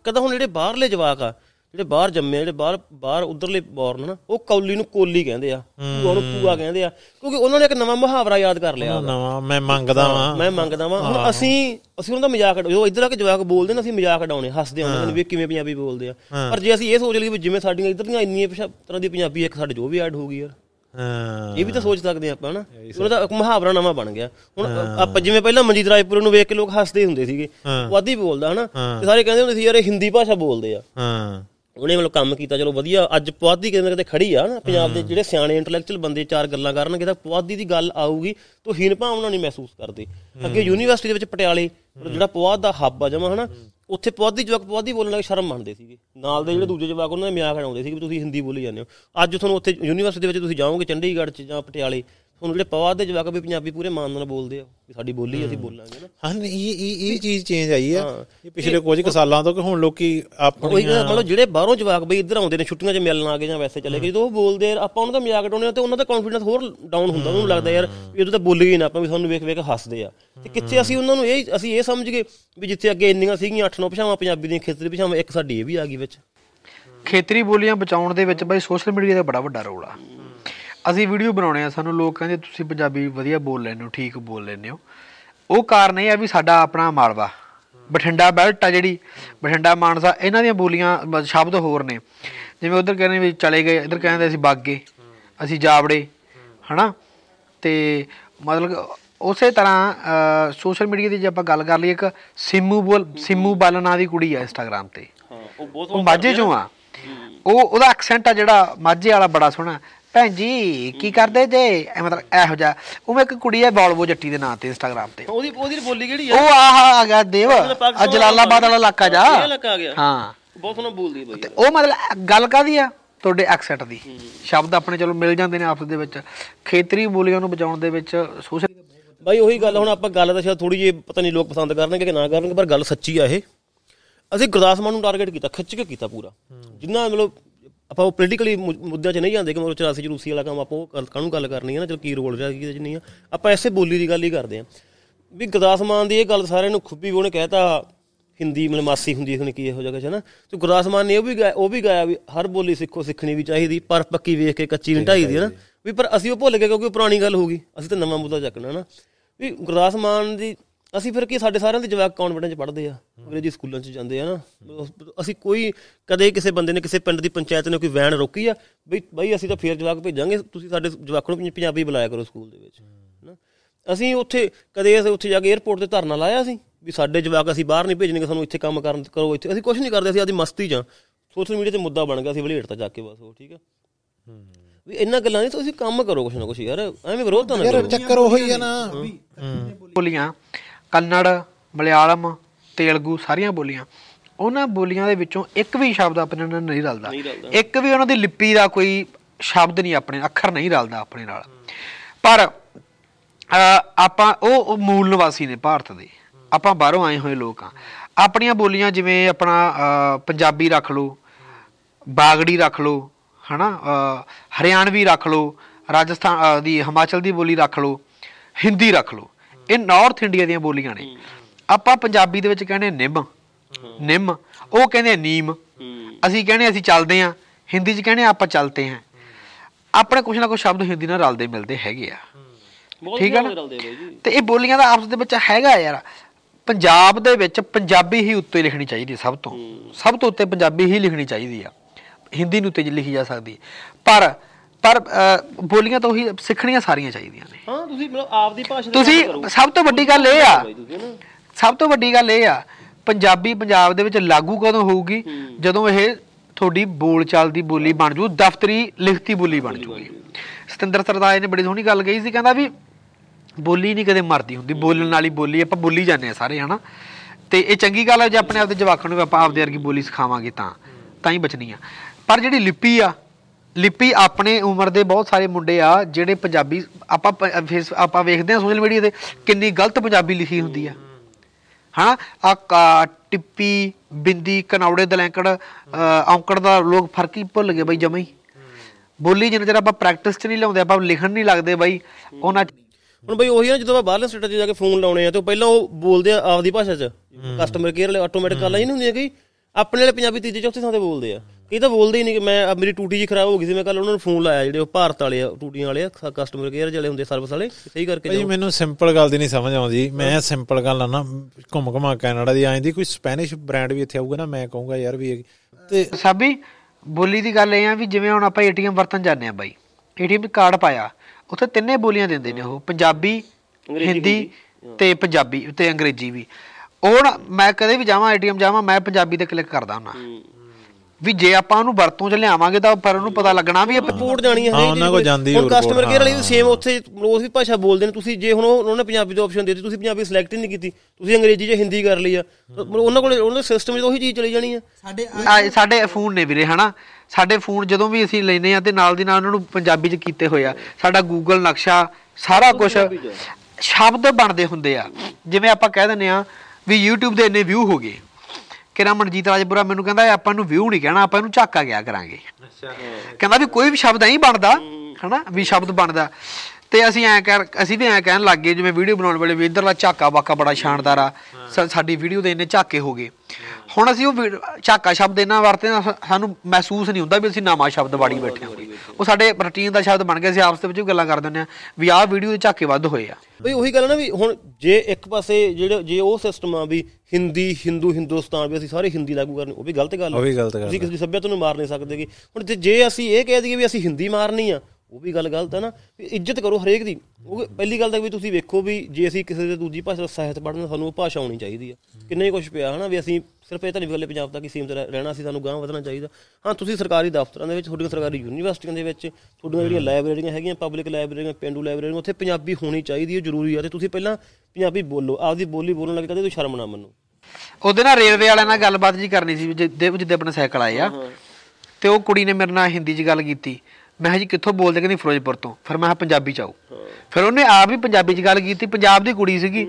ਕਹਿੰਦਾ ਹੁਣ ਜਿਹੜੇ ਬਾਹਰਲੇ ਜਵਾਕ ਆ ਜਿਹੜੇ ਬਾਹਰ ਜੰਮੇ ਆ, ਜਿਹੜੇ ਬਾਹਰ ਬਾਹਰ ਉਧਰਲੇ ਬੌਰਨ ਨਾ ਉਹ ਕੌਲੀ ਨੂੰ ਕੋਲੀ ਕਹਿੰਦੇ ਆ ਭੂਆ ਨੂੰ ਭੂਆ ਕਹਿੰਦੇ ਆ ਕਿਉਂਕਿ ਉਹਨਾਂ ਨੇ ਇੱਕ ਨਵਾਂ ਮੁਹਾਵਰਾ ਯਾਦ ਕਰ ਲਿਆ ਨਵਾਂ ਮੈਂ ਮੰਗਦਾ ਵਾਂ। ਮੈਂ ਮੰਗਦਾ ਵਾਂ। ਹੁਣ ਅਸੀਂ ਅਸੀਂ ਉਹਨਾਂ ਦਾ ਮਜ਼ਾਕ ਜੋ ਇੱਧਰ ਆ ਕੇ ਜਵਾਕ ਬੋਲਦੇ ਨੇ ਅਸੀਂ ਮਜ਼ਾਕ ਉਡਾਉਣੇ ਹੱਸਦੇ ਨੇ ਵੀ ਕਿਵੇਂ ਪੰਜਾਬੀ ਬੋਲਦੇ ਆ। ਪਰ ਜੇ ਅਸੀਂ ਇਹ ਸੋਚ ਲਈਏ ਵੀ ਜਿਵੇਂ ਸਾਡੀਆਂ ਇੱਧਰ ਦੀਆਂ ਇੰਨੀਆਂ ਤਰ੍ਹਾਂ ਦੀ ਪੰਜਾਬੀ ਇੱਕ ਸਾਡੇ ਜੋ ਵੀ ਐਡ ਹੋ ਗਈ ਯਾਰ ਹਾਂ। ਇਹ ਵੀ ਤਾਂ ਸੋਚ ਸਕਦੇ ਆਪਾਂ ਹਨਾ? ਉਹਨਾਂ ਦਾ ਇੱਕ ਮੁਹਾਵਰਾ ਨਵਾਂ ਬਣ ਗਿਆ। ਹੁਣ ਆਪਾਂ ਜਿਵੇਂ ਪਹਿਲਾਂ ਮਨਜੀਤ ਰਾਏਪੁਰ ਨੂੰ ਵੇਖ ਕੇ ਲੋਕ ਹੱਸਦੇ ਹੁੰਦੇ ਸੀਗੇ ਉਹ ਆਦੀ ਬੋਲਦਾ ਹਨਾ? ਤੇ ਸਾਰੇ ਕਹਿੰਦੇ ਹੁੰਦੇ ਸੀ ਯਾਰ ਇਹ ਹਿੰਦੀ ਭਾਸ਼ਾ ਬੋਲਦੇ ਆ। ਹਾਂ। ਉਹਨੇ ਮਤਲਬ ਕੰਮ ਕੀਤਾ ਚਲੋ ਵਧੀਆ ਅੱਜ ਪੁਆਧੀ ਕਿਤੇ ਨਾ ਕਿਤੇ ਖੜੀ ਆ ਨਾ ਪੰਜਾਬ ਦੇ ਜਿਹੜੇ ਸਿਆਣੇ ਇੰਟੈਲੈਕਚੁਅਲ ਬੰਦੇ ਚਾਰ ਗੱਲਾਂ ਕਰਨਗੇ ਤਾਂ ਪੁਆਧੀ ਦੀ ਗੱਲ ਆਊਗੀ ਤਾਂ ਹੀਨ ਭਾਵਨਾ ਨਹੀਂ ਮਹਿਸੂਸ ਕਰਦੇ। ਅੱਗੇ ਯੂਨੀਵਰਸਿਟੀ ਦੇ ਵਿੱਚ ਪਟਿਆਲੇ ਜਿਹੜਾ ਪੁਆਧ ਦਾ ਹੱਬ ਆ ਜਮਾ ਹਨਾ ਉੱਥੇ ਪੁਆਧੀ ਜਵਾਕ ਪੁਆਧੀ ਬੋਲਣ ਲੱਗੇ ਸ਼ਰਮ ਮੰਨਦੇ ਸੀਗੇ। ਨਾਲ ਦੇ ਜਿਹੜੇ ਦੂਜੇ ਜਵਾਕ ਉਹਨਾਂ ਦੇ ਮਜ਼ਾਕ ਉਡਾਉਂਦੇ ਸੀ ਵੀ ਤੁਸੀਂ ਹਿੰਦੀ ਬੋਲੀ ਜਾਂਦੇ ਹੋ। ਅੱਜ ਤੁਹਾਨੂੰ ਉੱਥੇ ਯੂਨੀਵਰਸਿਟੀ ਦੇ ਵਿੱਚ ਤੁਸੀਂ ਜਾਓਗੇ ਚੰਡੀਗੜ੍ਹ 'ਚ ਜਾਂ ਪਟਿਆਲੇ ਤੁਹਾਨੂੰ ਜਿਹੜੇ ਪੁਆਧ ਦੇ ਜਵਾਕ ਵੀ ਪੰਜਾਬੀ ਪੂਰੇ ਮਾਨ ਨਾਲ ਬੋਲਦੇ ਆ ਵੀ ਸਾਡੀ ਬੋਲੀ ਅਸੀਂ ਬੋਲਾਂਗੇ ਨਾ। ਹਾਂ ਇਹ ਇਹ ਇਹ ਚੀਜ਼ ਚੇਂਜ ਆਈ ਆ। ਇਹ ਪਿਛਲੇ ਕੁਝ ਕੁ ਸਾਲਾਂ ਤੋਂ ਕਿ ਹੁਣ ਲੋਕੀ ਉਹੀ ਆਪਣੀ ਗੱਲ, ਮਤਲਬ ਜਿਹੜੇ ਬਾਹਰੋਂ ਜਵਾਕ ਬਈ ਇੱਧਰ ਆਉਂਦੇ ਨੇ ਛੁੱਟੀਆਂ 'ਚ ਮਿਲਣ ਆ ਗਏ ਜਾਂ ਵੈਸੇ ਚਲੇ ਗਏ ਜਦੋਂ ਉਹ ਬੋਲਦੇ ਆ ਆਪਾਂ ਉਹਨਾਂ ਦਾ ਮਜ਼ਾਕ ਉਡਾਉਂਦੇ ਆ ਤੇ ਉਹਨਾਂ ਦਾ ਕੌਨਫੀਡੈਂਸ ਹੋਰ ਡਾਊਨ ਹੁੰਦਾ ਉਹਨੂੰ ਲੱਗਦਾ ਯਾਰ ਵੀ ਉਦੋਂ ਤਾਂ ਬੋਲੀ ਹੀ ਨਾ ਆਪਾਂ ਵੀ ਸਾਨੂੰ ਵੇਖ ਵੇਖ ਹੱਸਦੇ ਆ। ਤੇ ਕਿੱਥੇ ਅਸੀਂ ਉਹਨਾਂ ਨੂੰ ਇਹ ਅਸੀਂ ਇਹ ਸਮਝ ਗਏ ਵੀ ਜਿੱਥੇ ਅੱਗੇ ਇੰਨੀਆਂ ਸੀਗੀਆਂ 8-9 ਭਾਸ਼ਾਵਾਂ ਪੰਜਾਬੀ ਦੀਆਂ ਖੇਤਰੀ ਭਾਸ਼ਾਵਾਂ ਇੱਕ ਸਾਡੀ ਇਹ ਵੀ ਆ ਗਈ ਵਿੱਚ। ਖੇਤਰੀ ਬੋਲੀਆਂ ਬਚਾਉਣ ਦੇ ਵਿੱਚ ਬਾਈ ਸੋਸ਼ਲ ਮੀਡੀਆ ਦਾ ਬੜਾ ਵੱਡਾ ਰੋਲ ਆ। ਅਸੀਂ ਵੀਡੀਓ ਬਣਾਉਣੇ ਆ ਸਾਨੂੰ ਲੋਕ ਕਹਿੰਦੇ ਤੁਸੀਂ ਪੰਜਾਬੀ ਵਧੀਆ ਬੋਲ ਲੈਂਦੇ ਹੋ ਠੀਕ ਬੋਲ ਲੈਂਦੇ ਹੋ। ਉਹ ਕਾਰਨ ਇਹ ਆ ਵੀ ਸਾਡਾ ਆਪਣਾ ਮਾਲਵਾ ਬਠਿੰਡਾ ਬੈਲਟ ਆ ਜਿਹੜੀ ਬਠਿੰਡਾ ਮਾਨਸਾ ਇਹਨਾਂ ਦੀਆਂ ਬੋਲੀਆਂ ਸ਼ਬਦ ਹੋਰ ਨੇ। ਜਿਵੇਂ ਉਧਰ ਕਹਿੰਦੇ ਵੀ ਚਲੇ ਗਏ ਇੱਧਰ ਕਹਿੰਦੇ ਅਸੀਂ ਬਾਗੇ ਅਸੀਂ ਜਾਵੜੇ ਹਨਾ? ਤੇ ਮਤਲਬ ਉਸੇ ਤਰ੍ਹਾਂ ਸੋਸ਼ਲ ਮੀਡੀਆ ਦੀ ਜੇ ਆਪਾਂ ਗੱਲ ਕਰ ਲਈਏ ਇੱਕ ਸਿੰਮੂ ਬੋਲ ਸਿੰਮੂ ਬਾਲਾ ਨਾਂ ਦੀ ਕੁੜੀ ਆ ਇੰਸਟਾਗ੍ਰam ਤੇ। ਹਾਂ ਉਹ ਬਹੁਤ ਉਹ ਮਾਝੇ ਚੋਂ ਆ। ਉਹ ਉਹਦਾ ਐਕਸੈਂਟ ਆ ਜਿਹੜਾ ਮਾਝੇ ਵਾਲਾ ਬੜਾ ਸੋਹਣਾ। ਭੈਣ ਜੀ ਕੀ ਕਰਦੇ ਜੇ? ਇਹ ਮਤਲਬ ਇਹੋ ਜਿਹਾ। ਉਹ ਇੱਕ ਕੁੜੀ ਹੈ ਬੋਲਵੋ ਜੱਟੀ ਦੇ ਨਾਂ ਤੇ ਇੰਸਟਾਗ੍ਰਾਮ ਤੇ। ਉਹਦੀ ਉਹਦੀ ਬੋਲੀ ਕਿਹੜੀ ਆ? ਉਹ ਆਹ ਆ ਗਿਆ ਦੇਵ। ਆ ਜਲਾਲਾਬਾਦ ਵਾਲਾ ਇਲਾਕਾ ਜਾ। ਇਹ ਇਲਾਕਾ ਆ ਗਿਆ? ਹਾਂ। ਬਹੁਤ ਸੋਹਣਾ ਬੋਲਦੀ ਬਈ। ਤੇ ਉਹ ਮਤਲਬ ਗੱਲ ਕਾਦੀ ਆ? ਤੁਹਾਡੇ ਐਕਸੈਂਟ ਦੀ। ਸ਼ਬਦ ਆਪਣੇ ਚਲੋ ਮਿਲ ਜਾਂਦੇ ਨੇ ਆਪਸ ਦੇ ਵਿੱਚ। ਖੇਤਰੀ ਬੋਲੀਆਂ ਨੂੰ ਬਚਾਉਣ ਦੇ ਵਿੱਚ ਸੋਸ਼ਲ ਬਾਈ ਉਹੀ ਗੱਲ ਹੁਣ ਆਪਾਂ ਗੱਲ ਤਾਂ ਸ਼ਾਇਦ ਥੋੜੀ ਜਿਹੀ ਪਤਾ ਨਹੀਂ ਲੋਕ ਪਸੰਦ ਕਰਨਗੇ ਕਿ ਨਾ ਕਰਨਗੇ ਪਰ ਗੱਲ ਸੱਚੀ ਆ ਇਹ। ਅਸੀਂ ਗੁਰਦਾਸ ਮਾਨ ਨੂੰ ਟਾਰਗੇਟ ਕੀਤਾ ਖਿੱਚ ਕੇ ਕੀਤਾ ਪੂਰਾ। ਜਿੰਨਾ ਮਤਲਬ ਆਪਾਂ ਉਹ ਪੋਲੀਟੀਕਲੀ ਮੁੱਦਿਆਂ 'ਚ ਨਹੀਂ ਜਾਂਦੇ ਕਿ ਮਤਲਬ 84 ਰੂਸੀ ਵਾਲਾ ਕੰਮ ਆਪਾਂ ਉਹ ਕਾਹਨੂੰ ਗੱਲ ਕਰਨੀ ਹੈ ਨਾ ਚਲ ਕੀ ਰੋਲ ਰਿਹਾ ਕੀ ਨਹੀਂ ਆ। ਆਪਾਂ ਐਸੇ ਬੋਲੀ ਦੀ ਗੱਲ ਹੀ ਕਰਦੇ ਆ ਵੀ ਗੁਰਦਾਸ ਮਾਨ ਦੀ ਇਹ ਗੱਲ ਸਾਰਿਆਂ ਨੂੰ ਖੁੱਬੀ ਉਹਨੇ ਕਹਿਤਾ ਹਿੰਦੀ ਮਤਲਬ ਮਾਸੀ ਹੁੰਦੀ ਹੈ ਕੀ ਇਹੋ ਜਗ੍ਹਾ 'ਚ ਨਾ। ਤੇ ਗੁਰਦਾਸ ਮਾਨ ਨੇ ਉਹ ਵੀ ਉਹ ਵੀ ਗਾਇਆ ਵੀ ਹਰ ਬੋਲੀ ਸਿੱਖੋ ਸਿੱਖਣੀ ਵੀ ਚਾਹੀਦੀ ਪਰ ਪੱਕੀ ਵੇਖ ਕੇ ਕੱਚੀ ਨਹੀਂ ਢਾਈ ਦੀ ਨਾ। ਵੀ ਪਰ ਅਸੀਂ ਉਹ ਭੁੱਲ ਗਏ ਕਿਉਂਕਿ ਉਹ ਪੁਰਾਣੀ ਗੱਲ ਹੋ ਗਈ ਅਸੀਂ ਤਾਂ ਨਵਾਂ ਮੁੱਦਾ ਚੱਕਣਾ ਨਾ। ਵੀ ਗੁਰਦਾਸ ਮਾਨ ਦੀ ਅਸੀਂ ਫਿਰ ਕੀ ਸਾਡੇ ਸਾਰਿਆਂ ਦੇ ਜਵਾਕ ਕੌਨਫੀਡੈਂਸ ਚ ਪੜ੍ਹਦੇ ਆ ਅੰਗਰੇਜ਼ੀ ਸਕੂਲਾਂ ਚ ਜਾਂਦੇ ਆ ਨਾ। ਅਸੀਂ ਕੋਈ ਕਦੇ ਕਿਸੇ ਬੰਦੇ ਨੇ ਕਿਸੇ ਪਿੰਡ ਦੀ ਪੰਚਾਇਤ ਨੇ ਕੋਈ ਵੈਨ ਰੋਕੀ ਆ ਬਈ ਬਈ ਅਸੀਂ ਤਾਂ ਫੇਰ ਜਵਾਕ ਭੇਜਾਂਗੇ ਤੁਸੀਂ ਸਾਡੇ ਜਵਾਕਾਂ ਨੂੰ ਪੰਜਾਬੀ ਬੁਲਾਇਆ ਕਰੋ ਸਕੂਲ ਦੇ ਵਿੱਚ ਨਾ ਅਸੀਂ ਉੱਥੇ ਕਦੇ ਅਸੀਂ ਉੱਥੇ ਜਾ ਕੇ 에어ਪੋਰਟ ਤੇ ਧਰਨਾ ਲਾਇਆ ਸੀ ਵੀ ਸਾਡੇ ਜਵਾਕ ਅਸੀਂ ਬਾਹਰ ਨਹੀਂ ਭੇਜਣਗੇ ਸਾਨੂੰ ਇੱਥੇ ਕੰਮ ਕਰਨ ਕਰੋ ਇੱਥੇ। ਅਸੀਂ ਕੁਝ ਨਹੀਂ ਕਰਦੇ ਅਸੀਂ ਆਦੀ ਮਸਤੀ ਜਾਂ ਸੋਸ਼ਲ ਮੀਡੀਆ ਤੇ ਮੁੱਦਾ ਬਣ ਗਿਆ ਸੀ ਵਲੇਟ ਜਾ ਕੇ ਬਸ ਉਹ ਠੀਕ ਆ। ਵੀ ਇੰਨਾ ਗੱਲਾਂ ਨਹੀਂ ਤੁਸੀਂ ਕੰਮ ਕਰੋ ਕੁਛ ਨਾ ਕੁਛ ਯਾਰ ਐਵੇਂ ਵਿਰੋਧਤਾ ਨਾ ਕਰੋ। ਚੱਕਰ ਉਹੀ ਆ ਨਾ। ਬੋਲੀਆਂ ਕੰਨੜ ਮਲਿਆਲਮ ਤੇਲਗੂ ਸਾਰੀਆਂ ਬੋਲੀਆਂ। ਉਹਨਾਂ ਬੋਲੀਆਂ ਦੇ ਵਿੱਚੋਂ ਇੱਕ ਵੀ ਸ਼ਬਦ ਆਪਣੇ ਨਾਲ ਨਹੀਂ ਰਲਦਾ। ਇੱਕ ਵੀ ਉਹਨਾਂ ਦੀ ਲਿਪੀ ਦਾ ਕੋਈ ਸ਼ਬਦ ਨਹੀਂ ਆਪਣੇ ਅੱਖਰ ਨਹੀਂ ਰਲਦਾ ਆਪਣੇ ਨਾਲ। ਪਰ ਆਪਾਂ ਉਹ ਮੂਲ ਨਿਵਾਸੀ ਨੇ ਭਾਰਤ ਦੇ। ਆਪਾਂ ਬਾਹਰੋਂ ਆਏ ਹੋਏ ਲੋਕ ਆ ਆਪਣੀਆਂ ਬੋਲੀਆਂ ਜਿਵੇਂ ਆਪਣਾ ਪੰਜਾਬੀ ਰੱਖ ਲਓ ਬਾਗੜੀ ਰੱਖ ਲਓ ਹਨਾ ਹਰਿਆਣਵੀ ਰੱਖ ਲਓ ਰਾਜਸਥਾਨ ਦੀ ਹਿਮਾਚਲ ਦੀ ਬੋਲੀ ਰੱਖ ਲਓ ਹਿੰਦੀ ਰੱਖ ਲਓ। ਇਹ ਨਾਰਥ ਇੰਡੀਆ ਦੀਆਂ ਬੋਲੀਆਂ ਨੇ। ਆਪਾਂ ਪੰਜਾਬੀ ਦੇ ਵਿੱਚ ਕਹਿੰਦੇ ਨਿੰਮ। ਨਿੰਮ। ਉਹ ਕਹਿੰਦੇ ਨੀਮ। ਅਸੀਂ ਕਹਿੰਦੇ ਅਸੀਂ ਚੱਲਦੇ ਆਂ ਹਿੰਦੀ 'ਚ ਕਹਿੰਦੇ ਆਪਾਂ ਚਲਤੇ ਹਾਂ। ਆਪਣੇ ਕੁਛ ਨਾ ਕੁਛ ਸ਼ਬਦ ਹਿੰਦੀ ਨਾਲ ਰਲਦੇ ਮਿਲਦੇ ਹੈਗੇ ਆ। ਠੀਕ ਆ ਨਾ? ਆ ਤੇ ਇਹ ਬੋਲੀਆਂ ਦਾ ਆਪਸ ਦੇ ਵਿੱਚ ਹੈਗਾ ਯਾਰ। ਪੰਜਾਬ ਦੇ ਵਿੱਚ ਪੰਜਾਬੀ ਹੀ ਉੱਤੇ ਲਿਖਣੀ ਚਾਹੀਦੀ ਹੈ ਸਭ ਤੋਂ। ਸਭ ਤੋਂ ਉੱਤੇ ਪੰਜਾਬੀ ਹੀ ਲਿਖਣੀ ਚਾਹੀਦੀ ਆ। ਹਿੰਦੀ ਨੂੰ ਉੱਤੇ ਲਿਖੀ ਜਾ ਸਕਦੀ ਹੈ। ਪਰ ਪਰ ਬੋਲੀਆਂ ਤਾਂ ਉਹੀ ਸਿੱਖਣੀਆਂ ਸਾਰੀਆਂ ਚਾਹੀਦੀਆਂ ਨੇ। ਹਾਂ ਤੁਸੀਂ ਮਤਲਬ ਆਪਦੀ ਭਾਸ਼ਾ ਤੁਸੀਂ ਸਭ ਤੋਂ ਵੱਡੀ ਗੱਲ ਇਹ ਆ। ਸਭ ਤੋਂ ਵੱਡੀ ਗੱਲ ਇਹ ਆ ਪੰਜਾਬੀ ਪੰਜਾਬ ਦੇ ਵਿੱਚ ਲਾਗੂ ਕਦੋਂ ਹੋਊਗੀ? ਜਦੋਂ ਇਹ ਤੁਹਾਡੀ ਬੋਲਚਾਲ ਦੀ ਬੋਲੀ ਬਣ ਜੂ ਦਫ਼ਤਰੀ ਲਿਖਤੀ ਬੋਲੀ ਬਣ ਜੂਗੀ। ਸਤਿੰਦਰ ਸਰਦਾਰ ਨੇ ਬੜੀ ਸੋਹਣੀ ਗੱਲ ਕਹੀ ਸੀ ਕਹਿੰਦਾ ਵੀ ਬੋਲੀ ਨਹੀਂ ਕਦੇ ਮਰਦੀ ਹੁੰਦੀ ਬੋਲਣ ਵਾਲੀ ਬੋਲੀ ਆਪਾਂ ਬੋਲੀ ਜਾਂਦੇ ਆ ਸਾਰੇ ਹਨਾ? ਤੇ ਇਹ ਚੰਗੀ ਗੱਲ ਹੈ ਜੇ ਆਪਣੇ ਆਪ ਦੇ ਜਵਾਕਾਂ ਨੂੰ ਆਪਾਂ ਆਪਦੇ ਵਰਗੀ ਬੋਲੀ ਸਿਖਾਵਾਂਗੇ ਤਾਂ ਤਾਂ ਹੀ ਬਚਣੀ ਆ। ਪਰ ਜਿਹੜੀ ਲਿਪੀ ਆ ਲਿਪੀ ਆਪਣੇ ਉਮਰ ਦੇ ਬਹੁਤ ਸਾਰੇ ਮੁੰਡੇ ਆ ਜਿਹੜੇ ਪੰਜਾਬੀ ਆਪਾਂ ਫੇਸ ਆਪਾਂ ਵੇਖਦੇ ਆ ਸੋਸ਼ਲ ਮੀਡੀਆ ਤੇ ਕਿੰਨੀ ਗਲਤ ਪੰਜਾਬੀ ਲਿਖੀ ਹੁੰਦੀ ਆ। ਹਾਂ ਆ ਟਿੱਪੀ ਬਿੰਦੀ ਕਨੌੜੇ ਦਲੈਂਕੜ ਅ, ਔਂਕੜ ਦਾ ਲੋਕ ਫ਼ਰਕ ਹੀ ਭੁੱਲ ਗਏ ਬਈ ਜਮਾ ਹੀ। ਬੋਲੀ ਜਿੰਨਾ ਚਿਰ ਆਪਾਂ ਪ੍ਰੈਕਟਿਸ 'ਚ ਨਹੀਂ ਲਾਉਂਦੇ ਆਪਾਂ ਲਿਖਣ ਨਹੀਂ ਲੱਗਦੇ ਬਈ ਉਹਨਾਂ ਹੁਣ ਬਈ ਉਹੀ ਨਾ ਜਦੋਂ ਆਪਾਂ ਬਾਹਰਲੇ ਸਟੇਟਾਂ 'ਚ ਜਾ ਕੇ ਫੋਨ ਲਾਉਣੇ ਆ ਤੇ ਉਹ ਪਹਿਲਾਂ ਉਹ ਬੋਲਦੇ ਆ ਆਪਦੀ ਭਾਸ਼ਾ 'ਚ। ਕਸਟਮਰ ਕੇਅਰ ਵਾਲੇ ਆਟੋਮੈਟਿਕ ਕਾਲਾਂ ਹੀ ਨਹੀਂ ਹੁੰਦੀਆਂ ਕਿ ਆਪਣੇ ਵਾਲੇ ਪੰਜਾਬੀ ਤੀਜੇ ਚੌਥੇ ਥਾਂ ਤੇ ਬੋਲਦੇ ਆ। ਕਈ ਤਾਂ ਬੋਲਦੇ ਹੀ ਨਹੀਂ ਕਿ ਮੈਂ ਮੇਰੀ ਟੂਟੀ ਜੀ ਖਰਾਬ ਹੋ ਗਈ ਸੀ ਮੈਂ ਕੱਲ ਉਹਨਾਂ ਨੂੰ ਫੋਨ ਲਾਇਆ ਜਿਹੜੇ ਉਹ ਭਾਰਤ ਵਾਲੇ ਆ ਟੂਟੀਆਂ ਵਾਲੇ ਆ ਕਸਟਮਰ ਕੇਅਰ ਜਿਹੜੇ ਹੁੰਦੇ ਸਰਵਿਸ ਵਾਲੇ ਸਹੀ ਕਰਕੇ ਜਾਓ। ਮੈਨੂੰ ਸਿੰਪਲ ਗੱਲ ਦੀ ਨਹੀਂ ਸਮਝ ਆਉਂਦੀ। ਮੈਂ ਸਿੰਪਲ ਗੱਲ ਆ ਨਾ ਘੁੰਮ ਘੁਮਾ ਕੈਨੇਡਾ ਦੀ ਆਂਦੀ ਕੋਈ ਸਪੈਨਿਸ਼ ਬ੍ਰਾਂਡ ਵੀ ਇੱਥੇ ਆਊਗਾ ਨਾ ਮੈਂ ਕਹੂੰਗਾ ਯਾਰ ਵੀ ਇਹ- ਤੇ ਸਾਬੀ ਬੋਲੀ ਦੀ ਗੱਲ ਇਹ ਆ ਵੀ ਜਿਵੇਂ ਹੁਣ ਆਪਾਂ ਏਟੀਐਮ ਵਰਤਨ ਜਾਂਦੇ ਆ ਬਾਈ ਏਟੀਐਮ ਕਾਰਡ ਪਾਇਆ ਉੱਥੇ ਤਿੰਨੇ ਬੋਲੀਆਂ ਦਿੰਦੇ ਨੇ ਉਹ ਪੰਜਾਬੀ ਹਿੰਦੀ ਤੇ ਪੰਜਾਬੀ ਤੇ ਅੰਗਰੇਜ਼ੀ ਵੀ। ਉਹ ਮੈਂ ਕਦੇ ਵੀ ਜਾਵਾਂ ਏਟੀਐਮ ਜਾਵਾਂ ਮੈਂ ਪੰਜਾਬੀ ਤੇ ਕਲਿੱਕ ਕਰਦਾ ਹੁੰਦਾ। ਵੀ ਜੇ ਆਪਾਂ ਉਹਨੂੰ ਵਰਤੋਂ 'ਚ ਲਿਆਵਾਂਗੇ ਤਾਂ ਪਰ ਉਹਨੂੰ ਪਤਾ ਲੱਗਣਾ ਵੀ ਇਹ ਰਿਪੋਰਟ ਜਾਣੀ ਹੈ ਹਾਂ, ਉਹਨਾਂ ਕੋਲ ਜਾਂਦੀ ਉਹ ਕਸਟਮਰ ਕੇਅਰ ਵਾਲੀ ਵੀ ਸੇਮ ਉੱਥੇ ਉਸ ਵੀ ਭਾਸ਼ਾ ਬੋਲਦੇ ਨੇ ਤੁਸੀਂ ਜੇ ਹੁਣ ਉਹ- ਉਹਨਾਂ ਨੇ ਪੰਜਾਬੀ ਦੀ ਆਪਸ਼ਨ ਦੇ ਦਿੱਤੀ ਤੁਸੀਂ ਪੰਜਾਬੀ ਸਿਲੈਕਟ ਹੀ ਨਹੀਂ ਕੀਤੀ ਤੁਸੀਂ ਅੰਗਰੇਜ਼ੀ 'ਚ ਹਿੰਦੀ ਕਰ ਲਈ ਆ। ਉਹਨਾਂ ਕੋਲ ਉਹਨਾਂ ਦੇ ਸਿਸਟਮ 'ਚ ਉਹੀ ਚੀਜ਼ ਚਲੀ ਜਾਣੀ ਆ। ਸਾਡੇ ਸਾਡੇ ਫੋਨ ਨੇ ਵੀਰੇ ਹਨਾ? ਸਾਡੇ ਫੋਨ ਜਦੋਂ ਵੀ ਅਸੀਂ ਲੈਨੇ ਆ ਤੇ ਨਾਲ ਦੀ ਨਾਲ ਉਹਨਾਂ ਨੂੰ ਪੰਜਾਬੀ 'ਚ ਕੀਤੇ ਹੋਏ ਆ। ਸਾਡਾ ਗੂਗਲ ਨਕਸ਼ਾ ਸਾਰਾ ਕੁਝ ਸ਼ਬਦ ਬਣਦੇ ਹੁੰਦੇ ਆ। ਜਿਵੇਂ ਆਪਾਂ ਕਹਿ ਦਿੰਦੇ ਆ ਵੀ YouTube ਦੇ ਇੰਨੇ ਵਿਊ ਹੋ ਗਏ। ਕਿਰਾ ਮਨਜੀਤ ਰਾਜਪੁਰਾ ਮੈਨੂੰ ਕਹਿੰਦਾ ਆਪਾਂ ਇਹਨੂੰ ਵਿਊ ਨਹੀਂ ਕਹਿਣਾ ਆਪਾਂ ਇਹਨੂੰ ਝਾਕਾ ਗਿਆ ਕਰਾਂਗੇ। ਕਹਿੰਦਾ ਵੀ ਕੋਈ ਵੀ ਸ਼ਬਦ ਨਹੀਂ ਬਣਦਾ ਹਨਾ ਵੀ ਸ਼ਬਦ ਬਣਦਾ। ਤੇ ਅਸੀਂ ਐ ਕਰ ਅਸੀਂ ਵੀ ਐ ਕਹਿਣ ਲੱਗ ਗਏ ਜਿਵੇਂ ਵੀਡੀਓ ਬਣਾਉਣ ਵੇਲੇ ਵੀ ਇਧਰਲਾ ਝਾਕਾ ਵਾਕਾ ਬੜਾ ਸ਼ਾਨਦਾਰ ਆ। ਸਾ- ਸਾਡੀ ਵੀਡੀਓ ਦੇ ਇੰਨੇ ਝਾਕੇ ਹੋ ਗਏ। ਹੁਣ ਅਸੀਂ ਉਹ ਵੀਡ- ਝਾਕਾ ਸ਼ਬਦ ਇਹਨਾਂ ਵਰਤੇ ਨਾ ਸਾ- ਸਾਨੂੰ ਮਹਿਸੂਸ ਨਹੀਂ ਹੁੰਦਾ ਵੀ ਅਸੀਂ ਨਵਾਂ ਸ਼ਬਦ ਬਾੜੀ ਬੈਠੇ ਹਾਂ। ਉਹ ਸਾਡੇ ਰੁਟੀਨ ਦਾ ਸ਼ਬਦ ਬਣ ਗਿਆ ਸੀ ਆਪਸ ਦੇ ਵਿੱਚ ਵੀ ਗੱਲਾਂ ਕਰ ਦਿੰਦੇ ਆ ਵੀ ਆਹ ਵੀਡੀਓ ਦੇ ਝਾਕੇ ਵੱਧ ਹੋਏ ਆ। ਬਈ ਉਹੀ ਗੱਲ ਆ ਨਾ ਵੀ ਹੁਣ ਜੇ ਇੱਕ ਪਾਸੇ ਜਿਹੜੇ ਜੇ ਉਹ ਸਿਸਟਮ ਆ ਵੀ ਹਿੰਦੀ ਹਿੰਦੂ ਹਿੰਦੁਸਤਾਨ ਵੀ ਅਸੀਂ ਸਾਰੇ ਹਿੰਦੀ ਲਾਗੂ ਕਰਨੀ ਉਹ ਵੀ ਗਲਤ ਗੱਲ ਆ। ਉਹ ਵੀ ਗਲਤ ਗੱਲ ਤੁਸੀਂ ਕਿਸੇ ਦੀ ਸੱਭਿਅਤਾ ਨੂੰ ਮਾਰ ਨਹੀਂ ਸਕਦੇ ਕਿ ਹੁਣ ਜੇ- ਜੇ ਅਸੀਂ ਇਹ ਕਹਿ ਦਈਏ ਵੀ ਅਸੀਂ ਹਿੰਦੀ ਮਾਰਨੀ ਆ ਉਹ ਵੀ ਗੱਲ ਗਲਤ ਹੈ ਨਾ ਇੱਜ਼ਤ ਕਰੋ ਹਰੇਕ ਦੀ। ਉਹ ਪਹਿਲੀ ਗੱਲ ਤਾਂ ਵੀ ਤੁਸੀਂ ਵੇਖੋ ਵੀ ਜੇ ਅਸੀਂ ਕਿਸੇ ਦੇ ਦੂਜੀ ਭਾਸ਼ਾ ਦਾ ਸਾਹਿਤ ਪੜ੍ਹਨਾ ਸਾਨੂੰ ਉਹ ਭਾਸ਼ਾ ਆਉਣੀ ਚਾਹੀਦੀ ਆ। ਕਿੰਨਾ ਹੀ ਕੁਝ ਪਿਆ ਹਨਾ ਵੀ ਅਸੀਂ ਸਿਰਫ ਇਹ ਤਾਂ ਨਹੀਂ ਇਕੱਲੇ ਪੰਜਾਬ ਤੱਕ ਹੀ ਸੀਮਤ ਰਹਿ- ਰਹਿਣਾ ਸੀ ਸਾਨੂੰ ਗਾਂਹ ਵਧਣਾ ਚਾਹੀਦਾ। ਹਾਂ ਤੁਸੀਂ ਸਰਕਾਰੀ ਦਫ਼ਤਰਾਂ ਦੇ ਵਿੱਚ ਤੁਹਾਡੀਆਂ ਸਰਕਾਰੀ ਯੂਨੀਵਰਸਿਟੀਆਂ ਦੇ ਵਿੱਚ ਤੁਹਾਡੀਆਂ ਜਿਹੜੀਆਂ ਲਾਇਬ੍ਰੇਰੀਆਂ ਹੈਗੀਆਂ ਪਬਲਿਕ ਲਾਇਬ੍ਰੇਰੀਆਂ ਪਿੰਡੂ ਲਾਇਬ੍ਰੇਰੀਆਂ ਉੱਥੇ ਪੰਜਾਬੀ ਹੋਣੀ ਚਾਹੀਦੀ ਹੈ ਜ਼ਰੂਰੀ ਆ। ਤੇ ਤੁਸੀਂ ਪਹਿਲਾਂ ਪੰਜਾਬੀ ਬੋਲੋ ਆਪਦੀ ਬੋਲੀ ਬੋਲਣ ਲੱਗੇ ਕਦੇ ਤੁਸੀਂ ਸ਼ਰਮ ਨਾ ਮੰਨੋ। ਉਹਦੇ ਨਾਲ ਰੇਲਵੇ ਵਾਲਿਆਂ ਨਾਲ ਗੱਲਬਾਤ ਜੀ ਕਰਨੀ ਸੀ ਜਿੱਦੇ ਜਿੱਦੇ ਆਪਣੇ ਸਾਈਕਲ ਆਏ ਆ ਤੇ ਉਹ ਕੁੜੀ ਨੇ ਮੇਰੇ ਨਾਲ ਹਿੰਦੀ 'ਚ ਗੱਲ ਕੀਤੀ। ਮੈਂ ਜੀ ਕਿੱਥੋਂ ਬੋਲਦੇ ਕਹਿੰਦੀ ਫਿਰੋਜ਼ਪੁਰ ਤੋਂ। ਫਿਰ ਮੈਂ ਕਿਹਾ ਪੰਜਾਬੀ 'ਚ ਆਓ। ਫਿਰ ਉਹਨੇ ਆਪ ਹੀ ਪੰਜਾਬੀ 'ਚ ਗੱਲ ਕੀਤੀ ਪੰਜਾਬ ਦੀ ਕੁੜੀ ਸੀਗੀ।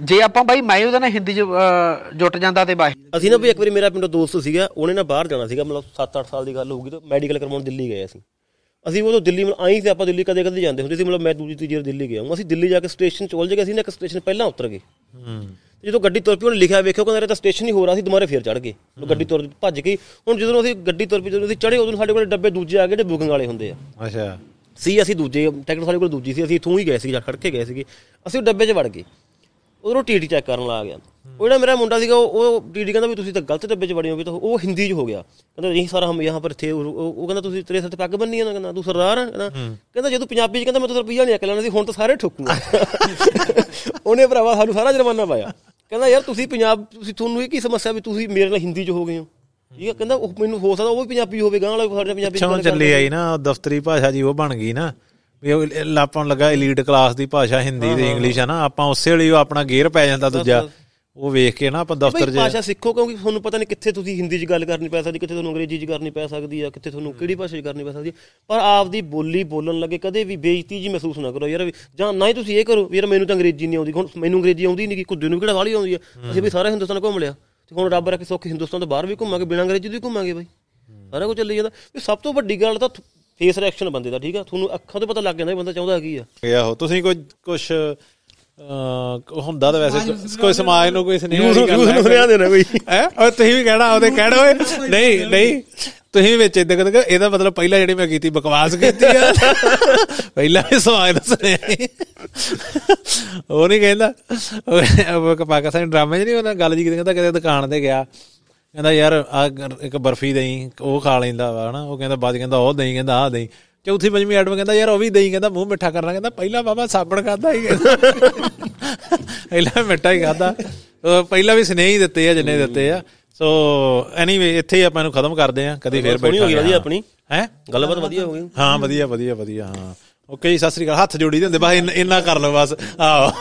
ਜੇ ਆਪਾਂ ਬਾਈ ਮੈਂ ਉਹਦੇ ਨਾਲ ਹਿੰਦੀ 'ਚ ਜੁਟ ਜਾਂਦਾ ਤੇ ਬਾਈ ਅਸੀਂ ਨਾ ਵੀ ਇੱਕ ਵਾਰੀ ਮੇਰਾ ਪਿੰਡੋਂ ਦੋਸਤ ਸੀਗਾ ਉਹਨੇ ਨਾ ਬਾਹਰ ਜਾਣਾ ਸੀਗਾ ਮਤਲਬ 7-8 ਸਾਲ ਦੀ ਗੱਲ ਹੋਊਗੀ ਤਾਂ ਮੈਡੀਕਲ ਕਰਵਾਉਣ ਦਿੱਲੀ ਗਏ ਅਸੀਂ। ਅਸੀਂ ਉਦੋਂ ਦਿੱਲੀ ਮਤਲਬ ਆਈ ਤੇ ਆਪਾਂ ਦਿੱਲੀ ਕਦੇ ਕਦੇ ਜਾਂਦੇ ਹੁੰਦੇ ਸੀ ਮਤਲਬ ਮੈਂ ਦੂਜੀ ਤੀਜੀ ਵਾਰ ਦਿੱਲੀ ਗਿਆ ਹਾਂ। ਅਸੀਂ ਦਿੱਲੀ ਜਾ ਕੇ ਸਟੇਸ਼ਨ ਚੋਲ ਜਗੇ ਅਸੀਂ ਨਾ ਇੱਕ ਸਟੇਸ਼ਨ ਪਹਿਲਾਂ ਉਤਰ ਗਏ। ਤੇ ਜਦੋਂ ਗੱਡੀ ਤੁਰ ਪਈ ਉਹਨੇ ਲਿਖਿਆ ਵੇਖਿਓ ਕਹਿੰਦਾ ਇਹ ਤਾਂ ਸਟੇਸ਼ਨ ਹੀ ਹੋ ਰਿਹਾ ਸੀ ਦੁਬਾਰੇ ਫੇਰ ਚੜ ਗਏ। ਉਹ ਗੱਡੀ ਤੁਰ ਭੱਜ ਗਈ। ਹੁਣ ਜਦੋਂ ਅਸੀਂ ਗੱਡੀ ਤੁਰ ਪਈ ਜਦੋਂ ਅਸੀਂ ਚੜੇ ਉਦੋਂ ਸਾਡੇ ਕੋਲ ਡੱਬੇ ਦੂਜੇ ਆ ਗਏ ਜਿਹੜੇ ਬੁਕਿੰਗ ਵਾਲੇ ਹੁੰਦੇ ਆ। ਅੱਛਾ। ਸੀ ਅਸੀਂ ਦੂਜੇ ਟਿਕਟ ਸਾਡੇ ਕੋਲ ਦੂਜੀ ਸੀ ਅਸੀਂ ਇਥੋਂ ਹੀ ਗਏ ਸੀ ਜਾਂ ਖੜ ਕੇ ਗਏ ਸੀਗੇ। ਅਸੀਂ ਡੱਬੇ 'ਚ ਵੜ ਗਏ। ਉਧਰੋਂ ਟੀਟੀ ਚੈੱਕ ਕਰਨ ਲੱਗ ਗਿਆ। ਉਹ ਜਿਹੜਾ ਮੇਰਾ ਮੁੰਡਾ ਸੀਗਾ ਉਹ ਟੀਟੀ ਕਹਿੰਦਾ ਵੀ ਤੁਸੀਂ ਤਾਂ ਗਲਤ ਡੱਬੇ 'ਚ ਵੜੇ ਹੋਗੇ ਤਾਂ ਉਹ ਹਿੰਦੀ 'ਚ ਹੋ ਗਿਆ। ਕਹਿੰਦਾ ਨਹੀਂ ਸਾਰਾ ਹਮ ਯਹਾਂ ਪਰ ਥੇ। ਉਹ ਕਹਿੰਦਾ ਤੁਸੀਂ ਤੇਰੇ ਸਿਰ ਤੇ ਪੱਗ ਬੰਨੀ ਆ ਕਹਿੰਦਾ ਤੂੰ ਸਰਦਾਰ ਆ ਕਹਿੰਦਾ ਕਹਿੰਦਾ ਜੇ ਤੂੰ ਪੰਜਾਬੀ 'ਚ ਕਹਿੰਦਾ ਮੈਂ ਤਾਂ ਰੁਪਈਆ ਨਹੀਂ ਅਕਲ ਲੈਣਾ ਸੀ ਹੁਣ ਤਾਂ ਸਾਰੇ ਠੋਕੂਗਾ ਉਹਨੇ ਭਰਾਵਾ ਸਾਨੂੰ ਸਾਰਾ ਜੁਰਮਾਨਾ ਪਾਇਆ। ਕਹਿੰਦਾ ਯਾਰ ਤੁਸੀਂ ਪੰਜਾਬ ਤੁਸੀਂ ਤੁਹਾਨੂੰ ਇਹ ਕੀ ਸਮੱਸਿਆ ਵੀ ਤੁਸੀਂ ਮੇਰੇ ਨਾਲ ਹਿੰਦੀ 'ਚ ਹੋ ਗਏ ਹੋ? ਠੀਕ ਆ ਕਹਿੰਦਾ ਉਹ ਮੈਨੂੰ ਹੋ ਸਕਦਾ ਉਹ ਵੀ ਪੰਜਾਬੀ ਹੋਵੇ ਗਾਂ ਵਾਲਾ ਸਾਡੇ ਪੰਜਾਬੀ 'ਚ ਚੱਲੀ ਆਈ ਨਾ ਦਫ਼ਤਰੀ ਭਾਸ਼ਾ ਜੀ ਉਹ ਬਣ ਗਈ ਨਾ। ਵੀ ਲਾਪਣ ਲੱਗਾ ਐਲੀਟ ਕਲਾਸ ਦੀ ਭਾਸ਼ਾ ਹਿੰਦੀ ਤੇ ਇੰਗਲਿਸ਼ ਆ ਨਾ ਆਪਾਂ ਉਸੇ ਵੇਲੇ ਆਪਣਾ ਗੇਅਰ ਪੈ ਜਾਂਦਾ ਦੂਜਾ। ਉਹ ਵੇਖ ਕੇ ਨਾ ਆਪਾਂ ਦਫ਼ਤਰ 'ਚ ਭਾਸ਼ਾ ਸਿੱਖੋ ਕਿਉਂਕਿ ਤੁਹਾਨੂੰ ਪਤਾ ਨਹੀਂ ਕਿੱਥੇ ਤੁਸੀਂ ਹਿੰਦੀ 'ਚ ਗੱਲ ਕਰਨੀ ਪੈ ਸਕਦੀ ਕਿੱਥੇ ਤੁਹਾਨੂੰ ਅੰਗਰੇਜ਼ੀ 'ਚ ਕਰਨੀ ਪੈ ਸਕਦੀ ਆ ਕਿੱਥੇ ਤੁਹਾਨੂੰ ਕਿਹੜੀ ਭਾਸ਼ਾ 'ਚ ਕਰਨੀ ਪੈ ਸਕਦੀ ਪਰ ਆਪਦੀ ਬੋਲੀ ਬੋਲਣ ਲੱਗੇ ਕਦੇ ਵੀ ਬੇਇੱਜ਼ਤੀ ਜੀ ਮਹਿਸੂਸ ਨਾ ਕਰੋ ਯਾਰ ਜਾਂ ਨਾ ਹੀ ਤੁਸੀਂ ਇਹ ਕਰੋ ਯਾਰ ਮੈਨੂੰ ਤਾਂ ਅੰਗਰੇਜ਼ੀ ਨਹੀਂ ਆਉਂਦੀ ਹੁਣ ਮੈਨੂੰ ਅੰਗਰੇਜ਼ੀ ਆਉਂਦੀ ਨਹੀਂ ਕਿ ਕੁੱਦੇ ਨੂੰ ਕਿਹੜਾ ਵਾਲੀ ਆਉਂਦੀ ਆ। ਅਸੀਂ ਵੀ ਸਾਰਾ ਹਿੰਦੁਸਤਾਨ ਘੁੰਮ ਲਿਆ। ਤੇ ਹੁਣ ਰੱਬ ਰੱਖੇ ਸੁੱਖ ਹਿੰਦੁਸਤਾਨ ਤੋਂ ਬਾਹਰ ਵੀ ਘੁੰਮਾਂਗੇ ਬਿਨਾਂ ਅੰਗਰੇਜ਼ੀ ਦੇ ਵੀ ਘੁੰਮਾਂਗੇ ਬਾਈ। ਸਾਰਾ ਕੁਝ ਚੱਲੀ ਜਾਂਦਾ। ਸਭ ਤੋਂ ਵੱਡੀ ਗੱਲ ਤਾਂ ਫੇਸ ਰਿਐਕਸ਼ਨ ਬੰਦੇ ਦਾ ਠੀਕ ਆ? ਤੁਹਾਨੂੰ ਅੱਖਾਂ ਤੋਂ ਪਤਾ ਲੱਗ ਜਾਂਦਾ ਬੰਦਾ ਚਾਹੁੰਦਾ ਕੀ ਆ। ਆਹੋ ਤੁਸੀਂ ਕੋਈ ਕੁਝ ਹੁੰਦਾ ਤਾਂ ਵੈਸੇ ਕੋਈ- ਸਮਾਜ ਨੂੰ ਕੋਈ ਸੁਨੇਹਾ ਦੀ ਗੱਲ ਹੈ ਸੁਨੇਹਾ ਦੇਣਾ ਕੋਈ। ਹੈ? ਉਹ ਤੁਸੀਂ ਵੀ ਕਹਿਣਾ ਉਹਦੇ ਕਹਿਣਾ ਓਏ। ਨਹੀਂ ਨਹੀਂ। ਤੁਸੀਂ ਵੀ ਵਿੱਚ ਇਦਾਂ ਕਹਿੰਦੇ ਇਹਦਾ ਮਤਲਬ ਪਹਿਲਾਂ ਜਿਹੜੀ ਮੈਂ ਕੀਤੀ ਬਕਵਾਸ ਕੀਤੀ ਆ। ਪਹਿਲਾਂ ਵੀ ਸਮਾਜ ਦਾ ਸੁਣਿਆ। ਉਹ ਨਹੀਂ ਕਹਿੰਦਾ। ਉਹ ਪਾਕਿਸਤਾਨੀ ਡਰਾਮੇ 'ਚ ਨਹੀਂ ਉਹਨਾਂ ਗੱਲ ਜੀ ਕਹਿੰਦਾ ਕਿਤੇ ਦੁਕਾਨ ਤੇ ਗਿਆ। ਕਹਿੰਦਾ ਯਾਰ ਆ ਇੱਕ ਬਰਫੀ ਦੇਈ ਉਹ ਖਾ ਲੈਂਦਾ ਵਾ ਹਨਾ। ਉਹ ਕਹਿੰਦਾ ਬਾਅਦ ਕਹਿੰਦਾ ਉਹ ਦੇਈ ਕਹਿੰਦਾ ਆਹ ਦੇਈ। ਚੌਥੀ ਪੰਜਵੀਂ ਐਡਮ ਕਹਿੰਦਾ ਯਾਰ ਉਹ ਵੀ ਦੇਈ ਕਹਿੰਦਾ ਮੂੰਹ ਮਿੱਠਾ ਕਰਨਾ। ਕਹਿੰਦਾ ਪਹਿਲਾਂ ਬਾਬਾ ਸਾਬਣ ਖਾਦਾ ਹੀ ਕਹਿੰਦਾ। ਪਹਿਲਾਂ ਮਿੱਠਾ ਹੀ ਖਾਦਾ ਪਹਿਲਾਂ ਵੀ ਸਨੇਹ ਹੀ ਦਿੱਤੇ ਆ ਜਿੰਨੇ ਦਿੱਤੇ ਆ। ਸੋ ਐਨੀਵੇ ਇੱਥੇ ਹੀ ਆਪਾਂ ਇਹਨੂੰ ਖਤਮ ਕਰਦੇ ਆ। ਕਦੀ ਫੇਰ ਹੋ ਗਈ ਵਧੀਆ ਆਪਣੀ। ਹੈ? ਗੱਲਬਾਤ ਵਧੀਆ ਹੋ ਗਈ। ਹਾਂ ਵਧੀਆ ਵਧੀਆ ਵਧੀਆ ਹਾਂ। ਓਕੇ ਜੀ ਸਤਿ ਸ੍ਰੀ ਅਕਾਲ। ਹੱਥ ਜੋੜੀ ਦੇ ਹੁੰਦੇ ਬਸ ਇੰਨਾ- ਕਰ ਲਓ ਬਸ। ਆਹੋ।